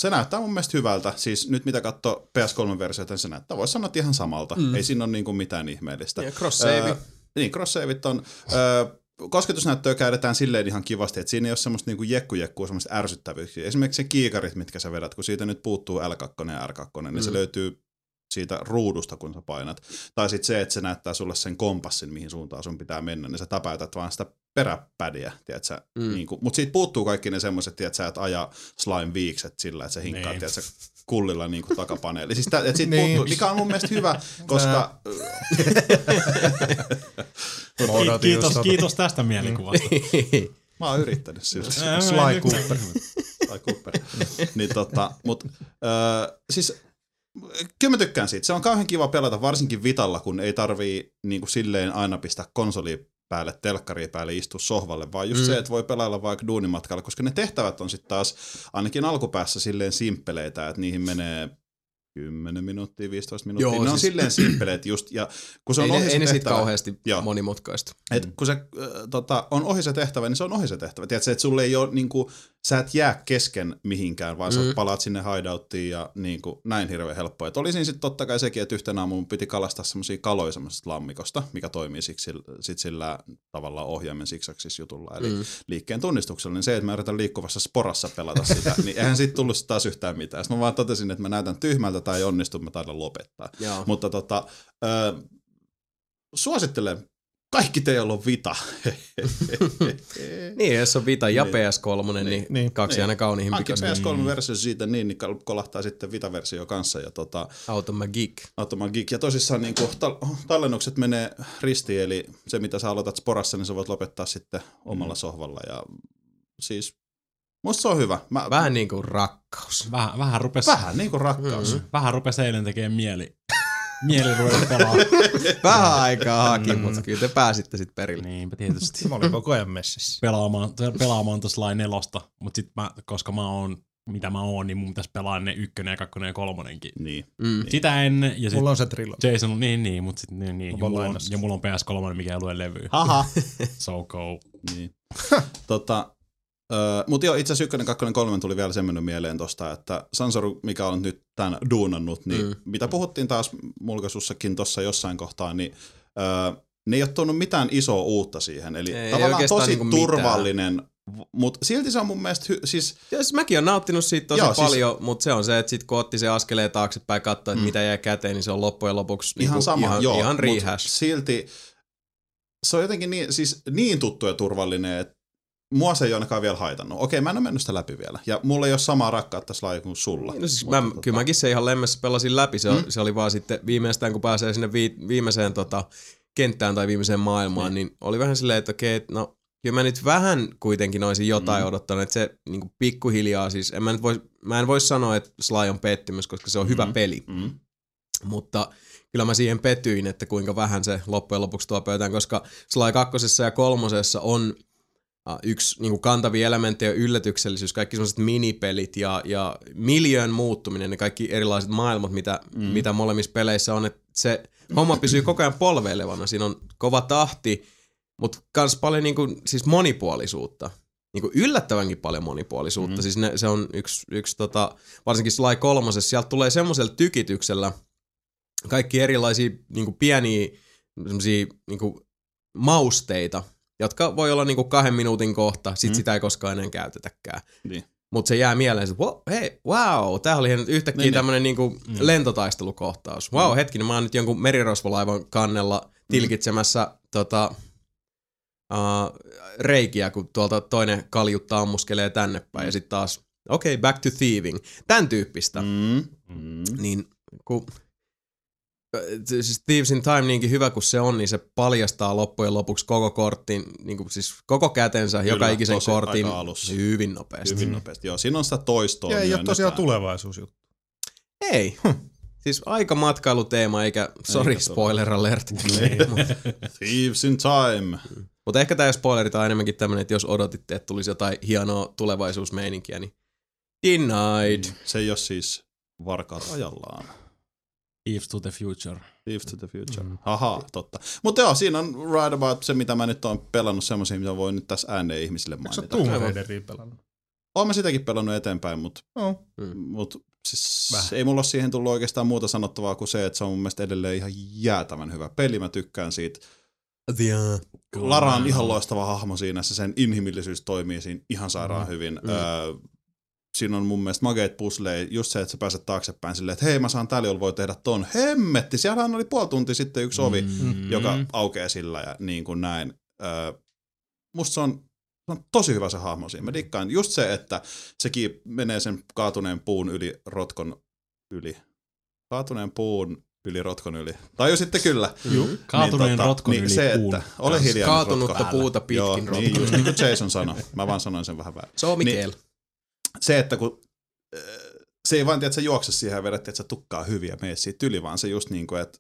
se näyttää mun mielestä hyvältä. Siis nyt mitä katsoo PS3-versiota, niin se näyttää, voisi sanoa, ihan samalta. Mm. Ei siinä ole niinku mitään ihmeellistä. Ja cross save. Ö, niin, cross-saveit on. Ö, kosketusnäyttöä käydetään silleen ihan kivasti, että siinä ei ole semmoista niinku jekku-jekkua, semmoista ärsyttävyyksiä. Esimerkiksi se kiikarit, mitkä sä vedät, kun siitä nyt puuttuu L2 ja R2, niin Mm. se löytyy siitä ruudusta, kun sä painat. Tai sitten se, että se näyttää sulle sen kompassin, mihin suuntaan sun pitää mennä, niin sä täpäytät vaan sitä peräpädiä, tiedätkö? Mm. Niin mutta siitä puuttuu kaikki ne semmoiset, tiedätkö, että ajaa slime viikset sillä, että se hinkkaa, Niin. tiedätkö, kullilla niin kuin takapaneeli. Siis tää, et siitä Niin. puuttuu, mikä on mun mielestä hyvä, koska... *laughs* Odotin kiitos, kiitos tästä mielikuvasta. *laughs* Mä oon yrittänyt siltä. Sly Cooper. tai Cooper. niin tota, mut, öö, siis kyllä mä tykkään siitä. Se on kauhean kiva pelata, varsinkin Vitalla, kun ei tarvii niin kuin silleen aina pistää konsoli päälle, telkkari päälle, istua sohvalle, vaan just Mm. mm. se, että voi pelailla vaikka duunimatkalla, koska ne tehtävät on sitten taas ainakin alkupäässä silleen simppeleitä, että niihin menee 10 minuuttia, 15 minuuttia. Joo, ne on siis- silleen simppeleet just, ja kun se on ei, ohi ne, se ei ne tehtävä- kauheasti Joo. monimutkaista. et kun se äh, tota, on ohi se tehtävä, niin se on ohi se tehtävä. Tiedätkö, että sulle ei ole, niin kuin, sä et jää kesken mihinkään, vaan mm. Sä palaat sinne hideouttiin ja niin kuin, näin hirveän helppoa. Et oli siinä sitten totta kai sekin, että yhtenä aamulla mun piti kalastaa semmoisia kaloja semmoisesta lammikosta, mikä toimii siksi, sit sillä tavallaan ohjaimen siksaksissa jutulla, eli mm. Liikkeen tunnistuksella. Niin se, että mä yritän liikkuvassa sporassa pelata sitä, *laughs* niin eihän siitä tullut taas yhtään mitään. Sitten mä vaan totesin, että mä näytän tyhmältä tai ei onnistu, mä taidan lopettaa. Joo. Mutta tota, ö, suosittelen, kaikki teillä on vita. Niin, jos on Vita ja Niin. PS3, niin, niin, Niin. kaksi Niin. aina Hankin pikasta. PS3-versio siitä niin, niin kol- kolahtaa sitten Vita-versio kanssa. Ja tota, Automagic. Automa Geek. Ja tosissaan niin kuin, tal- tallennukset menee ristiin, eli se mitä sä aloitat Sporassa, niin sä voit lopettaa sitten omalla Mm. sohvalla. Ja siis musta se on hyvä. Mä, Vähän niin kuin rakkaus. Vähän, vähän rupes, vähän niin kuin rakkaus. Mm. vähän rupes eilen tekemään mieli. Mieli ruveta pelaa. *laughs* Vähän aikaa haki, mutta kyllä te pääsitte sitten perille. Niinpä tietysti. Mä olin koko ajan messissä. pelaamaan, pelaamaan tuossa lain nelosta, mutta sit mä, koska mä oon, mitä mä oon, niin mun pitäisi pelaa ne ykkönen ja kakkonen ja kolmonenkin. Niin. Mm. Sitä ennen, ja sit Mulla on se trilogia. Jason on niin, niin, mutta sit niin, niin. Ja mulla, on, ja mulla on PS3, mikä ei lue levyä. Haha. *laughs* So go. Niin. *laughs* tota, ö, mutta joo, itse asiassa ykkönen, kakkonen, kolmen tuli vielä semmoinen mieleen tosta, että Sansoru, mikä on nyt tämän duunannut, niin Mm. mitä puhuttiin taas mulkaisussakin tuossa jossain kohtaa, niin ö, ne ei ole tuonut mitään isoa uutta siihen. Eli Ei, ei tavallaan oikeastaan tosi niinku mitään. turvallinen, mutta silti se on mun mielestä, hy- siis Siis mäkin on nauttinut siitä tosi Joo, siis- paljon, mutta se on se, että sit kun otti se askeleen taaksepäin ja katsoi, että mm. mitä jää käteen, niin se on loppujen lopuksi ihan niinku, sama, ihan, joo, ihan rehash. silti se on jotenkin niin, siis niin tuttu ja turvallinen, että mua se ei ainakaan vielä haitannut. Okei, mä en ole mennyt sitä läpi vielä. Ja mulla ei ole samaa rakkautta tässä kuin sulla. No siis Mutta mä, tota- kyllä mäkin se ihan lemmessä pelasin läpi. Se, mm. se oli vaan sitten viimeistään, kun pääsee sinne vi, viimeiseen tota, kenttään tai viimeiseen maailmaan, niin. niin oli vähän silleen, että okei, no kyllä mä nyt vähän kuitenkin olisin jotain mm. odottanut, että se niin pikkuhiljaa siis, en mä, nyt voi, mä en voi sanoa, että Sly on pettymys, koska se on hyvä Mm. peli, Mm. mutta kyllä mä siihen petyin, että kuinka vähän se loppujen lopuksi tuo pöytään, koska Sly kakkosessa ja kolmosessa on yksi niin kuin kantavia elementtejä yllätyksellisyys, kaikki sellaiset minipelit ja, ja miljöön muuttuminen, ne kaikki erilaiset maailmat, mitä, mm. mitä molemmissa peleissä on, että se homma pysyy koko ajan polveilevana, siinä on kova tahti, mutta kans paljon niin kuin, siis monipuolisuutta. Niin kuin yllättävänkin paljon monipuolisuutta. Mm. Siis ne, se on yksi, yksi tota, varsinkin Sly kolmosessa, sieltä tulee semmoisella tykityksellä kaikki erilaisia niin kuin pieniä niin kuin mausteita, jotka voi olla niin kuin kahden minuutin kohta, sit Mm. mm. sitä ei koskaan enää käytetäkään. Niin. Mutta se jää mieleen, että wow, hei, wow, tää oli yhtäkkiä Niin, niin. tämmönen niinku mm. lentotaistelukohtaus. Wow, mm. hetkinen, mä oon nyt jonkun merirosvolaivan kannella tilkitsemässä mm. tota, uh, reikiä, kun tuolta toinen kaljutta ammuskelee tänne päin, mm. ja sitten taas, okei, okay, back to thieving. Tän tyyppistä. Mm. Mm. Mm. Niin, kun siis Thieves in Time niinkin hyvä kuin se on, niin se paljastaa loppujen lopuksi koko kortin, niin kuin siis koko kätensä, Kyllä, joka ikisen tosi kortin hyvin nopeasti. Hyvin nopeasti. Joo, siinä on sitä toistoa. Ja ei ole tosiaan tulevaisuusjuttu. Ei. Siis aika matkailuteema, eikä, sorry Eikä spoiler alert. *laughs* Thieves in time. Mutta ehkä tämä spoilerit on enemmänkin tämmöinen, että jos odotitte, että tulisi jotain hienoa tulevaisuusmeininkiä, niin denied. Se ei ole siis varkaat ajallaan. Thieves to the future. Thieves to the future. Mm. Aha, totta. Mutta joo, siinä on right about se, mitä mä nyt oon pelannut, semmoisia, mitä voin nyt tässä ääneen ihmisille Eikö sä mainita. Tomb Raideria pelannut? Oon mä sitäkin pelannut eteenpäin, mutta No. mut, siis ei mulla ole siihen tullut oikeastaan muuta sanottavaa kuin se, että se on mun mielestä edelleen ihan jäätävän hyvä peli. Mä tykkään siitä. Yeah. Lara on ihan loistava hahmo siinä, se sen inhimillisyys toimii siinä ihan sairaan hyvin. Mm. Öö, siinä on mun mielestä mageet pusleja, just se, että sä pääset taaksepäin silleen, että hei mä saan tällä, jolla voi tehdä ton. Hemmetti, siellähän oli puoli tuntia sitten yksi ovi, Mm. joka aukeaa sillä ja niin kuin näin. Öö, musta se on, se on tosi hyvä se hahmo siinä. Mä dikkaan just se, että sekin menee sen kaatuneen puun yli rotkon yli. Kaatuneen puun yli rotkon yli. Tai jo sitten kyllä. Juu. Kaatuneen niin, rotkon niin yli se, puun. että ole hiljaa. nyt, Kaatunutta rotko. puuta pitkin Joo, rotkon. niin just niin kuin Jason sanoi. Mä vaan sanoin sen vähän väärin. Se on Mikael. Se, että kun se ei vain tiedä, että sä juokse siihen ja vedät, että sä tukkaa hyviä mene siitä yli, vaan se just niin kuin, että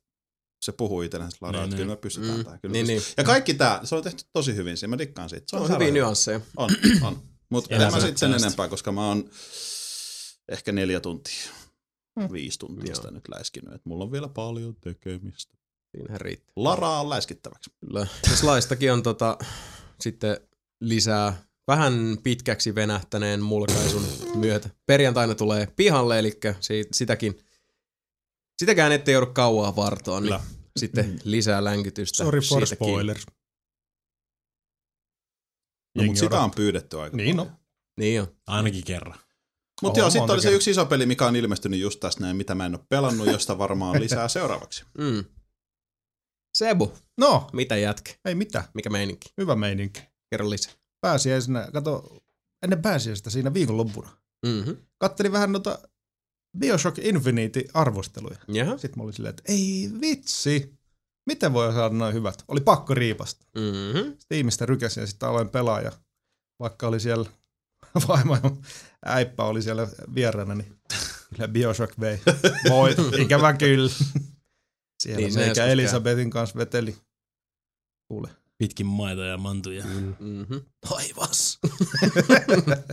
se puhuu itsellensä Lara, Niin, että kyllä niin. me pystytään Mm, tähän. Kyllä niin, niin. Ja kaikki tämä, se on tehty tosi hyvin siinä, mä dikkaan siitä. Se on sairaan hyviä hyvä. nyansseja. On, on. Mutta en mä sit sen tästä. enempää, koska mä oon ehkä neljä tuntia, viisi tuntia Joo. sitä nyt läiskinyt. Et mulla on vielä paljon tekemistä. Siinähän riittää. Laraa on läiskittäväksi. Kyllä. Ja Slaistakin on tota, sitten lisää vähän pitkäksi venähtäneen mulkaisun myötä. Perjantaina tulee pihalle, eli si- sitäkin, sitäkään ette joudu kauaa vartoon, niin Kyllä. sitten lisää länkytystä. Sorry for siitäkin. spoilers. No, mutta sitä on pyydetty aika Niin paljon. no. Niin on. Ainakin kerran. Mutta Oo, joo, sitten oli se yksi iso peli, mikä on ilmestynyt just tässä näin, mitä mä en ole pelannut, josta varmaan lisää seuraavaksi. *laughs* Mm. Sebu, No, mitä jätkä? ei mitään. Mikä meininki? Hyvä meininki. Kerro lisää. Pääsiäisenä, kato, ennen pääsiäistä siinä viikonloppuna. Mm-hmm. Kattelin vähän noita Bioshock Infinite-arvosteluja. Jaha. Sitten mä olin silleen, että ei vitsi, miten voi saada noin hyvät? Oli pakko riipasta. Mm-hmm. Steamista rykäsin ja sitten aloin pelaa ja vaikka oli siellä *laughs* vaimo ja äippä oli siellä vieraana, niin kyllä Bioshock vei. *laughs* Voit, ikävä kyllä. *laughs* Siellä Niin meikä Elisabetin kanssa veteli. Kuule. Pitkin maita ja mantuja. Mm-hmm. Taivas.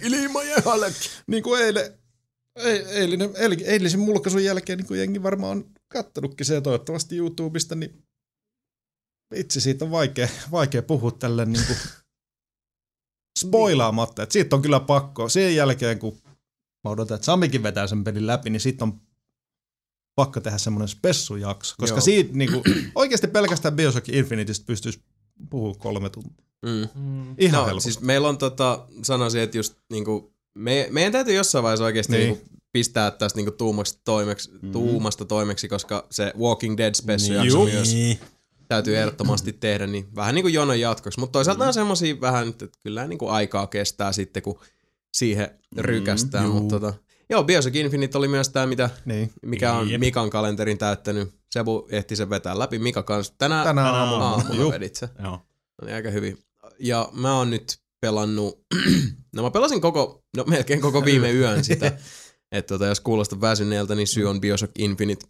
Ilma ja halki. niin kuin eilen, ei- eilinen, eil- eilisen mulkaisun jälkeen, niin kuin jengi varmaan on kattonutkin se toivottavasti YouTubesta, niin vitsi, siitä on vaikea, vaikea puhua tälle niin kuin *laughs* spoilaamatta. Että siitä on kyllä pakko. Sen jälkeen, kun mä odotan, että Samikin vetää sen pelin läpi, niin siitä on pakko tehdä semmoinen spessujakso. Koska Joo. siitä niin kuin, oikeasti pelkästään Bioshock Infiniteistä pystyisi puhua kolme tuntia. Mm. Ihan no, helposti. siis meillä on tota, sanoisin, että just niinku, me, meidän täytyy jossain vaiheessa oikeasti Niin. niinku, pistää tästä niinku tuumasta, toimeksi, mm. tuumasta toimeksi, koska se Walking Dead special Niin. myös täytyy ehdottomasti tehdä, niin vähän niin kuin jonon jatkoksi. Mutta toisaalta on semmosia vähän, että kyllä niin kuin aikaa kestää sitten, kun siihen rykästään. juu. Mutta tota, joo, Bioshock Infinite oli myös tämä, mitä, Niin. mikä on Jep. Mikan kalenterin täyttänyt. Sebu ehti sen vetää läpi. Mika kanssa Tänään aamulla. aamulla Juu. vedit se. Joo. No niin, aika hyvin. Ja mä oon nyt pelannut, *clears throat* no mä pelasin koko, no melkein koko viime *laughs* yön sitä. Että tota, jos kuulostaa väsyneeltä, niin syy on Bioshock Infinite.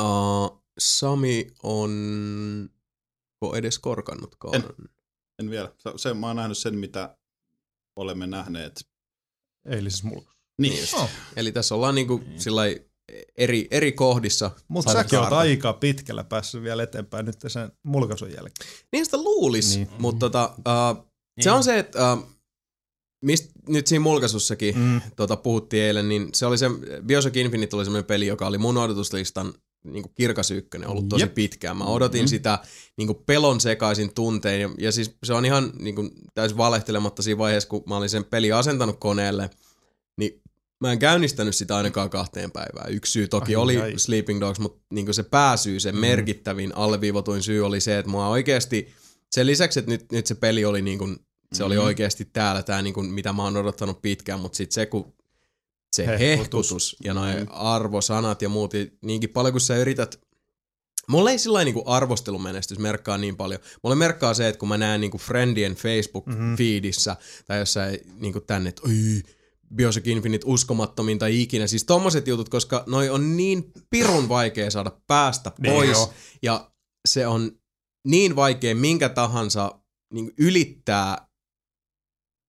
Uh, Sami on ko edes korkannutkaan. En. En vielä. Se, mä oon nähnyt sen, mitä olemme nähneet. Eilisessä mulkaisu. Niin. Oh. Eli tässä ollaan niinku sillai eri, eri kohdissa. Mutta säkin oot aika pitkällä päässyt vielä eteenpäin nyt sen mulkaisun jälkeen. Niin sitä luulis, Niin. mutta tota, uh, se on se, että uh, mistä nyt siinä mulkaisussakin Mm. tota, puhuttiin eilen, niin se oli se, Bioshock Infinite oli semmoinen peli, joka oli mun odotuslistan niin kuin kirkas ykkönen, ollut tosi Jep. pitkään. Mä odotin mm-hmm. sitä niin kuin pelon sekaisin tuntein, ja, ja siis se on ihan niin kuin, täysin valehtelematta siinä vaiheessa, kun mä olin sen peli asentanut koneelle, niin mä en käynnistänyt sitä ainakaan kahteen päivään. Yksi syy toki Ai, oli ai. Sleeping Dogs, mutta niin se pääsyy, se merkittävin alleviivatuin syy oli se, että mua oikeasti, sen lisäksi, että nyt, nyt se peli oli niin kuin, se oli oikeasti täällä, tämä niin kuin, mitä mä oon odottanut pitkään, mutta sitten se, kun se Hehkutus. hehkutus ja noin arvosanat ja muut, niinkin paljon kuin sä yrität Mulla ei sillä niinku arvostelumenestys merkkaa niin paljon. Mulle merkkaa se, että kun mä näen niinku friendien Facebook-feedissä tai jossain niinku tänne, että Bioshock Infinite uskomattomin tai ikinä. Siis tommoset jutut, koska noi on niin pirun vaikea saada päästä Niin pois. joo. ja se on niin vaikea minkä tahansa niin ylittää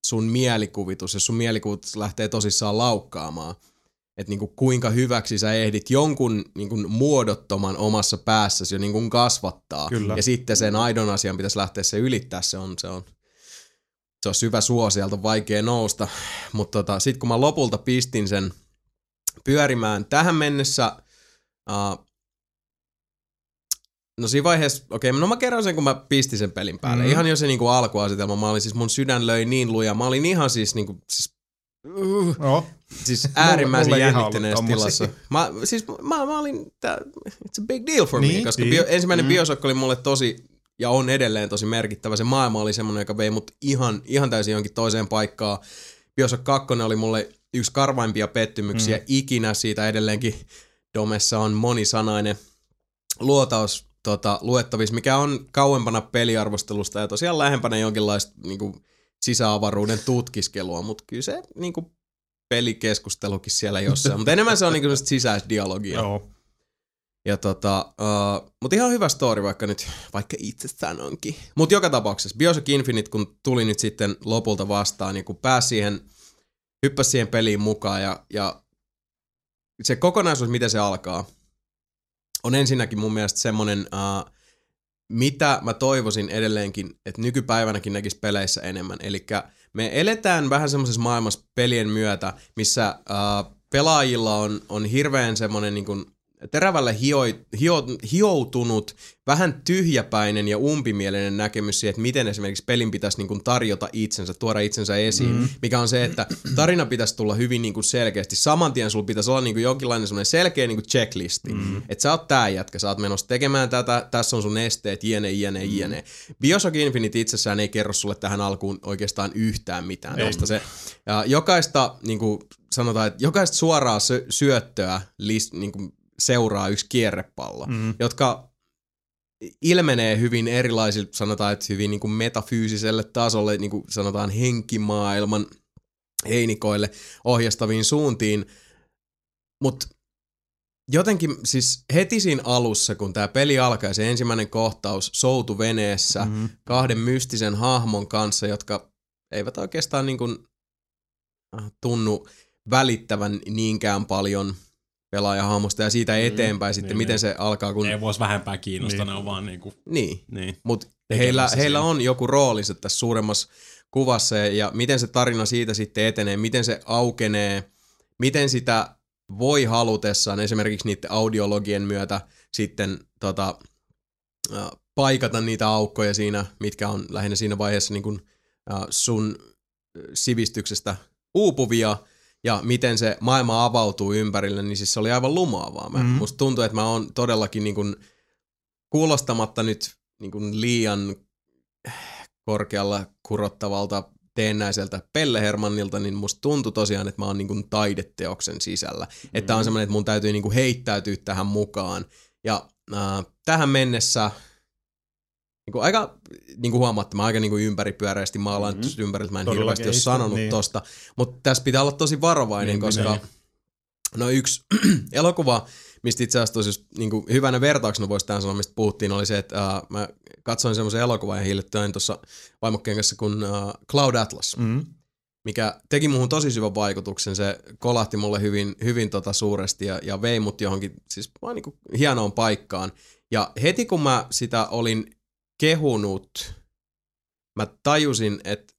sun mielikuvitus, jos sun mielikuvitus lähtee tosissaan laukkaamaan. Että niinku kuinka hyväksi sä ehdit jonkun niinku muodottoman omassa päässäsi jo niinku kasvattaa. Kyllä. Ja sitten sen aidon asian pitäisi lähteä se ylittää. Se on, se on, se on syvä suo, sieltä on vaikea nousta. Mutta tota, sitten kun mä lopulta pistin sen pyörimään tähän mennessä, uh, no siinä vaiheessa, okei, okay, no mä kerron sen, kun mä pistin sen pelin päälle. Mm. Ihan jo se niinku alkuasetelma, mä olin siis, mun sydän löi niin luja, mä olin ihan siis niinku, siis, uh, No, siis äärimmäisen mulla ihan jännittyneessä tilassa. Mä, siis mä, mä olin, tää, it's a big deal for me, Niin, koska niin. bio, ensimmäinen mm. Bioshock oli mulle tosi, ja on edelleen tosi merkittävä. Se maailma oli semmoinen, joka vei mut ihan, ihan täysin jonkin toiseen paikkaan. Bioshock 2 oli mulle yksi karvaimpia pettymyksiä mm. ikinä. Siitä edelleenkin Domessa on monisanainen luotaus tota, luettavissa, mikä on kauempana peliarvostelusta ja tosiaan lähempänä jonkinlaista niinku, sisäavaruuden tutkiskelua, mutta kyllä se niinku, pelikeskustelukin siellä jossain. mutta enemmän se on niinku, semmoista sisäisdialogia. joo. Ja tota, uh, mutta ihan hyvä story, vaikka nyt, vaikka itse sanonkin. Mutta joka tapauksessa, Bioshock Infinite, kun tuli nyt sitten lopulta vastaan, niin kun pääsi siihen, hyppäsi siihen peliin mukaan ja, ja se kokonaisuus, miten se alkaa, on ensinnäkin mun mielestä semmonen, uh, mitä mä toivoisin edelleenkin, että nykypäivänäkin näkisi peleissä enemmän. Eli me eletään vähän semmoisessa maailmassa pelien myötä, missä uh, pelaajilla on, on hirveän semmoinen niin kuin terävälle hio, hio, hioutunut, vähän tyhjäpäinen ja umpimielinen näkemys siihen, että miten esimerkiksi pelin pitäisi niin kuin tarjota itsensä, tuoda itsensä esiin, mm. mikä on se, että tarina pitäisi tulla hyvin niin kuin selkeästi. Saman tien sulla pitäisi olla niin kuin jonkinlainen semmoinen selkeä niin kuin checklisti, mm. että sä oot tää jätkä, sä oot menossa tekemään tätä, tässä on sun esteet, jne, jne, mm. jne. Bioshock Infinite itsessään ei kerro sulle tähän alkuun oikeastaan yhtään mitään, koska se ja jokaista, niin kuin sanotaan, että jokaista suoraa sy- syöttöä list, niin kuin seuraa yksi kierrepallo, mm. jotka ilmenee hyvin erilaisille, sanotaan, että hyvin niin kuin metafyysiselle tasolle, niin kuin sanotaan henkimaailman heinikoille ohjastaviin suuntiin, mutta jotenkin siis heti siinä alussa, kun tämä peli alkaa, se ensimmäinen kohtaus soutu veneessä mm-hmm. kahden mystisen hahmon kanssa, jotka eivät oikeastaan niin kuin tunnu välittävän niinkään paljon pelaajahahmosta ja siitä eteenpäin sitten, niin, miten niin. se alkaa, kun... Ei vois vähempää kiinnostaa, Niin. ne on vaan niinku, Niin, niin. mutta heillä, heillä on joku roolinsa tässä suuremmassa kuvassa ja, ja miten se tarina siitä sitten etenee, miten se aukenee, miten sitä voi halutessaan esimerkiksi niiden audiologien myötä sitten tota, paikata niitä aukkoja siinä, mitkä on lähinnä siinä vaiheessa niin kuin, äh, sun sivistyksestä uupuvia ja miten se maailma avautuu ympärille, niin siis se oli aivan lumaavaa. Mä, mm. Musta tuntuu, että mä oon todellakin niin kuin, kuulostamatta nyt niin kuin liian korkealla kurottavalta teennäiseltä Pelle Hermannilta, niin musta tuntui tosiaan, että mä oon niin kuin taideteoksen sisällä. Mm. Että on semmoinen, että mun täytyy niin kuin heittäytyä tähän mukaan. Ja äh, tähän mennessä niin kuin aika, niin kuin huomaatte, mä aika niin kuin ympäripyöreästi maalaan mm-hmm. ympäriltä, mä en Todellakin hirveästi ole sanonut niin. tosta, mutta tässä pitää olla tosi varovainen, Niin, koska niin. no yksi *clears throat* elokuva, mistä itse asiassa tosi niin kuin hyvänä vertauksena voisi tämän sanoa, mistä puhuttiin, oli se, että uh, mä katsoin semmoisen elokuvan ja hiljattain tuossa vaimokkeen kanssa kuin uh, Cloud Atlas, Mm. mikä teki muuhun tosi syvän vaikutuksen. Se kolahti mulle hyvin, hyvin tota suuresti ja, ja vei mut johonkin siis vaan niin kuin hienoon paikkaan. Ja heti kun mä sitä olin kehunut, mä tajusin, että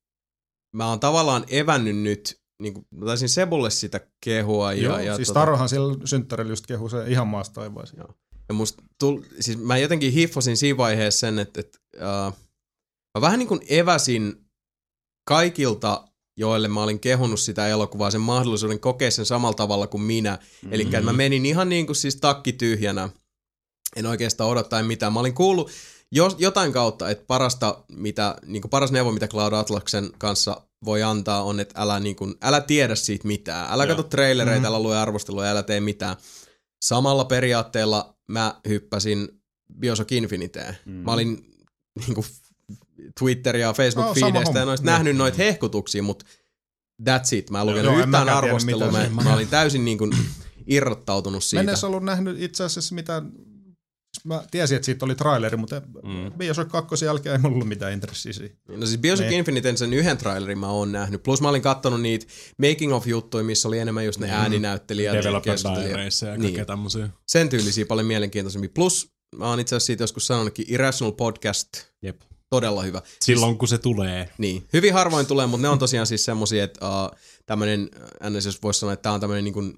mä oon tavallaan evännyt nyt, niin kuin, mä taisin Sebulle sitä kehua. Ja, Joo, ja siis tota- Tarohan siellä synttärillä just kehu se ihan maasta taivaisiin. ja musta tull, siis mä jotenkin hiffasin siinä vaiheessa sen, että, että uh, mä vähän niin kuin eväsin kaikilta, joille mä olin kehunut sitä elokuvaa, sen mahdollisuuden kokea sen samalla tavalla kuin minä. Mm-hmm. Eli mä menin ihan niin kuin siis takki tyhjänä. En oikeastaan odottaen mitään. Mä olin kuullut jos, jotain kautta, että parasta, mitä, niin kuin paras neuvo, mitä Cloud Atlaksen kanssa voi antaa, on, että älä, niin kuin, älä tiedä siitä mitään. Älä Joo. katso trailereita, mm-hmm. älä lue arvostelua, älä tee mitään. Samalla periaatteella mä hyppäsin Bioshock Infiniteen. Mm. Mä olin niin kuin, Twitter- ja No, sama Facebook-feedeistä homma. ja noista Niin. nähnyt noita hehkutuksia, mutta that's it. Mä en lukenut en yhtään arvostelua. Mä, mä olin täysin niin kuin, irrottautunut Mä siitä. en edes ollut nähnyt itse asiassa mitään, mä tiesin, että siitä oli traileri, mutta mm. Bioshock 2 jälkeen ei mulla ollut mitään intressiä siihen. No siis Bioshock Niin. Infiniten sen yhden trailerin mä oon nähnyt. Plus mä olin kattonut niitä making of juttuja, missä oli enemmän just ne ääninäyttelijät. ja Developer. Diaries ja Niin. kaikkea tämmöisiä. Sen tyylisiä paljon mielenkiintoisemmin. Plus mä oon itse asiassa siitä joskus sanonutkin Irrational Podcast. Jep. Todella hyvä. Silloin kun se tulee. Niin, hyvin harvoin tulee, mutta ne on tosiaan siis semmosia, että uh, tämmönen, ns. jos voisi sanoa, että tää on tämmönen niin kuin,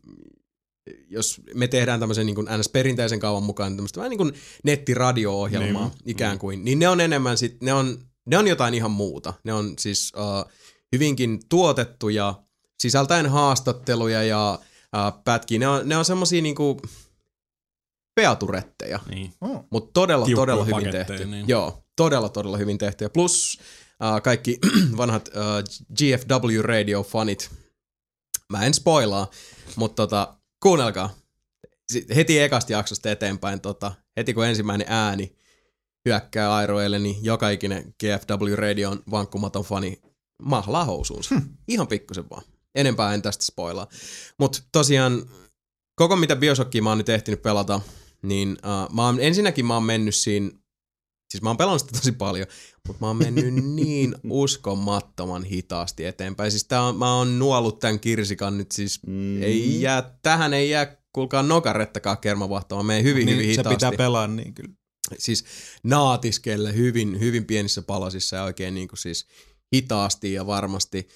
jos me tehdään tämmöisen niin kuin ns. perinteisen kaavan mukaan, niin tämmöistä vähän niin kuin nettiradio-ohjelmaa niin, ikään kuin, niin ne on enemmän sit, ne on, ne on jotain ihan muuta. Ne on siis uh, hyvinkin tuotettuja, sisältäen haastatteluja ja uh, pätkiä. Ne on, ne on semmosia niinku peaturetteja. Niin. Oh. Mutta todella, Tiukkoja todella hyvin paketteja, tehty. niin. Joo, todella, todella hyvin tehty. Ja plus äh, kaikki *clears throat* vanhat äh, GFW Radio-fanit, mä en spoilaa, mutta tota, kuunnelkaa. Heti ekasta jaksosta eteenpäin, tota, heti kun ensimmäinen ääni hyökkää airoille, niin joka ikinen GFW Radion vankkumaton fani mahlaa housuunsa. Ihan pikkusen vaan. Enempää en tästä spoilaa. Mutta tosiaan, koko mitä Bioshockia mä oon nyt ehtinyt pelata, niin uh, mä oon, ensinnäkin mä oon mennyt siinä, siis mä oon pelannut sitä tosi paljon, mutta mä oon mennyt niin *laughs* uskomattoman hitaasti eteenpäin. Siis tää on, mä oon nuollut tämän kirsikan nyt siis, mm. ei jää, tähän ei jää kuulkaa nokarettakaan kermavahtoa, mä menen hyvin, niin hyvin se hitaasti. pitää pelaa niin kyllä. siis naatiskelle hyvin, hyvin pienissä palasissa ja oikein niin kuin siis hitaasti ja varmasti.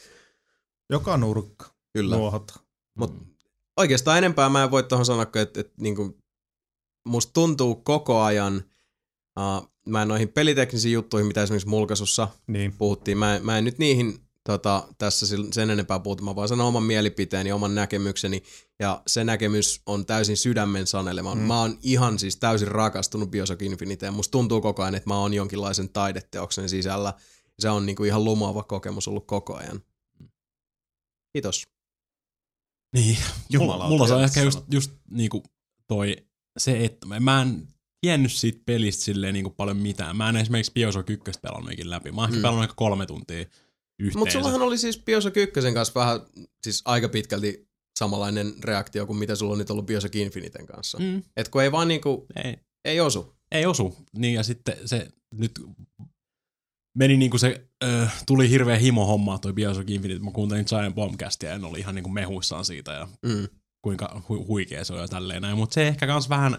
Joka nurkka Kyllä. nuohota. Mut oikeastaan enempää mä en voi tuohon sanoa, että, että niin kuin, musta tuntuu koko ajan, uh, mä en noihin peliteknisiin juttuihin, mitä esimerkiksi mulkaisussa Niin. puhuttiin, mä, en- mä en nyt niihin tota, tässä sen enempää puhuta, mä vaan sanon oman mielipiteeni, oman näkemykseni, ja se näkemys on täysin sydämen sanelema. Mm. Mä oon ihan siis täysin rakastunut Bioshock Infiniteen, musta tuntuu koko ajan, että mä oon jonkinlaisen taideteoksen sisällä, se on niinku ihan lumoava kokemus ollut koko ajan. Kiitos. Niin, Jumala, mulla, mulla se on ehkä just, just niinku toi se, että mä- mä en tiennyt siitä pelistä silleen niinku paljon mitään. Mä en esimerkiksi Bioshock 1 pelannut ikin läpi. Mä oon Mm. pelannut ehkä kolme tuntia yhteensä. Mutta sullahan oli siis Bioshock 1 kanssa vähän, siis aika pitkälti samanlainen reaktio kuin mitä sulla on nyt ollut Bioshock Infiniten kanssa. Mm. Et kun ei vaan niinku, ei, ei osu. ei osu. Niin ja sitten se nyt meni niinku se, ö, tuli hirveä himo hommaa toi Bioshock Infinite. Mä kuuntelin Giant Bombcastia ja en oli ihan niinku mehuissaan siitä ja Mm. kuinka hu- huikea se on ja tälleen näin. Mutta se ehkä kans vähän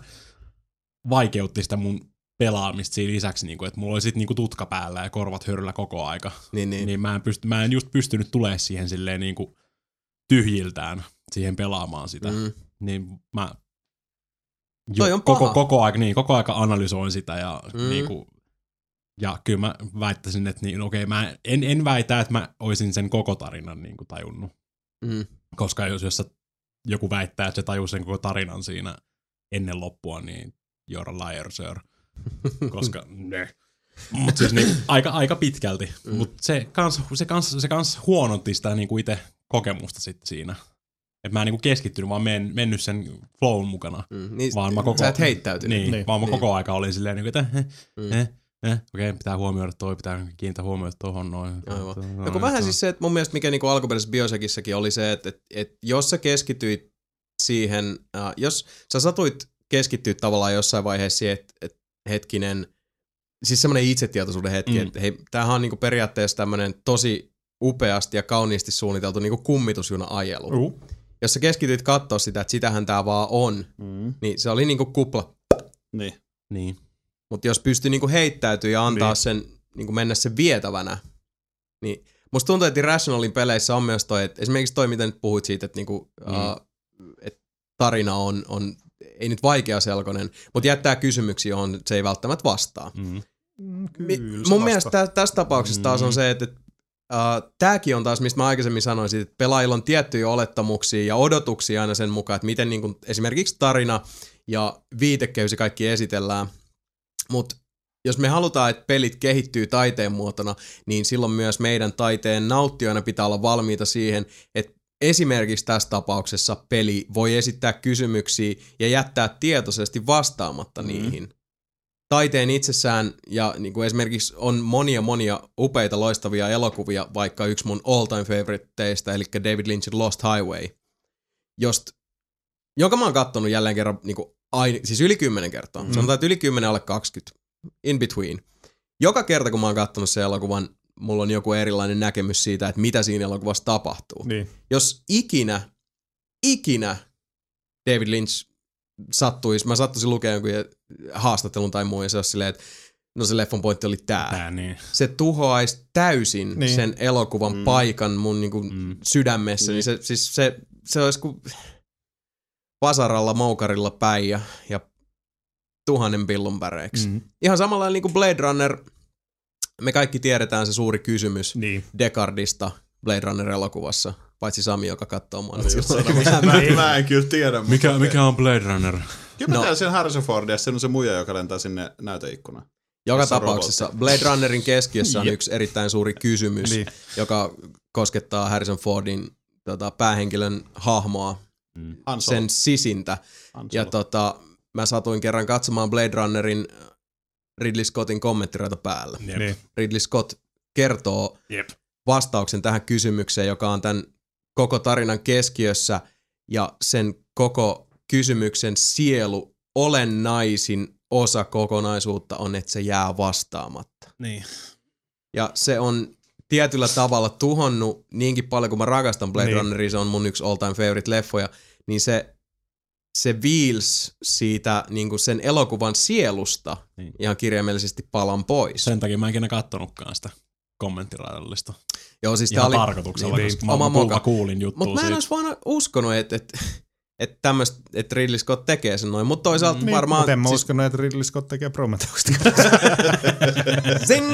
vaikeutti sitä mun pelaamista siinä lisäksi, niinku, että mulla oli sit niinku tutka päällä ja korvat hörllä koko aika. Niin, niin. Niin mä en, pysty, mä en just pystynyt tulemaan siihen silleen niinku tyhjiltään siihen pelaamaan sitä. Mm. Niin mä Toi on koko, paha. koko, aika, niin, koko aika analysoin sitä ja Mm. mm. niinku, ja kyllä mä väittäisin, että niin, okei, mä en, en väitä, että mä olisin sen koko tarinan niin kuin tajunnut. Mm. Koska jos, jos joku väittää, että se tajuu sen koko tarinan siinä ennen loppua, niin you're a liar, sir. Koska ne. Mutta siis niin, *laughs* aika, aika pitkälti. Mm. Mutta se kans, se, kans, se kans huononti sitä niinku itse kokemusta sitten siinä. Että mä en niinku keskittynyt, vaan men, mennyt sen flown mukana. Mm. Niin, Vaan mä koko- Sä et heittäytynyt. Niin, Niin, niin, vaan mä niin. koko aika olin silleen, niinku, että eh, Mm. eh, eh, okei, pitää huomioida toi, pitää kiinnittää huomioida tohon noin. Aivan. Noin, No kun vähän noin. siis se, että mun mielestä mikä niinku alkuperäisessä Bioshockissakin oli se, että, että, että jos sä keskityit siihen, äh, jos sä satuit keskittyä tavallaan jossain vaiheessa siihen, että, että hetkinen, siis semmoinen itsetietoisuuden hetki, mm. Että hei, tämähän on niinku periaatteessa tämmöinen tosi upeasti ja kauniisti suunniteltu niinku kummitusjuna-ajelu. Uh. Jos sä keskityit katsoa sitä, että sitähän tää vaan on, Mm. niin se oli niinku kupla. Niin. Niin. Mutta jos pystyy niinku heittäytyä ja antaa Niin. sen, niinku mennä sen vietävänä, niin musta tuntuu, että Irrationalin peleissä on myös toi, että esimerkiksi toi, miten nyt puhuit siitä, että niinku, mm. uh, et tarina on, on, ei nyt vaikeaselkoinen, mutta jättää kysymyksiä, johon se ei välttämättä vastaa. Mm. Mm, Kyllä, mun vasta- mielestä tä- tässä tapauksessa taas on Mm. se, että uh, tämäkin on taas, mistä mä aikaisemmin sanoin, siitä, että pelaajilla on tiettyjä olettamuksia ja odotuksia aina sen mukaan, että miten niin kuin, esimerkiksi tarina ja viitekehys kaikki esitellään. Mutta jos me halutaan, että pelit kehittyy taiteen muotona, niin silloin myös meidän taiteen nauttijoina pitää olla valmiita siihen, että esimerkiksi tässä tapauksessa peli voi esittää kysymyksiä ja jättää tietoisesti vastaamatta mm. niihin taiteen itsessään ja niin kuin esimerkiksi on monia monia upeita loistavia elokuvia, vaikka yksi mun all time favorite teistä, eli David Lynchin Lost Highway, jost, jonka mä oon kattonut jälleen kerran niin kuin aina, siis yli 10 kertaa. Mm. Sanotaan, että yli 10 alle 20, in between. Joka kerta, kun mä oon kattonut sen elokuvan, mulla on joku erilainen näkemys siitä, että mitä siinä elokuvassa tapahtuu. Niin. Jos ikinä, ikinä David Lynch sattuisi, mä sattuisin lukemaan jonkun haastattelun tai muun, ja se olisi silleen, että no se leffon pointti oli tää. Tää niin. Se tuhoaisi täysin niin. Sen elokuvan mm. paikan mun niinku Mm. sydämessä, niin. niin se, siis se, se olisi kuin vasaralla moukarilla päin ja, ja tuhannen pillun päreiksi. Mm. Mm. Ihan samalla niin kuin Blade Runner, me kaikki tiedetään se suuri kysymys Niin. Descartista Blade Runner-elokuvassa, paitsi Sami, joka katsoo mua. mä, en- mä en kyllä tiedä. Mikä, okei. mikä on Blade Runner? Kyllä mä No. sen Harrison Fordia, se on se muija, joka lentää sinne näyteikkunaan. Joka tapauksessa Blade Runnerin keskiössä on yksi erittäin suuri kysymys, Niin. joka koskettaa Harrison Fordin tota, päähenkilön hahmoa, Solo. sen sisintä. Han Ja tota, mä satuin kerran katsomaan Blade Runnerin Ridley Scottin kommenttireita päällä. Jep. Niin. Ridley Scott kertoo Jep. vastauksen tähän kysymykseen, joka on tämän koko tarinan keskiössä ja sen koko kysymyksen sielu olennaisin osa kokonaisuutta on, että se jää vastaamatta. Niin. Ja se on tietyllä tavalla tuhonnut niinkin paljon, kun mä rakastan Blade niin. Runneria, se on mun yksi all time favorite leffoja, niin se, se Wheels siitä niin kuin sen elokuvan sielusta Niin. niin. ihan kirjaimellisesti palan pois. Sen takia mä en ikinä kattonutkaan sitä kommenttiraidallista. Joo, siis Ihan oli tarkoituksella, niin, koska mä, oma mä, mä kuulin juttua Mutta mä en olisi vaan uskonut, että et, et tämmöistä, että Ridley Scott tekee sen noin. Mutta toisaalta Niin, niin, varmaan... mutta en mä siis, uskonut, että Ridley Scott tekee Prometheusta. *laughs* zing!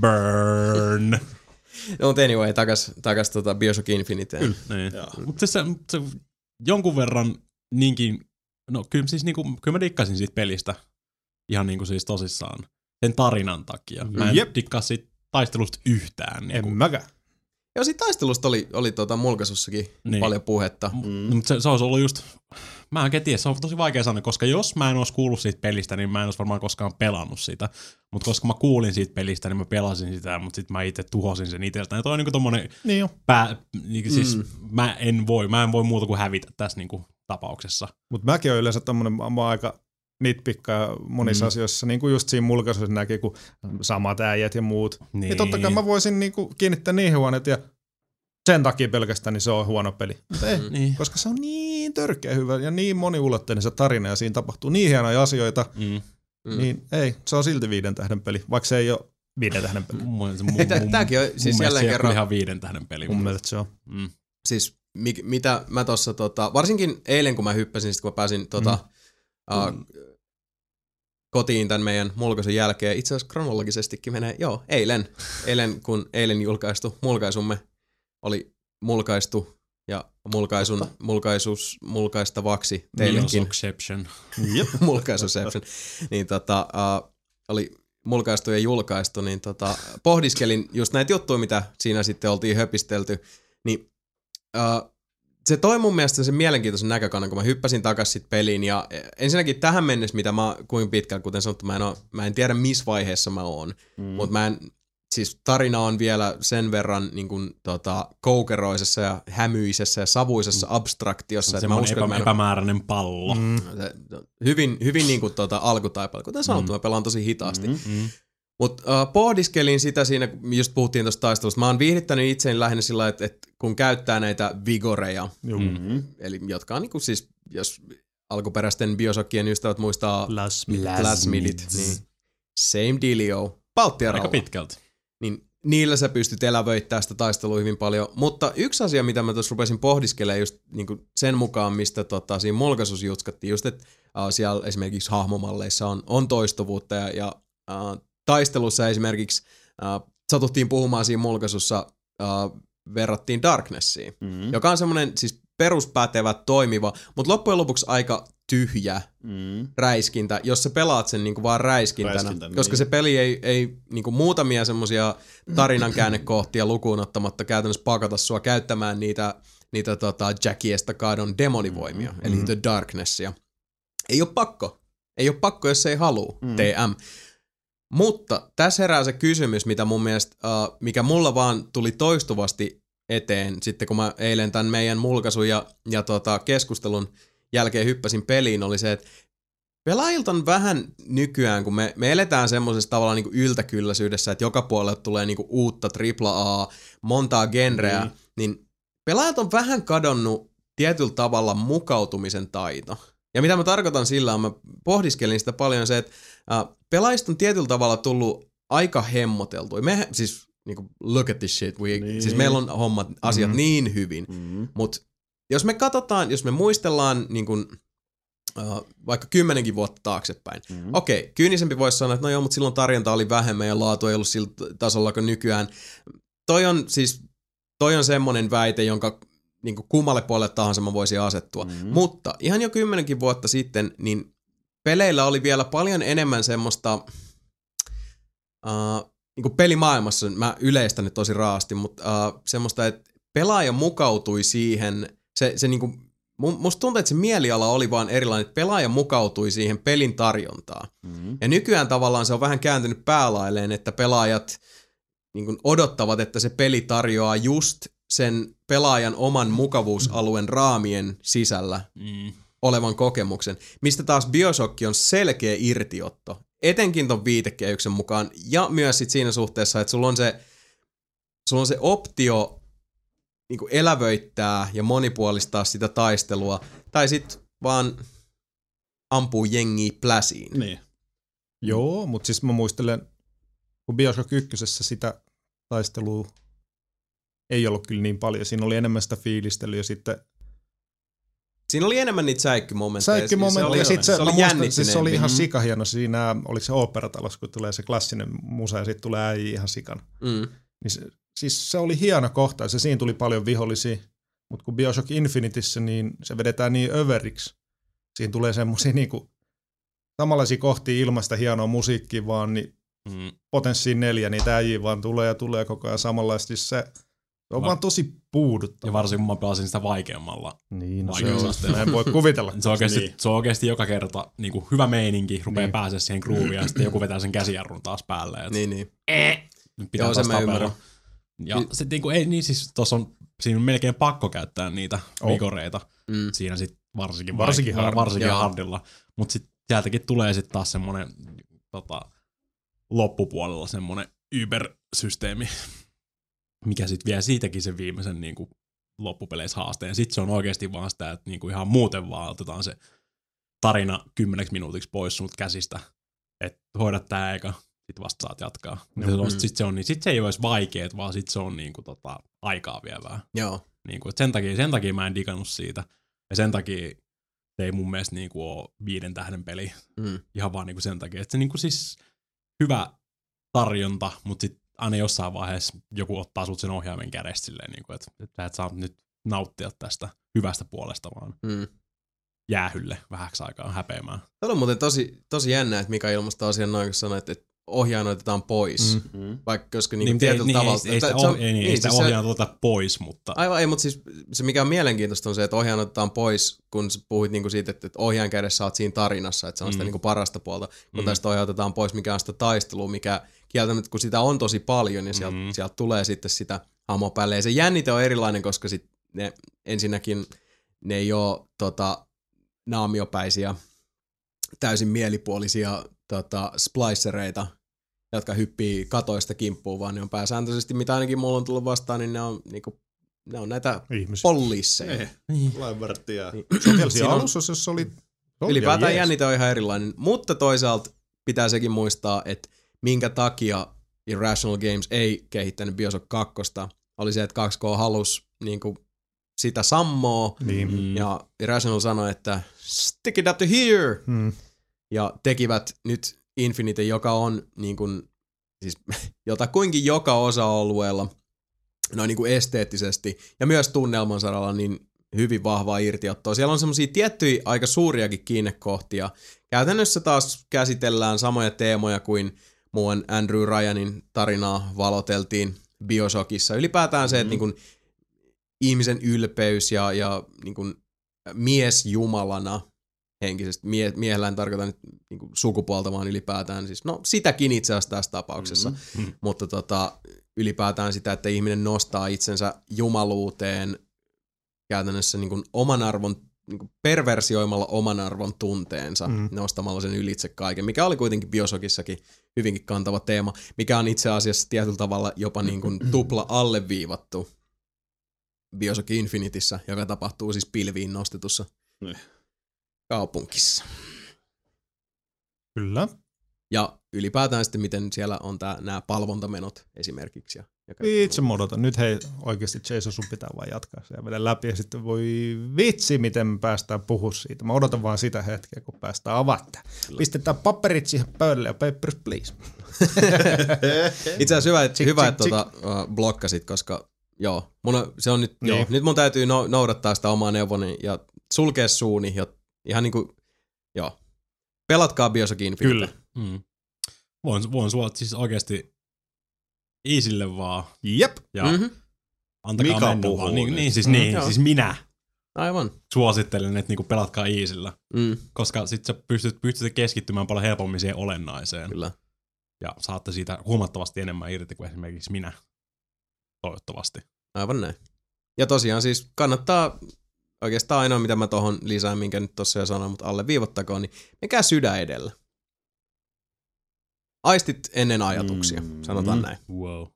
Burn. no, mutta anyway, takas, takas tota Bioshock Infiniteen. Niin. Mutta se, se, jonkun verran niinkin, no kyllä, siis niinku, kyllä mä dikkasin siitä pelistä ihan niinku siis tosissaan sen tarinan takia. Mä en Jep. dikkaa siitä taistelusta yhtään. Niinku. en mäkään. Joo, siitä taistelusta oli, oli tota mulkaisussakin Niin. paljon puhetta. Mm. No, mutta se, se olisi ollut just, mä en oikein tiedä, se on tosi vaikea sanoa, koska jos mä en olisi kuullut siitä pelistä, niin mä en olisi varmaan koskaan pelannut sitä. Mutta koska mä kuulin siitä pelistä, niin mä pelasin sitä, mutta sitten mä itse tuhosin sen itseltäni. Ja toi on niinku tommonen Niin jo. pää, niin, siis mm. mä en voi, mä en voi muuta kuin hävitä tässä niinku tapauksessa. Mutta mäkin olen yleensä tommonen, mä oon aika nitpikkaa monissa Mm. mm. asioissa, niin kuin just siinä mulkaisuissa näki, kun samat äijät ja muut. Niin, Niin. totta kai mä voisin niin kuin kiinnittää niihin huoneet ja sen takia pelkästään niin se on huono peli. Mutta ei, Niin. koska se on niin törkeä hyvä ja niin moniulotteinen se tarina ja siinä tapahtuu niin hienoja asioita, Mm. Mm. mm. niin ei, se on silti viiden tähden peli, vaikka se ei ole viiden tähden peli. Tääkin on siis jälleen kerran- ihan viiden tähden peli. Mun mielestä se *laughs* on. Mm. Siis mitä mä tossa, tota, varsinkin eilen kun mä hyppäsin, sit kun mä pääsin tota, mm. Uh, kotiin tämän meidän mulkaisun jälkeen, itse asiassa kronologisestikin menee, joo, eilen, eilen kun eilen julkaistu mulkaisumme oli mulkaistu ja mulkaisun, mulkaisus, mulkaistavaksi teillekin. Exception. mulkaisuception, niin tota, uh, oli mulkaistu ja julkaistu, niin tota, pohdiskelin just näitä juttuja, mitä siinä sitten oltiin höpistelty, niin uh, se toi mun mielestä sen mielenkiintoisen näkökannan, kun mä hyppäsin takaisin sit peliin, ja ensinnäkin tähän mennessä, mitä mä, kuinka pitkään, kuten sanottu, mä en, oo, mä en tiedä missä vaiheessa mä oon, mm. mutta mä en, siis tarina on vielä sen verran niin kuin, tota, koukeroisessa ja hämyisessä ja savuisessa abstraktiossa, että mä Semmoinen uskon, epä, että mä en epämääräinen pallo. Mm. se- hyvin, hyvin niin kuin tuota alkutaipale. Kuten sanottu, mm. mä pelaan tosi hitaasti. Mm. Mutta uh, pohdiskelin sitä siinä, kun just puhuttiin tuosta taistelusta. Mä oon viihdyttänyt itseäni lähinnä sillä että, että kun käyttää näitä vigoreja, Juu. Mm. eli jotka on niinku siis, jos alkuperäisten biosokkien ystävät muistaa Plasmid. plasmidit, niin same dealio, Aika palttiaralla. pitkälti. Niin niillä sä pystyt elävöittämään sitä taistelua hyvin paljon. Mutta yksi asia, mitä mä tuossa rupesin pohdiskelemaan just niinku sen mukaan, mistä tota, siinä mulkaisussa jutskattiin, just että uh, siellä esimerkiksi hahmomalleissa on, on toistuvuutta ja, ja uh, taistelussa esimerkiksi uh, satuttiin puhumaan siinä mulkaisussa, uh, verrattiin Darknessiin, mm. joka on semmoinen siis peruspätevä, toimiva, mutta loppujen lopuksi aika tyhjä Mm. räiskintä, jos sä pelaat sen niinku vaan räiskintänä, Räiskintä, koska niin. se peli ei, ei niinku muutamia semmosia tarinan käännekohtia lukuun ottamatta käytännössä pakata sua käyttämään niitä, niitä tota Jackie Estacadon demonivoimia, mm-hmm. eli The Darknessia. Ei ole pakko. Ei ole pakko, jos ei halua. Mm. TM. Mutta tässä herää se kysymys, mitä mun mielestä, uh, mikä mulla vaan tuli toistuvasti eteen, sitten kun mä eilen tämän meidän mulkaisun ja, ja tota, keskustelun jälkeen hyppäsin peliin, oli se, että pelaajilta on vähän nykyään, kun me, me eletään semmoisessa tavallaan niin yltäkylläisyydessä, että joka puolelle tulee niin uutta AAA, montaa genreä, mm. niin pelaajat on vähän kadonnut tietyllä tavalla mukautumisen taito. Ja mitä mä tarkoitan sillä on, mä pohdiskelin sitä paljon se, että äh, pelaajista on tietyllä tavalla tullut aika hemmoteltu. Me siis niinku, look at this shit, we, niin. siis meillä on hommat, asiat mm. niin hyvin, Mm. mutta jos me katsotaan, jos me muistellaan niin kuin, uh, vaikka kymmenenkin vuotta taaksepäin, Mm. mm. okei, okay, kyynisempi voisi sanoa, että no joo, mutta silloin tarjonta oli vähemmän ja laatu ei ollut sillä tasolla kuin nykyään. Toi on siis, toi on semmoinen väite, jonka niin kuin kummalle puolelle tahansa mä voisin asettua. Mm. Mm. Mutta ihan jo kymmenenkin vuotta sitten, niin peleillä oli vielä paljon enemmän semmoista, uh, niin kuin pelimaailmassa, mä yleistän nyt tosi raasti, mutta uh, semmoista, että pelaaja mukautui siihen, se, se niin kuin, musta tuntuu, että se mieliala oli vaan erilainen, että pelaaja mukautui siihen pelin tarjontaan. Mm. Ja nykyään tavallaan se on vähän kääntynyt päälailleen, että pelaajat niin kuin odottavat, että se peli tarjoaa just sen pelaajan oman mukavuusalueen raamien sisällä Mm. olevan kokemuksen, mistä taas Bioshock on selkeä irtiotto, etenkin ton viitekehyksen mukaan, ja myös sit siinä suhteessa, että sulla on se, sulla on se optio niin elävöittää ja monipuolistaa sitä taistelua, tai sit vaan ampuu jengiä pläsiin. Niin. Joo, mutta siis mä muistelen, kun Bioshock 1 sitä taistelua ei ollut kyllä niin paljon. Siinä oli enemmän sitä fiilistelyä ja sitten Siinä oli enemmän niitä säikkymomentteja. säikkymomentti ja sitten se, se oli muistan, siis se oli ihan Mm. sikahieno siinä, oliko se oopperatalossa, kun tulee se klassinen musa ja sitten tulee äijä ihan sikana. Mm. Niin se, siis se oli hieno kohta ja se, siinä tuli paljon vihollisia, mutta kun Bioshock Infinityssä, niin se vedetään niin överiksi. Siinä tulee semmoisia *laughs* niinku samanlaisia kohtia ilmasta hienoa musiikkia vaan, niin Mm. potenssiin neljä, niitä äijiä vaan tulee ja tulee koko ajan samanlaisesti. Se, se on Va- vaan tosi puuduttava. Ja varsinkin kun mä pelasin sitä vaikeammalla. Niin, no se on. Mä en *laughs* voi kuvitella. Se on oikeasti, Niin. se on oikeasti joka kerta niin kuin hyvä meininki, rupeaa Niin. pääsee siihen grooveen ja sitten joku vetää sen käsijarrun taas päälle. Et Niin, niin. nyt pitää Joo, taas sen mä tapella. ymmärrän. Ja sitten niin kuin, ei, niin siis tuossa on, siinä on melkein pakko käyttää niitä Oh. vigoreita. Mm. Siinä sit varsinkin, Varsinkin vaik- hard. varsinkin Joo. hardilla. Mutta sitten sieltäkin tulee sitten taas semmonen tota, loppupuolella semmonen Uber-systeemi, mikä sitten vie siitäkin sen viimeisen niin kuin, loppupeleissä haasteen. Sitten se on oikeasti vaan sitä, että niin kuin ihan muuten vaan otetaan se tarina kymmeneksi minuutiksi pois sut käsistä, että hoidat tää eka, sit vasta saat jatkaa. Joo. Sitten Mm. sit se, on, niin sit se ei ole edes vaikeet, vaan sit se on niin kuin, tota, aikaa vievää. Joo. Niin kuin, sen, takia, sen takia mä en digannut siitä. Ja sen takia se ei mun mielestä niin kuin, ole viiden tähden peli. Mm. Ihan vaan niin kuin sen takia. Että se niin kuin, siis hyvä tarjonta, mutta sitten aina jossain vaiheessa joku ottaa sut sen ohjaimen kädestä silleen, niin kuin, että, että sä et saa nyt nauttia tästä hyvästä puolesta, vaan Mm. jäähylle vähäksi aikaa häpeämään. Tämä on muuten tosi, tosi jännä, että Mika ilmaista asian noin, kun sanoi, että, että ohjaan otetaan pois. Mm. Mm. Vaikka koska niin, Niin, niin tietyllä ei, tavalla... Ei, ei sitä, on- oh, ei, niin, ei sitä siis se- ohjaa tuota pois, mutta Aivan ei, mutta siis se mikä on mielenkiintoista on se, että ohjaan otetaan pois, kun sä puhuit niinku siitä, että, että ohjaan kädessä oot siinä tarinassa, että se on sitä Mm. niinku parasta puolta, kun Mm. tästä ohjaan otetaan pois, mikä on sitä taistelua, mikä kieltämättä, kun sitä on tosi paljon, niin sieltä, Mm. sieltä tulee sitten sitä hahmoa päälle. Ja se jännite on erilainen, koska sit ne, ensinnäkin ne ei ole tota, naamiopäisiä, täysin mielipuolisia tota, splicereita, jotka hyppii katoista kimppuun, vaan ne on pääsääntöisesti, mitä ainakin mulla on tullut vastaan, niin ne on, niinku, ne on näitä Ihmisiä. poliisseja. Eh, Laivertia. Niin. Se on vielä alussa, jos oli... se oli Ylipäätään jees. jännite on ihan erilainen, mutta toisaalta pitää sekin muistaa, että minkä takia Irrational Games ei kehittänyt Bioshock 2, oli se, että 2K halusi niin kuin, sitä sammoa, Niin. mm, ja Irrational sanoi, että stick it up to here, Mm. ja tekivät nyt Infinite, joka on niin kuin, siis *laughs* jotakuinkin joka osa-alueella noin niin kuin esteettisesti ja myös tunnelman saralla niin hyvin vahvaa irtiottoa. Siellä on semmoisia tiettyjä aika suuriakin kiinnekohtia. Käytännössä taas käsitellään samoja teemoja kuin muun Andrew Ryanin tarinaa valoteltiin Bioshockissa. Ylipäätään se, että niin kuin ihmisen ylpeys ja, ja niin kuin mies jumalana henkisesti, mie, miehellä en tarkoita nyt niin kuin sukupuolta, vaan ylipäätään. Siis, no sitäkin itse asiassa tässä tapauksessa, Mm. *laughs* mutta tota, ylipäätään sitä, että ihminen nostaa itsensä jumaluuteen käytännössä niin kuin oman arvon, niin kuin perversioimalla oman arvon tunteensa, Mm. nostamalla sen ylitse kaiken, mikä oli kuitenkin Bioshockissakin hyvinkin kantava teema, mikä on itse asiassa tietyllä tavalla jopa niin kuin tupla alleviivattu Bioshock Infinitissä, joka tapahtuu siis pilviin nostetussa Niin. kaupungissa. Kyllä. Ja ylipäätään sitten, miten siellä on tää, nämä palvontamenot esimerkiksi. Ja, ja kaikki Vitsi mä odotan. Nyt hei, oikeasti Jason sun pitää vaan jatkaa se ja vedä läpi ja sitten voi vitsi, miten me päästään puhua siitä. Mä odotan vaan sitä hetkeä, kun päästään avaamaan. Pistetään paperit siihen pöydälle ja papers please. *laughs* Itse asiassa hyvä, että, hyvä, että tota, uh, blokkasit, koska joo, mun se on nyt, Niin. joo, nyt mun täytyy no, noudattaa sitä omaa neuvoni ja sulkea suuni ja ihan niinku, joo, pelatkaa Bioshock Infinite. Kyllä. Mm. Voin, voin sulla siis oikeasti Iisille vaan Jep. ja Mhm. mm-hmm. antakaa Mika mennä puhuu vaan. Niin, niin, siis, Mm, niin, joo. siis minä Aivan. suosittelen, että niinku pelatkaa Iisillä, Mm, koska sit sä pystyt, pystyt keskittymään paljon helpommin siihen olennaiseen. kyllä. Ja saatte siitä huomattavasti enemmän irti kuin esimerkiksi minä. Toivottavasti. Aivan näin. Ja tosiaan siis kannattaa oikeastaan ainoa, mitä mä tohon lisään, minkä nyt tossa jo sanoin, mutta alle viivottakoon, niin menkää sydän edellä. Aistit ennen ajatuksia, Mm. sanotaan Mm. näin. Wow.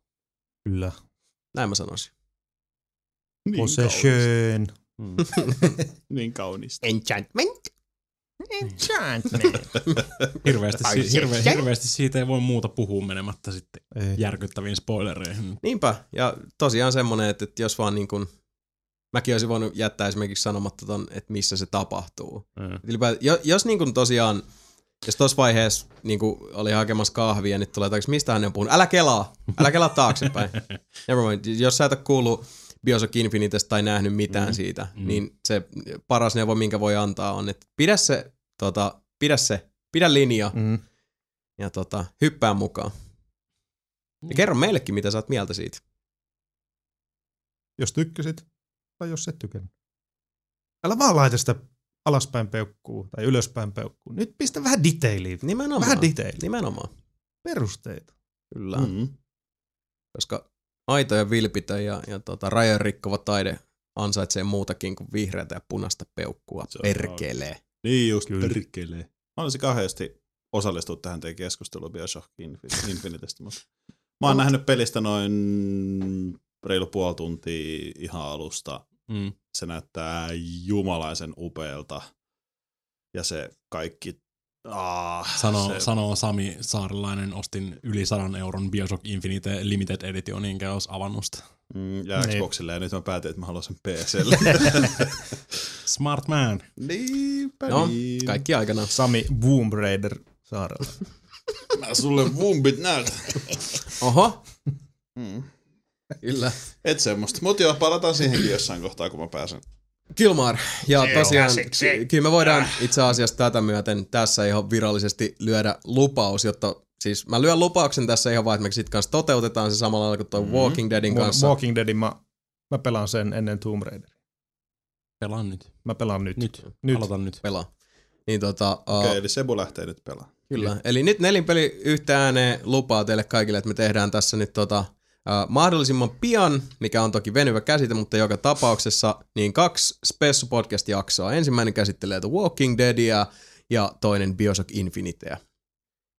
Kyllä. Näin mä sanoisin. Niin Possession. Mm. *laughs* Niin kaunista. Enchantment. Enchantment. *laughs* Hirveästi, si- hirve- hirveästi siitä ei voi muuta puhua menemättä sitten Ei. järkyttäviin spoilereihin. Niinpä, ja tosiaan semmonen, että, että jos vaan niin kuin, mäkin olisin voinut jättää esimerkiksi sanomatta ton, että missä se tapahtuu. Mm. Ylipäätään, jo- jos niin kuin tosiaan, jos tuossa vaiheessa niin kuin oli hakemassa kahvia, niin tulee takaisin, mistä hän on puhunut? Älä kelaa, älä kelaa taaksepäin. *laughs* Nevermind. Jos sä et ole kuullut Bioshock Infinitesta tai nähnyt mitään mm. siitä, Mm. mm. niin se paras neuvo, minkä voi antaa, on, että pidä se, tota, pidä se, pidä linja Mm. ja tota, hyppää mukaan. Ja kerro meillekin, mitä sä oot mieltä siitä. Jos tykkäsit tai jos et tykännyt. Älä vaan laita sitä alaspäin peukkuu tai ylöspäin peukkuu. Nyt pistä vähän detailia. Nimenomaan. Vähän detailia. Nimenomaan, Perusteita. kyllä. Mm. Mm. Koska aito ja vilpitön ja, ja tota, rajojen rikkova taide ansaitsee muutakin kuin vihreätä ja punaista peukkua. Se on Perkelee. Niin just, Kyllä. perkelee. Mä olisin kahdesti osallistua tähän teidän keskusteluun Bioshock Infin- *laughs* Infinitestä, mutta mä oon nähnyt pelistä noin reilu puoli tuntia ihan alusta. Mm. Se näyttää jumalaisen upealta. Ja se kaikki... Ah, Sanoo, se, sanoo Sami Saarelainen, ostin yli 100 euron Bioshock Infinite Limited Editionin, enkä olisi avannut sitä. Mm, ja Niin. Xboxille, ja nyt mä päätin, että mä haluan sen PClle. *laughs* Smart man. Niinpä No, niin. kaikki aikanaan. Sami Womb Raider saarella. Mä sulle vumbit näytän. Oho, Mm. Kyllä. Et semmoista. Mut joo, palataan siihenkin jossain kohtaa, kun mä pääsen. Kilmar, ja Se on tosiaan, käsiksi. kyllä me voidaan itse asiassa tätä myöten tässä ihan virallisesti lyödä lupaus, jotta siis mä lyön lupauksen tässä ihan vaan, että me sit kanssa toteutetaan se samalla lailla kuin toi Mhm. Walking Deadin kanssa. Walking Deadin mä, mä pelaan sen ennen Tomb Raider. Pelaan nyt. Mä pelaan nyt. Nyt. Nyt. Aloitan nyt. pelaa. Niin tota, uh, Okei, okay, eli Sebu lähtee nyt pelaamaan. Kyllä. Eli nyt nelinpeli yhtä ääneen lupaa teille kaikille, että me tehdään tässä nyt tota, Mahdollisimman pian, mikä on toki venyvä käsite, mutta joka tapauksessa niin kaksi Spessu podcast-jaksoa. Ensimmäinen käsittelee The Walking Deadia ja toinen Bioshock Infinitea.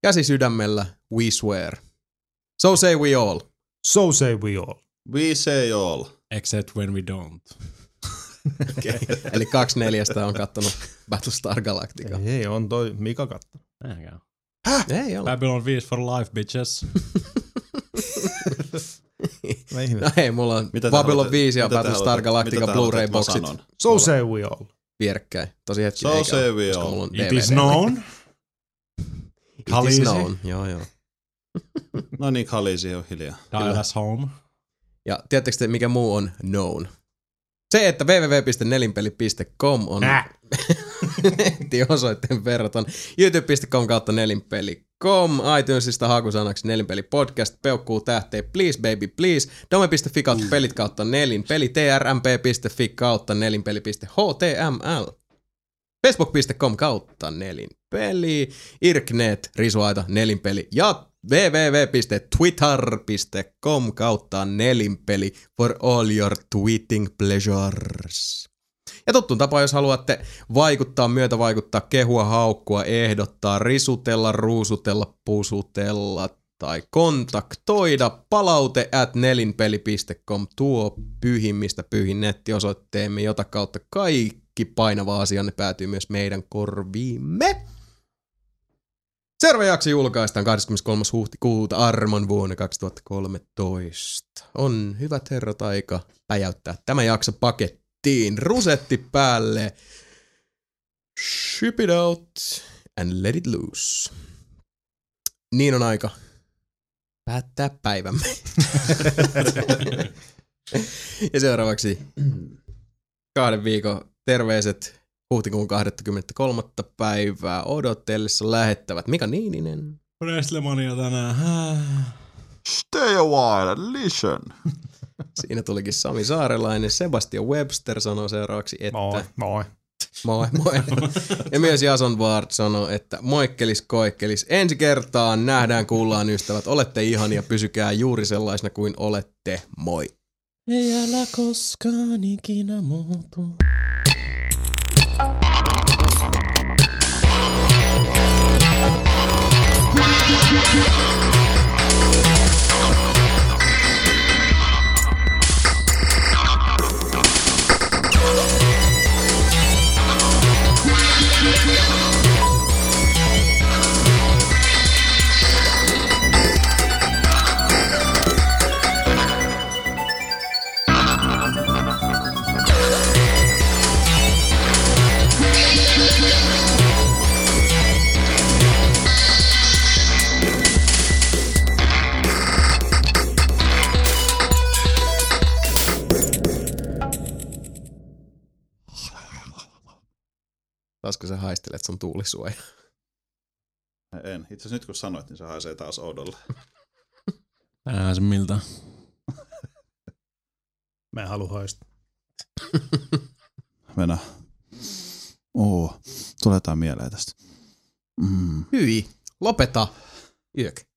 Käsi sydämellä, we swear. So say we all. So say we all. We say all. Except when we don't. *laughs* Eli kaksi neljästä on kattonut Battlestar Galactica. Ei, on toi Mika katto. Näinkään. Ei ole. Babylon 5 for life, bitches. *laughs* No ei, mulla on Mitä Babylon haluatte- 5 ja Battlestar Galactica Blu-ray-boksit sanon? So say we all. vierekkäin. Tosi hetki So eikä say we koska all. mulla on It DVD. is known. It is Khaleesi. known. Joo, joo. No niin, Khaleesi on hiljaa. Dial home. Ja tiedättekö te, mikä muu on known? Se, että www.nelinpeli.com on Äh. *laughs* osoitteen verraton. youtube.com kautta nelinpeli.com, iTunesista hakusanaksi nelinpeli podcast, peukkuu tähteen please baby please, dome.fi kautta pelit kautta nelinpeli, trmp.fi kautta nelinpeli.html, facebook.com kautta nelinpeli, irknet, risuaita, nelinpeli. Ja www.twitter.com kautta nelinpeli for all your tweeting pleasures. Ja tuttuun tapaan, jos haluatte vaikuttaa, myötä vaikuttaa, kehua, haukkua, ehdottaa, risutella, ruusutella, pusutella tai kontaktoida palaute at nelinpeli.com tuo pyhimmistä pyhin nettiosoitteemme, jota kautta kaikki painava asianne päätyy myös meidän korviimme. Seuraava jakso julkaistaan 23. huhtikuuta armon vuonna 2013. On hyvät herrat aika päjäyttää tämä jakso pakettiin. Rusetti päälle. Ship it out and let it loose. Niin on aika päättää päivämme. ja seuraavaksi kahden viikon terveiset huhtikuun 23. päivää odotellessa lähettävät Mika Niininen. Wrestlemania tänään. Stay a while, listen. Siinä tulikin Sami Saarelainen. Sebastian Webster sanoi seuraavaksi, että... Moi, moi. Moi, moi. Ja myös Jason Ward sanoi, että moikkelis koikkelis. Ensi kertaan nähdään, kuullaan ystävät. Olette ihania, pysykää juuri sellaisena kuin olette. Moi. Ei älä koskaan ikinä muutu. Yeah. Koska sä haistelet sun tuulisuoja. En. Itse asiassa nyt kun sanoit, niin se haisee taas oudolle. *laughs* Ää, se miltä. Mä en halua haistaa. *laughs* Venä. Oo, tulee jotain mieleen tästä. Mm. Hyi, lopeta. Yök.